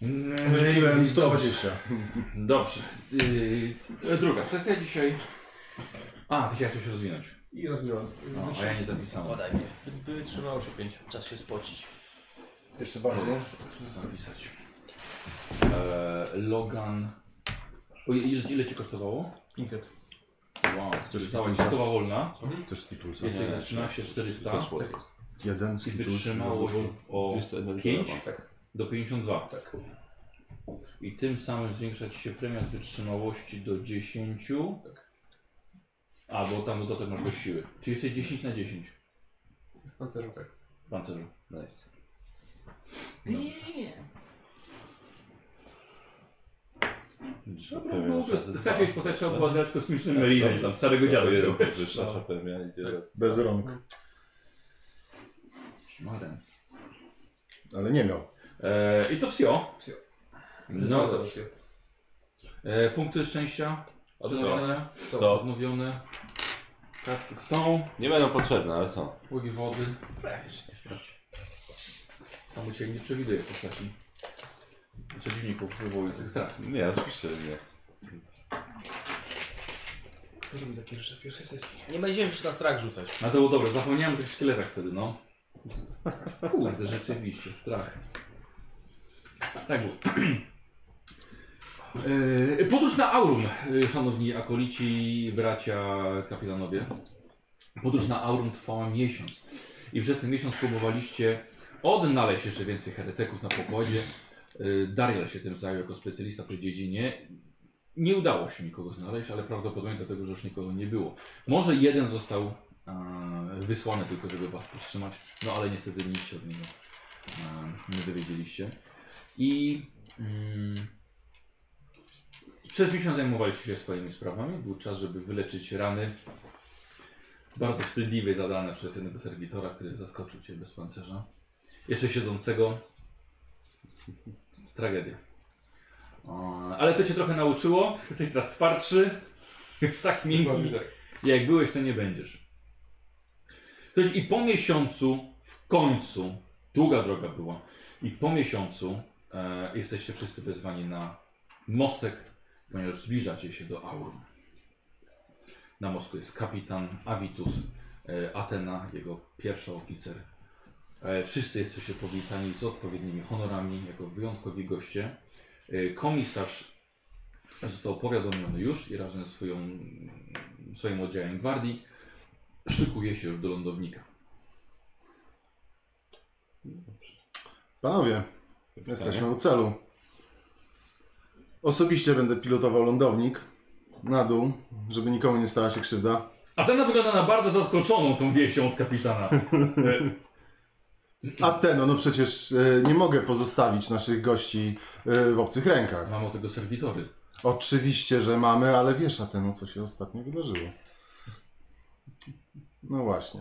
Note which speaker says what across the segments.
Speaker 1: Wyrzuciłem 120.
Speaker 2: Dobrze. Yy, druga sesja dzisiaj. A, ty chciałeś coś rozwinąć.
Speaker 3: I rozwijam.
Speaker 2: No, a ja nie zapisałem.
Speaker 4: Podaj. Wytrzymało się pięć. Czas się spocić.
Speaker 1: Jeszcze bardziej.
Speaker 2: Muszę to zapisać. Eee, Logan. O, ile, ile ci kosztowało?
Speaker 3: 500.
Speaker 2: Wow, chcesz została ci stowa wolna.
Speaker 1: Też skitulsa.
Speaker 2: Jesteś za 13 400
Speaker 1: Jeden
Speaker 2: i
Speaker 1: skitulsa.
Speaker 2: wytrzymałość o
Speaker 5: Jeszcze jeden
Speaker 2: 5
Speaker 5: kilogram.
Speaker 2: Do 52.
Speaker 3: Tak.
Speaker 2: I tym samym zwiększa ci się premia z wytrzymałości do 10. A, bo tam dodatek masz do siły. Czyli jesteś 10 na 10
Speaker 3: W pancerzu tak.
Speaker 2: w pancerzu.
Speaker 5: Nice.
Speaker 2: Trzeba było, straciłeś postać, trzeba było grać kosmicznym Merinem, tam starego dziada.
Speaker 5: Wyższa szapemia idzie raz.
Speaker 1: Bez rąk.
Speaker 2: Szmarens.
Speaker 1: Ale nie miał.
Speaker 2: E, I to wsio.
Speaker 3: Wsio.
Speaker 2: No dobrze. E, punkty szczęścia przeznaczone,
Speaker 5: Co?
Speaker 2: odnowione. Karty są.
Speaker 5: Nie będą potrzebne, ale są.
Speaker 2: Łygi wody. Prawie się nie. Samo cię nie przewiduje postaci przeciwników wywołujących strach.
Speaker 5: Nie, oczywiście nie.
Speaker 3: Kto robi takie rzeczy w pierwszej sesji?
Speaker 4: Nie będziemy się na strach rzucać.
Speaker 2: A to było dobre, zapomniałem o tych szkieletach wtedy, no. Kurde, rzeczywiście, strach. Tak było. E, Podróż na Aurum, e, szanowni akolici, bracia, kapitanowie. Podróż na Aurum trwała miesiąc. I przez ten miesiąc próbowaliście odnaleźć jeszcze więcej heretyków na pokładzie. E, Dariel się tym zajął jako specjalista w tej dziedzinie. Nie udało się nikogo znaleźć, ale prawdopodobnie dlatego, że już nikogo nie było. Może jeden został wysłany tylko, żeby was powstrzymać, no ale niestety nic się od niego nie dowiedzieliście. I mm, przez miesiąc zajmowaliście się swoimi sprawami. Był czas, żeby wyleczyć rany. Bardzo wstydliwie zadane przez jednego serwitora, który zaskoczył cię bez pancerza. Jeszcze siedzącego. Tragedia. Ale to cię trochę nauczyło. Jesteś teraz twardszy. Już tak miękki. Jak byłeś, to nie będziesz. Ktoś i po miesiącu, w końcu, długa droga była, i po miesiącu e, jesteście wszyscy wezwani na mostek, ponieważ zbliżacie się do Aurum. Na mostku jest kapitan Avitus, e, Atena, jego pierwszy oficer. E, wszyscy jesteście powitani z odpowiednimi honorami, jako wyjątkowi goście. E, komisarz został powiadomiony już i razem ze swoją, swoim oddziałem gwardii szykuje się już do lądownika.
Speaker 1: Panowie, jesteśmy u celu. Osobiście będę pilotował lądownik na dół, żeby nikomu nie stała się krzywda.
Speaker 2: Atena wygląda na bardzo zaskoczoną tą wieścią od kapitana.
Speaker 1: A ten, no, no przecież e, nie mogę pozostawić naszych gości e, w obcych rękach.
Speaker 2: Mam o tego serwitory.
Speaker 1: Oczywiście, że mamy, ale wiesz, Ateno, co się ostatnio wydarzyło. No właśnie.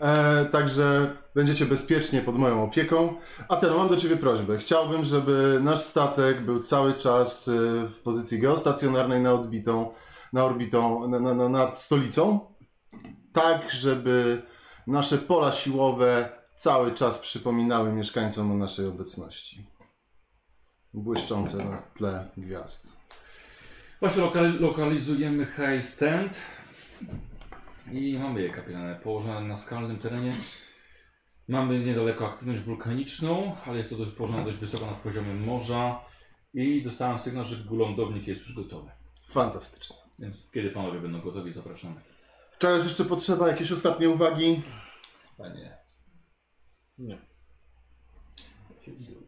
Speaker 1: E, także będziecie bezpiecznie pod moją opieką. Ateno, mam do Ciebie prośbę. Chciałbym, żeby nasz statek był cały czas e, w pozycji geostacjonarnej na odbitą, na orbitą, na, na, na, nad stolicą. Tak, żeby nasze pola siłowe cały czas przypominały mieszkańcom o naszej obecności. Błyszczące na tle gwiazd.
Speaker 2: Właśnie lokal, lokalizujemy High Stand i mamy je kapitane położone na skalnym terenie. Mamy niedaleko aktywność wulkaniczną, ale jest to dość położone dość wysoko nad poziomem morza i dostałem sygnał, że lądownik jest już gotowy.
Speaker 1: Fantastycznie.
Speaker 2: Więc kiedy panowie będą gotowi, zapraszamy.
Speaker 1: Czegoś jeszcze potrzeba? Jakieś ostatnie uwagi?
Speaker 4: Panie.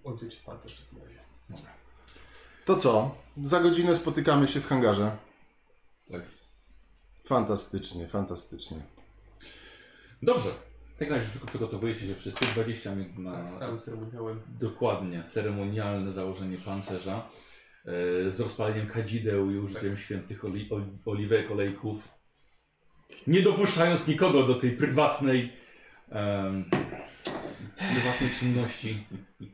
Speaker 3: Odbyć w pancerz w takim razie.
Speaker 1: To co? Za godzinę spotykamy się w hangarze.
Speaker 5: Tak.
Speaker 1: Fantastycznie, fantastycznie.
Speaker 2: Dobrze. W takim razie tylko przygotowujecie się wszyscy. 20 minut na
Speaker 3: Tak, ceremoniałem.
Speaker 2: dokładnie ceremonialne założenie pancerza e, z rozpaleniem kadzideł i użyciem świętych oli, oli, oliwek, olejków. Nie dopuszczając nikogo do tej prywatnej em, prywatnej czynności.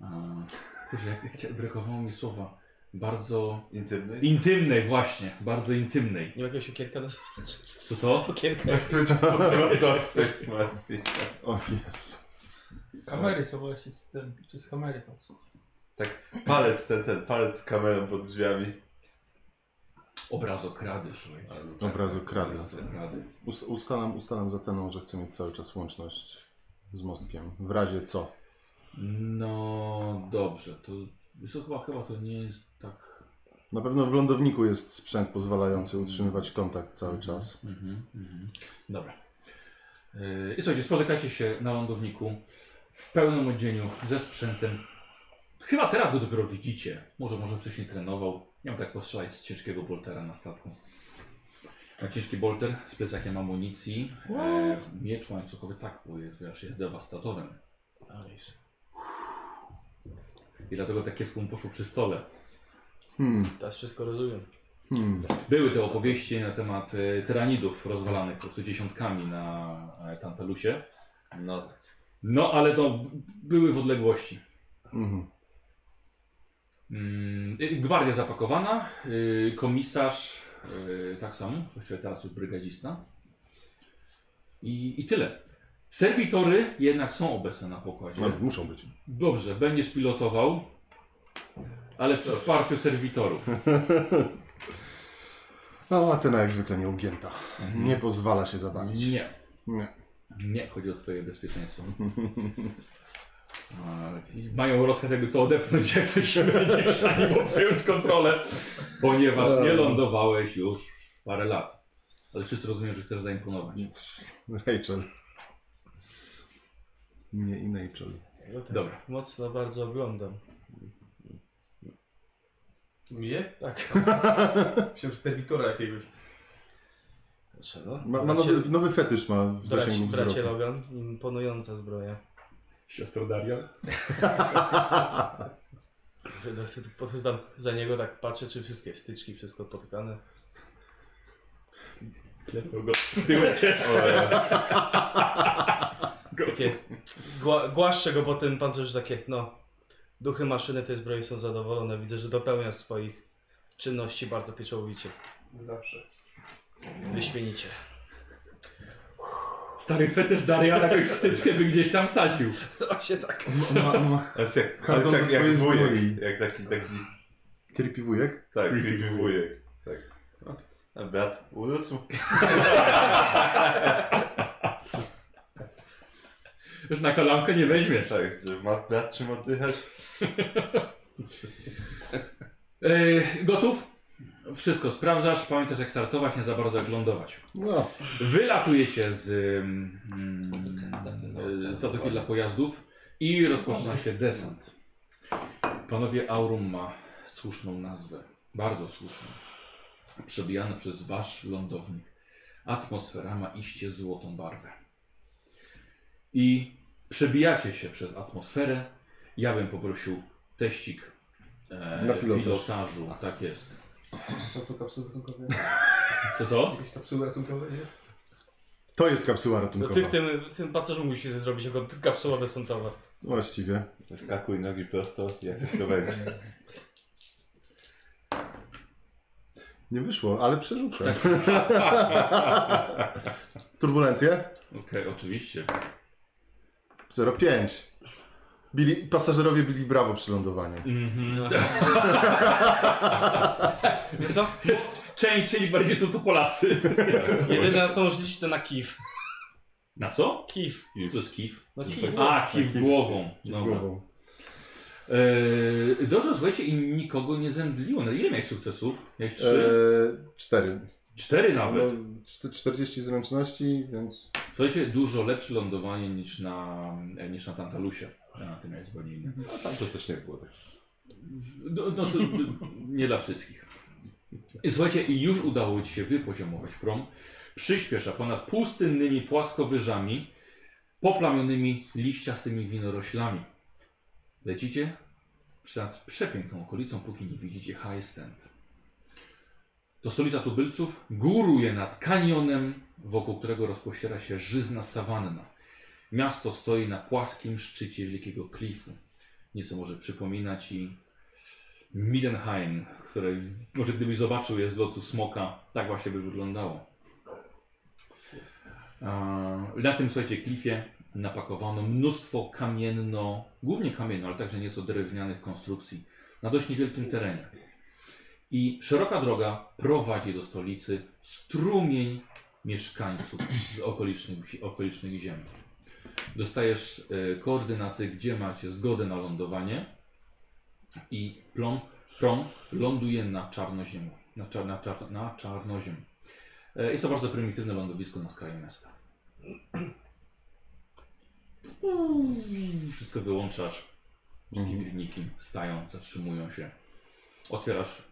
Speaker 2: E, Kurczę, jak, jak brakowało mi słowa. Bardzo
Speaker 5: Intymny?
Speaker 2: intymnej właśnie, bardzo intymnej.
Speaker 4: Nie ma jakiegoś okierka na
Speaker 2: Co co?
Speaker 4: okierka?
Speaker 1: O Jezu.
Speaker 3: Kamery są właśnie z, te, przez kamery patrzą.
Speaker 5: Tak, palec ten, ten, palec z kamerą pod drzwiami.
Speaker 2: Obrazokrady, słuchajcie.
Speaker 5: No tak,
Speaker 1: Obrazokrady.
Speaker 2: Obrazokrady.
Speaker 1: Us, ustalam, ustalam za teną, że chcę mieć cały czas łączność z mostkiem. W razie co.
Speaker 2: No dobrze, to wiesz chyba, chyba to nie jest tak.
Speaker 1: Na pewno w lądowniku jest sprzęt pozwalający utrzymywać kontakt cały czas.
Speaker 2: Mhm, mhm. Dobra. Yy, I słuchajcie, spotykacie się na lądowniku w pełnym odzieniu, ze sprzętem. Chyba teraz go dopiero widzicie. Może, może wcześniej trenował. Miał tak postrzelać z ciężkiego boltera na statku. Ma ciężki bolter z plecakiem amunicji. E, miecz łańcuchowy, tak, bo jest, wiesz, jest dewastatorem. I dlatego tak kiepsko mu poszło przy stole.
Speaker 1: Hmm,
Speaker 4: Teraz wszystko rozumiem.
Speaker 1: hmm.
Speaker 2: Były te opowieści na temat e, tyranidów rozwalanych po prostu dziesiątkami na e, Tantalusie.
Speaker 5: No tak.
Speaker 2: No, ale to b- były w odległości.
Speaker 1: Mhm.
Speaker 2: Mm, y, Gwardia zapakowana, y, komisarz y, tak samo, właściwie teraz już brygadzista. I, I tyle. Serwitory jednak są obecne na pokładzie.
Speaker 1: No, muszą być.
Speaker 2: Dobrze, będziesz pilotował, ale przy wsparciu serwitorów.
Speaker 1: No, Atena jak zwykle nieugięta. Nie pozwala się zabawić.
Speaker 2: Nie.
Speaker 1: Nie.
Speaker 2: Nie, chodzi o twoje bezpieczeństwo. A, Mają rozkaz jakby co odepchnąć, jak coś się będzie trzeba nim przejąć kontrolę, ponieważ nie lądowałeś już parę lat. Ale wszyscy rozumieją, że chcesz zaimponować.
Speaker 1: Rachel. Nie i Rachel.
Speaker 4: Ja go tak
Speaker 2: Dobra.
Speaker 4: Mocno bardzo oglądam.
Speaker 3: Mnie?
Speaker 4: Tak.
Speaker 3: Myślałem, że serwitora jakiegoś.
Speaker 4: Dlaczego?
Speaker 1: Ma, ma nowy, nowy fetysz ma w
Speaker 4: Bracie,
Speaker 1: zasięgu
Speaker 4: bracie
Speaker 1: wzroku.
Speaker 4: Logan, imponująca zbroja.
Speaker 2: Siostro Daria?
Speaker 4: Sobie tu podchodzam za niego, tak patrzę, czy wszystkie styczki, wszystko potkane.
Speaker 2: Klepał go w tyłek jeszcze.
Speaker 4: Takie gła, głaszczę go po tym pancerzu, takie, no, duchy maszyny tej zbroi są zadowolone. Widzę, że dopełnia swoich czynności bardzo pieczołowicie.
Speaker 3: Zawsze.
Speaker 4: Wyśmienicie.
Speaker 2: Stary fetysz Daria jakoś wtyczkę by gdzieś tam wsadził.
Speaker 4: Właśnie tak.
Speaker 1: Ma, ma
Speaker 5: To jest jak, to jest jak, wujek. Jak taki, taki,
Speaker 1: creepy wujek?
Speaker 5: tak,
Speaker 2: Creepy
Speaker 5: creepy wujek. Tak. A brat urósł.
Speaker 2: Już na kolankę nie weźmiesz.
Speaker 5: Tak, ma brat czym oddychać.
Speaker 2: E, gotów? Wszystko sprawdzasz. Pamiętasz jak startować, nie za bardzo jak lądować.
Speaker 1: No.
Speaker 2: Wylatujecie z, mm, z zatoki dla pojazdów i rozpoczyna się desant. Panowie Aurum ma słuszną nazwę. Bardzo słuszną. Przebijana przez wasz lądownik. Atmosfera ma iście złotą barwę. I przebijacie się przez atmosferę. Ja bym poprosił teścik e,
Speaker 1: Na pilotaż.
Speaker 2: pilotażu. Tak jest.
Speaker 3: Są to kapsuły ratunkowe?
Speaker 2: Co co?
Speaker 3: Jakieś kapsuły ratunkowe, nie?
Speaker 1: To jest kapsuła
Speaker 4: To
Speaker 1: ratunkowa.
Speaker 4: ty w tym, w tym pancerzu musisz zrobić jako kapsuła desontowa.
Speaker 1: Właściwie.
Speaker 5: Skakuj nogi prosto, jak to będzie.
Speaker 1: Nie wyszło, ale przerzucę. Turbulencje?
Speaker 2: Okej, oczywiście.
Speaker 1: 0,5. Bili, pasażerowie byli brawo przy lądowaniu.
Speaker 2: Mhm.
Speaker 4: Wiesz co?
Speaker 2: Część, czyli bardziej są to Polacy.
Speaker 4: Jedyne na co możesz liczyć to na kif.
Speaker 2: Na co?
Speaker 4: Kif.
Speaker 2: To jest kif.
Speaker 4: No kif.
Speaker 2: A, kif głową. Dobra.
Speaker 1: Głową.
Speaker 2: Eee, dobrze, słuchajcie, i nikogo nie zemdliło. Na ile miałeś sukcesów? Miałeś trzy?
Speaker 1: Eee, cztery.
Speaker 2: Cztery
Speaker 1: No,
Speaker 2: nawet.
Speaker 1: czty- 40 zręczności, więc
Speaker 2: Słuchajcie, dużo lepsze lądowanie niż na, e, niż na Tantalusie. A, ty miałeś zupełnie inne.
Speaker 5: A tam to też nie było tak.
Speaker 2: No, no to nie dla wszystkich. I słuchajcie, i już udało Ci się wypoziomować prom. Przyspiesza ponad pustynnymi płaskowyżami, poplamionymi liściastymi winoroślami. Lecicie przed przepiękną okolicą, póki nie widzicie High Stand. To stolica tubylców góruje nad kanionem, wokół którego rozpościera się żyzna sawanna. Miasto stoi na płaskim szczycie wielkiego klifu. Nieco może przypominać i Midenheim, które może gdybyś zobaczył je z lotu smoka, tak właśnie by wyglądało. Na tym, słuchajcie, klifie napakowano mnóstwo kamienno, głównie kamienno, ale także nieco drewnianych konstrukcji na dość niewielkim terenie. I szeroka droga prowadzi do stolicy strumień mieszkańców z okolicznych, okolicznych ziem. Dostajesz e, koordynaty, gdzie macie zgodę na lądowanie i plon, prom ląduje na czarnoziem. Na, czar, na, czar, na czarnoziem. E, Jest to bardzo prymitywne lądowisko na skraju miasta. Wszystko wyłączasz. Wszystkie wirniki stają, zatrzymują się. Otwierasz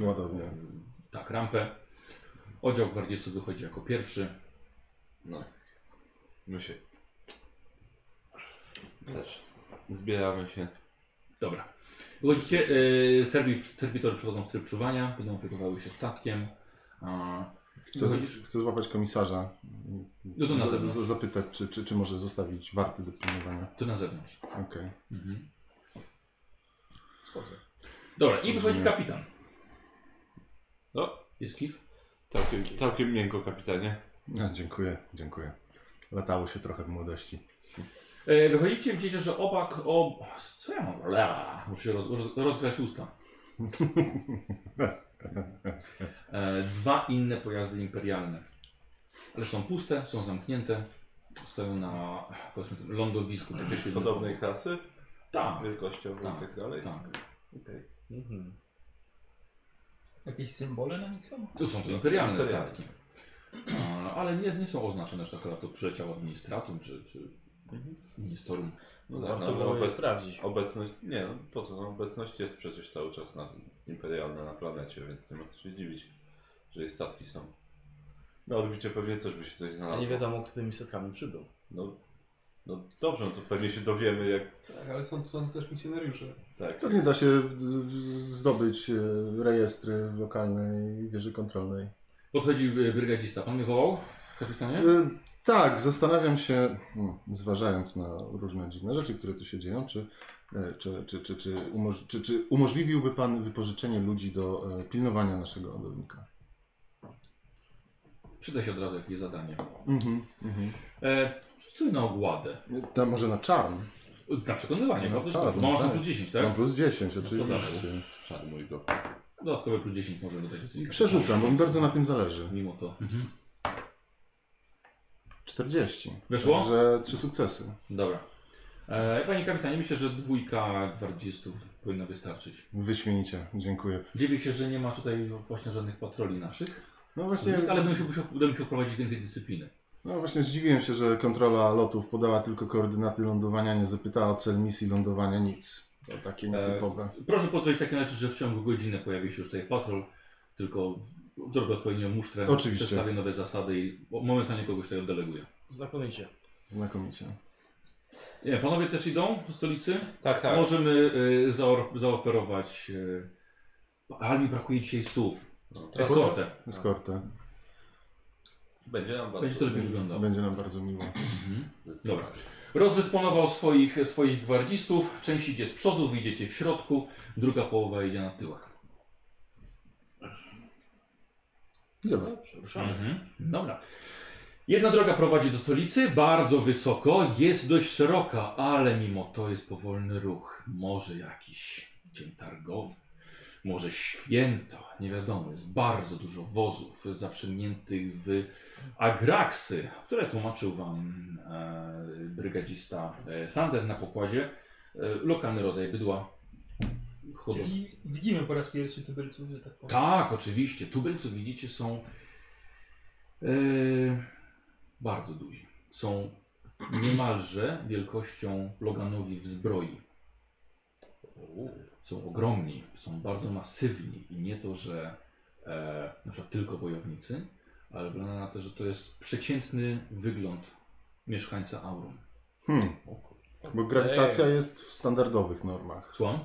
Speaker 2: e,
Speaker 1: Ładownie.
Speaker 2: tak, rampę. Oddział gwardzistów wychodzi jako pierwszy.
Speaker 5: No tak. My się... Też. Zbieramy się.
Speaker 2: Dobra. Wychodzicie, e, serwi, serwitory przechodzą w tryb czuwania, będą opiekowały się statkiem. A,
Speaker 1: Chcę,
Speaker 2: wychodzisz,
Speaker 1: chcę złapać komisarza.
Speaker 2: No to na
Speaker 1: Z- z-
Speaker 2: zewnątrz.
Speaker 1: Zapytać, czy, czy, czy może zostawić warty do pilnowania.
Speaker 2: to na zewnątrz.
Speaker 1: Okej.
Speaker 2: Mhm.
Speaker 3: Schodzę.
Speaker 2: Dobra, i wychodzi kapitan.
Speaker 5: No,
Speaker 2: Jest kif?
Speaker 5: całkiem, całkiem miękko, kapitanie.
Speaker 1: No, dziękuję, dziękuję. Latało się trochę w młodości.
Speaker 2: E, wychodzicie, widzicie, że obak, o... Co ja mam? Lea. Muszę się roz, roz, rozgrać usta. E, dwa inne pojazdy imperialne. Ale są puste, są zamknięte. Stoją na, powiedzmy, tym lądowisku. tak
Speaker 5: Podobnej klasy,
Speaker 2: Tak,
Speaker 5: wielkościowo
Speaker 2: Tak,
Speaker 5: i tak dalej.
Speaker 2: tak.
Speaker 5: Okej.
Speaker 4: Mhm.
Speaker 6: Jakieś symbole na nich są?
Speaker 2: To są to imperialne
Speaker 5: Imperialne.
Speaker 2: statki. A, ale nie, nie są oznaczone, że akurat to przyleciało administratum czy, czy ministerium.
Speaker 5: No tak,
Speaker 4: Warto
Speaker 5: no, obec,
Speaker 4: sprawdzić.
Speaker 5: obecność, nie no po co, no, obecność jest przecież cały czas na, imperialna na planecie, więc nie ma co się dziwić, że jej statki są. Na odbicie pewnie też by się coś
Speaker 4: A
Speaker 5: znalazło.
Speaker 4: nie wiadomo, kto tymi statkami przybył.
Speaker 5: No, no dobrze, no to pewnie się dowiemy jak,
Speaker 3: Tak, ale są, są też misjonariusze.
Speaker 5: Tak.
Speaker 1: Pewnie da się zdobyć e, rejestry w lokalnej wieży kontrolnej.
Speaker 2: Podchodzi y, brygadzista. Pan mnie wołał, kapitanie?
Speaker 1: E, Tak, zastanawiam się, hmm, zważając na różne dziwne rzeczy, które tu się dzieją, czy, e, czy, czy, czy, czy, umoż, czy, czy umożliwiłby Pan wypożyczenie ludzi do e, pilnowania naszego lądownika?
Speaker 2: Przyda się od razu jakieś zadanie.
Speaker 1: Mhm, mhm.
Speaker 2: E, na ogładę.
Speaker 1: To może na czarn?
Speaker 2: Na przekonywanie,
Speaker 1: No tak, no
Speaker 2: Masz
Speaker 1: tak.
Speaker 2: plus 10, tak?
Speaker 1: Mam plus 10,
Speaker 2: to
Speaker 1: oczywiście.
Speaker 5: Czarnuj go.
Speaker 2: Dodatkowe plus 10 możemy dodać. jesteś
Speaker 1: Przerzucam, bo mi bardzo na tym zależy.
Speaker 2: Mimo to. Mhm.
Speaker 1: 40.
Speaker 2: Weszło?
Speaker 1: Także trzy sukcesy.
Speaker 2: Dobra. E, panie kapitanie, myślę, że dwójka gwardzistów powinna wystarczyć.
Speaker 1: Wyśmienicie, dziękuję.
Speaker 2: Dziwię się, że nie ma tutaj właśnie żadnych patroli naszych,
Speaker 1: No właśnie,
Speaker 2: ale będę musiał, będę musiał prowadzić więcej dyscypliny.
Speaker 1: No właśnie zdziwiłem się, że kontrola lotów podała tylko koordynaty lądowania, nie zapytała o cel misji lądowania, nic. To takie nietypowe.
Speaker 2: Proszę potwierdzić takim razie, że w ciągu godziny pojawi się już tutaj patrol, tylko zrobię odpowiednią musztrę,
Speaker 1: Oczywiście.
Speaker 2: przedstawię nowe zasady i momentalnie kogoś tutaj oddeleguję.
Speaker 4: Znakomicie.
Speaker 1: Znakomicie.
Speaker 2: Nie, panowie też idą do stolicy?
Speaker 5: Tak, tak.
Speaker 2: Możemy y, zaor- zaoferować, y, ale mi brakuje dzisiaj słów,
Speaker 5: No,
Speaker 2: eskortę.
Speaker 1: Eskortę.
Speaker 5: Będzie nam bardzo
Speaker 2: Będzie to lepiej wyglądało.
Speaker 1: Będzie nam bardzo miło.
Speaker 2: Mhm. Dobra. Rozdysponował swoich, swoich gwardzistów. Część idzie z przodu, wy idziecie w środku, druga połowa idzie na tyłach.
Speaker 1: Idziemy.
Speaker 4: Ruszamy.
Speaker 2: Mhm. Dobra. Jedna droga prowadzi do stolicy, bardzo wysoko, jest dość szeroka, ale mimo to jest powolny ruch. Może jakiś dzień targowy, może święto, nie wiadomo. Jest bardzo dużo wozów zaprzęgniętych w agraksy, które tłumaczył wam e, brygadzista e, Sander na pokładzie. E, lokalny rodzaj bydła. Hodowli.
Speaker 6: Czyli widzimy po raz pierwszy tubylców, że tak powiem.
Speaker 2: Tak, oczywiście. Tubylców widzicie są e, bardzo duzi. Są niemalże wielkością Loganowi w zbroi. Są ogromni, są bardzo masywni i nie to, że e, na przykład tylko wojownicy, ale wygląda na to, że to jest przeciętny wygląd mieszkańca Aurum.
Speaker 1: Hmm. Bo grawitacja jest w standardowych normach.
Speaker 2: Słucham?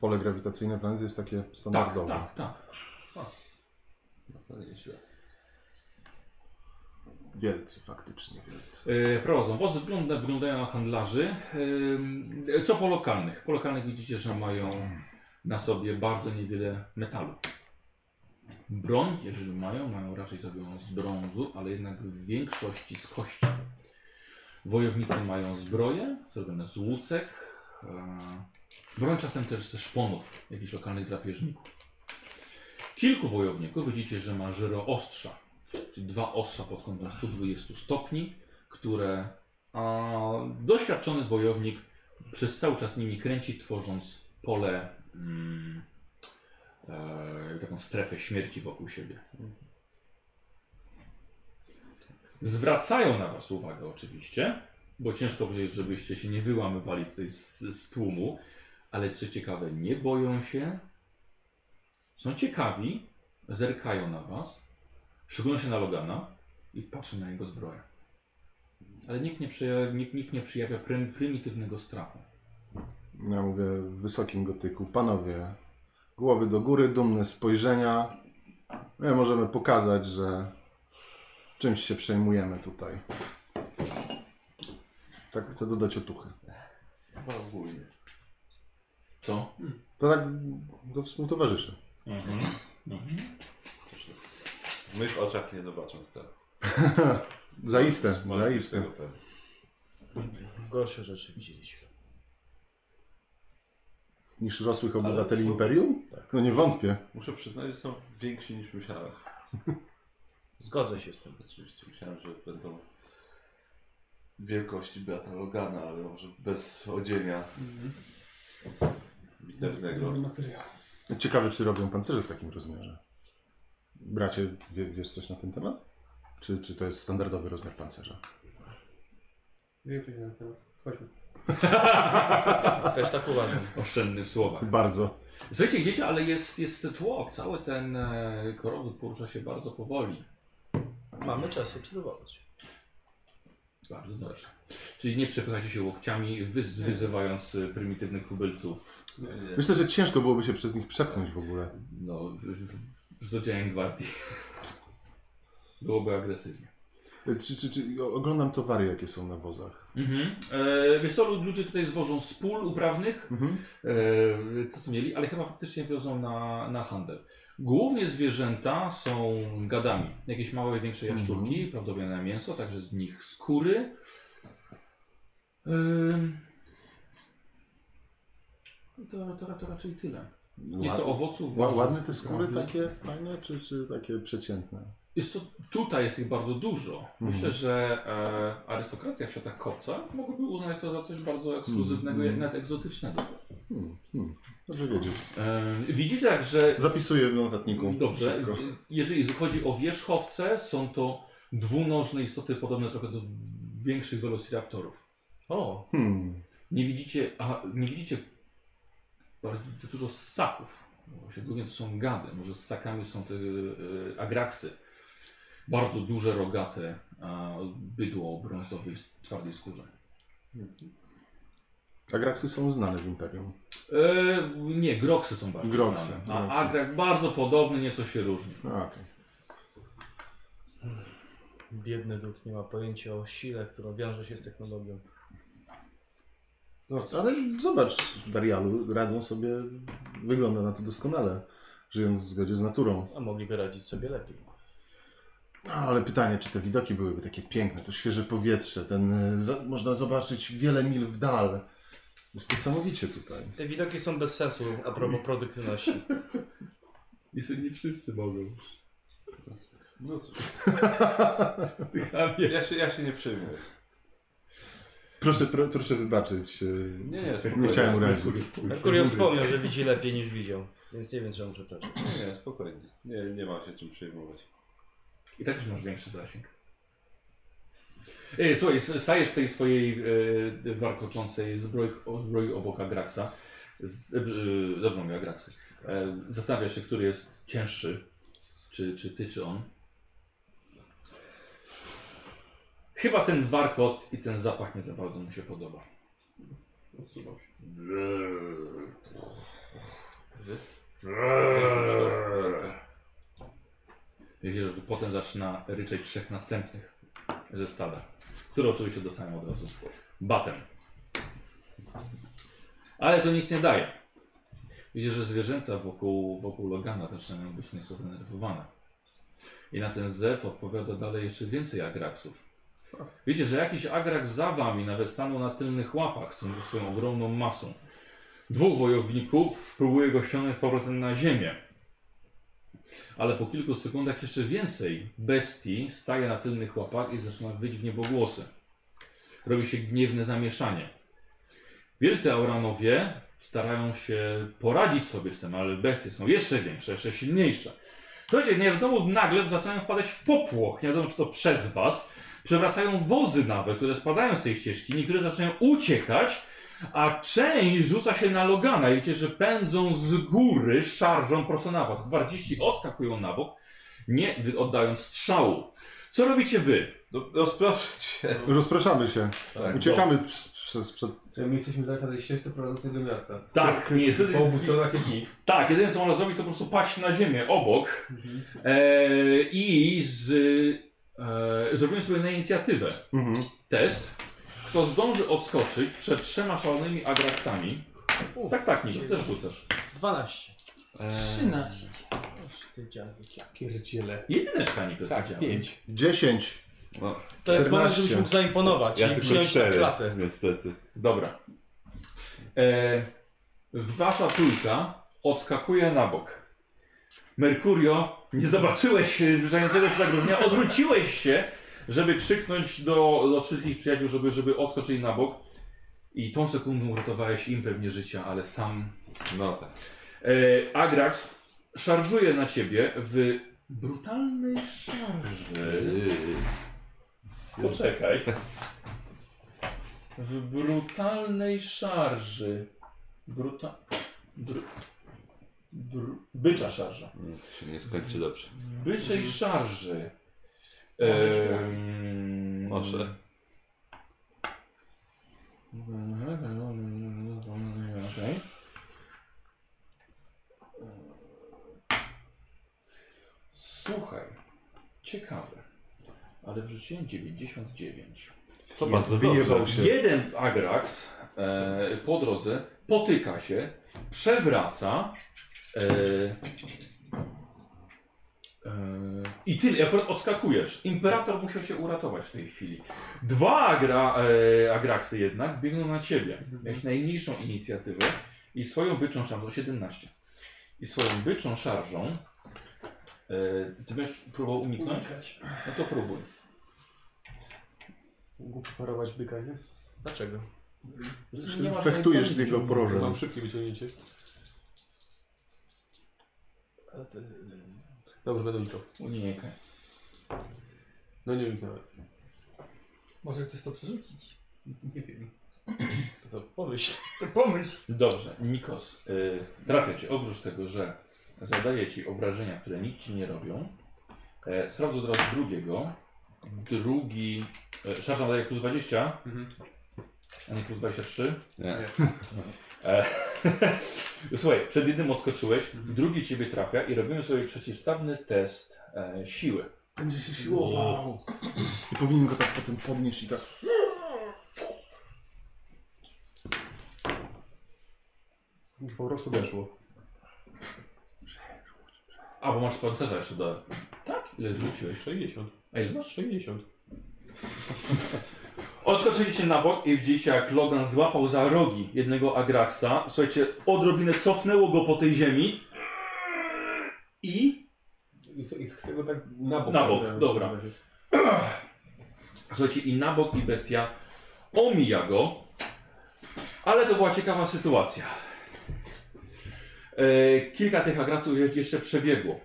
Speaker 1: Pole grawitacyjne planety jest takie
Speaker 2: Tak,
Speaker 1: standardowe.
Speaker 2: tak, tak.
Speaker 5: No to nieźle.
Speaker 1: Wielcy, faktycznie wielcy.
Speaker 2: E, prowadzą wozy, wygląda, wyglądają na handlarzy. E, co po lokalnych? Po lokalnych widzicie, że mają na sobie bardzo niewiele metalu. Broń, jeżeli mają, mają raczej zrobioną z brązu, ale jednak w większości z kości. Wojownicy mają zbroje zrobione z łusek. E, broń czasem też ze szponów jakichś lokalnych drapieżników. Kilku wojowników widzicie, że ma żyroostrza, czyli dwa ostrza pod kątem 120 stopni, które a, doświadczony wojownik przez cały czas nimi kręci, tworząc pole, mm, e, taką strefę śmierci wokół siebie. Zwracają na Was uwagę oczywiście, bo ciężko powiedzieć, żebyście się nie wyłamywali tutaj z, z tłumu, ale co ciekawe, nie boją się, są ciekawi, zerkają na Was, szykują się na Logana i patrzą na jego zbroję. Ale nikt nie, przyja- nikt, nikt nie przyjawia prym, prymitywnego strachu.
Speaker 1: Ja mówię w wysokim gotyku. Panowie, głowy do góry, dumne spojrzenia. My możemy pokazać, że czymś się przejmujemy tutaj. Tak chcę dodać otuchy.
Speaker 5: Chyba ogólnie.
Speaker 2: Co?
Speaker 1: To tak do współtowarzyszy.
Speaker 2: Mhm.
Speaker 5: W mych oczach nie zobaczą strachu.
Speaker 1: Zaiste,
Speaker 5: Może być
Speaker 1: zaiste.
Speaker 5: tego pewny.
Speaker 4: Gorsze rzeczy widzieliśmy.
Speaker 1: Niż rosłych obywateli Imperium? No nie wątpię.
Speaker 5: Muszę przyznać, że są więksi niż myślałem.
Speaker 4: Zgodzę się z tym.
Speaker 5: Oczywiście myślałem, że będą wielkości brata Logana, ale może bez odzienia bitewnego.
Speaker 3: Dobry materiał.
Speaker 1: Ciekawe, czy robią pancerze w takim rozmiarze. Bracie, wie, wiesz coś na ten temat? Czy, czy to jest standardowy rozmiar pancerza?
Speaker 3: Wiem coś na ten temat. Chodźmy.
Speaker 4: Też tak uważam.
Speaker 2: Oszczędnych słowach.
Speaker 1: Bardzo.
Speaker 2: Słuchajcie, gdzieś, ale jest, jest tłok. Cały ten e, korowód porusza się bardzo powoli.
Speaker 4: Mamy czas obserwować.
Speaker 2: Bardzo dobrze. Czyli nie przepychacie się łokciami, wyz, wyzywając e, prymitywnych tubylców.
Speaker 1: Myślę, że ciężko byłoby się przez nich przepchnąć w ogóle.
Speaker 2: no, w, w, z odzianiem gwardii. Byłoby agresywnie.
Speaker 1: Czy, czy, czy, oglądam towary, jakie są na wozach.
Speaker 2: Mhm. E, wiesz co, lud- ludzie tutaj zwożą z pól uprawnych,
Speaker 1: Mhm.
Speaker 2: e, co tu mieli, ale chyba faktycznie wiozą na, na handel. Głównie zwierzęta są gadami. Jakieś małe, większe jaszczurki, prawdopodobnie na mięso, także z nich skóry. I to, to, to raczej tyle. Nieco owoców,
Speaker 1: ładne te skóry takie fajne, czy, czy takie przeciętne?
Speaker 2: Jest to, tutaj jest ich bardzo dużo. Myślę,
Speaker 1: Mhm.
Speaker 2: że e, arystokracja w światach kopca mogłaby uznać to za coś bardzo ekskluzywnego,
Speaker 1: Mhm.
Speaker 2: jak nawet egzotycznego.
Speaker 1: Hmm, hmm. Dobrze wiedzieć.
Speaker 2: E, widzicie tak, że
Speaker 1: Zapisuję w notatniku.
Speaker 2: dobrze,
Speaker 1: Szybko.
Speaker 2: jeżeli chodzi o wierzchowce, są to dwunożne istoty podobne trochę do większych velociraptorów.
Speaker 4: O,
Speaker 1: Hmm.
Speaker 2: Nie widzicie, a, nie widzicie bardzo dużo ssaków. Głównie to są gady. Może z ssakami są te e, agraksy. Bardzo duże, rogate a, bydło o brązowej, twardej skórze.
Speaker 1: Agraksy są znane w Imperium.
Speaker 2: E, nie, groksy są bardzo
Speaker 1: Groksy,
Speaker 2: znane.
Speaker 1: groksy.
Speaker 2: A agrak bardzo podobny, nieco się różni.
Speaker 1: A, okej.
Speaker 4: biedny lud nie ma pojęcia o sile, która wiąże się z technologią.
Speaker 1: No, ale zobacz, Darialu radzą sobie, wygląda na to doskonale, żyjąc w zgodzie z naturą.
Speaker 4: A mogliby radzić sobie lepiej.
Speaker 1: No, ale pytanie, czy te widoki byłyby takie piękne, to świeże powietrze, ten, y, za, można zobaczyć wiele mil w dal. Jest niesamowicie tutaj.
Speaker 4: Te widoki są bez sensu a propos produktywności.
Speaker 2: Jeszcze nie wszyscy mogą.
Speaker 5: No, cóż,
Speaker 2: Ty chamie.
Speaker 5: ja, się, ja się nie przejmuję.
Speaker 1: Proszę, pro, proszę wybaczyć. y,
Speaker 5: Nie, nie,
Speaker 1: nie
Speaker 5: spokojnie.
Speaker 1: chciałem urazić.
Speaker 4: Merkurio wspomniał, że widzi lepiej niż widział, więc nie wiem czemu przepraszam.
Speaker 5: Nie, nie, spokojnie. Nie, nie ma się czym przejmować.
Speaker 2: I tak już masz większy zasięg. E, słuchaj, stajesz w tej swojej e, warkoczącej zbroi, zbroi obok Agraxa. Z, e, dobrze mówię, Agraxy. E, zastanawiasz się, który jest cięższy. Czy, czy ty, czy on. Chyba ten warkot i ten zapach nie za bardzo mu się podoba.
Speaker 3: Odsuwał się.
Speaker 2: Wiecie, że potem zaczyna ryczeć trzech następnych ze stada, które oczywiście dostają od razu batem. Ale to nic nie daje. Widzicie, że zwierzęta wokół, wokół Logana zaczynają być nieco zdenerwowane. I na ten zew odpowiada dalej jeszcze więcej agraksów. Wiecie, że jakiś agrak za wami nawet stanął na tylnych łapach z tą swoją ogromną masą. Dwóch wojowników próbuje go ściągnąć powrotem na ziemię. Ale po kilku sekundach jeszcze więcej bestii staje na tylnych łapach i zaczyna wyć w niebogłosy. Robi się gniewne zamieszanie. Wielcy Auranowie starają się poradzić sobie z tym, ale bestie są jeszcze większe, jeszcze silniejsze. Słuchajcie, nie wiadomo, nagle zaczynają wpadać w popłoch, nie wiadomo czy to przez was. Przewracają wozy nawet, które spadają z tej ścieżki, niektóre zaczynają uciekać, a część rzuca się na Logana. I Wiecie, że pędzą z góry, szarżą prosto na was. Gwardziści odskakują na bok, nie oddając strzału. Co robicie wy?
Speaker 5: No.
Speaker 1: Rozpraszamy się.
Speaker 5: Tak,
Speaker 1: Uciekamy przez, przez przed...
Speaker 3: My jesteśmy teraz na tej ścieżce prowadzącej do miasta.
Speaker 2: Tak, niestety.
Speaker 3: Po obu stronach jest nic.
Speaker 2: Tak, jedyne co można zrobić to po prostu paść na ziemię obok e, i z, e, zrobimy sobie na inicjatywę
Speaker 1: Mhm.
Speaker 2: test. Kto zdąży odskoczyć przed trzema szalonymi agraksami. Tak, tak, Nikos, też rzucasz.
Speaker 4: 12.
Speaker 6: 13.
Speaker 4: Ty dziady.
Speaker 3: Pierdziele.
Speaker 2: Jedyneczka, Nikos,
Speaker 3: Tak,
Speaker 2: widziałem.
Speaker 3: pięć.
Speaker 1: 10.
Speaker 5: No,
Speaker 4: To jest moment,
Speaker 1: 14.
Speaker 4: żebyś mógł zaimponować
Speaker 5: ja
Speaker 4: i na
Speaker 5: cztery,
Speaker 4: klatę.
Speaker 5: niestety.
Speaker 2: Dobra. E, wasza trójka odskakuje na bok. Merkurio, nie zobaczyłeś e, zbliżającego się zagrożenia, odwróciłeś się, żeby krzyknąć do, do wszystkich przyjaciół, żeby, żeby odskoczyli na bok. I tą sekundą uratowałeś im pewnie życia, ale sam.
Speaker 5: No tak.
Speaker 2: E, Agrax szarżuje na ciebie w brutalnej szarży. Poczekaj. W brutalnej szarży. Bruta... Br... Br... Bycza szarża.
Speaker 5: Nie, to się nie skończy dobrze.
Speaker 2: W byczej szarży. Ehm. Słuchaj, ciekawe, ale wrzuciłem 99.
Speaker 5: To bardzo
Speaker 1: Wyjebał się.
Speaker 2: Jeden Agrax e, po drodze potyka się, przewraca e, i ty i akurat odskakujesz. Imperator musiał cię uratować w tej chwili. Dwa agra, e, Agraxy jednak biegną na ciebie. Miałeś najmniejszą inicjatywę i swoją byczą szarżą 17. I swoją byczą szarżą e, ty będziesz próbował uniknąć? No to próbuj.
Speaker 3: Mógł parować byka, nie?
Speaker 4: Dlaczego?
Speaker 2: Nie masz
Speaker 1: Fechtujesz z jego
Speaker 3: Mam
Speaker 1: porożem.
Speaker 3: szybkie wyciągnięcie.
Speaker 4: A ty-
Speaker 3: Dobrze, będę unikał.
Speaker 2: Unikaj.
Speaker 3: No nie uniknąłem.
Speaker 6: Może chcesz to przerzucić?
Speaker 3: Nie wiem.
Speaker 4: To pomyśl.
Speaker 6: To pomyśl.
Speaker 2: Dobrze, Nikos, y, trafia cię. Oprócz tego, że zadaje ci obrażenia, które nic ci nie robią, e, sprawdzę od razu drugiego. Drugi. E, szarża daje plus 20,
Speaker 3: Mhm.
Speaker 2: a nie plus 23.
Speaker 5: Nie.
Speaker 2: E, Słuchaj, przed jednym odskoczyłeś, drugi ciebie trafia i robimy sobie przeciwstawny test e, siły.
Speaker 1: Będzie się siłował. I powinien go tak potem podnieść i tak.
Speaker 3: Po prostu weszło.
Speaker 2: A, bo masz pancerza jeszcze do. Tak? Ile wrzuciłeś?
Speaker 3: 60.
Speaker 2: A ile masz?
Speaker 3: 60.
Speaker 2: Odskoczyliście na bok i widzieliście jak Logan złapał za rogi jednego Agraxa. Słuchajcie, odrobinę cofnęło go po tej ziemi i...
Speaker 3: I, i chcę go tak na bok.
Speaker 2: Na bok, dobra. Słuchajcie, i na bok i bestia omija go, ale to była ciekawa sytuacja. E, kilka tych Agraxów je- jeszcze przebiegło.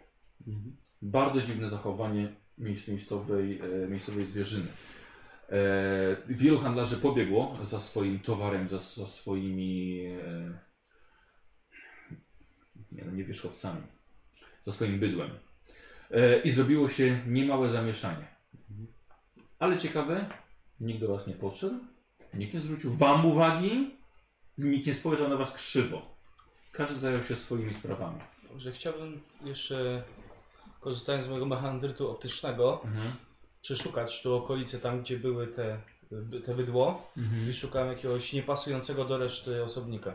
Speaker 2: Bardzo dziwne zachowanie miejsc- miejscowej, e, miejscowej zwierzyny. E, wielu handlarzy pobiegło za swoim towarem, za, za swoimi e, nie, no, nie wierzchowcami, za swoim bydłem. E, I zrobiło się niemałe zamieszanie. Ale ciekawe, nikt do Was nie podszedł, nikt nie zwrócił Wam uwagi, nikt nie spojrzał na Was krzywo. Każdy zajął się swoimi sprawami.
Speaker 4: Dobrze, chciałbym jeszcze, korzystając z mojego mechandrytu optycznego,
Speaker 2: Mhm.
Speaker 4: Przeszukać tu okolice tam, gdzie były te, te bydło
Speaker 2: Mhm.
Speaker 4: i szukam jakiegoś niepasującego do reszty osobnika.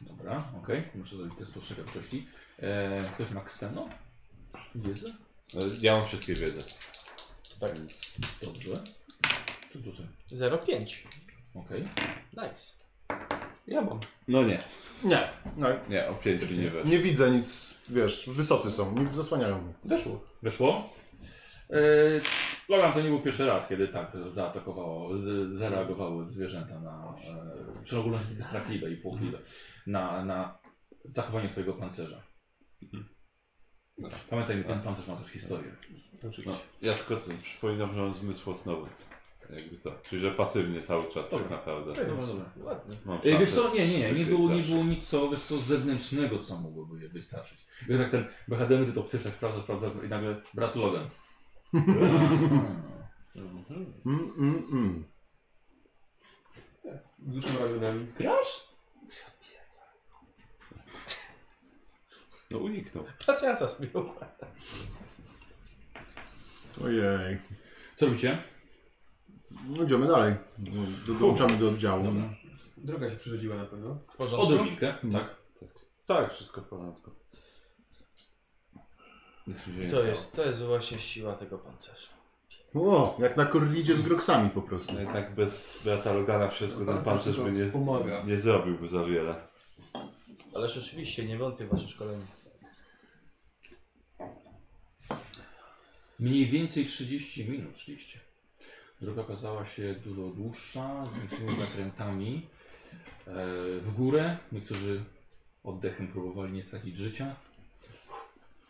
Speaker 2: Dobra, okej. Muszę zrobić test postrzegawczości. E, ktoś ma kseno? Wiedzę?
Speaker 5: No, Ja mam wszystkie wiedzę.
Speaker 2: Tak. Dobrze. Co rzucę?
Speaker 4: 0,5.
Speaker 2: Okej.
Speaker 4: Nice.
Speaker 3: Ja mam.
Speaker 5: No nie,
Speaker 1: Nie, no,
Speaker 5: nie, o 5 mi nie weszło.
Speaker 1: nie widzę nic, wiesz, wysocy są, nie zasłaniają mnie.
Speaker 3: Weszło.
Speaker 2: Weszło. Yy, Logan to nie był pierwszy raz, kiedy tak zaatakowało, z, zareagowały zwierzęta na, e, w szczególności takie strachliwe i płochliwe, na, na zachowanie twojego pancerza. Pamiętaj mi, ten pancerz ma też historię.
Speaker 3: Oczywiście.
Speaker 5: No, ja tylko przypominam, że mam zmysł osnowy. Jakby co, czyli że pasywnie cały czas
Speaker 2: Dobra.
Speaker 5: tak naprawdę.
Speaker 2: Dobra, dobra.
Speaker 4: Ładnie.
Speaker 5: Mam
Speaker 2: E, Wiesz co, nie, nie, nie, nie
Speaker 5: wykryć
Speaker 2: było, nie
Speaker 5: zawsze.
Speaker 2: było nic, co, wiesz co, zewnętrznego, co mogłoby je wystarczyć. I tak ten Behadenry to też tak sprawdza, sprawdza i nagle brat Logan.
Speaker 1: Mm, mm, mm.
Speaker 3: Wzruszam ramionami.
Speaker 2: Grasz?
Speaker 5: No uniknął.
Speaker 4: Pasjansa sobie układa.
Speaker 1: Ojej.
Speaker 2: Co robicie?
Speaker 1: No, idziemy dalej. Do, dołączamy do oddziału.
Speaker 2: Dobra.
Speaker 3: Droga się przerzuciła na pewno.
Speaker 4: W porządku.
Speaker 2: Odrobinkę, tak.
Speaker 5: Tak, wszystko w porządku. Nic mi się nie
Speaker 4: To
Speaker 5: stało.
Speaker 4: jest, to jest właśnie siła tego pancerza.
Speaker 1: O, jak na korlidzie z groksami po prostu.
Speaker 5: No i tak bez brata Logana wszystko ten
Speaker 3: Pancerz
Speaker 5: by nie,
Speaker 3: wspomaga.
Speaker 5: nie zrobiłby za wiele.
Speaker 4: Ależ oczywiście, nie wątpię w wasze szkolenie.
Speaker 2: Mniej więcej 30 minut szliście. Droga okazała się dużo dłuższa, z większymi zakrętami. E, w górę. Niektórzy oddechem próbowali nie stracić życia.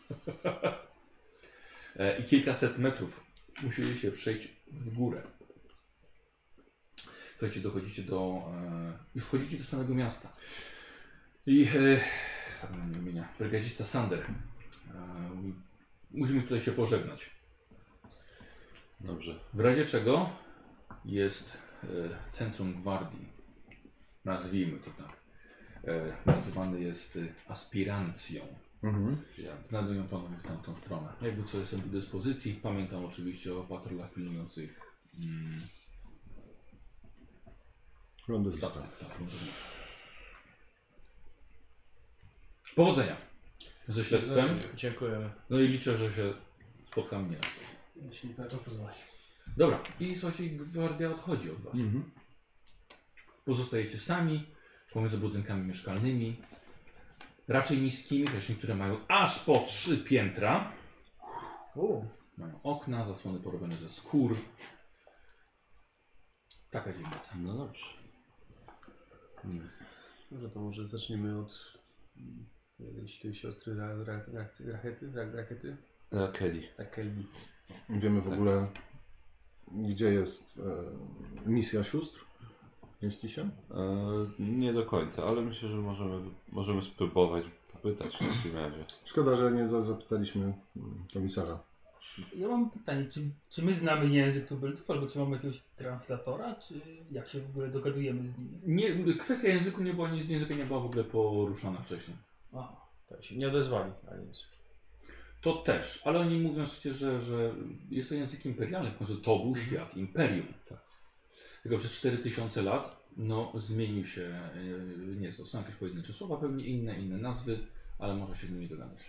Speaker 2: e, I kilkaset metrów musieli się przejść w górę. Słuchajcie, dochodzicie do... E, już wchodzicie do samego miasta. I... E, imienia. Brygadzista Sander. E, musimy tutaj się pożegnać.
Speaker 5: Dobrze.
Speaker 2: W razie czego jest centrum gwardii. Nazwijmy to tak. Nazywany jest aspirancją.
Speaker 1: Mhm.
Speaker 2: Znajdują panowie w tamtą stronę. Jakby co jestem do dyspozycji. Pamiętam oczywiście o patrolach pilnujących mm,
Speaker 1: Lądowiska.
Speaker 2: statek. Tak, lądownika. Powodzenia ze śledztwem.
Speaker 4: Dziękujemy.
Speaker 2: No i liczę, że się spotkamy nie.
Speaker 3: Jeśli na to pozwoli.
Speaker 2: Dobra, i słuchajcie, gwardia odchodzi od was.
Speaker 1: Mhm.
Speaker 2: Pozostajecie sami pomiędzy budynkami mieszkalnymi, raczej niskimi, chociaż niektóre mają aż po trzy piętra. Mają okna, zasłony porobione ze skór. Taka dzielnica.
Speaker 5: No dobrze.
Speaker 3: Może to może zaczniemy od mm, jakiejś tej siostry ra, ra, ra, rachety, ra, rakety?
Speaker 5: Kelly.
Speaker 3: Tak, Kelby.
Speaker 1: Wiemy w ogóle, gdzie jest e, misja sióstr? Mieści się?
Speaker 5: E, nie do końca, ale myślę, że możemy, możemy spróbować popytać w takim razie.
Speaker 1: Szkoda, że nie za- zapytaliśmy mm, komisarza.
Speaker 6: Ja mam pytanie, czy, czy my znamy język tubylców, albo czy mamy jakiegoś translatora, czy jak się w ogóle dogadujemy z nimi?
Speaker 2: Nie, kwestia języku nie była, języka nie była w ogóle poruszana wcześniej.
Speaker 6: Aha.
Speaker 4: Tak się nie odezwali, ale nic.
Speaker 2: To też, ale oni mówią przecież, że, że jest to język imperialny, w końcu to był świat, imperium. Tylko przez 4000 lat no, zmienił się yy, nieco. Są jakieś pojedyncze słowa, pewnie inne, inne nazwy, ale można się z nimi dogadać.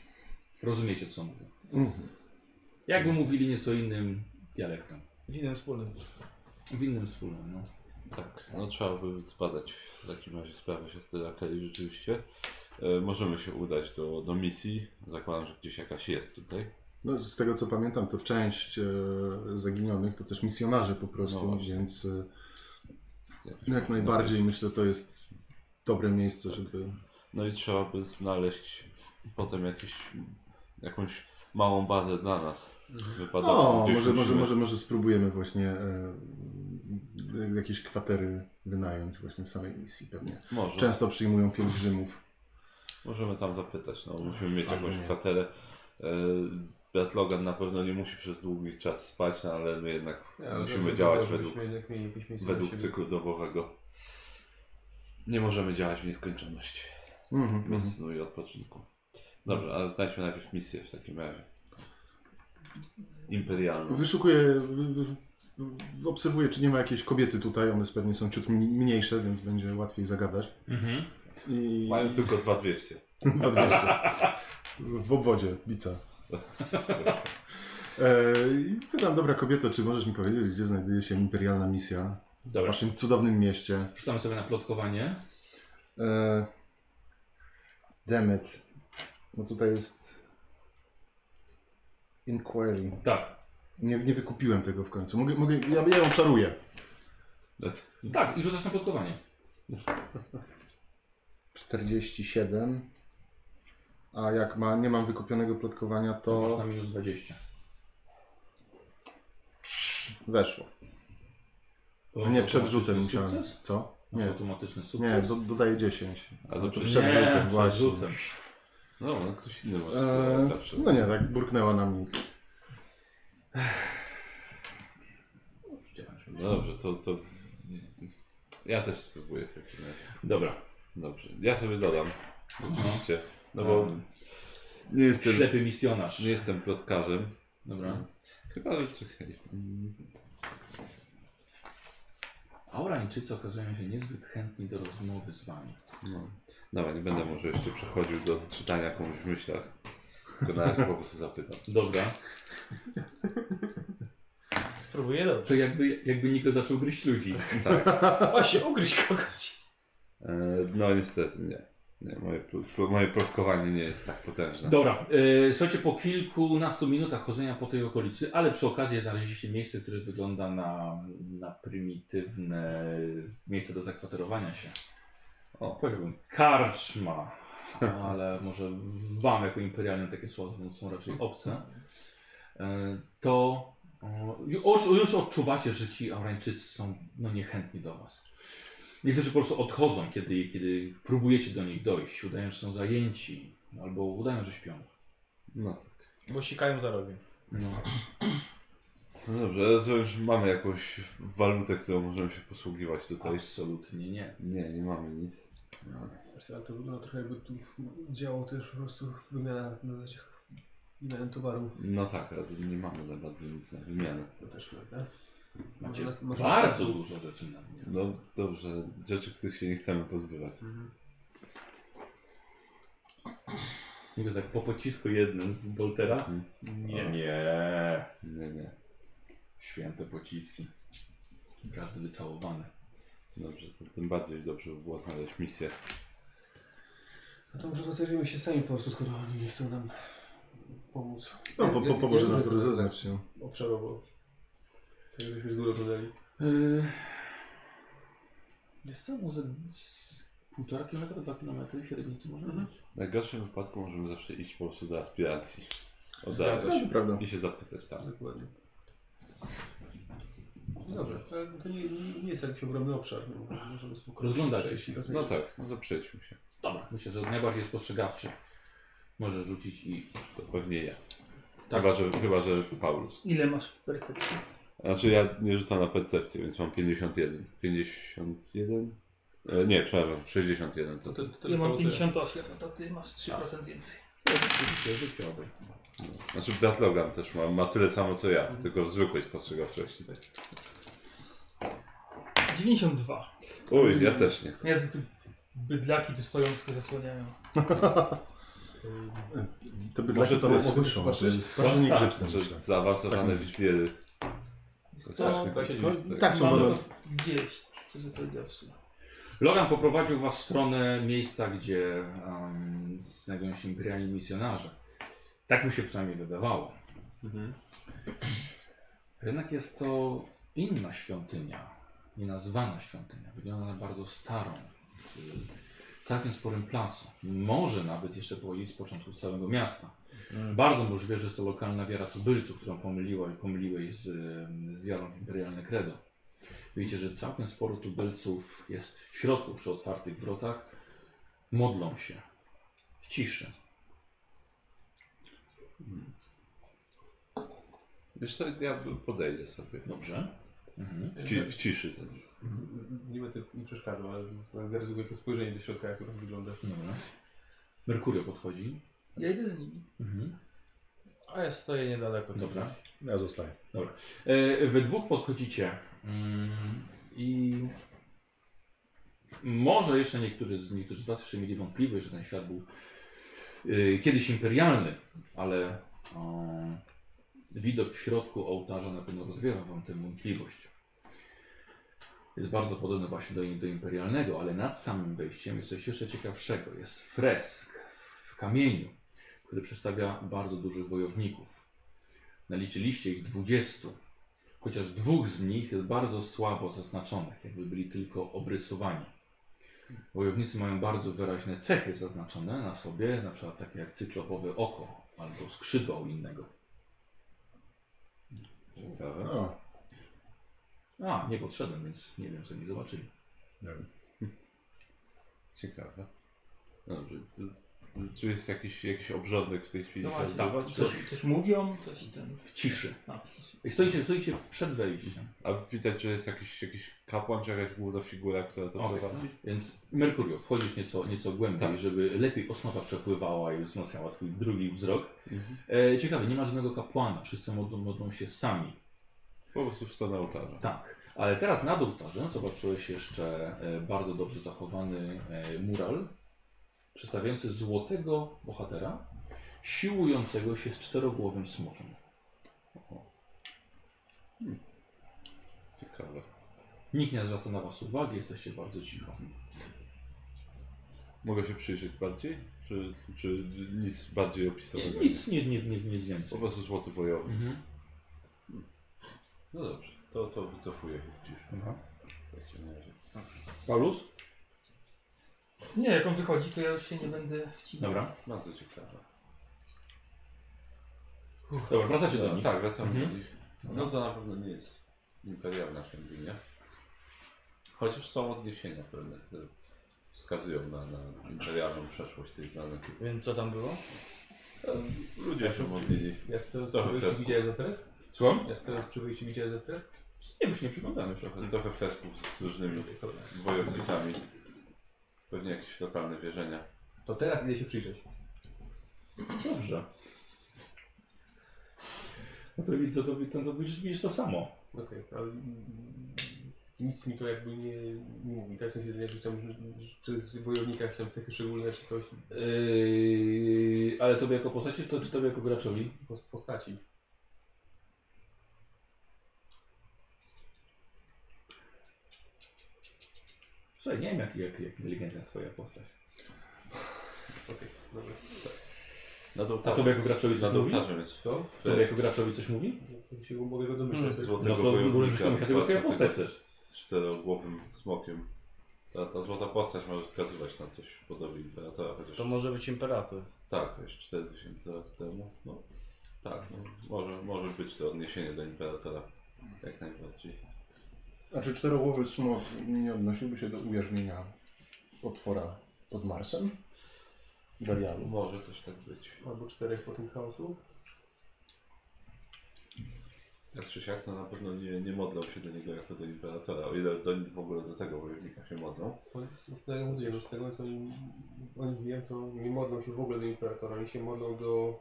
Speaker 2: Rozumiecie, co mówię.
Speaker 1: Mhm.
Speaker 2: Jakby mówili nieco innym dialektem.
Speaker 4: W innym wspólnym.
Speaker 2: W innym wspólnym, no.
Speaker 5: Tak, no trzeba by zbadać w takim razie sprawę siostry Kelly rzeczywiście. E, możemy się udać do, do misji. Zakładam, że gdzieś jakaś jest tutaj.
Speaker 1: No, z tego co pamiętam, to część e, zaginionych to też misjonarze po prostu,
Speaker 5: No
Speaker 1: więc e, Jak
Speaker 5: tak
Speaker 1: najbardziej myślę, to jest dobre miejsce, żeby...
Speaker 5: No i trzeba by znaleźć potem jakieś, jakąś małą bazę dla nas. Wypadało.
Speaker 1: O,
Speaker 5: gdzieś
Speaker 1: może, może, może, może spróbujemy właśnie e, jakieś kwatery wynająć właśnie w samej misji pewnie.
Speaker 5: Może.
Speaker 1: Często przyjmują pielgrzymów.
Speaker 5: Możemy tam zapytać, no musimy mieć
Speaker 1: Albo
Speaker 5: jakąś
Speaker 1: nie.
Speaker 5: kwaterę. E, Brat Logan na pewno nie musi przez długi czas spać, no, ale my jednak musimy działać według,
Speaker 3: Według,
Speaker 5: cyklu dobowego. Nie możemy działać w nieskończoność.
Speaker 1: Mhm, mhm.
Speaker 5: Bez snu i odpoczynku. Dobrze, ale znajdźmy najpierw misję w takim razie. Imperialną.
Speaker 1: Wyszukuję, wy, wy, wy- obserwuję, czy nie ma jakiejś kobiety tutaj. One pewnie są ciut mni- mniejsze, więc będzie łatwiej zagadać.
Speaker 2: Mhm.
Speaker 1: I...
Speaker 5: Mają tylko 2200.
Speaker 1: 2200. W obwodzie, bica. E, I pytam, dobra kobieto, czy możesz mi powiedzieć, gdzie znajduje się imperialna misja w
Speaker 2: Dobra,
Speaker 1: waszym cudownym mieście?
Speaker 2: rzucamy sobie na plotkowanie.
Speaker 1: E, Demet. No tutaj jest Inquiry.
Speaker 2: Tak,
Speaker 1: Nie, nie wykupiłem tego w końcu. Mogę, mogę, ja, ja ją czaruję.
Speaker 2: tak i rzucasz na plotkowanie.
Speaker 1: 47. A jak ma, nie mam wykupionego plotkowania,
Speaker 2: To masz na minus 20.
Speaker 1: weszło.
Speaker 2: To
Speaker 1: nie, przed rzutem musiałem.
Speaker 2: Sukces?
Speaker 1: Co? Nie,
Speaker 2: automatyczny sukces?
Speaker 1: nie do, dodaję 10.
Speaker 5: A to
Speaker 1: to
Speaker 5: przed-
Speaker 2: nie,
Speaker 1: rzutem,
Speaker 2: przed
Speaker 1: właśnie.
Speaker 2: rzutem.
Speaker 5: No, no ktoś inny może
Speaker 1: E,
Speaker 5: zawsze.
Speaker 1: no nie, tak burknęła na mnie.
Speaker 5: No dobrze, to, to... Ja też spróbuję w takim razie.
Speaker 2: Dobra.
Speaker 5: Dobrze, ja sobie dodam. Oczywiście. No bo
Speaker 2: Um,
Speaker 5: nie jestem,
Speaker 2: Ślepy misjonarz.
Speaker 5: nie jestem plotkarzem.
Speaker 2: Dobra.
Speaker 5: Chyba, że czekaj. Mm,
Speaker 2: Aurańczycy okazują się niezbyt chętni do rozmowy z wami.
Speaker 5: No. Dobra, nie będę może jeszcze przechodził do czytania komuś w myślach. Tylko na razie po prostu zapytam.
Speaker 2: Dobra.
Speaker 4: Spróbuję dobrze.
Speaker 2: To jakby, jakby Niko zaczął gryźć ludzi.
Speaker 4: Właśnie, ugryźć kogoś.
Speaker 5: E, no niestety nie. Nie moje, moje plotkowanie nie jest tak potężne.
Speaker 2: Dobra. E, słuchajcie, po kilkunastu minutach chodzenia po tej okolicy, ale przy okazji znaleźliście miejsce, które wygląda na, na prymitywne miejsce do zakwaterowania się. O, powiedziałbym karczma, ale może wam jako imperialnym takie słowa są raczej obce. E, to o, już, już odczuwacie, że ci Aurańczycy są no, niechętni do was. Niektórzy po prostu odchodzą, kiedy, kiedy próbujecie do nich dojść. Udają, że są zajęci, albo udają, że śpią.
Speaker 5: No tak.
Speaker 4: Bo sikają za rogiem.
Speaker 2: No.
Speaker 5: No dobrze, ale to już mamy jakąś walutę, którą możemy się posługiwać tutaj.
Speaker 2: Absolutnie nie.
Speaker 5: Nie, nie mamy nic.
Speaker 3: Co, ale to wygląda trochę jakby tu działo też po prostu wymiana na wymiany towaru.
Speaker 5: No tak, ale nie mamy za bardzo nic na wymianę.
Speaker 3: To też prawda?
Speaker 2: Macie
Speaker 3: Może nas- może
Speaker 2: bardzo
Speaker 3: nas-
Speaker 2: dużo rzeczy na mnie.
Speaker 5: No dobrze, rzeczy, których się nie chcemy pozbywać.
Speaker 2: Tylko tak po pocisku jednym z Boltera.
Speaker 5: Mhm.
Speaker 2: Nie,
Speaker 5: O.
Speaker 2: nie.
Speaker 5: Nie, nie.
Speaker 2: Święte pociski. Każdy wycałowany.
Speaker 5: Dobrze, to tym bardziej dobrze by było znaleźć misję.
Speaker 3: No to może rozejrzyjmy się sami po prostu, skoro oni nie chcą nam pomóc.
Speaker 1: No, po, po,
Speaker 3: Jak-
Speaker 1: po Boże
Speaker 3: jak-
Speaker 1: natury
Speaker 3: jak-
Speaker 1: zeznacz się.
Speaker 3: Obszarowo. Jakbyśmy z góry oglądali.
Speaker 2: Yy... Jest co, może z półtora kilometra, dwa kilometry średnicy może
Speaker 3: Mhm.
Speaker 2: być?
Speaker 5: W najgorszym wypadku możemy zawsze iść po prostu do aspiracji. Od
Speaker 3: Zgadza
Speaker 5: razu.
Speaker 1: To prawda.
Speaker 5: I się zapytać tam.
Speaker 3: Dokładnie. Dobrze, ale to nie, nie nie jest jakiś ogromny obszar. No, możemy spokojnie
Speaker 2: Rozglądacie
Speaker 3: przejść i
Speaker 2: się.
Speaker 5: No
Speaker 3: rozejrzeć.
Speaker 5: tak, no to przejdźmy się.
Speaker 2: Dobra, myślę, że najbardziej spostrzegawczy może rzucić i
Speaker 5: To pewnie ja.
Speaker 2: Tak.
Speaker 5: Chyba, że, chyba, że Paulus.
Speaker 6: Ile masz percepcji?
Speaker 5: Znaczy ja nie rzucam na percepcję, więc mam 51. 51? E, nie, przepraszam, 61.
Speaker 3: To, to, to, to
Speaker 6: Ja mam
Speaker 3: tyle.
Speaker 6: 58, no to ty masz 3% więcej.
Speaker 2: obaj.
Speaker 5: Znaczy brat Logan też ma, ma tyle samo co ja, tylko w zwykłej spostrzegawczości.
Speaker 6: 92.
Speaker 5: Uj, ja też nie.
Speaker 6: Jezu, ty bydlaki tu stoją, tylko zasłaniają.
Speaker 1: Te bydlaki
Speaker 5: Może
Speaker 1: to
Speaker 5: ty
Speaker 1: nas
Speaker 3: sobie
Speaker 1: słyszą. To jest bardzo
Speaker 2: Tak,
Speaker 1: niegrzeczne,
Speaker 5: Że zaawansowane
Speaker 1: Tak
Speaker 5: wizjery.
Speaker 6: Co?
Speaker 1: No, tak są bardzo...
Speaker 6: to gdzieś, szczerze powiedziawszy.
Speaker 2: Logan poprowadził was w stronę miejsca, gdzie um, znajdują się imperialni misjonarze. Tak mu się przynajmniej wydawało.
Speaker 3: Mhm.
Speaker 2: Jednak jest to inna świątynia, nienazwana świątynia. Wygląda na bardzo starą, przy całkiem sporym placu. Może nawet jeszcze pochodzić z początków całego miasta. Bardzo możliwe, że jest to lokalna wiara tubylców, którą pomyliła i pomyliłeś z, z wiarą w imperialne credo. Widzicie, że całkiem sporo tubylców jest w środku przy otwartych wrotach. Modlą się w ciszy.
Speaker 5: Wiesz co, ja podejdę sobie.
Speaker 2: Dobrze? Mhm.
Speaker 5: W, ci, w ciszy ten.
Speaker 3: Nie będę nie przeszkadzał, ale zaryzykuję to spojrzenie do środka, jak to wygląda.
Speaker 2: Dobrze. Merkurio podchodzi.
Speaker 6: Ja idę z nimi.
Speaker 2: Mhm.
Speaker 4: A ja stoję niedaleko.
Speaker 2: Dobra.
Speaker 1: Ja zostaję.
Speaker 2: E, Wy dwóch podchodzicie mm, i może jeszcze niektórzy z, niektórzy z Was jeszcze mieli wątpliwość, że ten świat był e, kiedyś imperialny, ale o, widok w środku ołtarza na pewno rozwiewa wam tę wątpliwość. Jest bardzo podobny właśnie do, do imperialnego, ale nad samym wejściem jest coś jeszcze ciekawszego. Jest fresk w kamieniu, który przedstawia bardzo dużych wojowników. Naliczyliście ich 20, chociaż dwóch z nich jest bardzo słabo zaznaczonych, jakby byli tylko obrysowani. Wojownicy mają bardzo wyraźne cechy zaznaczone na sobie, na przykład takie jak cyklopowe oko albo skrzydła u innego.
Speaker 5: Ciekawe.
Speaker 2: A, nie podszedłem, więc nie wiem co mi zobaczyli.
Speaker 5: Ciekawe. Dobrze. Czy jest jakiś, jakiś obrządek w tej chwili?
Speaker 6: No właśnie,
Speaker 5: Tak,
Speaker 2: tak.
Speaker 6: Coś, coś mówią, coś ten...
Speaker 2: W ciszy.
Speaker 6: A, coś-
Speaker 2: I stoicie, stoicie przed wejściem.
Speaker 5: A widać, że jest jakiś, jakiś kapłan, czy jakaś główna figura, która to
Speaker 2: Okej.
Speaker 5: prowadzi?
Speaker 2: Więc Merkurio, wchodzisz nieco, nieco głębiej,
Speaker 5: Tak.
Speaker 2: żeby lepiej osnowa przepływała i wzmacniała twój drugi wzrok.
Speaker 5: Mhm.
Speaker 2: E, ciekawe, nie ma żadnego kapłana, wszyscy modlą, modlą się sami.
Speaker 5: Po prostu w stronę ołtarza.
Speaker 2: Tak, ale teraz nad ołtarzem zobaczyłeś jeszcze e, bardzo dobrze zachowany e, mural przedstawiający złotego bohatera siłującego się z czterogłowym smokiem.
Speaker 5: Ciekawe.
Speaker 2: Nikt nie zwraca na was uwagi, jesteście bardzo cicho.
Speaker 5: Mogę się przyjrzeć bardziej? Czy, czy nic bardziej opisowego?
Speaker 2: Nic, nie, nie, nie, nic
Speaker 5: Po
Speaker 2: więcej.
Speaker 5: prostu złoty wojowy.
Speaker 2: Mhm.
Speaker 5: No dobrze, to, to wycofuję gdzieś.
Speaker 2: Dobra.
Speaker 5: W takim razie.
Speaker 2: Paulus?
Speaker 6: Nie, jak on wychodzi, to ja już się nie będę wcinał.
Speaker 2: Dobra.
Speaker 5: Bardzo ciekawe.
Speaker 2: Dobra, wracacie do nich.
Speaker 5: Tak, wracamy
Speaker 2: Mhm.
Speaker 5: do nich. No to na pewno nie jest imperialna świątynia. Chociaż są odniesienia pewne, które wskazują na, na imperialną przeszłość tej planety.
Speaker 4: Więc co tam było?
Speaker 5: Ludzie się modlili.
Speaker 3: Ja z tego
Speaker 5: Trochę fresków.
Speaker 3: widziałem za fresk?
Speaker 2: Słucham?
Speaker 3: Ja z tego przy wyjściu widziałem za?
Speaker 2: Nie, się nie przyglądamy. Trochę,
Speaker 5: trochę fresków z różnymi wojownikami. Pewnie jakieś lokalne wierzenia.
Speaker 3: To teraz idę się przyjrzeć.
Speaker 2: Dobrze. No to, to, to, to, to widzisz, widzisz to samo.
Speaker 3: Okej, ale mm, nic mi to jakby nie, nie mówi. Tak w sensie, że jakbyś tam że- przy wojownikach tam cechy szczególne czy coś
Speaker 2: Yy, ale tobie jako postaci, to czy tobie jako graczowi?
Speaker 3: po postaci.
Speaker 2: Słuchaj, nie wiem jak, jak, jak inteligentna jest twoja postać.
Speaker 3: Okej, dobra.
Speaker 5: Nad
Speaker 2: A tobie jako graczowi coś
Speaker 5: nad
Speaker 2: mówi?
Speaker 5: ołtarzem jest
Speaker 3: Co?
Speaker 2: Tobie jako graczowi coś mówi?
Speaker 3: No, to się mogę go domyśleć.
Speaker 4: Mm,
Speaker 2: No to możesz pomyśleć, dlatego twoja
Speaker 5: walczącego
Speaker 2: postać
Speaker 5: z czterogłowym smokiem. Ta, ta złota postać może wskazywać na coś w podobie imperatora, chociaż
Speaker 4: To może być imperator.
Speaker 5: tak, już 4000 lat temu. No, tak, no, może, może być to odniesienie do imperatora. Jak najbardziej.
Speaker 1: A czy czterogłowy smok nie odnosiłby się do ujarzmienia potwora pod Marsem? Darialu.
Speaker 5: Może też tak być.
Speaker 3: Albo czterech po tym chaosu.
Speaker 5: Tak czy siak, to na pewno nie, nie modlą się do niego jako do imperatora, o ile do, w ogóle do tego wojownika się modlą.
Speaker 3: Oni z, tego, mówię, no z tego co oni, oni wiem, to nie modlą się w ogóle do imperatora. Oni się modlą do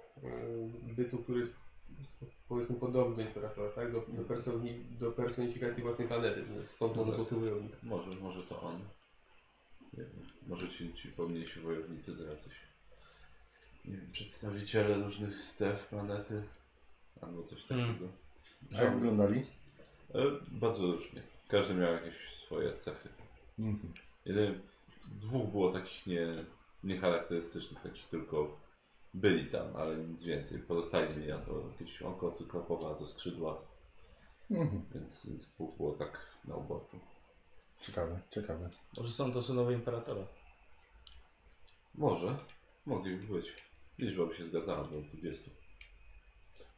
Speaker 3: y, bytu, który jest powiedzmy podobny do imperatora, tak? Do, do, personi, do personifikacji własnej planety. Stąd może złoty wojownik.
Speaker 5: Może, może to on. Nie wiem, może ci, ci pomniejsi wojownicy to jacyś nie wiem, przedstawiciele różnych stref planety albo coś
Speaker 4: Hmm.
Speaker 5: takiego.
Speaker 1: A jak wyglądali?
Speaker 5: E, bardzo różnie. Każdy miał jakieś swoje cechy.
Speaker 1: Mhm.
Speaker 5: Jeden, dwóch było takich nie, niecharakterystycznych, takich tylko byli tam, ale nic więcej. Pozostali mieli na to jakieś oko cyklopowe, a to skrzydła,
Speaker 1: Mhm.
Speaker 5: więc, więc dwóch było tak na uboczu.
Speaker 1: Ciekawe, ciekawe.
Speaker 4: Może są to synowie imperatora.
Speaker 5: Może, mogliby być. Liczba by się zgadzała do 20.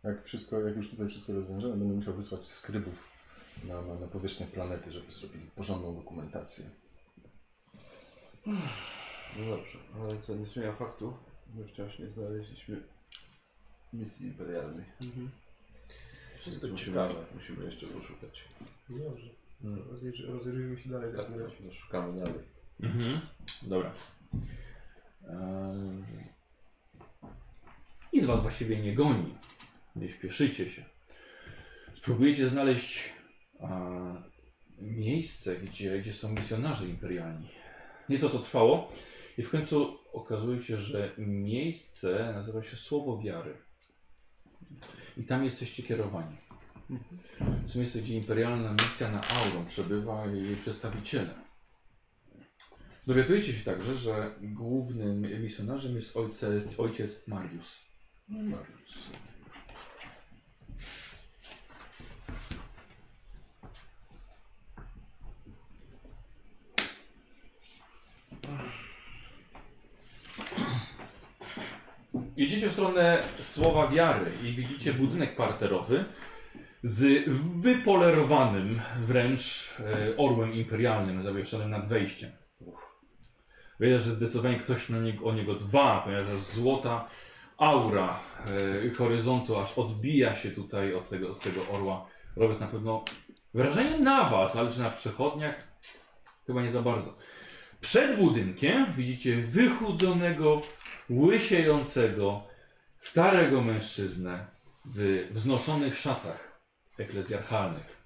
Speaker 1: Jak wszystko, jak już tutaj wszystko rozwiążemy, będę musiał wysłać skrybów na, na, na powierzchnię planety, żeby zrobili porządną dokumentację.
Speaker 5: No dobrze, ale co nie zmienia faktu, wciąż nie znaleźliśmy misji imperialnej.
Speaker 4: Wszystko
Speaker 5: Więc musimy,
Speaker 4: ciekawe.
Speaker 5: musimy jeszcze poszukać.
Speaker 3: Dobrze.
Speaker 4: Hmm.
Speaker 3: Rozejrzy- Rozejrzyjmy się dalej.
Speaker 5: Tak, no, szukamy dalej.
Speaker 2: Mhm. Dobra. Eee... Nic was właściwie nie goni. Nie śpieszycie się. Spróbujecie znaleźć a, miejsce, gdzie, gdzie są misjonarze imperialni. Nieco to trwało i w końcu okazuje się, że miejsce nazywa się Słowo Wiary. I tam jesteście kierowani. To miejsce, gdzie imperialna misja na Auron przebywa i jej przedstawiciele. Dowiadujecie się także, że głównym misjonarzem jest ojce, ojciec Marius. Jedziecie w stronę Słowa Wiary i widzicie budynek parterowy z wypolerowanym wręcz e, orłem imperialnym zawieszonym nad wejściem. Wiecie, że zdecydowanie ktoś na niego, o niego dba, ponieważ złota aura e, horyzontu aż odbija się tutaj od tego, od tego orła, robiąc na pewno wrażenie na was, ale czy na przechodniach? Chyba nie za bardzo. Przed budynkiem widzicie wychudzonego, łysiejącego, starego mężczyznę w wznoszonych szatach eklezjarchalnych.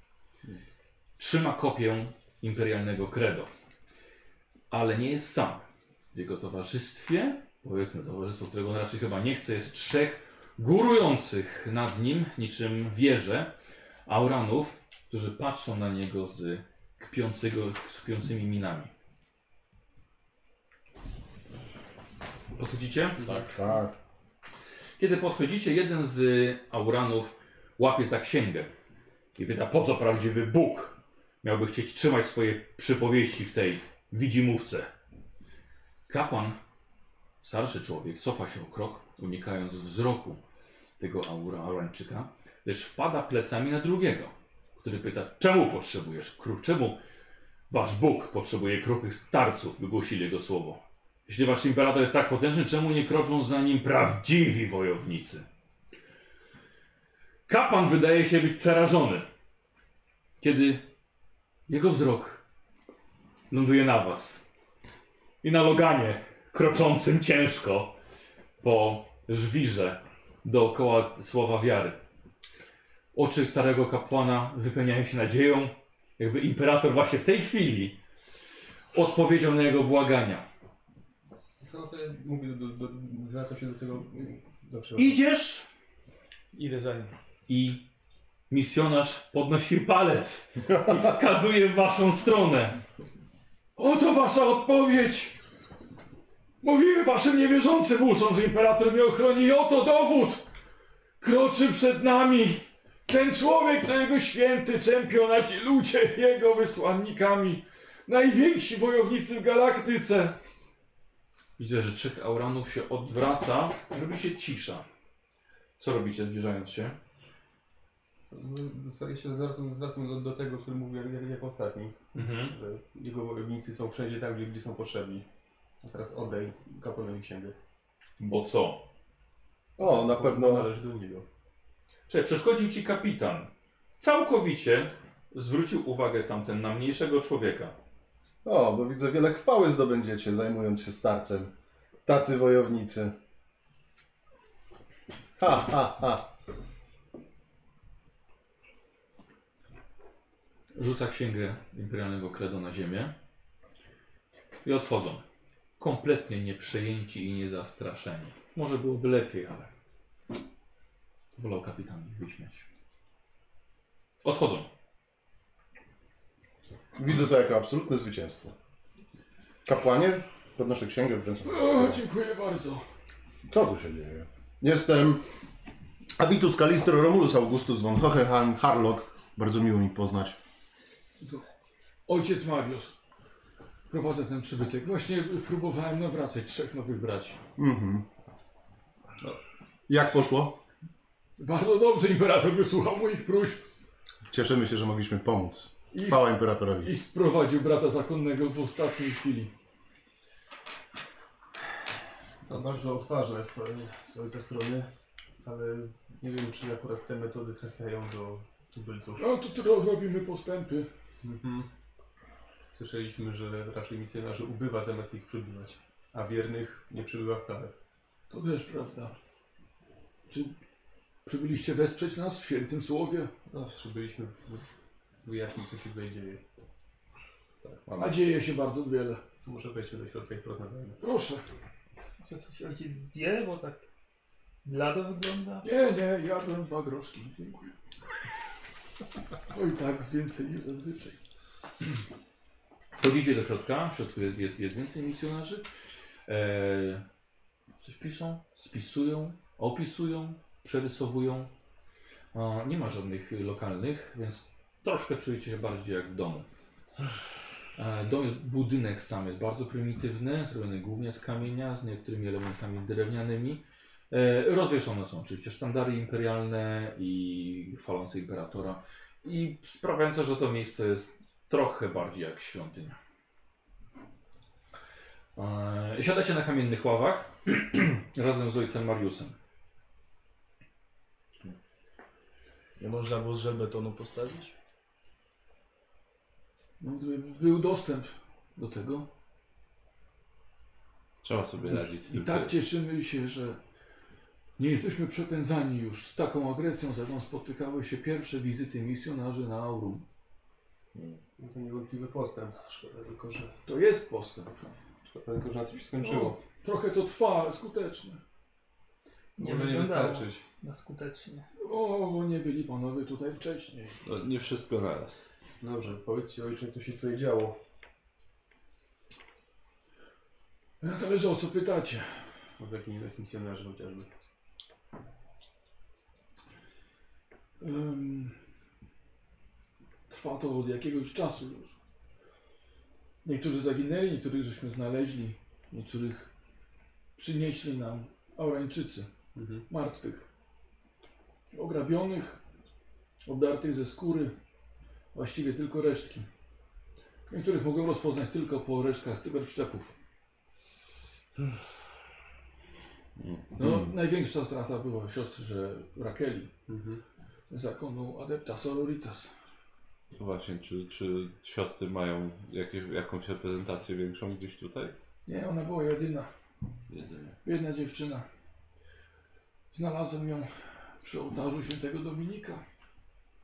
Speaker 2: Trzyma kopię imperialnego credo, ale nie jest sam. W jego towarzystwie, powiedzmy towarzystwo, którego on raczej chyba nie chce, jest trzech górujących nad nim, niczym wieże, auranów, którzy patrzą na niego z, kpiącego, z kpiącymi minami. Podchodzicie?
Speaker 1: Tak. Tak.
Speaker 2: Kiedy podchodzicie, jeden z auranów łapie za księgę i pyta, po co prawdziwy Bóg miałby chcieć trzymać swoje przypowieści w tej widzimówce. Kapłan, starszy człowiek, cofa się o krok, unikając wzroku tego aura, aurańczyka, lecz wpada plecami na drugiego, który pyta, czemu potrzebujesz krów, czemu wasz Bóg potrzebuje kruchych starców, by głosili jego słowo. Jeśli wasz imperator jest tak potężny, czemu nie kroczą za nim prawdziwi wojownicy? Kapłan wydaje się być przerażony, kiedy jego wzrok ląduje na was i na Loganie, kroczącym ciężko po żwirze dookoła słowa wiary. Oczy starego kapłana wypełniają się nadzieją, jakby imperator właśnie w tej chwili odpowiedział na jego błagania.
Speaker 3: Co to ja mówię, do, do, zwracam się do tego... Do przepraszam.
Speaker 2: Idziesz
Speaker 4: Idę za nim.
Speaker 2: i misjonarz podnosi palec i wskazuje w waszą stronę. Oto wasza odpowiedź! Mówiły waszym niewierzącym uszom, że imperator mnie ochroni i oto dowód! Kroczy przed nami! Ten człowiek to jego święty czempion, a ci ludzie jego wysłannikami. Najwięksi wojownicy w galaktyce. Widzę, że trzech auranów się odwraca, robi się cisza. Co robicie zbliżając się?
Speaker 3: Staję się, zwracam, zwracam do, do tego, który mówił jak, jak, jak ostatni,
Speaker 2: Mhm.
Speaker 3: że jego wojownicy są wszędzie tam, gdzie, gdzie są potrzebni. A teraz oddaj kapłanowi księgę.
Speaker 2: Bo co?
Speaker 1: O, na pewno.
Speaker 3: Należy do niego.
Speaker 2: Słuchaj, przeszkodził ci kapitan. Całkowicie zwrócił uwagę tamten na mniejszego człowieka.
Speaker 1: O, bo widzę, wiele chwały zdobędziecie, zajmując się starcem. Tacy wojownicy. Ha, ha, ha.
Speaker 2: Rzuca księgę imperialnego credo na ziemię i odchodzą. Kompletnie nieprzejęci i niezastraszeni. Może byłoby lepiej, ale wolał kapitan ich wyśmiać. Odchodzą.
Speaker 1: Widzę to jako absolutne zwycięstwo. Kapłanie, podnoszę księgę, wręczam.
Speaker 2: dziękuję bardzo.
Speaker 1: Co tu się dzieje? Jestem Avitus Calistro Romulus Augustus von Hohenheim Harlock. Bardzo miło mi poznać.
Speaker 2: Ojciec Mariusz. Prowadzę ten przybytek. Właśnie próbowałem nawracać trzech nowych braci.
Speaker 1: Mhm. Jak poszło?
Speaker 2: Bardzo dobrze imperator wysłuchał moich próśb
Speaker 1: Cieszymy się, że mogliśmy pomóc.
Speaker 2: I,
Speaker 1: Chwała imperatorowi.
Speaker 2: i sprowadził brata zakonnego w ostatniej chwili.
Speaker 3: To bardzo odważne jest z ojca strony, ale nie wiem, czy akurat te metody trafiają do tubylców.
Speaker 2: No to tu robimy postępy.
Speaker 3: Mhm. Słyszeliśmy, że raczej misjonarzy ubywa zamiast ich przybywać, a wiernych nie przybywa wcale.
Speaker 2: To też prawda. Czy przybyliście wesprzeć nas w świętym słowie?
Speaker 3: No, przybyliśmy wyjaśnić, co się tutaj dzieje.
Speaker 2: A dzieje się bardzo wiele.
Speaker 3: Może wejdźmy do środka i porozmawiamy.
Speaker 2: Proszę.
Speaker 6: Czy coś ojciec zje, bo tak Blado wygląda?
Speaker 2: Nie, nie, jadłem dwa groszki, dziękuję. Oj tak, więcej niż zazwyczaj. Wchodzicie do środka, w środku jest, jest, jest więcej misjonarzy. Eee, coś piszą, spisują, opisują, przerysowują. O, nie ma żadnych lokalnych, więc troszkę czujecie się bardziej jak w domu. E, dom, budynek sam jest bardzo prymitywny, zrobiony głównie z kamienia, z niektórymi elementami drewnianymi. E, rozwieszone są oczywiście sztandary imperialne i falące imperatora i sprawiające, że to miejsce jest trochę bardziej jak świątynia. E, siadacie na kamiennych ławach razem z ojcem Mariusem.
Speaker 4: Nie można było żelbetonu postawić?
Speaker 2: No, gdyby był dostęp do tego.
Speaker 5: Trzeba sobie radzić z
Speaker 2: I
Speaker 5: tym,
Speaker 2: tak
Speaker 5: co-
Speaker 2: cieszymy się, że nie jesteśmy przepędzani już z taką agresją, z jaką spotykały się pierwsze wizyty misjonarzy na Aurum.
Speaker 3: No to niewątpliwy postęp. Szkoda tylko, że,
Speaker 2: To jest postęp.
Speaker 3: szkoda tylko, że na tym się skończyło.
Speaker 2: Trochę to trwa, ale skuteczne.
Speaker 6: Nie
Speaker 3: Może nie wystarczyć.
Speaker 6: na skutecznie.
Speaker 2: O, bo nie byli panowie tutaj wcześniej.
Speaker 5: No, nie wszystko naraz.
Speaker 3: Dobrze, powiedzcie ojcze, co się tutaj działo.
Speaker 2: Zależy o co pytacie.
Speaker 3: Jakich innych misjonarzy chociażby.
Speaker 2: Ym, trwa to od jakiegoś czasu już. Niektórzy zaginęli, niektórych żeśmy znaleźli, niektórych przynieśli nam Aurańczycy,
Speaker 3: Mhm.
Speaker 2: martwych, ograbionych, obdartych ze skóry, właściwie tylko resztki. Niektórych mogłem rozpoznać tylko po resztkach cyberszczepów. No, największa strata była w siostrze Rakeli,
Speaker 3: Mhm.
Speaker 2: zakonu Adepta Sororitas.
Speaker 5: No Właśnie, czy, czy siostry mają jakieś, jakąś reprezentację większą gdzieś tutaj?
Speaker 2: Nie, ona była jedyna,
Speaker 5: Jedynie.
Speaker 2: biedna dziewczyna. Znalazłem ją przy ołtarzu świętego Dominika.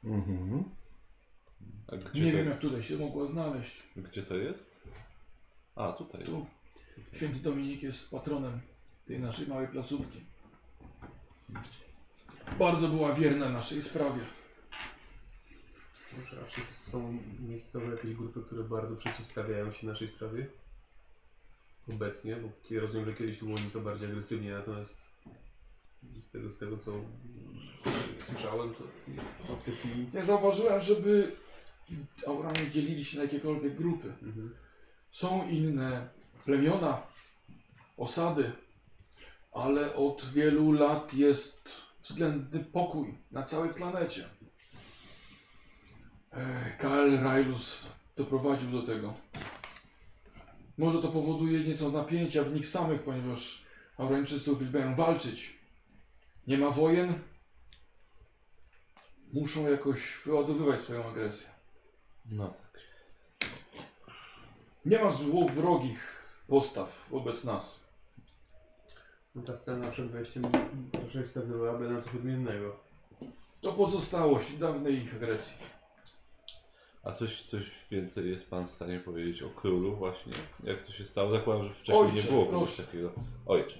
Speaker 1: Mhm.
Speaker 5: A gdzie,
Speaker 2: Nie
Speaker 5: to,
Speaker 2: wiem, jak tutaj się mogła znaleźć.
Speaker 5: gdzie to jest? A, tutaj.
Speaker 2: Tu święty Dominik jest patronem tej naszej małej placówki. Bardzo była wierna naszej sprawie.
Speaker 3: Może raczej są miejscowe jakieś grupy, które bardzo przeciwstawiają się naszej sprawie? Obecnie, bo kiedy rozumiem, że kiedyś to było nieco bardziej agresywnie, natomiast z tego, z tego co słyszałem, to jest to w tej chwili...
Speaker 2: Nie zauważyłem, żeby Auranie dzielili się na jakiekolwiek grupy.
Speaker 3: Mhm.
Speaker 2: Są inne plemiona, osady, ale od wielu lat jest względny pokój na całej planecie. E, Kael Railus doprowadził do tego. Może to powoduje nieco napięcia w nich samych, ponieważ Aurańczycy uwielbiają walczyć. Nie ma wojen. Muszą jakoś wyładowywać swoją agresję.
Speaker 5: No tak.
Speaker 2: Nie ma złowrogich postaw wobec nas.
Speaker 3: No ta scena przed wejściem raczej wskazywałaby na coś odmiennego.
Speaker 2: To pozostałość dawnej ich agresji.
Speaker 5: A coś, coś więcej jest Pan w stanie powiedzieć o królu właśnie? Jak to się stało? Zakładam, że wcześniej
Speaker 2: Ojcze,
Speaker 5: nie było kogoś
Speaker 2: proszę.
Speaker 5: takiego. Ojcze.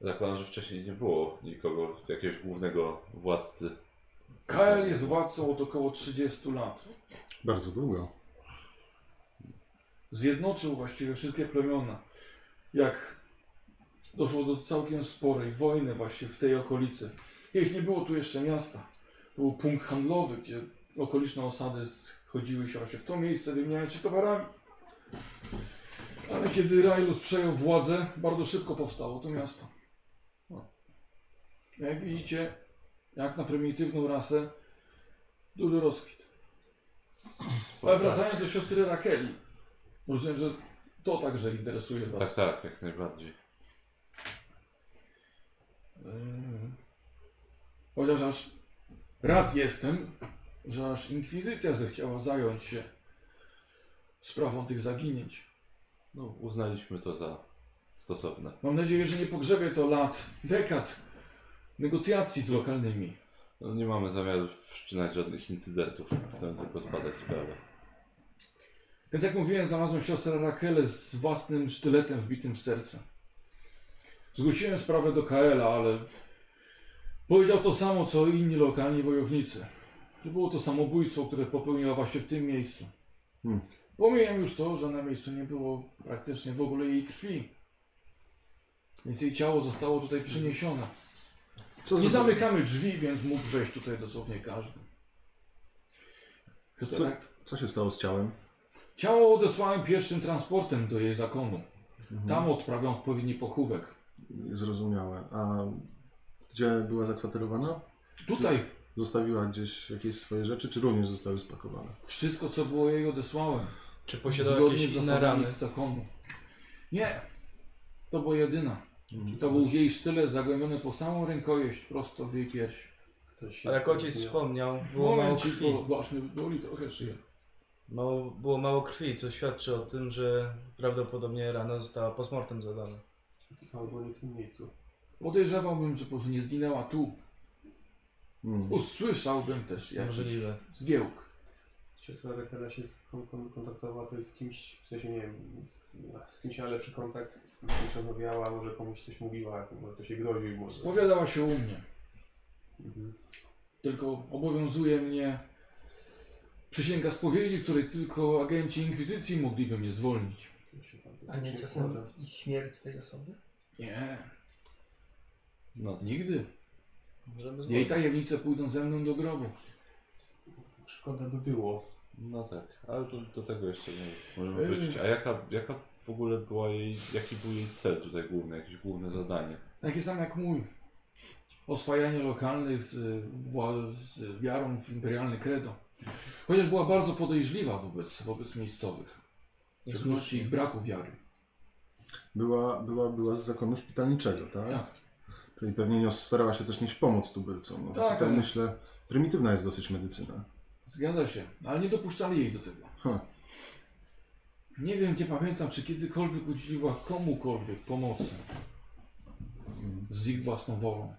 Speaker 5: Zakładam, że wcześniej nie było nikogo, jakiegoś głównego władcy.
Speaker 2: Kael jest władcą od około 30 lat.
Speaker 1: Bardzo długo.
Speaker 2: Zjednoczył właściwie wszystkie plemiona. Jak doszło do całkiem sporej wojny właśnie w tej okolicy. Kiedyś nie było tu jeszcze miasta. Był punkt handlowy, gdzie okoliczne osady schodziły się właśnie w to miejsce, wymieniając się towarami. Ale kiedy Railus przejął władzę, bardzo szybko powstało to miasto. No. Jak widzicie, jak na prymitywną rasę, duży rozkwit. Ale wracając do siostry Rakeli. Rozumiem, że to także interesuje Was.
Speaker 5: Tak, tak, jak najbardziej.
Speaker 2: Ym, Chociaż aż rad jestem, że aż inkwizycja zechciała zająć się sprawą tych zaginięć.
Speaker 5: No, uznaliśmy to za stosowne.
Speaker 2: Mam nadzieję, że nie pogrzebie to lat, dekad negocjacji z lokalnymi.
Speaker 5: No, nie mamy zamiaru wszczynać żadnych incydentów. Chcemy tylko zbadać sprawę.
Speaker 2: Więc jak mówiłem, znalazłem siostrę Rakelę z własnym sztyletem wbitym w serce. Zgłosiłem sprawę do KL-a, ale powiedział to samo, co inni lokalni wojownicy. Że było to samobójstwo, które popełniła właśnie w tym miejscu.
Speaker 1: Hmm.
Speaker 2: Pomijam już to, że na miejscu nie było praktycznie w ogóle jej krwi. Więc jej ciało zostało tutaj przyniesione.
Speaker 1: Co
Speaker 2: Nie
Speaker 1: za-
Speaker 2: zamykamy drzwi, więc mógł wejść tutaj dosłownie każdy.
Speaker 1: Co-? Co się stało z ciałem?
Speaker 2: Ciało odesłałem pierwszym transportem do jej zakonu.
Speaker 1: Mhm.
Speaker 2: Tam odprawiam odpowiedni pochówek.
Speaker 1: Zrozumiałe. A gdzie była zakwaterowana?
Speaker 2: Tutaj
Speaker 1: Zostawiła gdzieś jakieś swoje rzeczy, czy również zostały spakowane?
Speaker 2: wszystko, co było jej odesłałem.
Speaker 4: Czy posiada
Speaker 2: Zgodnie
Speaker 4: jakieś
Speaker 2: z
Speaker 4: inne
Speaker 2: zasadami
Speaker 4: rany?
Speaker 2: zakonu. Nie. To była jedyna.
Speaker 1: Mhm.
Speaker 2: To był jej sztylet zagłębiony po samą rękojeść, prosto w jej pierś.
Speaker 3: Ktoś
Speaker 4: Ale jak ojciec wspomniał, było mało
Speaker 2: Momencik,
Speaker 4: krwi.
Speaker 2: bo właśnie boli trochę szyję.
Speaker 4: Mało, było mało krwi, co świadczy o tym, że prawdopodobnie rana została postmortem zadana.
Speaker 3: Albo nie w tym miejscu.
Speaker 2: Podejrzewałbym, że po prostu nie zginęła tu.
Speaker 1: Mhm.
Speaker 2: Usłyszałbym też jakiś
Speaker 4: Możliwe.
Speaker 2: zgiełk.
Speaker 3: Siostra Rekera się z- kon- kon- kontaktowała to jest z kimś, w sensie nie wiem, z, z kimś miała lepszy kontakt, z kimś rozmawiała, może komuś coś mówiła, może to się groził. Może...
Speaker 2: Spowiadała się u mnie.
Speaker 3: Mhm.
Speaker 2: Tylko obowiązuje mnie przysięga spowiedzi, której tylko agenci Inkwizycji mogliby mnie zwolnić.
Speaker 3: Się
Speaker 6: A nie czasem i śmierć tej osoby?
Speaker 2: Nie,
Speaker 5: No,
Speaker 2: nigdy. Jej tajemnice pójdą ze mną do grobu.
Speaker 3: Szkoda by było.
Speaker 5: No tak, ale do, do tego jeszcze nie możemy
Speaker 2: Yy.
Speaker 5: wrócić. A jaka, jaka w ogóle była jej, jaki był jej cel tutaj główny, jakieś główne zadanie?
Speaker 2: Taki sam jak mój. Oswajanie lokalnych z, z wiarą w imperialne credo. Chociaż była bardzo podejrzliwa wobec, wobec miejscowych. W szczególności ich braku wiary.
Speaker 1: Była, była, była z zakonu szpitalniczego, tak?
Speaker 2: Tak.
Speaker 1: Czyli pewnie nie starała się też nieść pomoc tubylcom. No,
Speaker 2: Tak,
Speaker 1: tutaj
Speaker 2: ale-
Speaker 1: myślę, prymitywna jest dosyć medycyna.
Speaker 2: Zgadza się, ale nie dopuszczali jej do tego. Nie wiem, nie pamiętam, czy kiedykolwiek udzieliła komukolwiek pomocy z ich własną wolą.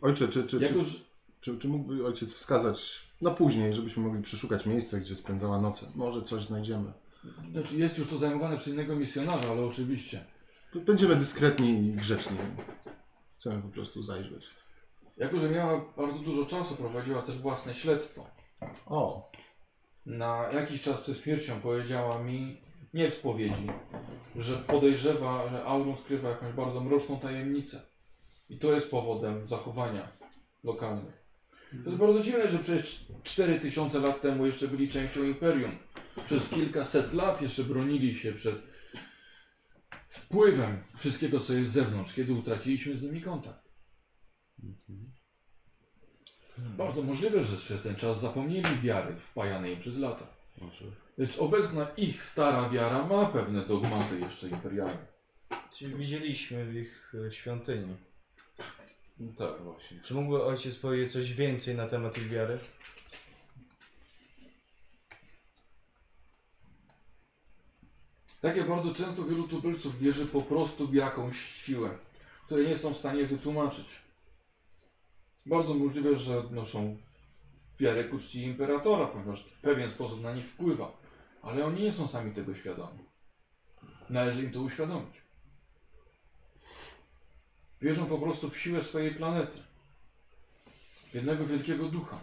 Speaker 1: Ojcze, czy, czy, czy,
Speaker 2: że
Speaker 1: czy, czy mógłby ojciec wskazać na później, żebyśmy mogli przeszukać miejsce, gdzie spędzała noce? Może coś znajdziemy.
Speaker 2: znaczy jest już to zajmowane przez innego misjonarza, ale oczywiście.
Speaker 1: Będziemy dyskretni i grzeczni. Chcemy po prostu zajrzeć.
Speaker 2: Jako, że miała bardzo dużo czasu, prowadziła też własne śledztwo.
Speaker 1: O,
Speaker 2: Na jakiś czas przed śmiercią powiedziała mi, nie w spowiedzi, że podejrzewa, że Aurum skrywa jakąś bardzo mroczną tajemnicę. I to jest powodem zachowania lokalnych. To jest bardzo dziwne, że przecież 4000 lat temu jeszcze byli częścią imperium. Przez kilkaset lat jeszcze bronili się przed wpływem wszystkiego, co jest z zewnątrz, kiedy utraciliśmy z nimi kontakt. Bardzo możliwe, że przez ten czas zapomnieli wiary wpajanej im przez lata.
Speaker 5: Może.
Speaker 2: Lecz obecna ich stara wiara ma pewne dogmaty jeszcze imperialne.
Speaker 4: Czyli widzieliśmy w ich e, świątyni.
Speaker 5: No tak, właśnie.
Speaker 4: Czy mógłby ojciec powiedzieć coś więcej na temat ich wiary?
Speaker 2: Tak jak bardzo często wielu tubylców wierzy po prostu w jakąś siłę, której nie są w stanie wytłumaczyć. Bardzo możliwe, że noszą wiarę ku czci imperatora, ponieważ w pewien sposób na nich wpływa, ale oni nie są sami tego świadomi. Należy im to uświadomić. Wierzą po prostu w siłę swojej planety. W jednego wielkiego ducha.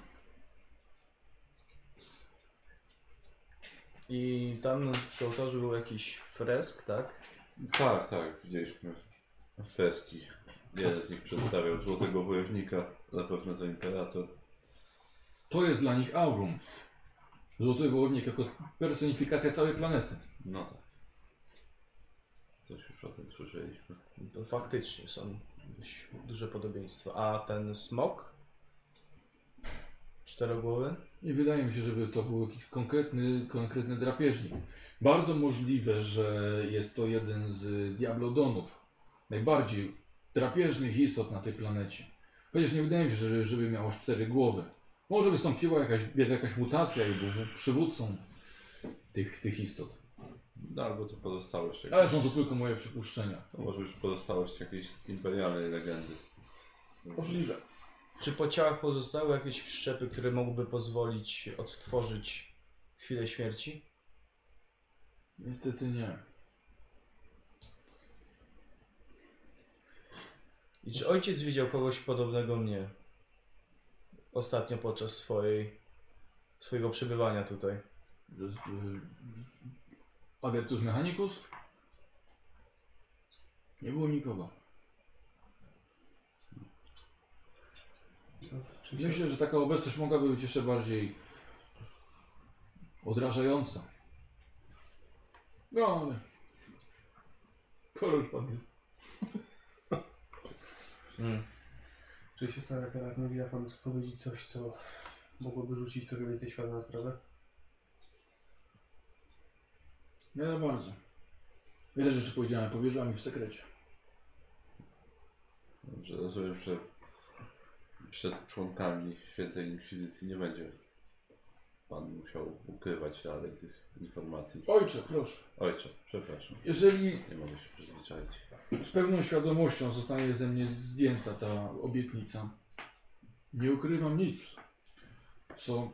Speaker 4: I tam przy ołtarzu był jakiś fresk, tak?
Speaker 5: Tak, tak, widzieliśmy freski. Jeden z nich przedstawiał złotego wojownika, na pewno to imperator.
Speaker 2: To jest dla nich aurum. Złoty wołownik jako personifikacja całej planety.
Speaker 5: No tak. Coś już o tym słyszeliśmy.
Speaker 4: To faktycznie są dość duże podobieństwa. A ten smok? Czterogłowy?
Speaker 2: Nie wydaje mi się, żeby to był jakiś konkretny, konkretny drapieżnik. Bardzo możliwe, że jest to jeden z diablodonów. Najbardziej drapieżnych istot na tej planecie. Chociaż nie wydaje mi się, żeby, żeby miał aż cztery głowy. Może wystąpiła jakaś, jakaś mutacja i był przywódcą tych, tych istot.
Speaker 5: No albo to pozostałość jakiejś,
Speaker 2: Ale są to tylko moje przypuszczenia.
Speaker 5: to może być pozostałość jakiejś imperialnej legendy.
Speaker 2: Możliwe.
Speaker 4: Czy po ciałach pozostały jakieś wszczepy, które mogłyby pozwolić odtworzyć chwilę śmierci?
Speaker 2: Niestety nie.
Speaker 4: I czy ojciec widział kogoś podobnego mnie ostatnio podczas swojej, swojego przebywania tutaj?
Speaker 2: Z- Agertus Mechanicus? Nie było nikogo. Myślę, że taka obecność mogłaby być jeszcze bardziej odrażająca. No ale... Już pan jest.
Speaker 4: Mm.
Speaker 3: Czy siostra Rakela mówiła Pan powiedzieć coś, co mogłoby rzucić trochę więcej światła na sprawę?
Speaker 2: Nie za bardzo. Wiele rzeczy powiedziałem, powierzyła mi w sekrecie.
Speaker 5: Dobrze, rozumiem, że przed członkami Świętej Inkwizycji nie będzie pan musiał ukrywać dalej tych informacji.
Speaker 2: Ojcze, proszę.
Speaker 5: Ojcze, przepraszam,
Speaker 2: Jeżeli
Speaker 5: nie mogę się przyzwyczaić.
Speaker 2: z pełną świadomością zostanie ze mnie zdjęta ta obietnica, nie ukrywam nic, co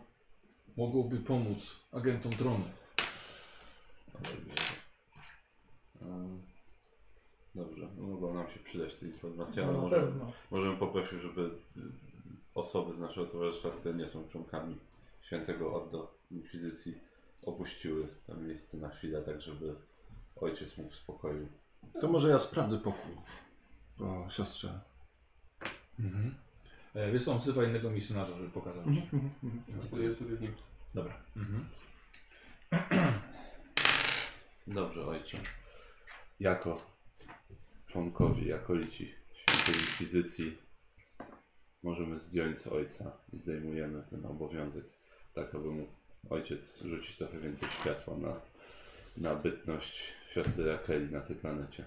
Speaker 2: mogłoby pomóc agentom tronu.
Speaker 5: Dobrze. Dobrze, no mogą nam się przydać te informacje, ale
Speaker 6: No, na
Speaker 5: może,
Speaker 6: pewno.
Speaker 5: możemy poprosić, żeby y, osoby z naszego towarzystwa, które nie są członkami Świętego Ordo Inkwizycji, opuściły to miejsce na chwilę, tak żeby ojciec mógł w spokoju.
Speaker 1: To może ja sprawdzę pokój po siostrze.
Speaker 2: Mhm. E, wiesz co, on wzywa innego misjonarza, żeby pokazał ci.
Speaker 3: To jest sobie w nim.
Speaker 2: Dobra. Mhm.
Speaker 5: Dobrze, ojcze. Jako członkowie, jako lici Świętej Inkwizycji możemy zdjąć z ojca i zdejmujemy ten obowiązek, tak aby mógł ojciec rzucić trochę więcej światła na, na bytność siostry Rakeli na tej planecie.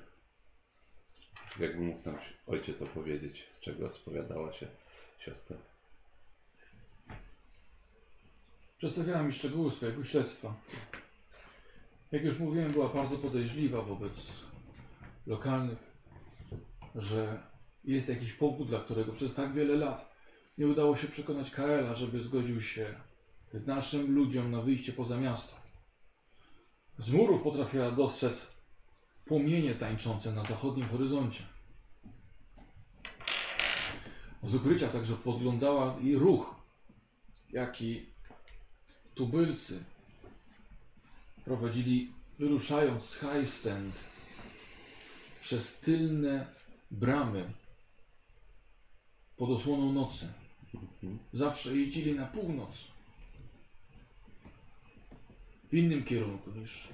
Speaker 5: Jakby mógł nam ojciec opowiedzieć, z czego spowiadała się siostra.
Speaker 2: Przedstawiała mi szczegóły swojego śledztwa. Jak już mówiłem, była bardzo podejrzliwa wobec lokalnych, że jest jakiś powód, dla którego przez tak wiele lat nie udało się przekonać Kaela, żeby zgodził się naszym ludziom na wyjście poza miasto. Z murów potrafiła dostrzec płomienie tańczące na zachodnim horyzoncie. Z ukrycia także podglądała i ruch, jaki tubylcy prowadzili, wyruszając z High Stand przez tylne bramy pod osłoną nocy. Zawsze jeździli na północ. W innym kierunku niż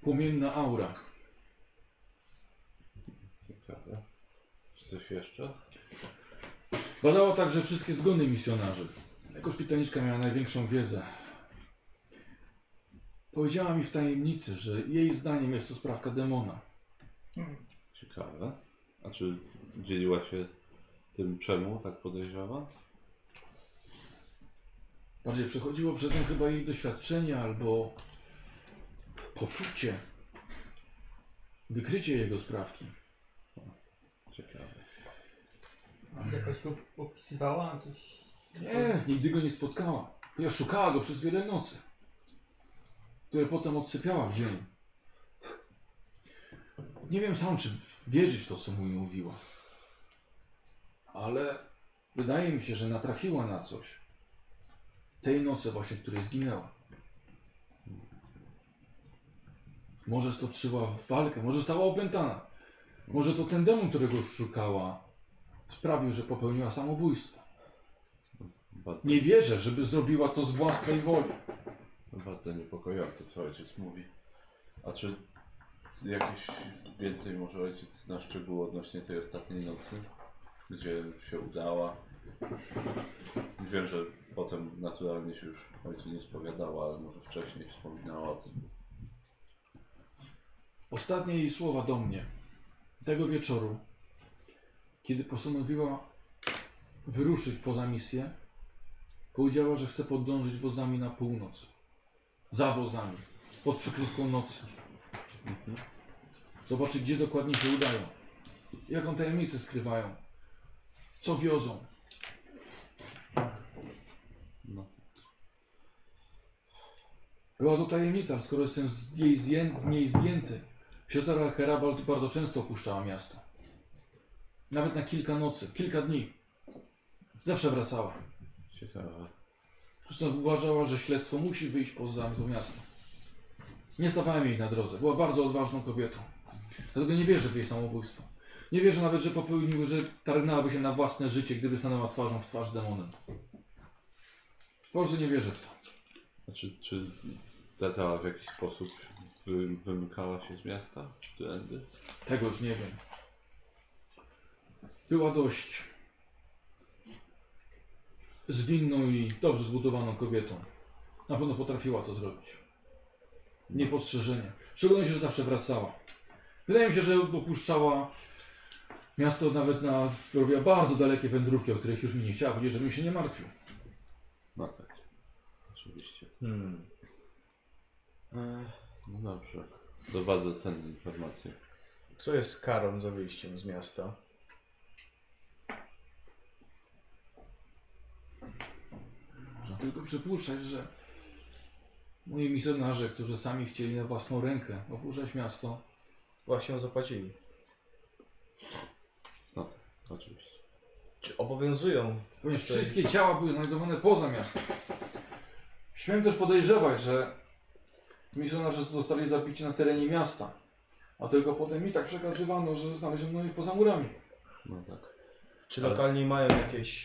Speaker 2: płomienna aura.
Speaker 5: Ciekawe. Czy coś jeszcze?
Speaker 2: Badała także wszystkie zgony misjonarzy. Jako szpitalniczka miała największą wiedzę. Powiedziała mi w tajemnicy, że jej zdaniem jest to sprawka demona.
Speaker 5: Ciekawe. A czy dzieliła się tym, czemu tak podejrzewa?
Speaker 2: Bardziej przechodziło przez nią chyba jej doświadczenie albo poczucie, wykrycie jego sprawki.
Speaker 5: Ciekawe.
Speaker 6: Jakoś go opisywała, coś...
Speaker 2: Nie, nigdy go nie spotkała. Ja szukała go przez wiele nocy, które potem odsypiała w dzień. Nie wiem sam, czy wierzyć w to, co mu mówiła. Ale wydaje mi się, że natrafiła na coś. Tej nocy właśnie, której zginęła. Może stoczyła w walkę, może została opętana. Może to ten demon, którego szukała, sprawił, że popełniła samobójstwo. Nie wierzę, żeby zrobiła to z własnej woli.
Speaker 5: bardzo niepokojące, co ojciec mówi. A czy jakieś więcej może ojciec zna szczegóły odnośnie tej ostatniej nocy? Gdzie się udała? Wiem, że potem naturalnie się już ojcu nie spowiadała, ale może wcześniej wspominała o tym.
Speaker 2: Ostatnie jej słowa do mnie tego wieczoru, kiedy postanowiła wyruszyć poza misję, powiedziała, że chce podążyć wozami na północ. Za wozami, pod przykrywką nocy. Zobaczyć, gdzie dokładnie się udają. Jaką tajemnicę skrywają. Co wiozą. Była to tajemnica, skoro jestem z jej zdję, z niej zdjęty. Siostra Rakera bardzo, często opuszczała miasto. Nawet na kilka nocy, kilka dni. Zawsze wracała.
Speaker 5: Ciekawe.
Speaker 2: Zresztą uważała, że śledztwo musi wyjść poza to miasto. Nie stawałem jej na drodze. Była bardzo odważną kobietą. Dlatego nie wierzę w jej samobójstwo. Nie wierzę nawet, że popełniły, że targnęłaby się na własne życie, gdyby stanęła twarzą w twarz demonem. Po prostu nie wierzę w to.
Speaker 5: Znaczy, czy zdradzała w jakiś sposób, wy, wymykała się z miasta? Którędy?
Speaker 2: Tego już nie wiem. Była dość zwinną i dobrze zbudowaną kobietą. Na pewno potrafiła to zrobić. Niepostrzeżenie. W szczególności, że zawsze wracała. Wydaje mi się, że opuszczała miasto nawet na... robiła bardzo dalekie wędrówki, o których już mi nie chciała powiedzieć, żebym się nie martwił.
Speaker 5: No tak. Oczywiście.
Speaker 4: Hmm.
Speaker 5: Ech, no dobrze. To bardzo cenne informacje.
Speaker 4: Co jest karą za wyjściem z miasta?
Speaker 2: Można tylko przypuszczać, że moi misjonarze, którzy sami chcieli na własną rękę opuszczać miasto,
Speaker 4: Właśnie zapłacili.
Speaker 5: Oczywiście.
Speaker 4: Czy obowiązują?
Speaker 2: Ponieważ wszystkie ciała były znajdowane poza miastem. Śmiem też podejrzewać, że misjonarze zostali zabici na terenie miasta. A tylko potem mi tak przekazywano, że znaleziono ich poza murami.
Speaker 5: No tak.
Speaker 4: Czy
Speaker 5: Ale-
Speaker 4: lokalni mają jakieś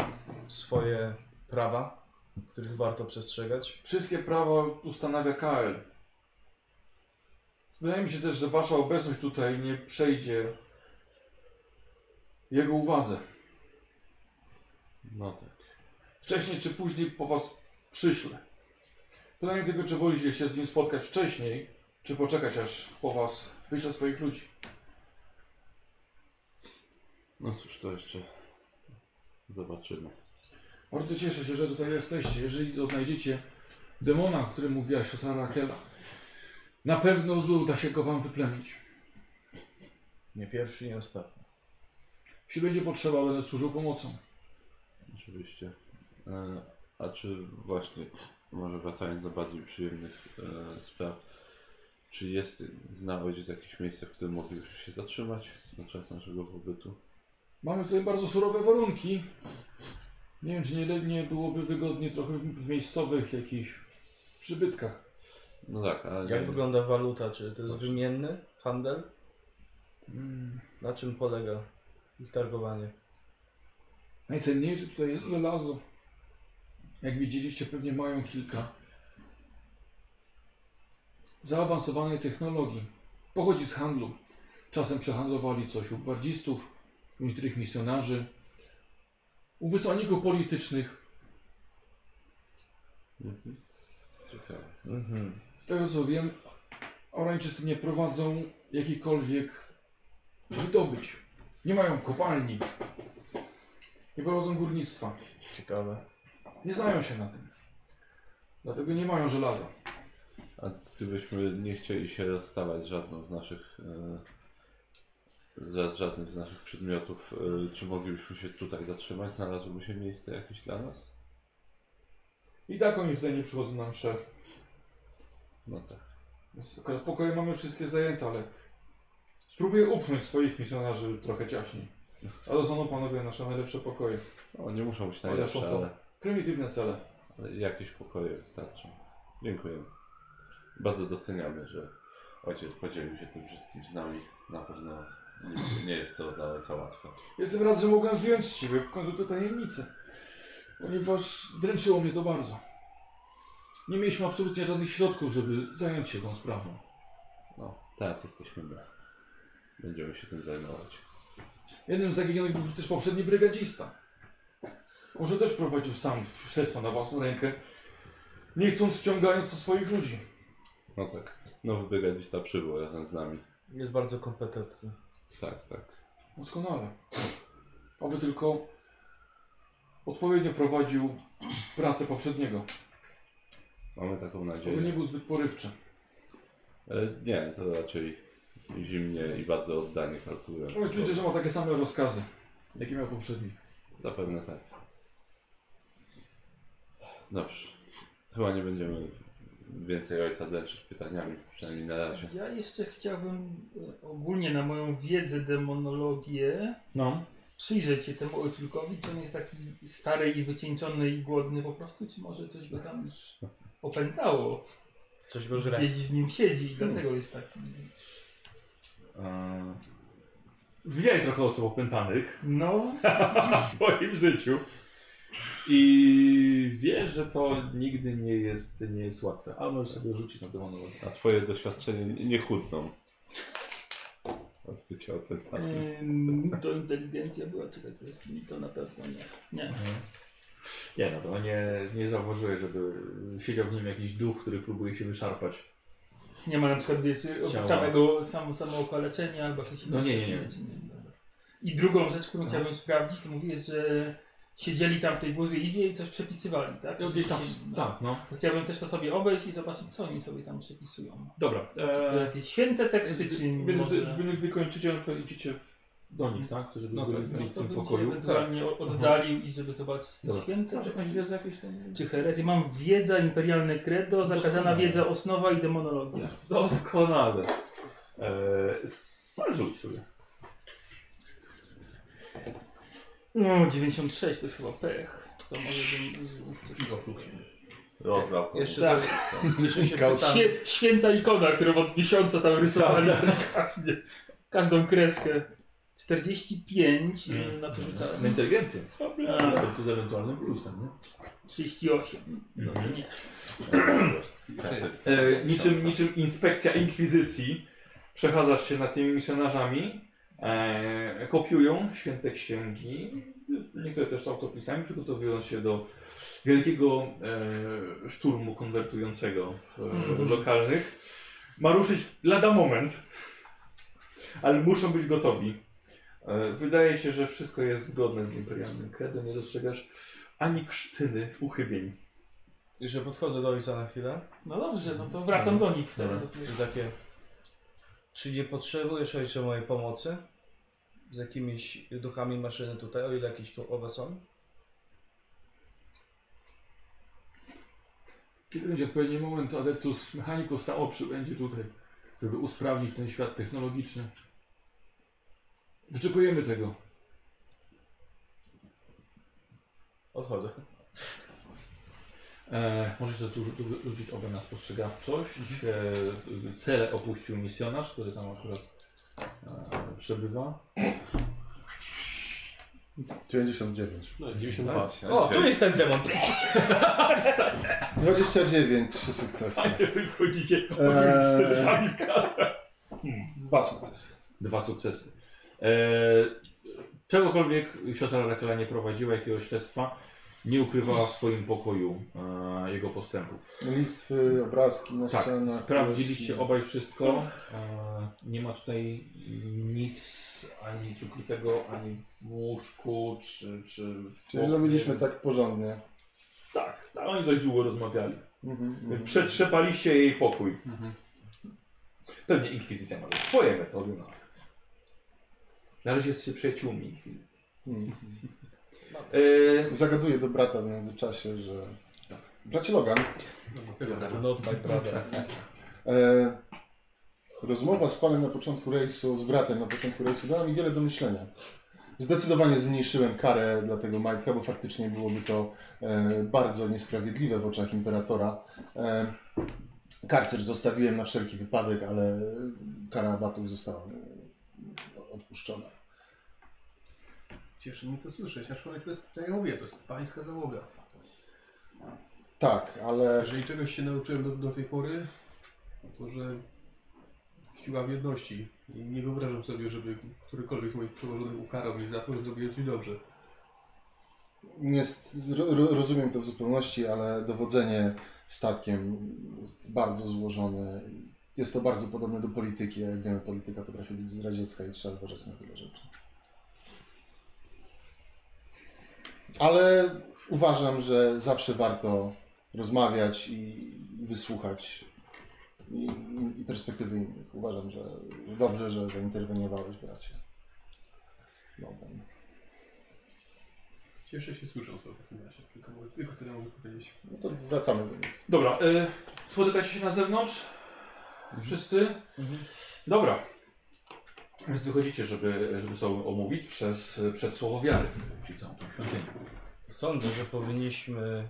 Speaker 4: swoje prawa, których warto przestrzegać?
Speaker 2: Wszystkie prawa ustanawia KL. Wydaje mi się też, że wasza obecność tutaj nie przejdzie jego uwadze.
Speaker 5: No tak.
Speaker 2: Wcześniej czy później po was przyślę. Pytanie tylko, czy wolicie się z nim spotkać wcześniej, czy poczekać aż po was wyślę swoich ludzi.
Speaker 5: No cóż, to jeszcze zobaczymy.
Speaker 2: Bardzo cieszę się, że tutaj jesteście. Jeżeli odnajdziecie demona, o którym mówiła siostra Rakela, na pewno uda się go wam wyplenić.
Speaker 4: Nie pierwszy, nie ostatni.
Speaker 2: Jeśli będzie potrzeba, będę służył pomocą.
Speaker 5: Oczywiście. E, a czy właśnie, może wracając do bardziej przyjemnych e, spraw, czy jest, zna ojciec jakieś miejsce, w którym moglibyśmy się zatrzymać na czas naszego pobytu?
Speaker 2: Mamy tutaj bardzo surowe warunki. Nie wiem, czy nie, nie byłoby wygodnie trochę w, w miejscowych jakichś przybytkach.
Speaker 5: No tak, ale
Speaker 4: Jak
Speaker 5: nie,
Speaker 4: wygląda waluta? Czy to jest
Speaker 5: Proszę.
Speaker 4: wymienny handel?
Speaker 2: Mm.
Speaker 4: Na czym polega ich targowanie?
Speaker 2: Najcenniejsze tutaj jest żelazo. Jak widzieliście, pewnie mają kilka zaawansowanej technologii. Pochodzi z handlu. Czasem przehandlowali coś u gwardzistów, u niektórych misjonarzy, u wysłanników politycznych.
Speaker 5: Mhm. Ciekawe.
Speaker 4: Mhm.
Speaker 2: Z tego co wiem, Orańczycy nie prowadzą jakichkolwiek wydobyć. Nie mają kopalni. Nie prowadzą górnictwa.
Speaker 4: Ciekawe.
Speaker 2: Nie znają się na tym. Dlatego nie mają żelaza.
Speaker 5: A gdybyśmy nie chcieli się rozstawać z żadną z naszych, e, z, żadnym z naszych przedmiotów, e, czy moglibyśmy się tutaj zatrzymać? Znalazłoby się miejsce jakieś dla nas?
Speaker 2: I tak oni tutaj nie przychodzą na msze.
Speaker 5: No tak.
Speaker 2: Więc akurat pokoje mamy wszystkie zajęte, ale spróbuję upchnąć swoich misjonarzy trochę ciaśniej. A to są panowie nasze najlepsze pokoje.
Speaker 5: O, nie muszą być najlepsze,
Speaker 2: są to-
Speaker 5: ale,
Speaker 2: Prymitywne cele.
Speaker 5: ale jakieś pokoje wystarczą. Dziękujemy. Bardzo doceniamy, że ojciec podzielił się tym wszystkim z nami. Na pewno nie, nie jest to dla ojca łatwe.
Speaker 2: Jestem rad, że mogłem zdjąć z siebie w końcu tę tajemnicę. Ponieważ dręczyło mnie to bardzo. Nie mieliśmy absolutnie żadnych środków, żeby zająć się tą sprawą.
Speaker 5: No, teraz jesteśmy my. Będziemy się tym zajmować.
Speaker 2: Jednym z zaginionych był też poprzedni brygadzista. Może też prowadził sam śledztwo na własną rękę, nie chcąc wciągając to swoich ludzi.
Speaker 5: No tak. Nowy brygadzista przybył razem z nami.
Speaker 4: Jest bardzo kompetentny.
Speaker 5: Tak, tak.
Speaker 2: Doskonale. Oby tylko odpowiednio prowadził pracę poprzedniego.
Speaker 5: Mamy taką
Speaker 2: Oby nie
Speaker 5: nadzieję.
Speaker 2: był zbyt porywczy.
Speaker 5: E, Nie, to raczej zimnie i bardzo oddanie kalkulując.
Speaker 2: Powiedz liczę, że ma takie same rozkazy, jakie miał poprzedni.
Speaker 5: Zapewne tak. Dobrze. Chyba nie będziemy więcej ojca dręczyć pytaniami, przynajmniej na razie.
Speaker 6: Ja jeszcze chciałbym e, ogólnie na moją wiedzę demonologię
Speaker 2: No.
Speaker 6: przyjrzeć się temu ojczulkowi, czy on jest taki stary i wycieńczony i głodny po prostu, czy może coś go tam już opętało.
Speaker 4: Coś go żre.
Speaker 6: Gdzieś w nim siedzi i dlatego jest taki.
Speaker 2: Widziałeś trochę osób opętanych
Speaker 6: No,
Speaker 2: w swoim życiu. I wiesz, że to nigdy nie jest, nie jest łatwe. Ale możesz sobie rzucić na demonologię.
Speaker 5: A twoje doświadczenie nie- chudną. Od bycia opętanym.
Speaker 6: ym, to inteligencja była, czekaj, to jest to na pewno nie. Nie.
Speaker 2: Nie, no to nie, nie zauważyłeś, żeby siedział w nim jakiś duch, który próbuje się wyszarpać.
Speaker 6: Nie ma na przykład wiesz,
Speaker 2: Ciała.
Speaker 6: samego samo, samo okaleczenia albo jakieś
Speaker 2: No nie, nie, nie.
Speaker 6: I drugą rzecz, którą chciałbym sprawdzić, to mówiłeś, że siedzieli tam w tej głupiej izbie i coś przepisywali, tak?
Speaker 2: No, gdzieś tam,
Speaker 6: No.
Speaker 2: tak, no.
Speaker 6: Chciałbym też to sobie obejść i zobaczyć, co oni sobie tam przepisują.
Speaker 2: Dobra.
Speaker 6: To
Speaker 2: Eee,
Speaker 6: jakieś święte teksty, czy może...
Speaker 2: gdy, gdy kończycie, na przykład idziecie w, do nich, tak? To żeby
Speaker 3: No
Speaker 2: byli,
Speaker 3: tak,
Speaker 6: No
Speaker 2: w
Speaker 6: to
Speaker 2: tym
Speaker 6: bym się
Speaker 2: pokoju.
Speaker 6: ewentualnie o- oddalił i żeby zobaczyć te
Speaker 2: Dobra.
Speaker 6: święte
Speaker 2: jakieś tam?
Speaker 6: Czy herezję? Mam wiedza, imperialne credo, zakazana
Speaker 2: Doskonale.
Speaker 6: wiedza osnowa i demonologia.
Speaker 2: Doskonale. Eee, no, rzuć sobie.
Speaker 6: No, 96 to jest chyba pech. To może bym...
Speaker 5: Rozdał komuś.
Speaker 4: Jeszcze,
Speaker 6: Tak.
Speaker 4: jeszcze się pytam,
Speaker 6: Świe, święta ikona, którą od miesiąca tam rysowali delikatnie. Każdą kreskę. 45
Speaker 2: Mm.
Speaker 6: na to rzucałem.
Speaker 2: Na inteligencję.
Speaker 6: A,
Speaker 2: To z ewentualnym plusem, nie?
Speaker 6: 38. No to
Speaker 2: Mhm.
Speaker 6: nie.
Speaker 2: E, niczym, niczym inspekcja inkwizycji przechadzasz się nad tymi misjonarzami. E, kopiują święte księgi. Niektóre też z autopisami, przygotowując się do wielkiego e, szturmu konwertującego w, e, lokalnych. Ma ruszyć lada moment, ale muszą być gotowi. E, wydaje się, że wszystko jest zgodne z imperialnym credo. Nie dostrzegasz ani krztyny uchybień.
Speaker 4: że podchodzę do ojca na chwilę.
Speaker 6: No dobrze, no to wracam do nich wtedy.
Speaker 2: Dobra.
Speaker 4: I takie, czy nie potrzebujesz ojcze mojej pomocy? Z jakimiś duchami maszyny tutaj, o ile jakieś tu owe są?
Speaker 2: Kiedy będzie odpowiedni moment, Adeptus Mechanicus samo przybędzie tutaj, żeby usprawnić ten świat technologiczny. Wyczekujemy tego.
Speaker 4: Odchodzę.
Speaker 2: E, możecie rzu- rzu- rzucić obie na spostrzegawczość. E, cele opuścił misjonarz, który tam akurat e, przebywa.
Speaker 1: 99.
Speaker 3: No, 92.
Speaker 4: O, tu jest ten demon!
Speaker 1: 29, trzy sukcesy.
Speaker 2: Fajnie wy wchodzicie
Speaker 1: Eee.
Speaker 2: w kadrę.
Speaker 1: Dwa sukcesy.
Speaker 2: Dwa sukcesy. E, czegokolwiek siostra Rakela nie prowadziła, jakiegoś śledztwa, nie ukrywała w swoim pokoju e, jego postępów.
Speaker 1: Listwy, obrazki na
Speaker 2: Tak,
Speaker 1: ścianach.
Speaker 2: sprawdziliście obaj wszystko. E, nie ma tutaj nic, ani nic ukrytego, ani w łóżku, czy, czy w
Speaker 1: Czyli zrobiliśmy tak porządnie.
Speaker 2: Tak, tak, oni dość długo rozmawiali.
Speaker 1: Mhm, mhm.
Speaker 2: Przetrzepaliście jej pokój. Pewnie Inkwizycja ma swoje metody, no. Na razie jesteście przyjaciółmi Inkwizycji.
Speaker 1: Mhm.
Speaker 2: E,
Speaker 1: Zagaduję do brata w międzyczasie, że... Bracie Logan,
Speaker 4: Not my brother.
Speaker 1: e, rozmowa z panem na początku rejsu, z bratem na początku rejsu dała mi wiele do myślenia. Zdecydowanie zmniejszyłem karę dla tego Majka, bo faktycznie byłoby to e, bardzo niesprawiedliwe w oczach Imperatora. E, karcerz zostawiłem na wszelki wypadek, ale kara abatów została mu odpuszczona.
Speaker 3: Cieszy mnie to słyszeć, aczkolwiek to jest, tak jak mówię, to jest pańska załoga.
Speaker 1: Tak, ale
Speaker 3: Jeżeli czegoś się nauczyłem do, do tej pory, to że siła w jedności. I nie wyobrażam sobie, żeby którykolwiek z moich przełożonych ukarał mnie za to, że zrobiłem coś dobrze.
Speaker 1: Jest, ro, ro- rozumiem to w zupełności, ale dowodzenie statkiem jest bardzo złożone. Jest to bardzo podobne do polityki. Jak wiemy, polityka potrafi być zdradziecka i trzeba uważać na wiele rzeczy. Ale uważam, że zawsze warto rozmawiać i wysłuchać i, i perspektywy innych. Uważam, że dobrze, że zainterweniowałeś, bracie. Dobra.
Speaker 3: Cieszę się słysząc to w takim razie. Tylko, tylko tyle mogę powiedzieć.
Speaker 1: No to wracamy do nich.
Speaker 2: dobra, e, spotykacie się na zewnątrz? Wszyscy? Dobra. Więc wychodzicie, żeby, żeby sobie omówić przez, przed słowo wiary, czyli całą tą świątynię.
Speaker 4: Sądzę, że powinniśmy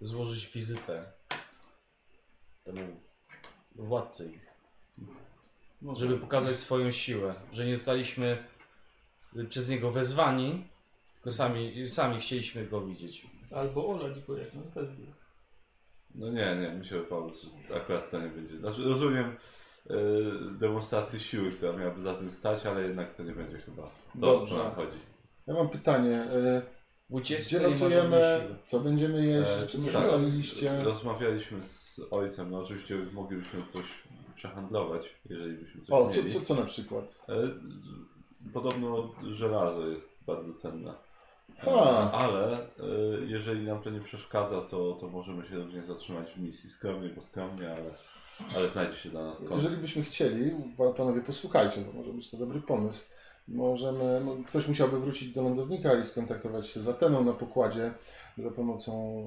Speaker 4: złożyć wizytę temu władcy ich. Żeby pokazać swoją siłę, że nie zostaliśmy przez niego wezwani, tylko sami, sami chcieliśmy go widzieć.
Speaker 6: Albo olać go jak nas wezwie.
Speaker 5: No nie, nie, myślę, że Paulus, akurat to nie będzie. Znaczy, rozumiem e, demonstrację siły, która miałaby za tym stać, ale jednak to nie będzie chyba to,
Speaker 1: Dobrze.
Speaker 5: co nam chodzi.
Speaker 1: Ja mam pytanie. e,
Speaker 4: Ucieczce
Speaker 1: Gdzie
Speaker 4: nie możemy
Speaker 1: nocujemy?
Speaker 4: siły.
Speaker 1: Co będziemy jeść?
Speaker 5: E,
Speaker 1: Czy coś
Speaker 5: tak,
Speaker 1: ustaliliście?
Speaker 5: Rozmawialiśmy z ojcem, no oczywiście moglibyśmy coś przehandlować, jeżeli byśmy coś
Speaker 1: O, co,
Speaker 5: mieli.
Speaker 1: co, co na przykład?
Speaker 5: E, Podobno żelazo jest bardzo cenne. E,
Speaker 1: A.
Speaker 5: Ale e, jeżeli nam to nie przeszkadza, to, to możemy się również zatrzymać w misji. Skromnie, bo skromnie, ale, ale znajdzie się dla nas kąt.
Speaker 1: Jeżeli byśmy chcieli, pa- panowie posłuchajcie, bo może być to dobry pomysł. Możemy, no, ktoś musiałby wrócić do lądownika i skontaktować się z Ateną na pokładzie za pomocą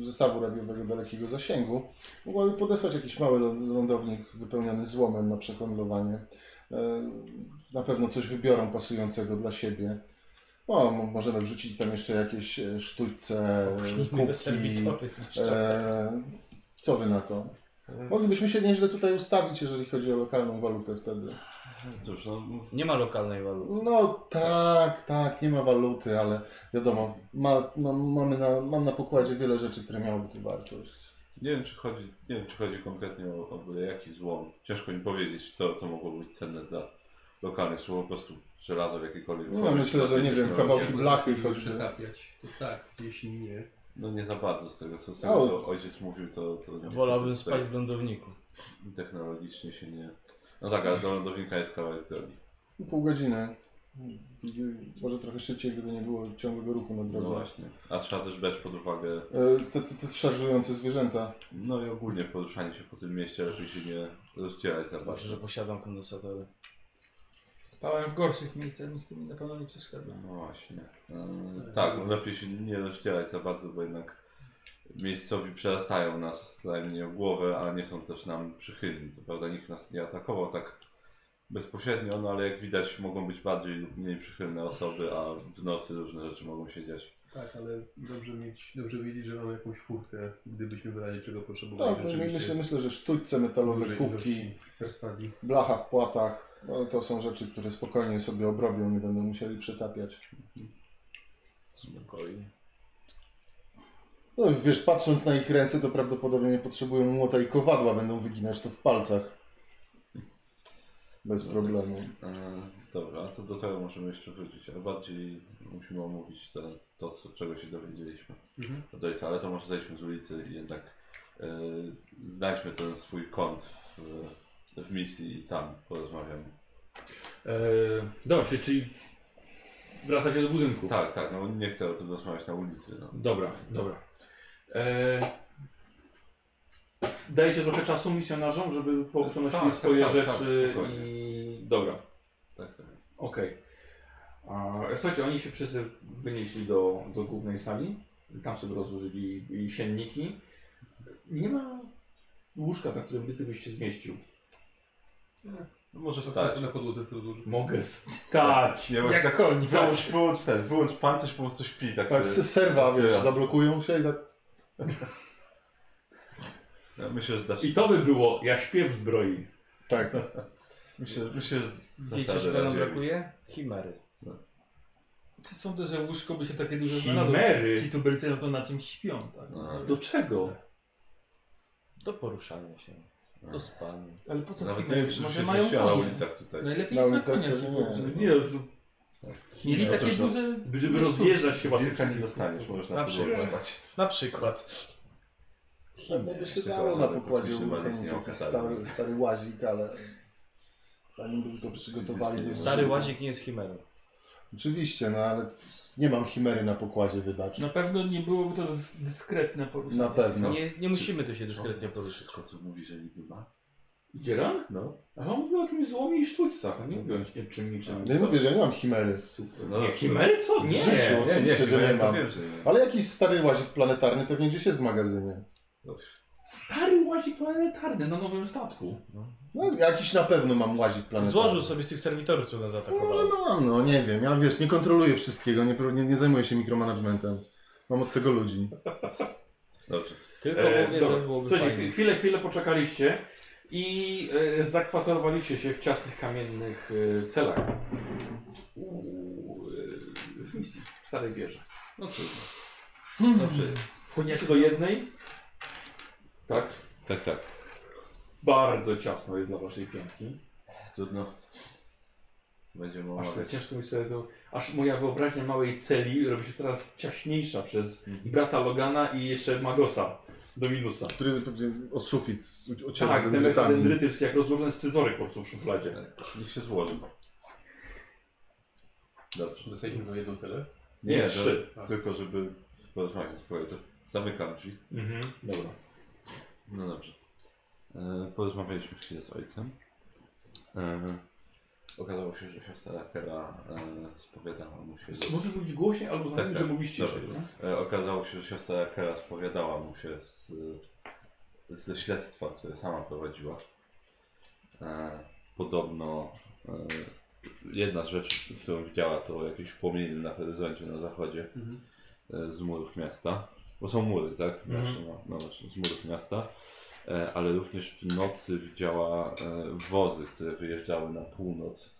Speaker 1: zestawu radiowego dalekiego zasięgu. Mogłaby podesłać jakiś mały ląd- lądownik wypełniony złomem na przehandlowanie. E, Na pewno coś wybiorą pasującego dla siebie. O, mo- możemy wrzucić tam jeszcze jakieś e, sztućce, kubki. E, co wy na to? Moglibyśmy się nieźle tutaj ustawić, jeżeli chodzi o lokalną walutę wtedy.
Speaker 5: Cóż, no,
Speaker 4: Nie ma lokalnej waluty.
Speaker 1: No tak, tak, nie ma waluty, ale wiadomo, ma, ma, mamy na, mam na pokładzie wiele rzeczy, które miałyby tu wartość.
Speaker 5: nie wiem, czy chodzi, nie wiem, czy chodzi konkretnie o, o byle jaki złom. Ciężko mi powiedzieć, co, co mogło być cenne dla lokalnych, czy po prostu żelazo w jakiejkolwiek
Speaker 1: No,
Speaker 5: formie.
Speaker 1: myślę, że nie wiem,
Speaker 5: No,
Speaker 1: kawałki blachy
Speaker 3: przetapiać, to tak, jeśli nie.
Speaker 5: No nie za bardzo z tego, co, z tego, co ojciec mówił, to, to niestety
Speaker 4: Wolałbym
Speaker 5: tutaj
Speaker 4: spać w lądowniku.
Speaker 5: technologicznie się nie... No tak, ale do lądownika jest kawałek drogi.
Speaker 1: Pół godziny. Może trochę szybciej, gdyby nie było ciągłego ruchu na
Speaker 5: No
Speaker 1: drodze.
Speaker 5: właśnie. A trzeba też brać pod uwagę,
Speaker 1: E, Te, te, te szarżujące zwierzęta.
Speaker 5: no i ogólnie poruszanie się po tym mieście, lepiej się nie rozdzielać za
Speaker 4: Dobrze, że posiadam kondensatory.
Speaker 6: Spałem w gorszych miejscach, mi z tym na pewno nie przeszkadza.
Speaker 5: No właśnie. E, tak, no lepiej się nie rozdzielać za bardzo, bo jednak miejscowi przerastają nas najmniej o głowę, a nie są też nam przychylni. Co prawda nikt nas nie atakował tak bezpośrednio, no ale jak widać mogą być bardziej lub mniej przychylne osoby, a w nocy różne rzeczy mogą się dziać.
Speaker 3: Tak, ale dobrze mieć, dobrze wiedzieć, że mamy jakąś furtkę, gdybyśmy w razie czego potrzebowali
Speaker 1: Tak,
Speaker 3: rzeczywiście
Speaker 1: myślę, myślę, że sztućce metalowe, kubki, blacha w płatach, no, to są rzeczy, które spokojnie sobie obrobią, nie będą musieli przetapiać.
Speaker 4: Spokojnie.
Speaker 1: No wiesz, patrząc na ich ręce, to prawdopodobnie nie potrzebują młota i kowadła, będą wyginać to w palcach. Bez problemu.
Speaker 5: E, dobra, a to do tego możemy jeszcze wrócić, ale bardziej musimy omówić te, to, co, czego się dowiedzieliśmy
Speaker 3: Mhm.
Speaker 5: od ojca, ale to może zejdźmy z ulicy i jednak e, znajdźmy ten swój kąt w, w misji i tam porozmawiamy.
Speaker 2: E, dobrze, czyli- czyli wracacie do budynku.
Speaker 5: Tak, tak, no nie chcę o tym rozmawiać na ulicy. No.
Speaker 2: Dobra, dobra. E, dajecie trochę czasu misjonarzom, żeby po- przenosili
Speaker 5: Tak,
Speaker 2: swoje
Speaker 5: tak, tak, tak,
Speaker 2: rzeczy
Speaker 5: spokojnie.
Speaker 2: i... Dobra,
Speaker 5: Tak, tak.
Speaker 2: okej. A, Słuchajcie, oni się wszyscy wynieśli do, do głównej sali. Tam sobie rozłożyli sienniki. Nie ma łóżka, na którym by ty byś się zmieścił.
Speaker 5: No może stać.
Speaker 3: tak na podłodze.
Speaker 2: Mogę stać.
Speaker 5: Nie,
Speaker 6: Jak koń.
Speaker 5: Wyłącz, wyłącz ten, wyłącz pan, coś po prostu śpi. Tak,
Speaker 1: Tak,
Speaker 5: sobie-
Speaker 1: s- serwa, wiesz, zablokują się i tak...
Speaker 5: Ja myślę, że dasz...
Speaker 2: I to by było, ja śpię w zbroi.
Speaker 1: Tak.
Speaker 5: Myślę, myślę, że
Speaker 4: Wiecie, czego nam brakuje? Chimery.
Speaker 6: Sądzę, że łóżko by się takie duże znalazło.
Speaker 2: Chimery?
Speaker 6: Ci tubylcy no to na czymś śpią, tak?
Speaker 5: A.
Speaker 2: Do czego?
Speaker 4: Do poruszania się. Do spania.
Speaker 6: Ale po co
Speaker 5: Nawet nie
Speaker 6: chimery?
Speaker 5: wiem, czy
Speaker 6: Może
Speaker 5: się
Speaker 6: mają
Speaker 5: na
Speaker 6: konie.
Speaker 5: ulicach tutaj.
Speaker 6: Najlepiej
Speaker 1: Na
Speaker 6: jest na koniach.
Speaker 1: nie.
Speaker 6: żeby-
Speaker 2: Nie,
Speaker 6: Mieli
Speaker 5: No
Speaker 6: takie
Speaker 5: no,
Speaker 6: duże...
Speaker 2: żeby rozjeżdżać się
Speaker 5: Wilka nie dostaniesz, możesz na
Speaker 4: przykład.
Speaker 5: spać.
Speaker 4: Na przykład.
Speaker 1: Pewnie by się dało
Speaker 5: chyba
Speaker 1: na pokładzie
Speaker 5: okazał.
Speaker 1: stary, stary łazik, ale zanim by to przygotowali... to
Speaker 4: Stary łazik nie jest chimerą.
Speaker 1: Oczywiście, no ale nie mam chimery na pokładzie, wybacz.
Speaker 6: Na pewno nie byłoby to dys- dyskretne poruszenie.
Speaker 1: Na pewno.
Speaker 4: Nie, nie musimy tu się dyskretnie poruszyć.
Speaker 5: Wszystko, co mówi, że niby ma.
Speaker 2: Dzieran?
Speaker 5: No.
Speaker 2: Ale on mówił o jakimś złomie i sztućcach, a nie mówił o niczym, niczym.
Speaker 1: Ja nie mówię, że ja nie mam chimery.
Speaker 2: Super.
Speaker 5: No
Speaker 2: nie, chimery co?
Speaker 1: W
Speaker 2: Nie.
Speaker 1: życiu.
Speaker 5: Nie, nie,
Speaker 1: Oczywiście, że
Speaker 5: chyba
Speaker 1: nie
Speaker 5: ja to
Speaker 1: mam.
Speaker 5: wiem, że nie.
Speaker 1: Ale jakiś stary łazik planetarny pewnie gdzieś jest w magazynie.
Speaker 5: Dobrze.
Speaker 2: Stary łazik planetarny na nowym statku.
Speaker 1: No, jakiś na pewno mam łazik planetarny.
Speaker 4: Złożył sobie z tych serwitorów, co nas
Speaker 1: No, może mam, no nie wiem. Ja wiesz, nie kontroluję wszystkiego, nie, nie, nie zajmuję się mikromanagementem. Mam od tego ludzi.
Speaker 5: Dobrze.
Speaker 4: Tylko
Speaker 2: E,
Speaker 4: mówię,
Speaker 2: dobra.
Speaker 4: że byłoby
Speaker 2: Słuchajcie,
Speaker 4: fajnie.
Speaker 2: chwi- chwilę, chwilę poczekaliście i e, zakwaterowaliście się w ciasnych kamiennych e, celach u, e, w Misty, w Starej Wieży.
Speaker 5: No trudno. Dobrze.
Speaker 2: Wchodzicie do jednej. Tak.
Speaker 5: Tak, tak.
Speaker 2: Bardzo ciasno jest dla waszej piętki.
Speaker 5: Trudno. Będziemy
Speaker 2: Aż sobie
Speaker 5: omawiać.
Speaker 2: ciężko mi sobie to... Aż moja wyobraźnia małej celi robi się coraz ciaśniejsza przez brata Logana i jeszcze Magosa do minusa.
Speaker 1: Który pewnie o sufit ociera
Speaker 2: Tak, ten
Speaker 1: dendrytami.
Speaker 2: dendrytysk jak rozłożony scyzoryk po prostu w szufladzie.
Speaker 5: Niech się złoży. Dobrze.
Speaker 3: Dostaliśmy tą jedną celę.
Speaker 2: Nie,
Speaker 5: to-
Speaker 2: trzy.
Speaker 5: Tylko żeby porozmawiać. Słuchaj, to zamykam drzwi.
Speaker 2: Mhm. Dobra.
Speaker 5: No dobrze. E, porozmawialiśmy chwilę z ojcem. E, okazało się, że siostra Rakera e, spowiadała mu się. że-
Speaker 2: Może mówić głośniej albo
Speaker 5: Tak,
Speaker 2: że mówisz ciszej. No?
Speaker 5: E, okazało się, że siostra Rakera spowiadała mu się z, ze śledztwa, które sama prowadziła. E, podobno e, jedna z rzeczy, którą widziała, to jakieś płomienie na horyzoncie na zachodzie e, z murów miasta. Bo są mury, tak? Miasto
Speaker 2: Mhm.
Speaker 5: ma, no właśnie, z murów miasta. E, ale również w nocy widziała e, wozy, które wyjeżdżały na północ.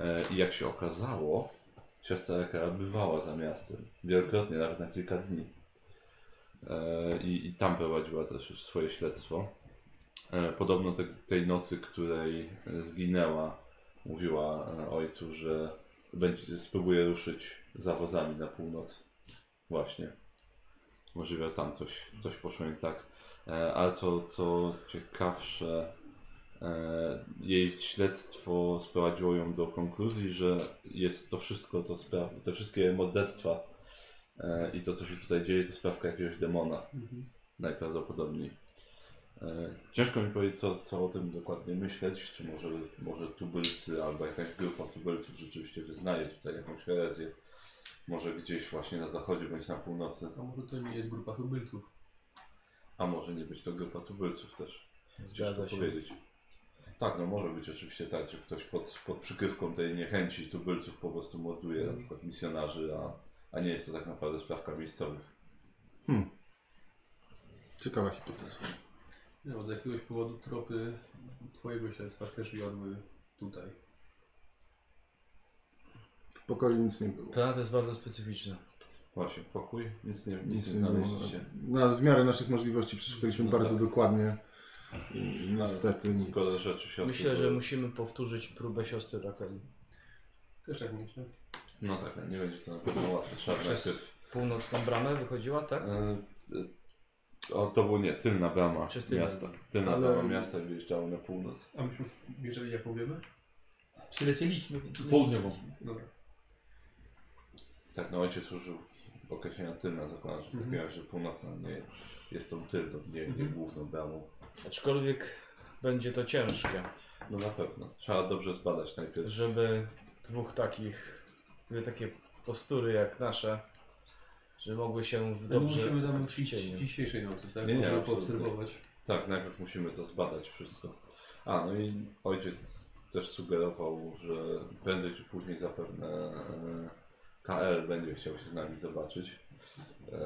Speaker 5: E, I jak się okazało, siostra Rekara bywała za miastem. Wielokrotnie, nawet na kilka dni. E, i, I tam prowadziła też swoje śledztwo. E, podobno te, tej nocy, której e, zginęła, mówiła ojcu, że będzie, spróbuje ruszyć za wozami na północ. Właśnie. Możliwe tam coś, coś poszło nie tak. E, ale co, co ciekawsze, e, jej śledztwo sprowadziło ją do konkluzji, że jest to wszystko, to spra- te wszystkie morderstwa e, i to, co się tutaj dzieje, to sprawka jakiegoś demona. Najprawdopodobniej. E, ciężko mi powiedzieć, co, co o tym dokładnie myśleć, czy może, może tubylcy albo jakaś grupa tubylców rzeczywiście wyznaje tutaj jakąś herezję. Może gdzieś właśnie na zachodzie bądź na północy,
Speaker 3: A może to nie jest grupa tubylców.
Speaker 5: a może nie być to grupa tubylców też.
Speaker 4: Zgadza się.
Speaker 5: powiedzieć. Tak, no może być oczywiście tak, że ktoś pod, pod przykrywką tej niechęci tubylców po prostu morduje na przykład misjonarzy, a, a nie jest to tak naprawdę sprawka miejscowych.
Speaker 1: Ciekawa hipoteza.
Speaker 3: No, z jakiegoś powodu tropy twojego śledztwa też wiodły tutaj.
Speaker 1: W pokoju nic nie było.
Speaker 4: Planet jest bardzo specyficzny.
Speaker 5: Właśnie, pokój, nic nie, nic
Speaker 1: Nic
Speaker 5: nie znaleźliście.
Speaker 1: Na, w miarę naszych możliwości przeszukaliśmy
Speaker 5: No
Speaker 1: bardzo
Speaker 5: tak.
Speaker 1: dokładnie. I niestety nic.
Speaker 5: Rzeczy siostry
Speaker 4: Myślę, że musimy powtórzyć próbę siostry Rakeli.
Speaker 3: Też tak myślę.
Speaker 5: No tak, nie będzie to na pewno łatwe. Trzeba
Speaker 4: Przez
Speaker 5: najpierw...
Speaker 4: północną bramę wychodziła, tak?
Speaker 5: E, e, o, to było nie, tylna brama
Speaker 4: Przez tylną.
Speaker 5: miasta. Tylna
Speaker 1: Ale-
Speaker 5: brama miasta i wyjeżdżało na północ.
Speaker 3: A myśmy bierzeli jaką wiemy?
Speaker 6: Przylecieliśmy.
Speaker 2: Południową.
Speaker 3: Dobra.
Speaker 5: Tak, no ojciec użył określenia tylna, zakładam, że w takim
Speaker 3: Mhm.
Speaker 5: razie północna nie jest tą tylną, nie, nie
Speaker 3: Mhm.
Speaker 5: główną bramą.
Speaker 4: Aczkolwiek będzie to ciężkie,
Speaker 5: No na pewno. Trzeba dobrze zbadać najpierw.
Speaker 4: żeby dwóch takich, dwie takie postury jak nasze, że mogły się w dobrze
Speaker 3: Musimy tam
Speaker 4: w cieniu.
Speaker 3: dzisiejszej nocy, tak?
Speaker 5: Nie, nie,
Speaker 3: Możemy
Speaker 5: absolutnie.
Speaker 3: poobserwować.
Speaker 5: Tak, najpierw musimy to zbadać wszystko. A, no i ojciec też sugerował, że prędzej czy później zapewne e, KL będzie chciał się z nami zobaczyć. E,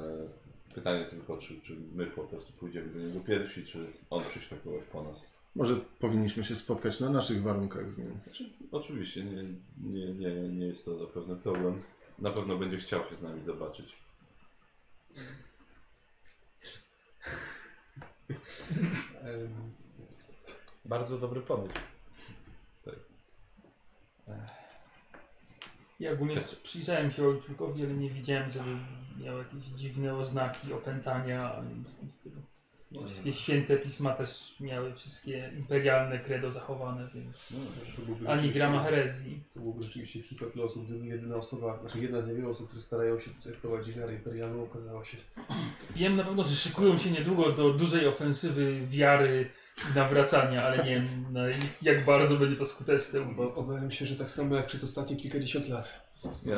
Speaker 5: Pytanie tylko, czy, czy my po prostu pójdziemy do niego pierwsi, czy on przyśle kogoś po nas.
Speaker 1: Może powinniśmy się spotkać na naszych warunkach z nim.
Speaker 5: Znaczy, oczywiście nie, nie, nie, nie jest to zapewne problem. Na pewno będzie chciał się z nami zobaczyć.
Speaker 3: Em,
Speaker 4: Bardzo dobry pomysł.
Speaker 6: Ja ogólnie przyjrzałem się ojczukowi, ale nie widziałem, żeby miał jakieś dziwne oznaki opętania, ani nic w tym stylu. Bo Wszystkie święte pisma też miały wszystkie imperialne credo zachowane, więc
Speaker 3: byłby
Speaker 6: ani grama herezji.
Speaker 3: To byłby rzeczywiście hichat losu, gdyby jedyna osoba, znaczy jedna z niewielu osób, które starają się tutaj wprowadzić wiarę imperialną, okazała się
Speaker 6: Wiem na pewno, że szykują się niedługo do dużej ofensywy wiary nawracania, ale nie wiem na jak bardzo będzie to skuteczne.
Speaker 3: Bo obawiam się, że tak samo jak przez ostatnie kilkadziesiąt lat.
Speaker 5: Ja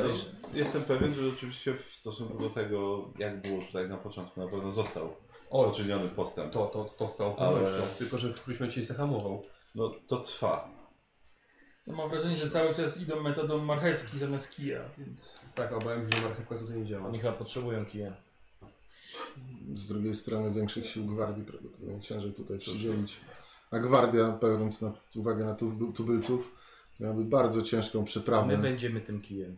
Speaker 5: jestem pewien, że rzeczywiście w stosunku do tego, jak było tutaj na początku, na pewno został
Speaker 3: O,
Speaker 5: poczyniony postęp.
Speaker 3: to, to, to z całą
Speaker 5: Ale-
Speaker 3: pewnością. Tylko, że w którymś momencie się zahamował.
Speaker 5: No to trwa.
Speaker 6: Ja mam wrażenie, że cały czas idą metodą marchewki zamiast kija, więc...
Speaker 3: Tak, obawiam się, że marchewka tutaj nie działa.
Speaker 4: Oni chyba potrzebują kija.
Speaker 1: Z drugiej strony większych sił gwardii prawdopodobnie ciężej tutaj przydzielić. A gwardia, biorąc na uwagę na tub- tubylców, miałaby bardzo ciężką
Speaker 4: My
Speaker 1: przeprawę.
Speaker 4: będziemy tym kijem.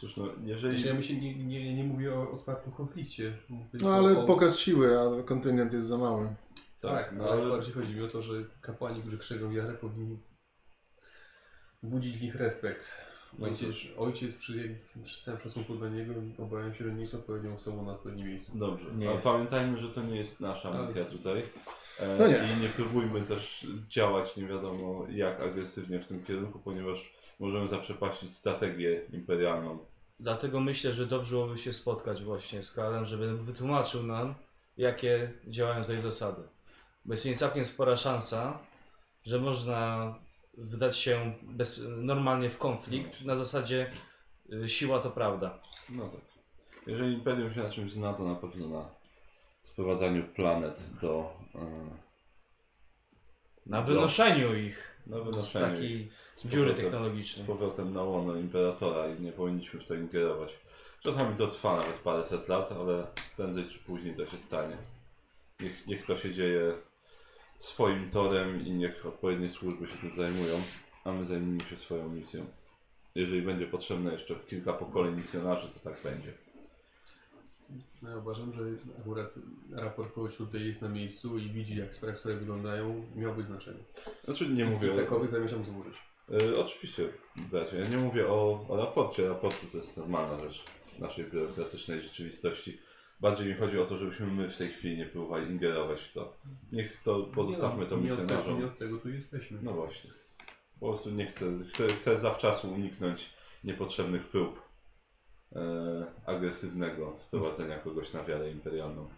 Speaker 5: Cóż, no,
Speaker 3: Znaczy,
Speaker 5: jeżeli...
Speaker 3: ja myślę, nie, nie, nie mówię o otwartym konflikcie. Mówię
Speaker 1: No ale
Speaker 3: o...
Speaker 1: pokaz siły, a kontyngent jest za mały.
Speaker 3: Tak,
Speaker 5: no,
Speaker 3: ale
Speaker 5: ale
Speaker 3: bardziej chodzi mi o to, że kapłani, którzy krzewią wiarę, powinni budzić w nich respekt.
Speaker 5: No
Speaker 3: Ojciec, ojciec przy, przy całym szacunku dla niego obawiam się, że nie jest odpowiednią osobą na odpowiednim miejscu.
Speaker 5: Dobrze,
Speaker 4: Nie jest.
Speaker 5: pamiętajmy, że to nie jest nasza
Speaker 3: Ale-
Speaker 5: misja tutaj. E,
Speaker 1: No nie.
Speaker 5: I nie próbujmy też działać nie wiadomo jak agresywnie w tym kierunku, ponieważ możemy zaprzepaścić strategię imperialną.
Speaker 4: Dlatego myślę, że dobrze byłoby się spotkać właśnie z Karlem, żeby wytłumaczył nam, jakie działają tutaj zasady. Bo jest nie całkiem spora szansa, że można wdać się bez, normalnie w konflikt na zasadzie y, siła to prawda.
Speaker 5: No tak. Jeżeli Imperium się na czymś zna, to na pewno na sprowadzaniu planet do... E,
Speaker 4: Na
Speaker 5: No.
Speaker 4: wynoszeniu ich
Speaker 5: na
Speaker 4: z takiej
Speaker 5: z
Speaker 4: dziury
Speaker 5: powrotem- z
Speaker 4: technologicznej.
Speaker 5: powrotem na łono Imperatora i nie powinniśmy w to ingerować. Czasami to trwa nawet paręset lat, ale prędzej czy później to się stanie. Niech, niech to się dzieje swoim torem i niech odpowiednie służby się tym zajmują, a my zajmijmy się swoją misją. Jeżeli będzie potrzebne jeszcze kilka pokoleń misjonarzy, to tak będzie.
Speaker 3: No, ja uważam, że akurat raport kogoś, tutaj jest na miejscu i widzi, jak sprawy sprawy wyglądają, miałby znaczenie.
Speaker 5: Znaczy nie mówię o...
Speaker 3: takowy zamierzam złożyć.
Speaker 5: E, oczywiście, bracie. Ja nie mówię o, o raporcie. Raporty to jest normalna rzecz w naszej biurokratycznej rzeczywistości. Bardziej mi chodzi o to, żebyśmy my w tej chwili nie próbowali ingerować w to. Niech to pozostawmy to misjonarzom.
Speaker 3: nie od tego tu jesteśmy.
Speaker 5: No właśnie. Po prostu nie chcę, chcę, chcę zawczasu uniknąć niepotrzebnych prób e, agresywnego sprowadzenia kogoś na wiarę imperialną.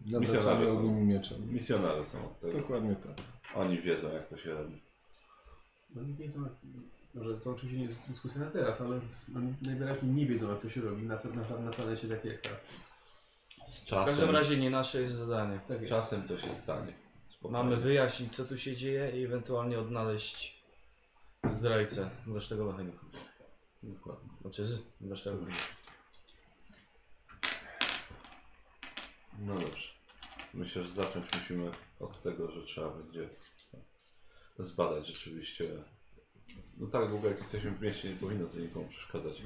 Speaker 5: Misjonarze są.
Speaker 1: mieczem.
Speaker 5: Misjonarze są od tego.
Speaker 1: Dokładnie tak.
Speaker 5: Oni wiedzą, jak to się robi.
Speaker 3: No nie wiedzą, jak, może to oczywiście nie jest dyskusja na teraz, ale oni najwyraźniej nie wiedzą, jak to się robi na, na, na planecie takiej jak ta.
Speaker 5: Z
Speaker 4: W każdym
Speaker 5: czasem,
Speaker 4: razie nie nasze jest zadanie.
Speaker 3: Tak
Speaker 5: z
Speaker 3: jest.
Speaker 5: czasem to się stanie. Spokojnie.
Speaker 4: Mamy wyjaśnić, co tu się dzieje i ewentualnie odnaleźć zdrajcę mrocznego mechaniku.
Speaker 5: Dokładnie.
Speaker 4: Znaczy z mrocznego mechaniku.
Speaker 5: No dobrze. Myślę, że zacząć musimy od tego, że trzeba będzie zbadać rzeczywiście. No tak, w ogóle jak jesteśmy w mieście, nie powinno to nikomu przeszkadzać,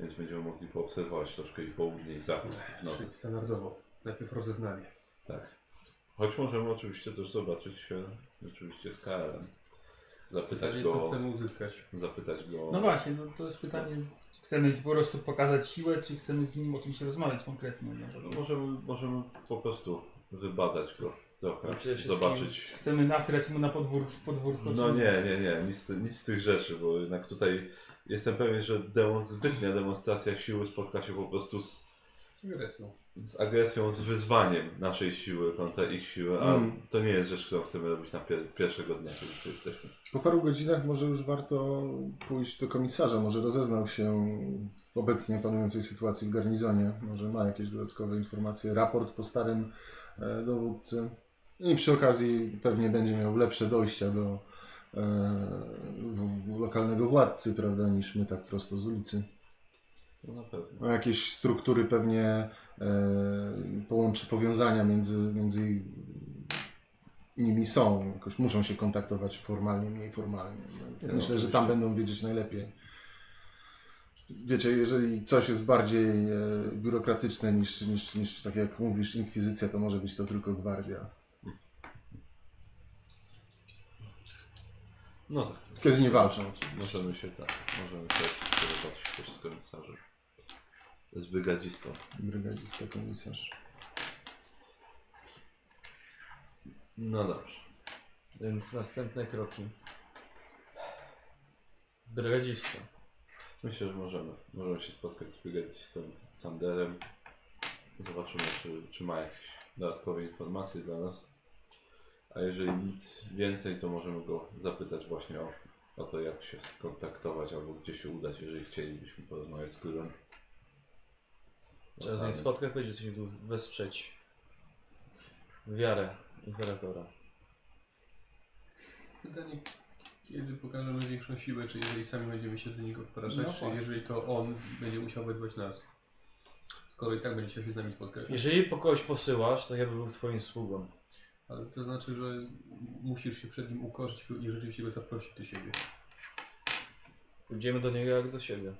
Speaker 5: więc będziemy mogli poobserwować troszkę i południe i zachód w nocy.
Speaker 3: Czyli standardowo. Najpierw rozeznanie.
Speaker 5: Tak. Choć możemy oczywiście też zobaczyć się oczywiście z KRM. Zapytać
Speaker 3: Pytanie, co
Speaker 5: go,
Speaker 3: chcemy uzyskać.
Speaker 5: zapytać go.
Speaker 6: No właśnie, no to jest pytanie, czy chcemy po prostu pokazać siłę, czy chcemy z nim o czymś rozmawiać konkretnie. No,
Speaker 5: No, możemy, możemy po prostu wybadać go trochę,
Speaker 4: No wszystkim
Speaker 5: zobaczyć.
Speaker 6: Chcemy nasrać mu na podwór, w podwórku.
Speaker 5: No nie, nie, nie, nic, nic z tych rzeczy, bo jednak tutaj jestem pewien, że demon, zbytnia demonstracja siły spotka się po prostu z,
Speaker 3: Agresją.
Speaker 5: z agresją, z wyzwaniem naszej siły kontra ich siły, a
Speaker 1: Mm.
Speaker 5: to nie jest rzecz, którą chcemy robić na pier pierwszego dnia, kiedy tu jesteśmy.
Speaker 1: Po paru godzinach może już warto pójść do komisarza. Może rozeznał się w obecnie panującej sytuacji w garnizonie. Może ma jakieś dodatkowe informacje. Raport po starym e, dowódcy. I przy okazji pewnie będzie miał lepsze dojścia do e, w, w lokalnego władcy, prawda, niż my tak prosto z ulicy.
Speaker 5: No na pewno.
Speaker 1: No, jakieś struktury pewnie e, połączy powiązania między, między nimi są. Jakoś muszą się kontaktować formalnie, mniej formalnie. No,
Speaker 5: No,
Speaker 1: myślę, że tam będą wiedzieć najlepiej. Wiecie, jeżeli coś jest bardziej e, biurokratyczne niż, niż, niż, tak jak mówisz, inkwizycja, to może być to tylko gwardia.
Speaker 5: No tak.
Speaker 1: Kiedy nie walczą. oczywiście.
Speaker 5: Możemy się tak, możemy też zobaczyć też z komisarzem. Z brygadzistą.
Speaker 1: Brygadzista komisarz.
Speaker 5: No dobrze.
Speaker 4: Więc następne kroki. Brygadzista.
Speaker 5: Myślę, że możemy. Możemy się spotkać z brygadzistą Sanderem. Zobaczymy, czy, czy ma jakieś dodatkowe informacje dla nas. A jeżeli nic więcej, to możemy go zapytać właśnie o, o to, jak się skontaktować albo gdzie się udać, jeżeli chcielibyśmy porozmawiać z królem.
Speaker 4: Trzeba z nim spotkać, będzie coś tu wesprzeć wiarę imperatora.
Speaker 3: Pytanie, kiedy pokażemy większą siłę, czy jeżeli sami będziemy się do niego wpraszać,
Speaker 2: No
Speaker 3: czy
Speaker 2: właśnie.
Speaker 3: jeżeli to on będzie musiał wezwać nas. Skoro i tak będzie chciał się z nami spotkać.
Speaker 4: Jeżeli po kogoś posyłasz, to ja bym był twoim sługą.
Speaker 3: Ale to znaczy, że musisz się przed nim ukorzyć i rzeczywiście go zaprosić do siebie.
Speaker 4: Pójdziemy do niego jak do siebie.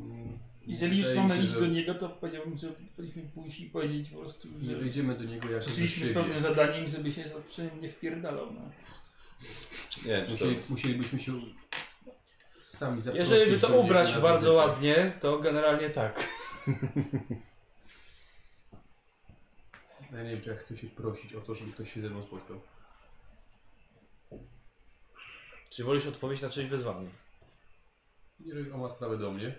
Speaker 3: Mm,
Speaker 6: Jeżeli już
Speaker 3: wydaje mi
Speaker 6: mamy
Speaker 3: się,
Speaker 6: iść
Speaker 3: że
Speaker 6: do niego, to powiedziałbym, że powinniśmy pójść i powiedzieć po prostu,
Speaker 3: Nie
Speaker 6: że
Speaker 3: wejdziemy do niego jako do
Speaker 6: przyszliśmy z
Speaker 3: siebie.
Speaker 6: pewnym zadaniem, żeby się za nie wpierdalał. No.
Speaker 5: Nie wiem, czy to...
Speaker 3: Musieli, musielibyśmy się sami zaprosić
Speaker 4: Jeżeli by
Speaker 3: do
Speaker 4: to
Speaker 3: niego
Speaker 4: ubrać
Speaker 3: na
Speaker 4: bardzo
Speaker 3: wizytę.
Speaker 4: ładnie, to generalnie tak.
Speaker 3: Ja nie wiem, czy ja chcę się prosić o to, żeby ktoś się ze mną spotkał.
Speaker 4: Czy wolisz odpowiedzieć na część wyzwania?
Speaker 3: Jeżeli on ma sprawę do mnie.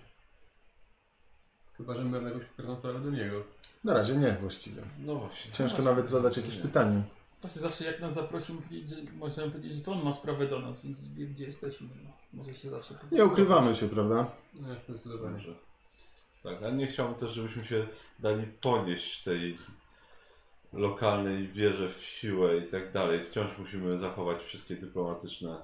Speaker 3: Chyba, że mam jakąś konkretną sprawę do niego.
Speaker 1: Na razie nie właściwie.
Speaker 5: No właśnie.
Speaker 1: Ciężko nawet zadać jakieś pytanie.
Speaker 6: Właśnie zawsze jak nas zaprosił, powiedzieć, że, możemy powiedzieć, że to on ma sprawę do nas, więc wie gdzie jesteśmy. No. Może się zawsze
Speaker 1: Nie ukrywamy się, prawda?
Speaker 3: No, zdecydowanie.
Speaker 5: Dobrze. Tak, a nie chciałbym też, żebyśmy się dali ponieść tej lokalnej wierze w siłę i tak dalej. Wciąż musimy zachować wszystkie dyplomatyczne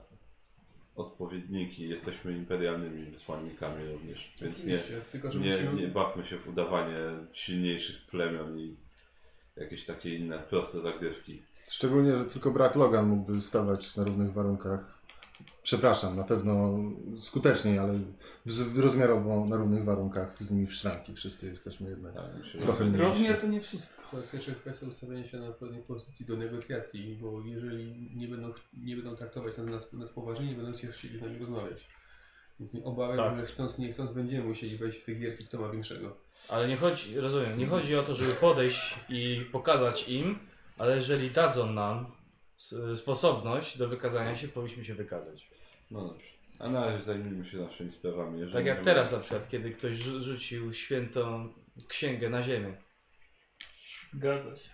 Speaker 5: odpowiedniki. Jesteśmy imperialnymi wysłannikami również, więc nie,
Speaker 3: Oczywiście, tylko, że
Speaker 5: nie,
Speaker 3: musimy...
Speaker 5: nie bawmy się w udawanie silniejszych plemion i jakieś takie inne proste zagrywki.
Speaker 1: Szczególnie, że tylko brat Logan mógłby stawać na równych warunkach. Przepraszam, na pewno skuteczniej, ale w- rozmiarowo na równych warunkach z nimi w szranki. Wszyscy jesteśmy jednak
Speaker 5: Tak,
Speaker 1: trochę
Speaker 5: że-
Speaker 1: mniejsi.
Speaker 6: Rozmiar to nie wszystko.
Speaker 3: To jest jeszcze kwestia ustawienia się na pewnej pozycji do negocjacji, bo jeżeli nie będą, nie będą traktować nas, nas poważnie, nie będą się chcieli z nami rozmawiać. Więc nie obawiam
Speaker 4: Tak.
Speaker 3: się, że chcąc nie chcąc będziemy musieli wejść w te gierki, kto ma większego.
Speaker 4: Ale nie chodzi, rozumiem, nie chodzi o to, żeby podejść i pokazać im, ale jeżeli dadzą nam sposobność do wykazania się, powinniśmy się wykazać.
Speaker 5: No dobrze. A na razie zajmijmy się naszymi sprawami. Jeżeli
Speaker 4: Tak jak
Speaker 5: nie
Speaker 4: teraz na przykład, kiedy ktoś rzu- rzucił świętą księgę na ziemię.
Speaker 6: Zgadza się.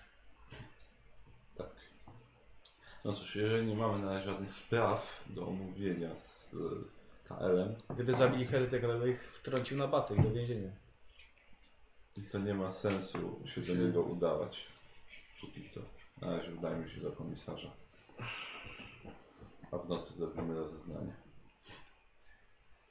Speaker 5: Tak. No cóż, jeżeli nie mamy na razie żadnych spraw do omówienia z y, KL-em,
Speaker 4: Gdyby zabili heretyka, to by ich wtrącił na baty i do więzienia.
Speaker 5: to nie ma sensu się do niego udawać. Póki co. Na razie udajmy się do komisarza. A w nocy zrobimy rozeznanie.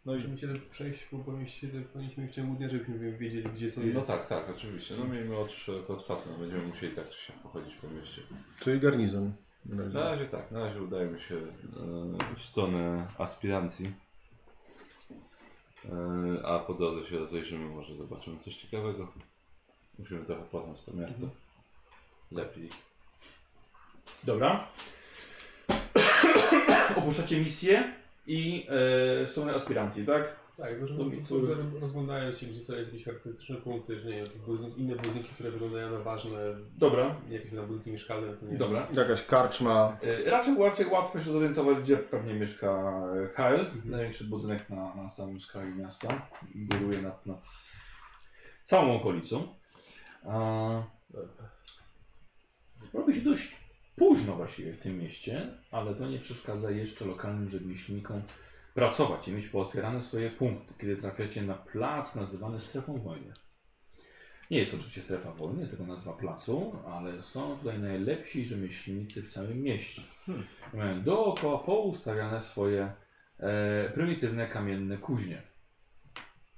Speaker 5: No i
Speaker 3: Musimy się przejść, bo powinniśmy, powinniśmy w ciągu dnia, żebyśmy wiedzieli, gdzie co
Speaker 5: no
Speaker 3: jest.
Speaker 5: tak, tak, oczywiście. No miejmy oczy otwarte, no będziemy musieli tak czy siak pochodzić po mieście.
Speaker 1: Czyli garnizon. na razie.
Speaker 5: Na razie tak, na razie udajemy się e, w stronę aspirancji. E, a po drodze się rozejrzymy, może zobaczymy coś ciekawego. Musimy trochę poznać to miasto. Lepiej.
Speaker 2: Dobra. Opuszczacie misję i e, są aspirancje, tak?
Speaker 3: Tak, bo że
Speaker 2: To mi- to-
Speaker 3: rozglądając się, gdzie są jakieś charakterystyczne punkty, że nie wiem, jakieś budynki, inne budynki, które wyglądają na ważne,
Speaker 2: Dobra,
Speaker 3: jakieś tam budynki mieszkalne, to nie
Speaker 2: dobra.
Speaker 1: Jakaś karczma.
Speaker 2: E, Raczej, raczej łatwo się zorientować, gdzie pewnie mieszka e, Kyle. Największy budynek na, na samym skraju miasta. Góruje nad, nad całą okolicą. A, robi się dość późno właściwie w tym mieście, ale to nie przeszkadza jeszcze lokalnym rzemieślnikom pracować i mieć pootwierane swoje punkty, kiedy trafiacie na plac nazywany strefą wojny. Nie jest oczywiście strefa wojny, tylko nazwa placu, ale są tutaj najlepsi rzemieślnicy w całym mieście. Mają dookoła poustawiane swoje e, prymitywne kamienne kuźnie.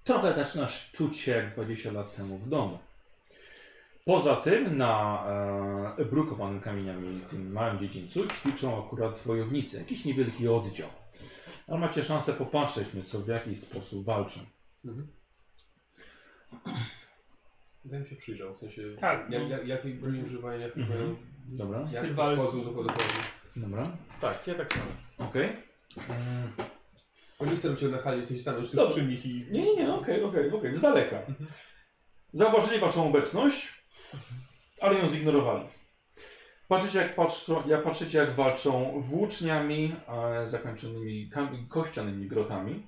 Speaker 2: Trochę zaczynasz czuć się jak 20 lat temu w domu. Poza tym na e, brukowanym kamieniami tym małym dziedzińcu ćwiczą akurat wojownicy, jakiś niewielki oddział. Ale macie szansę popatrzeć nieco w jaki sposób walczą.
Speaker 3: Mhm. Ja bym się przyjrzał, w sensie
Speaker 6: Tak,
Speaker 3: jak,
Speaker 6: no.
Speaker 3: jak, jakiej broni używają, jak
Speaker 2: Mhm.
Speaker 3: mają,
Speaker 2: Dobra,
Speaker 6: Styl
Speaker 3: jak
Speaker 6: walki.
Speaker 3: podchodzą do
Speaker 2: dobra,
Speaker 4: Tak, ja tak samo.
Speaker 2: okej. Mm,
Speaker 3: Oni nie chcą cię na hali, w sensie stanąć tuż
Speaker 2: Dobra.
Speaker 3: przy nich i...
Speaker 2: Nie, nie, nie, okej, okej, okej, z daleka. Zauważyli waszą obecność, ale ją zignorowali. Patrzycie jak, patrzą, jak, patrzycie, jak walczą włóczniami e, zakończonymi kościanymi grotami.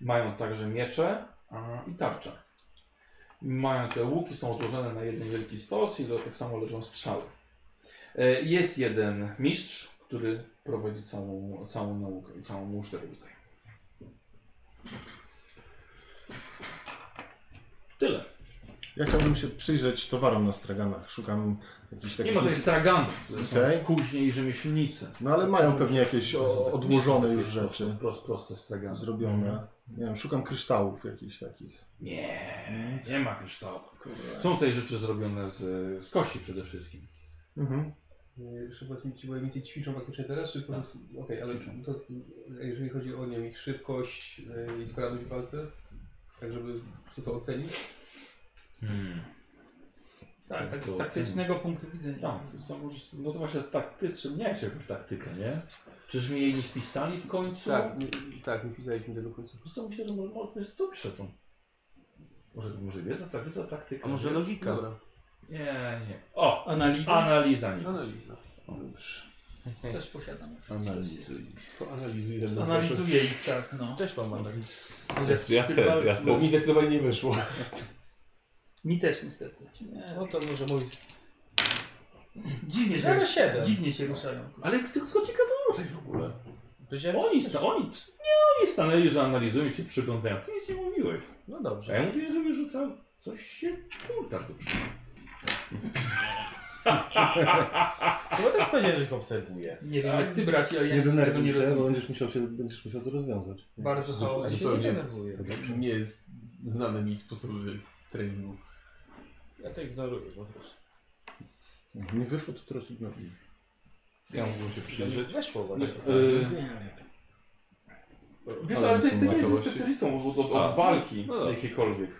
Speaker 2: Mają także miecze e, i tarcze. Mają te łuki, są odłożone na jeden wielki stos i do tak samo leżą strzały. E, jest jeden mistrz, który prowadzi całą, całą naukę i całą muszterę tutaj. Tyle.
Speaker 1: Ja chciałbym się przyjrzeć towarom na straganach. Szukam jakichś
Speaker 2: Nie
Speaker 1: takich...
Speaker 2: ma tutaj straganów, które
Speaker 1: Okej.
Speaker 2: są później rzemieślnicy.
Speaker 1: No ale mają pewnie jakieś o, odłożone już rzeczy.
Speaker 2: Proste, proste, stragany.
Speaker 1: Zrobione. Nie wiem, szukam kryształów jakichś takich.
Speaker 2: Nie, nie ma kryształów. Są tutaj rzeczy zrobione z, z kości przede wszystkim.
Speaker 1: Mhm.
Speaker 3: Mi, ci wojownicy ćwiczą faktycznie teraz, czy po prostu... Okej, ale
Speaker 2: Ćwiczą.
Speaker 3: to, jeżeli chodzi o nie, ich szybkość e, i sprawność w walce, tak żeby co to ocenić?
Speaker 2: Hmm.
Speaker 6: Tak, tak
Speaker 2: To
Speaker 6: z taktycznego punktu widzenia.
Speaker 2: Tak, są, możesz- no to właśnie taktyczny, nie czy jakąś taktykę, nie? Czyż mi jej nie wpisali w końcu?
Speaker 3: Tak, nie, tak, nie pisaliśmy tego w końcu.
Speaker 2: Po prostu myślę, że może, to piszą. Może, może wiedza, tak, wiedza, taktyka.
Speaker 4: A może
Speaker 2: wiesz?
Speaker 4: logika?
Speaker 3: Dobra,
Speaker 2: Nie, nie. O,
Speaker 6: Analiza
Speaker 2: analiza nie.
Speaker 3: analiza.
Speaker 6: też posiadam.
Speaker 5: Analizuj.
Speaker 3: To analizuj jeden na
Speaker 6: Analizuję ich, tak, no.
Speaker 4: Też mam analizę.
Speaker 5: Ja też, ja
Speaker 3: Bo mi zdecydowanie nie wyszło.
Speaker 6: Mi też niestety. Nie.
Speaker 4: No to może mój...
Speaker 6: Dziwnie się, dziwnie się ruszają.
Speaker 2: Ale kto, kto ci kazał rzucać w ogóle?
Speaker 4: Powiedziałem,
Speaker 2: Oni, sta, oni, nie, oni stanęli, że analizują i się przyglądają. Ty nic nie mówiłeś.
Speaker 4: no
Speaker 2: A
Speaker 4: dobrze.
Speaker 2: ja mówiłem, że wyrzucał coś się kurtasz do przodu.
Speaker 4: Chyba też powiedziałem, że ich obserwuję.
Speaker 6: Nie wiem jak ty braci, ale ja
Speaker 1: Nie
Speaker 6: nic z tego
Speaker 1: denerwuj
Speaker 6: nie
Speaker 1: się, bo
Speaker 6: rozumiem.
Speaker 1: będziesz musiał, się, będziesz musiał to rozwiązać.
Speaker 6: Bardzo
Speaker 4: Ja
Speaker 6: chaotycznie.
Speaker 4: się nie
Speaker 3: Zupełnie.
Speaker 4: denerwuję.
Speaker 3: Nie jest znane mi sposoby treningu.
Speaker 4: Ja to ignoruję po prostu.
Speaker 1: Nie wyszło, to teraz ignoruj.
Speaker 5: Ja mógłbym się przyjrzeć.
Speaker 4: Weszło właśnie.
Speaker 2: Yy, Wiesz,
Speaker 1: Ale
Speaker 2: ale ty,
Speaker 1: są
Speaker 2: ty nie jesteś specjalistą od, od,
Speaker 5: A,
Speaker 2: od walki
Speaker 5: no dobrze.
Speaker 2: jakiejkolwiek.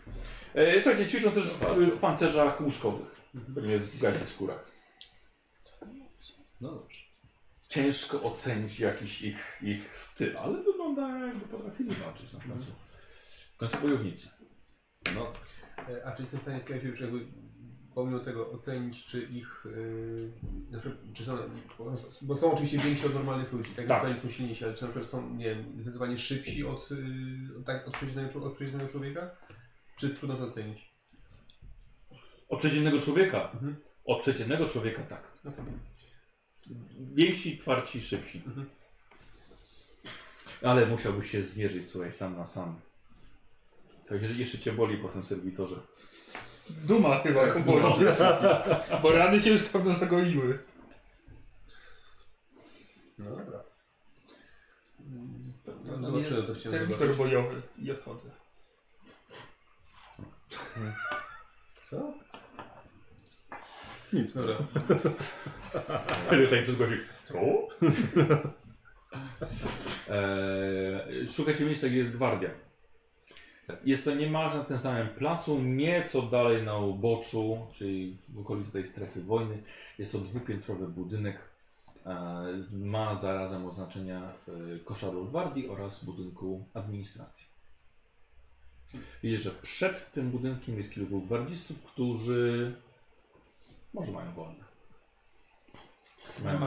Speaker 2: E, słuchajcie, ćwiczą też w, w pancerzach łóżkowych. Pewnie jest w gęstych skórach.
Speaker 5: No dobrze.
Speaker 2: Ciężko ocenić jakiś ich, ich styl, ale wygląda jakby potrafili walczyć na końcu. W końcu wojownicy.
Speaker 5: No,
Speaker 3: A czy jestem w stanie tutaj już jakby pomimo tego ocenić, czy ich, yy, na przykład, czy są, bo są oczywiście więksi od normalnych ludzi, tak?
Speaker 2: Tak.
Speaker 3: Są silniejsi, ale czy na przykład są, nie wiem, zdecydowanie szybsi od, yy, tak, od, przeciętnego, od przeciętnego człowieka? Czy trudno to ocenić?
Speaker 2: Od przeciętnego człowieka.
Speaker 3: Mhm.
Speaker 2: Od przeciętnego człowieka tak.
Speaker 3: Okej.
Speaker 2: Więksi, twardsi, szybsi.
Speaker 3: Mhm.
Speaker 2: Ale musiałbyś się zmierzyć, słuchaj, sam na sam. To jeżeli jeszcze cię boli po tym serwitorze.
Speaker 6: Duma chyba
Speaker 2: Tak,
Speaker 6: go boli. Bo rany się już dawno zagoiły.
Speaker 3: No dobra. To,
Speaker 6: To
Speaker 3: to zobaczymy,
Speaker 6: jest
Speaker 3: co chciałem
Speaker 6: serwitor
Speaker 3: zobaczyć.
Speaker 6: bojowy i odchodzę.
Speaker 3: Co?
Speaker 1: Nic.
Speaker 3: Dobra.
Speaker 2: Wtedy tak przez gości. Co? eee, szukajcie miejsca, gdzie jest gwardia. Jest to niemalże na tym samym placu, nieco dalej na uboczu, czyli w okolicy tej strefy wojny. Jest to dwupiętrowy budynek. E, ma zarazem oznaczenia e, koszarów gwardii oraz budynku administracji. Widzisz, że przed tym budynkiem jest kilku gwardzistów, którzy może mają wolne. Mają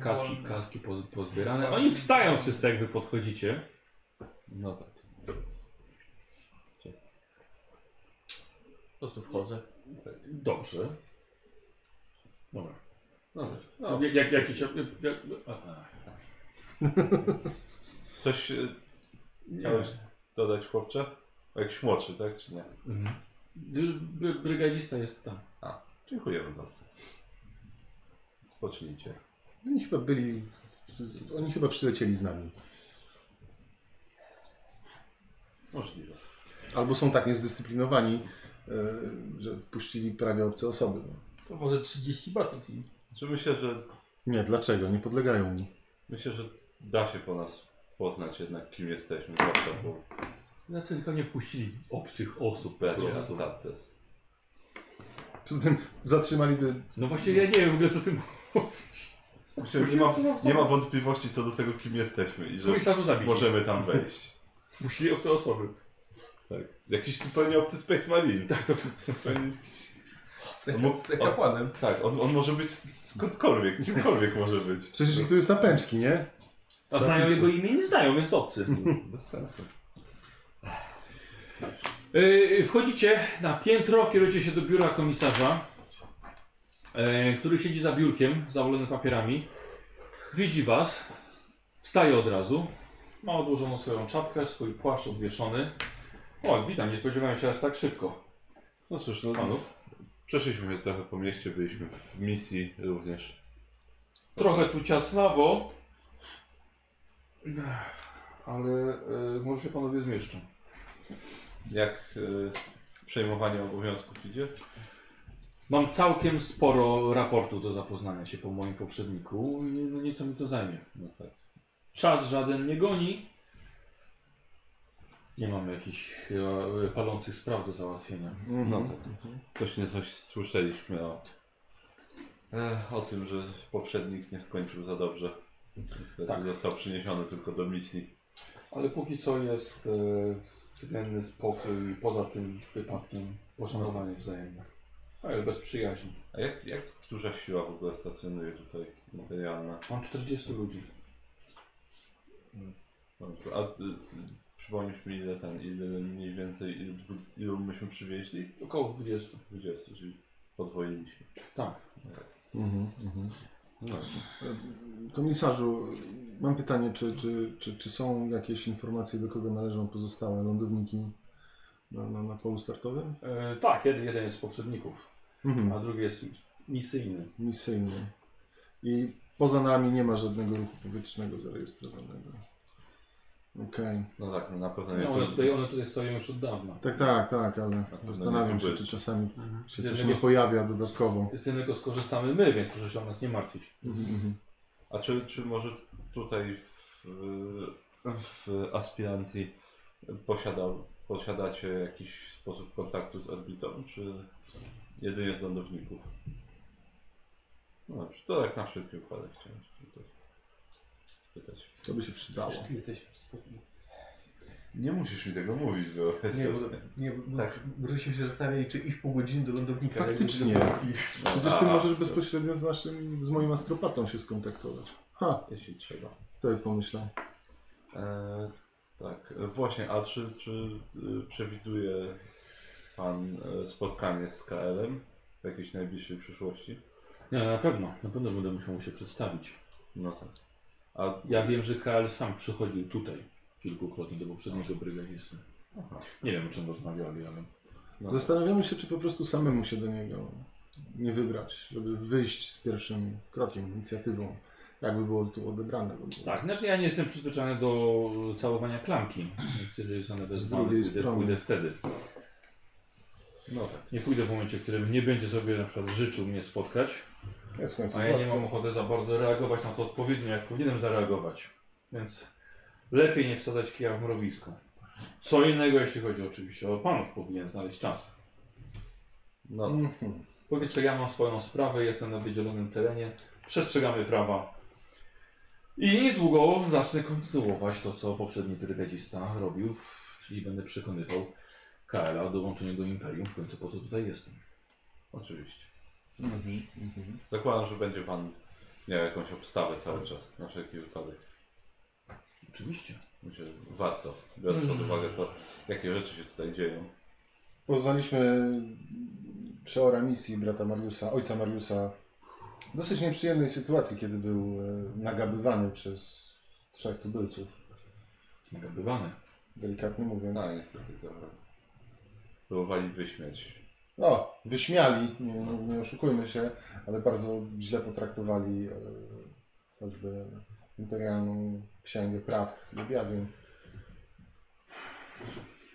Speaker 2: kaski, kaski poz, pozbierane. Oni wstają wszyscy, jak wy podchodzicie.
Speaker 5: no tak.
Speaker 4: Po prostu wchodzę.
Speaker 2: Dobrze. Dobra.
Speaker 5: No tak. No,
Speaker 2: Jak, jak, jakiś... Jak, jak, a, a.
Speaker 5: coś e, chciałeś dodać, chłopcze? Jakiś młodszy, tak? Czy nie?
Speaker 2: Mhm. Bry- bry- Brygadzista jest tam.
Speaker 5: Dziękujemy bardzo. Spocznijcie.
Speaker 1: Oni chyba byli... Oni chyba przylecieli z nami.
Speaker 5: Możliwe.
Speaker 1: Albo są tak niezdyscyplinowani, że wpuścili prawie obce osoby. No.
Speaker 6: To może 30 batów i
Speaker 5: Znaczy myślę, że
Speaker 1: Nie, dlaczego? Nie podlegają mi.
Speaker 5: myślę, że da się po nas poznać jednak kim jesteśmy, zwłaszcza po
Speaker 2: Znaczy tylko nie wpuścili obcych osób
Speaker 5: bracie
Speaker 2: prostu.
Speaker 5: Astartes.
Speaker 1: Poza tym zatrzymaliby...
Speaker 2: No właśnie ja nie wiem w ogóle co ty mówisz.
Speaker 5: Myślę, że nie ma, nie ma wątpliwości co do tego kim jesteśmy i że
Speaker 2: Komisarzu zabić.
Speaker 5: możemy tam wejść.
Speaker 2: Wpuścili obce osoby.
Speaker 5: Tak. Jakiś zupełnie obcy Space Marine. Tak, to
Speaker 3: Z, kapłanem.
Speaker 5: Tak, on, on może być skądkolwiek, kimkolwiek może być.
Speaker 1: Przecież tu jest na pęczki, nie?
Speaker 2: A znają jego imię i nie znają, więc obcy.
Speaker 5: Bez sensu.
Speaker 2: Yy, Wchodzicie na piętro, kierujecie się do biura komisarza, yy, który siedzi za biurkiem zawalony papierami. Widzi was, wstaje od razu, ma odłożoną swoją czapkę, swój płaszcz obwieszony. O, witam, nie spodziewałem się aż tak szybko.
Speaker 5: No cóż, no,
Speaker 2: panów.
Speaker 5: przeszliśmy trochę po mieście, byliśmy w misji również.
Speaker 2: Trochę tu ciasnawo, ale e, może się panowie zmieszczą.
Speaker 5: Jak y, przejmowanie obowiązków idzie?
Speaker 2: Mam całkiem sporo raportów do zapoznania się po moim poprzedniku i no nieco mi to zajmie.
Speaker 5: No tak.
Speaker 2: Czas żaden nie goni. Nie mamy jakichś e, palących spraw do załatwienia.
Speaker 1: Mhm.
Speaker 5: No tak. Coś nie coś słyszeliśmy o, e, o tym, że poprzednik nie skończył za dobrze. Niestety
Speaker 2: Tak.
Speaker 5: został przyniesiony tylko do misji.
Speaker 2: Ale póki co jest e, względny spokój i poza tym wypadkiem poszanowanie wzajemne. Ale bez przyjaźni.
Speaker 5: A jak, jak duża siła w ogóle stacjonuje tutaj imperialna?
Speaker 2: Mam 40 ludzi.
Speaker 5: A ty, przypomnisz mi ile ten, ile mniej więcej, ilu, ilu myśmy przywieźli?
Speaker 2: Około 20.
Speaker 5: 20, czyli podwoiliśmy.
Speaker 2: Tak.
Speaker 1: Mhm, mhm.
Speaker 5: No.
Speaker 1: Komisarzu, mam pytanie, czy, czy, czy, czy są jakieś informacje, do kogo należą pozostałe lądowniki na, na, na polu startowym?
Speaker 2: E, tak, jeden, jeden jest z poprzedników,
Speaker 1: Mhm.
Speaker 2: a drugi jest misyjny.
Speaker 1: Misyjny. I poza nami nie ma żadnego ruchu powietrznego zarejestrowanego. Okej.
Speaker 5: no tak, no na pewno nie.
Speaker 2: No, one, tutaj, one tutaj stoją już od dawna.
Speaker 1: Tak, tak, tak, ale
Speaker 5: pewno
Speaker 1: zastanawiam
Speaker 5: nie
Speaker 1: się, czy
Speaker 5: być.
Speaker 1: czasami się
Speaker 2: Z
Speaker 1: coś
Speaker 2: jednego-
Speaker 1: nie pojawia dodatkowo.
Speaker 2: Z jednego skorzystamy my, więc proszę się o nas nie martwić.
Speaker 1: Mhm, mhm.
Speaker 5: A czy, czy może tutaj w, w aspirancji posiada, posiadacie jakiś sposób kontaktu z orbitą, czy jedynie z lądowników? No dobrze, to tak na wszelki wypadek chciałem spytać.
Speaker 1: To by się przydało.
Speaker 3: Ty jesteś.
Speaker 5: Nie musisz mi tego mówić, bo
Speaker 3: Nie, bo, nie, bo,
Speaker 5: Tak.
Speaker 3: żeśmy się zastanawiali, czy iść pół godziny do lądownika.
Speaker 1: Faktycznie.
Speaker 3: nie-
Speaker 1: Przecież ty
Speaker 5: A,
Speaker 1: możesz
Speaker 5: to-
Speaker 1: bezpośrednio z naszym, z moim astropatą się skontaktować. Ha,
Speaker 5: Jeśli trzeba.
Speaker 1: tak pomyślałem.
Speaker 5: E, tak, właśnie, a czy, czy y, przewiduje Pan e, spotkanie z KL-em w jakiejś najbliższej przyszłości?
Speaker 2: Nie, na pewno, na pewno będę musiał mu się przedstawić.
Speaker 5: No tak. A
Speaker 2: Ja wiem, że KL sam przychodził tutaj kilkukrotnie do poprzedniego brygadisty.
Speaker 5: Aha.
Speaker 2: Nie wiem o czym rozmawiali, ale
Speaker 5: No,
Speaker 1: Zastanawiamy się, czy po prostu samemu się do niego nie wybrać, żeby wyjść z pierwszym krokiem, inicjatywą. Jakby było tu odebrane. w ogóle.
Speaker 2: tak, znaczy ja nie jestem przyzwyczajony do całowania klamki, więc jeżeli zostanę wezwany,
Speaker 1: drugiej
Speaker 2: pójdę,
Speaker 1: strony.
Speaker 2: pójdę wtedy.
Speaker 5: no tak.
Speaker 2: Nie pójdę w momencie, w którym nie będzie sobie na przykład życzył mnie spotkać,
Speaker 1: Jest w końcu
Speaker 2: a ja nie
Speaker 1: władcą.
Speaker 2: mam ochoty za bardzo reagować na to odpowiednio, jak powinienem zareagować. Więc lepiej nie wsadzać kija w mrowisko. Co innego, jeśli chodzi oczywiście o panów, powinien znaleźć czas.
Speaker 5: No,
Speaker 1: Mhm.
Speaker 2: Póki co ja mam swoją sprawę, jestem na wydzielonym terenie, przestrzegamy prawa. I niedługo zacznę kontynuować to, co poprzedni brygadzista robił, czyli będę przekonywał KL o dołączeniu do Imperium, w końcu po to tutaj jestem.
Speaker 5: oczywiście.
Speaker 1: Mhm.
Speaker 5: Zakładam, że będzie Pan miał jakąś obstawę cały czas, na wszelki wypadek.
Speaker 2: Oczywiście.
Speaker 5: Myślę, że warto, biorąc pod uwagę to, jakie rzeczy się tutaj dzieją.
Speaker 1: Poznaliśmy przeora misji brata Mariusa, ojca Mariusa w dosyć nieprzyjemnej sytuacji, kiedy był e, nagabywany przez trzech tubylców,
Speaker 2: Nagabywany.
Speaker 1: delikatnie mówiąc.
Speaker 5: No niestety trochę. Próbowali wyśmiać.
Speaker 1: O, wyśmiali, nie, nie oszukujmy się, ale bardzo źle potraktowali e, choćby imperialną księgę prawd i objawień.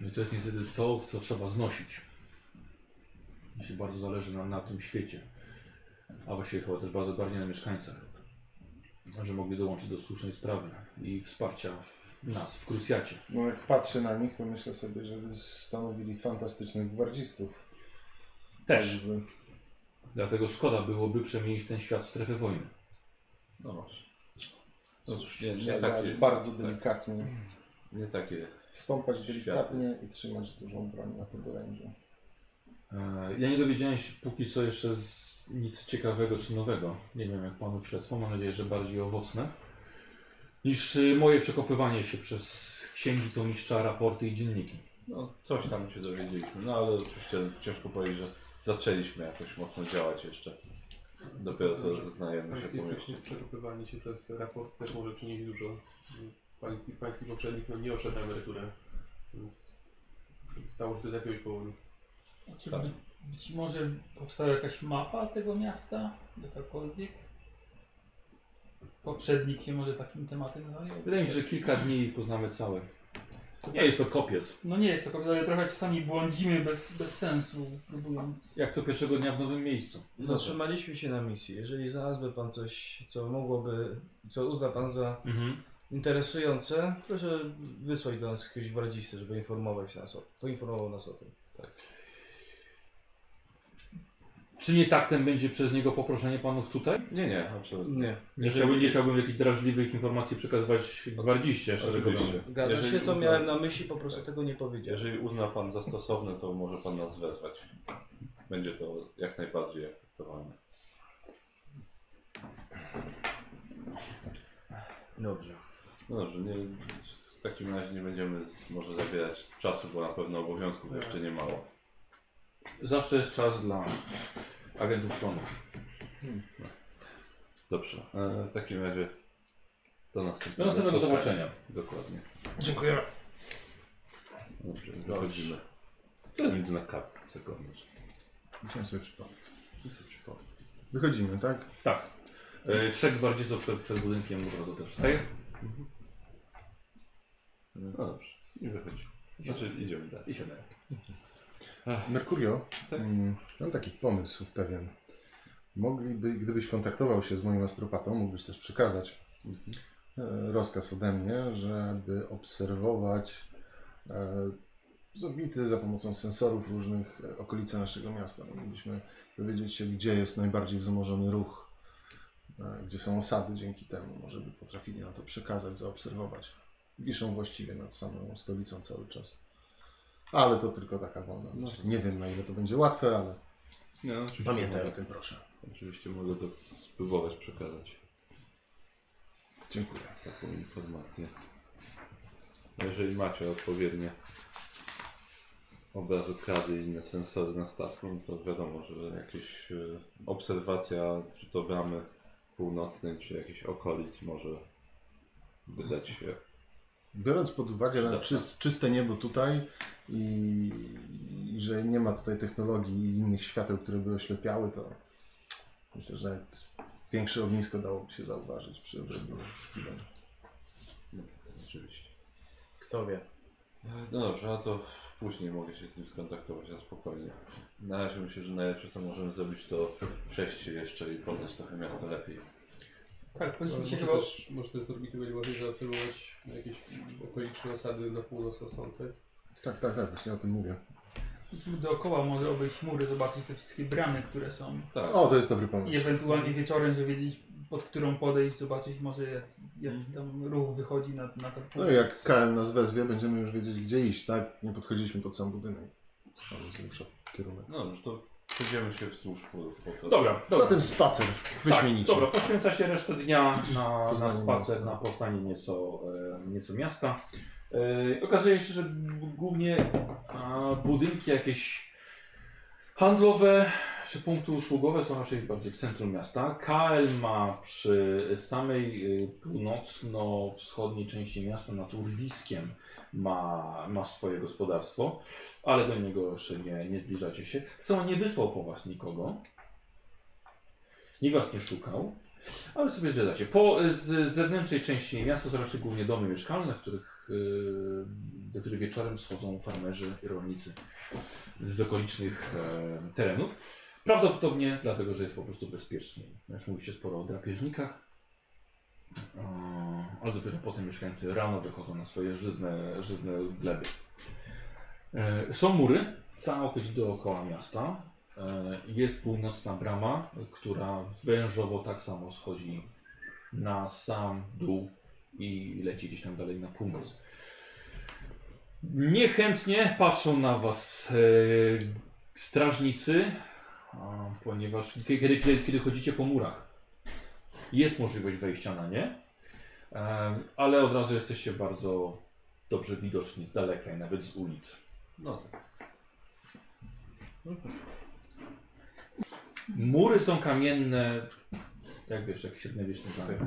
Speaker 2: No i to jest niestety to, co trzeba znosić. Jeśli bardzo zależy nam na tym świecie. A właściwie chyba też bardzo bardziej na mieszkańcach. Że mogli dołączyć do słusznej sprawy i wsparcia w nas w Krusjacie.
Speaker 1: No jak patrzę na nich, to myślę sobie, że stanowili fantastycznych gwardzistów.
Speaker 2: Też.
Speaker 1: Choćby-
Speaker 2: Dlatego szkoda byłoby przemienić ten świat w strefę wojny.
Speaker 5: No masz. No cóż, nie, nie takie,
Speaker 1: bardzo delikatnie.
Speaker 5: nie takie.
Speaker 1: Stąpać delikatnie i trzymać dużą broń na podorędziu.
Speaker 2: E, Ja nie dowiedziałem się póki co jeszcze z nic ciekawego czy nowego. Nie wiem jak panów śledztwo, mam nadzieję, że bardziej owocne. Niż y, moje przekopywanie się przez księgi tomistrza, raporty i dzienniki.
Speaker 5: No, coś tam się dowiedzieliśmy, no ale oczywiście ciężko powiedzieć, że zaczęliśmy jakoś mocno działać jeszcze. Dopiero co zeznajemy się po mieście.
Speaker 3: przekopywanie się przez raport też może przynieść dużo. Pański, pański poprzednik no, nie odszedł na emeryturę, więc stało się to z jakiegoś powodu.
Speaker 6: Czy by, być może powstała jakaś mapa tego miasta? Jakakolwiek? Poprzednik się może takim tematem zajął?
Speaker 2: Wydaje mi się, że kilka dni poznamy całe. Nie jest to kopiec.
Speaker 6: No nie jest to kobieta, ale trochę czasami błądzimy bez, bez sensu, próbując...
Speaker 2: Jak to pierwszego dnia w nowym miejscu.
Speaker 4: Zatrzymaliśmy się na misji. Jeżeli znalazłby pan coś, co mogłoby, co uzna pan za
Speaker 2: Mhm.
Speaker 4: interesujące, proszę wysłać do nas jakiegoś gwardzistę, żeby informować nas o, poinformował nas o tym.
Speaker 2: Czy nie taktem będzie przez niego poproszenie panów tutaj?
Speaker 5: Nie, nie, absolutnie.
Speaker 4: Nie.
Speaker 2: Nie chciałbym, nie chciałbym jakichś drażliwych informacji przekazywać gwardziście szeregowemu.
Speaker 5: Oczywiście.
Speaker 4: Zgadza
Speaker 5: Jeżeli
Speaker 4: się, to
Speaker 5: uzna-
Speaker 4: miałem na myśli, po prostu tego nie powiedziałem.
Speaker 5: Jeżeli uzna Pan za stosowne, to może Pan nas wezwać. Będzie to jak najbardziej akceptowalne.
Speaker 4: Dobrze.
Speaker 5: No dobrze, nie, w takim razie nie będziemy może zabierać czasu, bo na pewno obowiązków jeszcze nie mało.
Speaker 2: Zawsze jest czas dla agentów tronu.
Speaker 5: Dobrze, e, w takim razie do następnego,
Speaker 2: Do następnego zobaczenia.
Speaker 5: Dokładnie.
Speaker 1: Dziękujemy.
Speaker 5: Dobrze, wychodzimy. To nic na kap, sekundę.
Speaker 1: Musiałem sobie przypomnieć. Wychodzimy, tak?
Speaker 2: Tak. E, trzech gwardzistów przed, przed budynkiem od razu też wstaje.
Speaker 5: No dobrze, i wychodzimy. Znaczy idziemy dalej.
Speaker 2: I siadają.
Speaker 1: Merkurio,
Speaker 5: Tak?
Speaker 1: mm, mam taki pomysł pewien. Mogliby, gdybyś kontaktował się z moim astropatą, mógłbyś też przekazać e, rozkaz ode mnie, żeby obserwować e, z orbity za pomocą sensorów różnych e, okolice naszego miasta. Moglibyśmy dowiedzieć się, gdzie jest najbardziej wzmożony ruch, e, gdzie są osady dzięki temu. Może by potrafili na to przekazać, zaobserwować. Wiszą właściwie nad samą stolicą cały czas. Ale to tylko taka wolna.
Speaker 5: No
Speaker 1: myśl. Nie wiem na ile to będzie łatwe, ale
Speaker 5: no,
Speaker 1: pamiętaj o
Speaker 5: mogę,
Speaker 1: tym proszę.
Speaker 5: Oczywiście mogę to spróbować przekazać.
Speaker 1: Dziękuję.
Speaker 5: taką informację. No Jeżeli macie odpowiednie obrazokrady i inne sensory na statku, no to wiadomo, że jakieś e, obserwacja, czy to bramy północnej, czy jakichś okolic może wydać się.
Speaker 1: Biorąc pod uwagę na czyst, czyste niebo tutaj i, i że nie ma tutaj technologii i innych świateł, które by oślepiały, to myślę, że nawet większe ognisko dałoby się zauważyć przy odrobieniu poszukiwań.
Speaker 5: No, oczywiście.
Speaker 4: Kto wie?
Speaker 5: No dobrze, a to później mogę się z nim skontaktować na spokojnie. Na razie myślę, że najlepsze co możemy zrobić to przejść się jeszcze i poznać trochę miasto lepiej.
Speaker 6: Tak, powinniśmy się
Speaker 3: Może
Speaker 6: chyba...
Speaker 3: też, może też z orbity będzie można zaobserwować jakieś okoliczne osady na północ od stąd, tak?
Speaker 1: Tak, tak, tak, właśnie o tym mówię.
Speaker 6: Musimy dookoła może obejść mury, zobaczyć te wszystkie bramy, które są.
Speaker 5: Tak,
Speaker 1: O, to jest dobry
Speaker 6: I
Speaker 1: pomysł.
Speaker 6: ewentualnie wieczorem, żeby wiedzieć pod którą podejść, zobaczyć może jak, jaki tam ruch wychodzi na, na ten
Speaker 1: No i jak KM nas wezwie, będziemy już wiedzieć, gdzie iść, tak? Nie podchodziliśmy pod sam budynek. To jest lepszy kierunek.
Speaker 5: no dobrze, to przejdziemy się wzdłuż po.
Speaker 2: Dobra, dobra.
Speaker 1: Zatem spacer. Wyśmienicie.
Speaker 2: Tak, dobra, poświęca się resztę dnia na, na
Speaker 1: Poznanie
Speaker 2: spacer,
Speaker 1: miasta.
Speaker 2: na poznanie nieco, e, nieco miasta. E, okazuje się, że głównie a, budynki jakieś handlowe czy punkty usługowe są raczej bardziej w centrum miasta. KL ma przy samej y, północno-wschodniej części miasta nad urwiskiem ma, ma swoje gospodarstwo, ale do niego jeszcze nie, nie zbliżacie się. Samo nie wysłał po was nikogo. Nikt was nie szukał, ale sobie zwiedzacie. Po y, z zewnętrznej części miasta są raczej głównie domy mieszkalne, w których, do których wieczorem schodzą farmerzy i rolnicy z okolicznych e, terenów. Prawdopodobnie dlatego, że jest po prostu bezpieczniej. Już mówi się sporo o drapieżnikach, ale dopiero potem mieszkańcy rano wychodzą na swoje żyzne, żyzne gleby. E, Są mury całkowicie dookoła miasta. E, Jest północna brama, która wężowo tak samo schodzi na sam dół i leci gdzieś tam dalej na północ. Niechętnie patrzą na was e, strażnicy, a, ponieważ kiedy, kiedy, kiedy chodzicie po murach, jest możliwość wejścia na nie, e, ale od razu jesteście bardzo dobrze widoczni z daleka i nawet z ulic.
Speaker 5: No tak.
Speaker 2: Mury są kamienne, jak wiesz, jak średniowieczny zamek.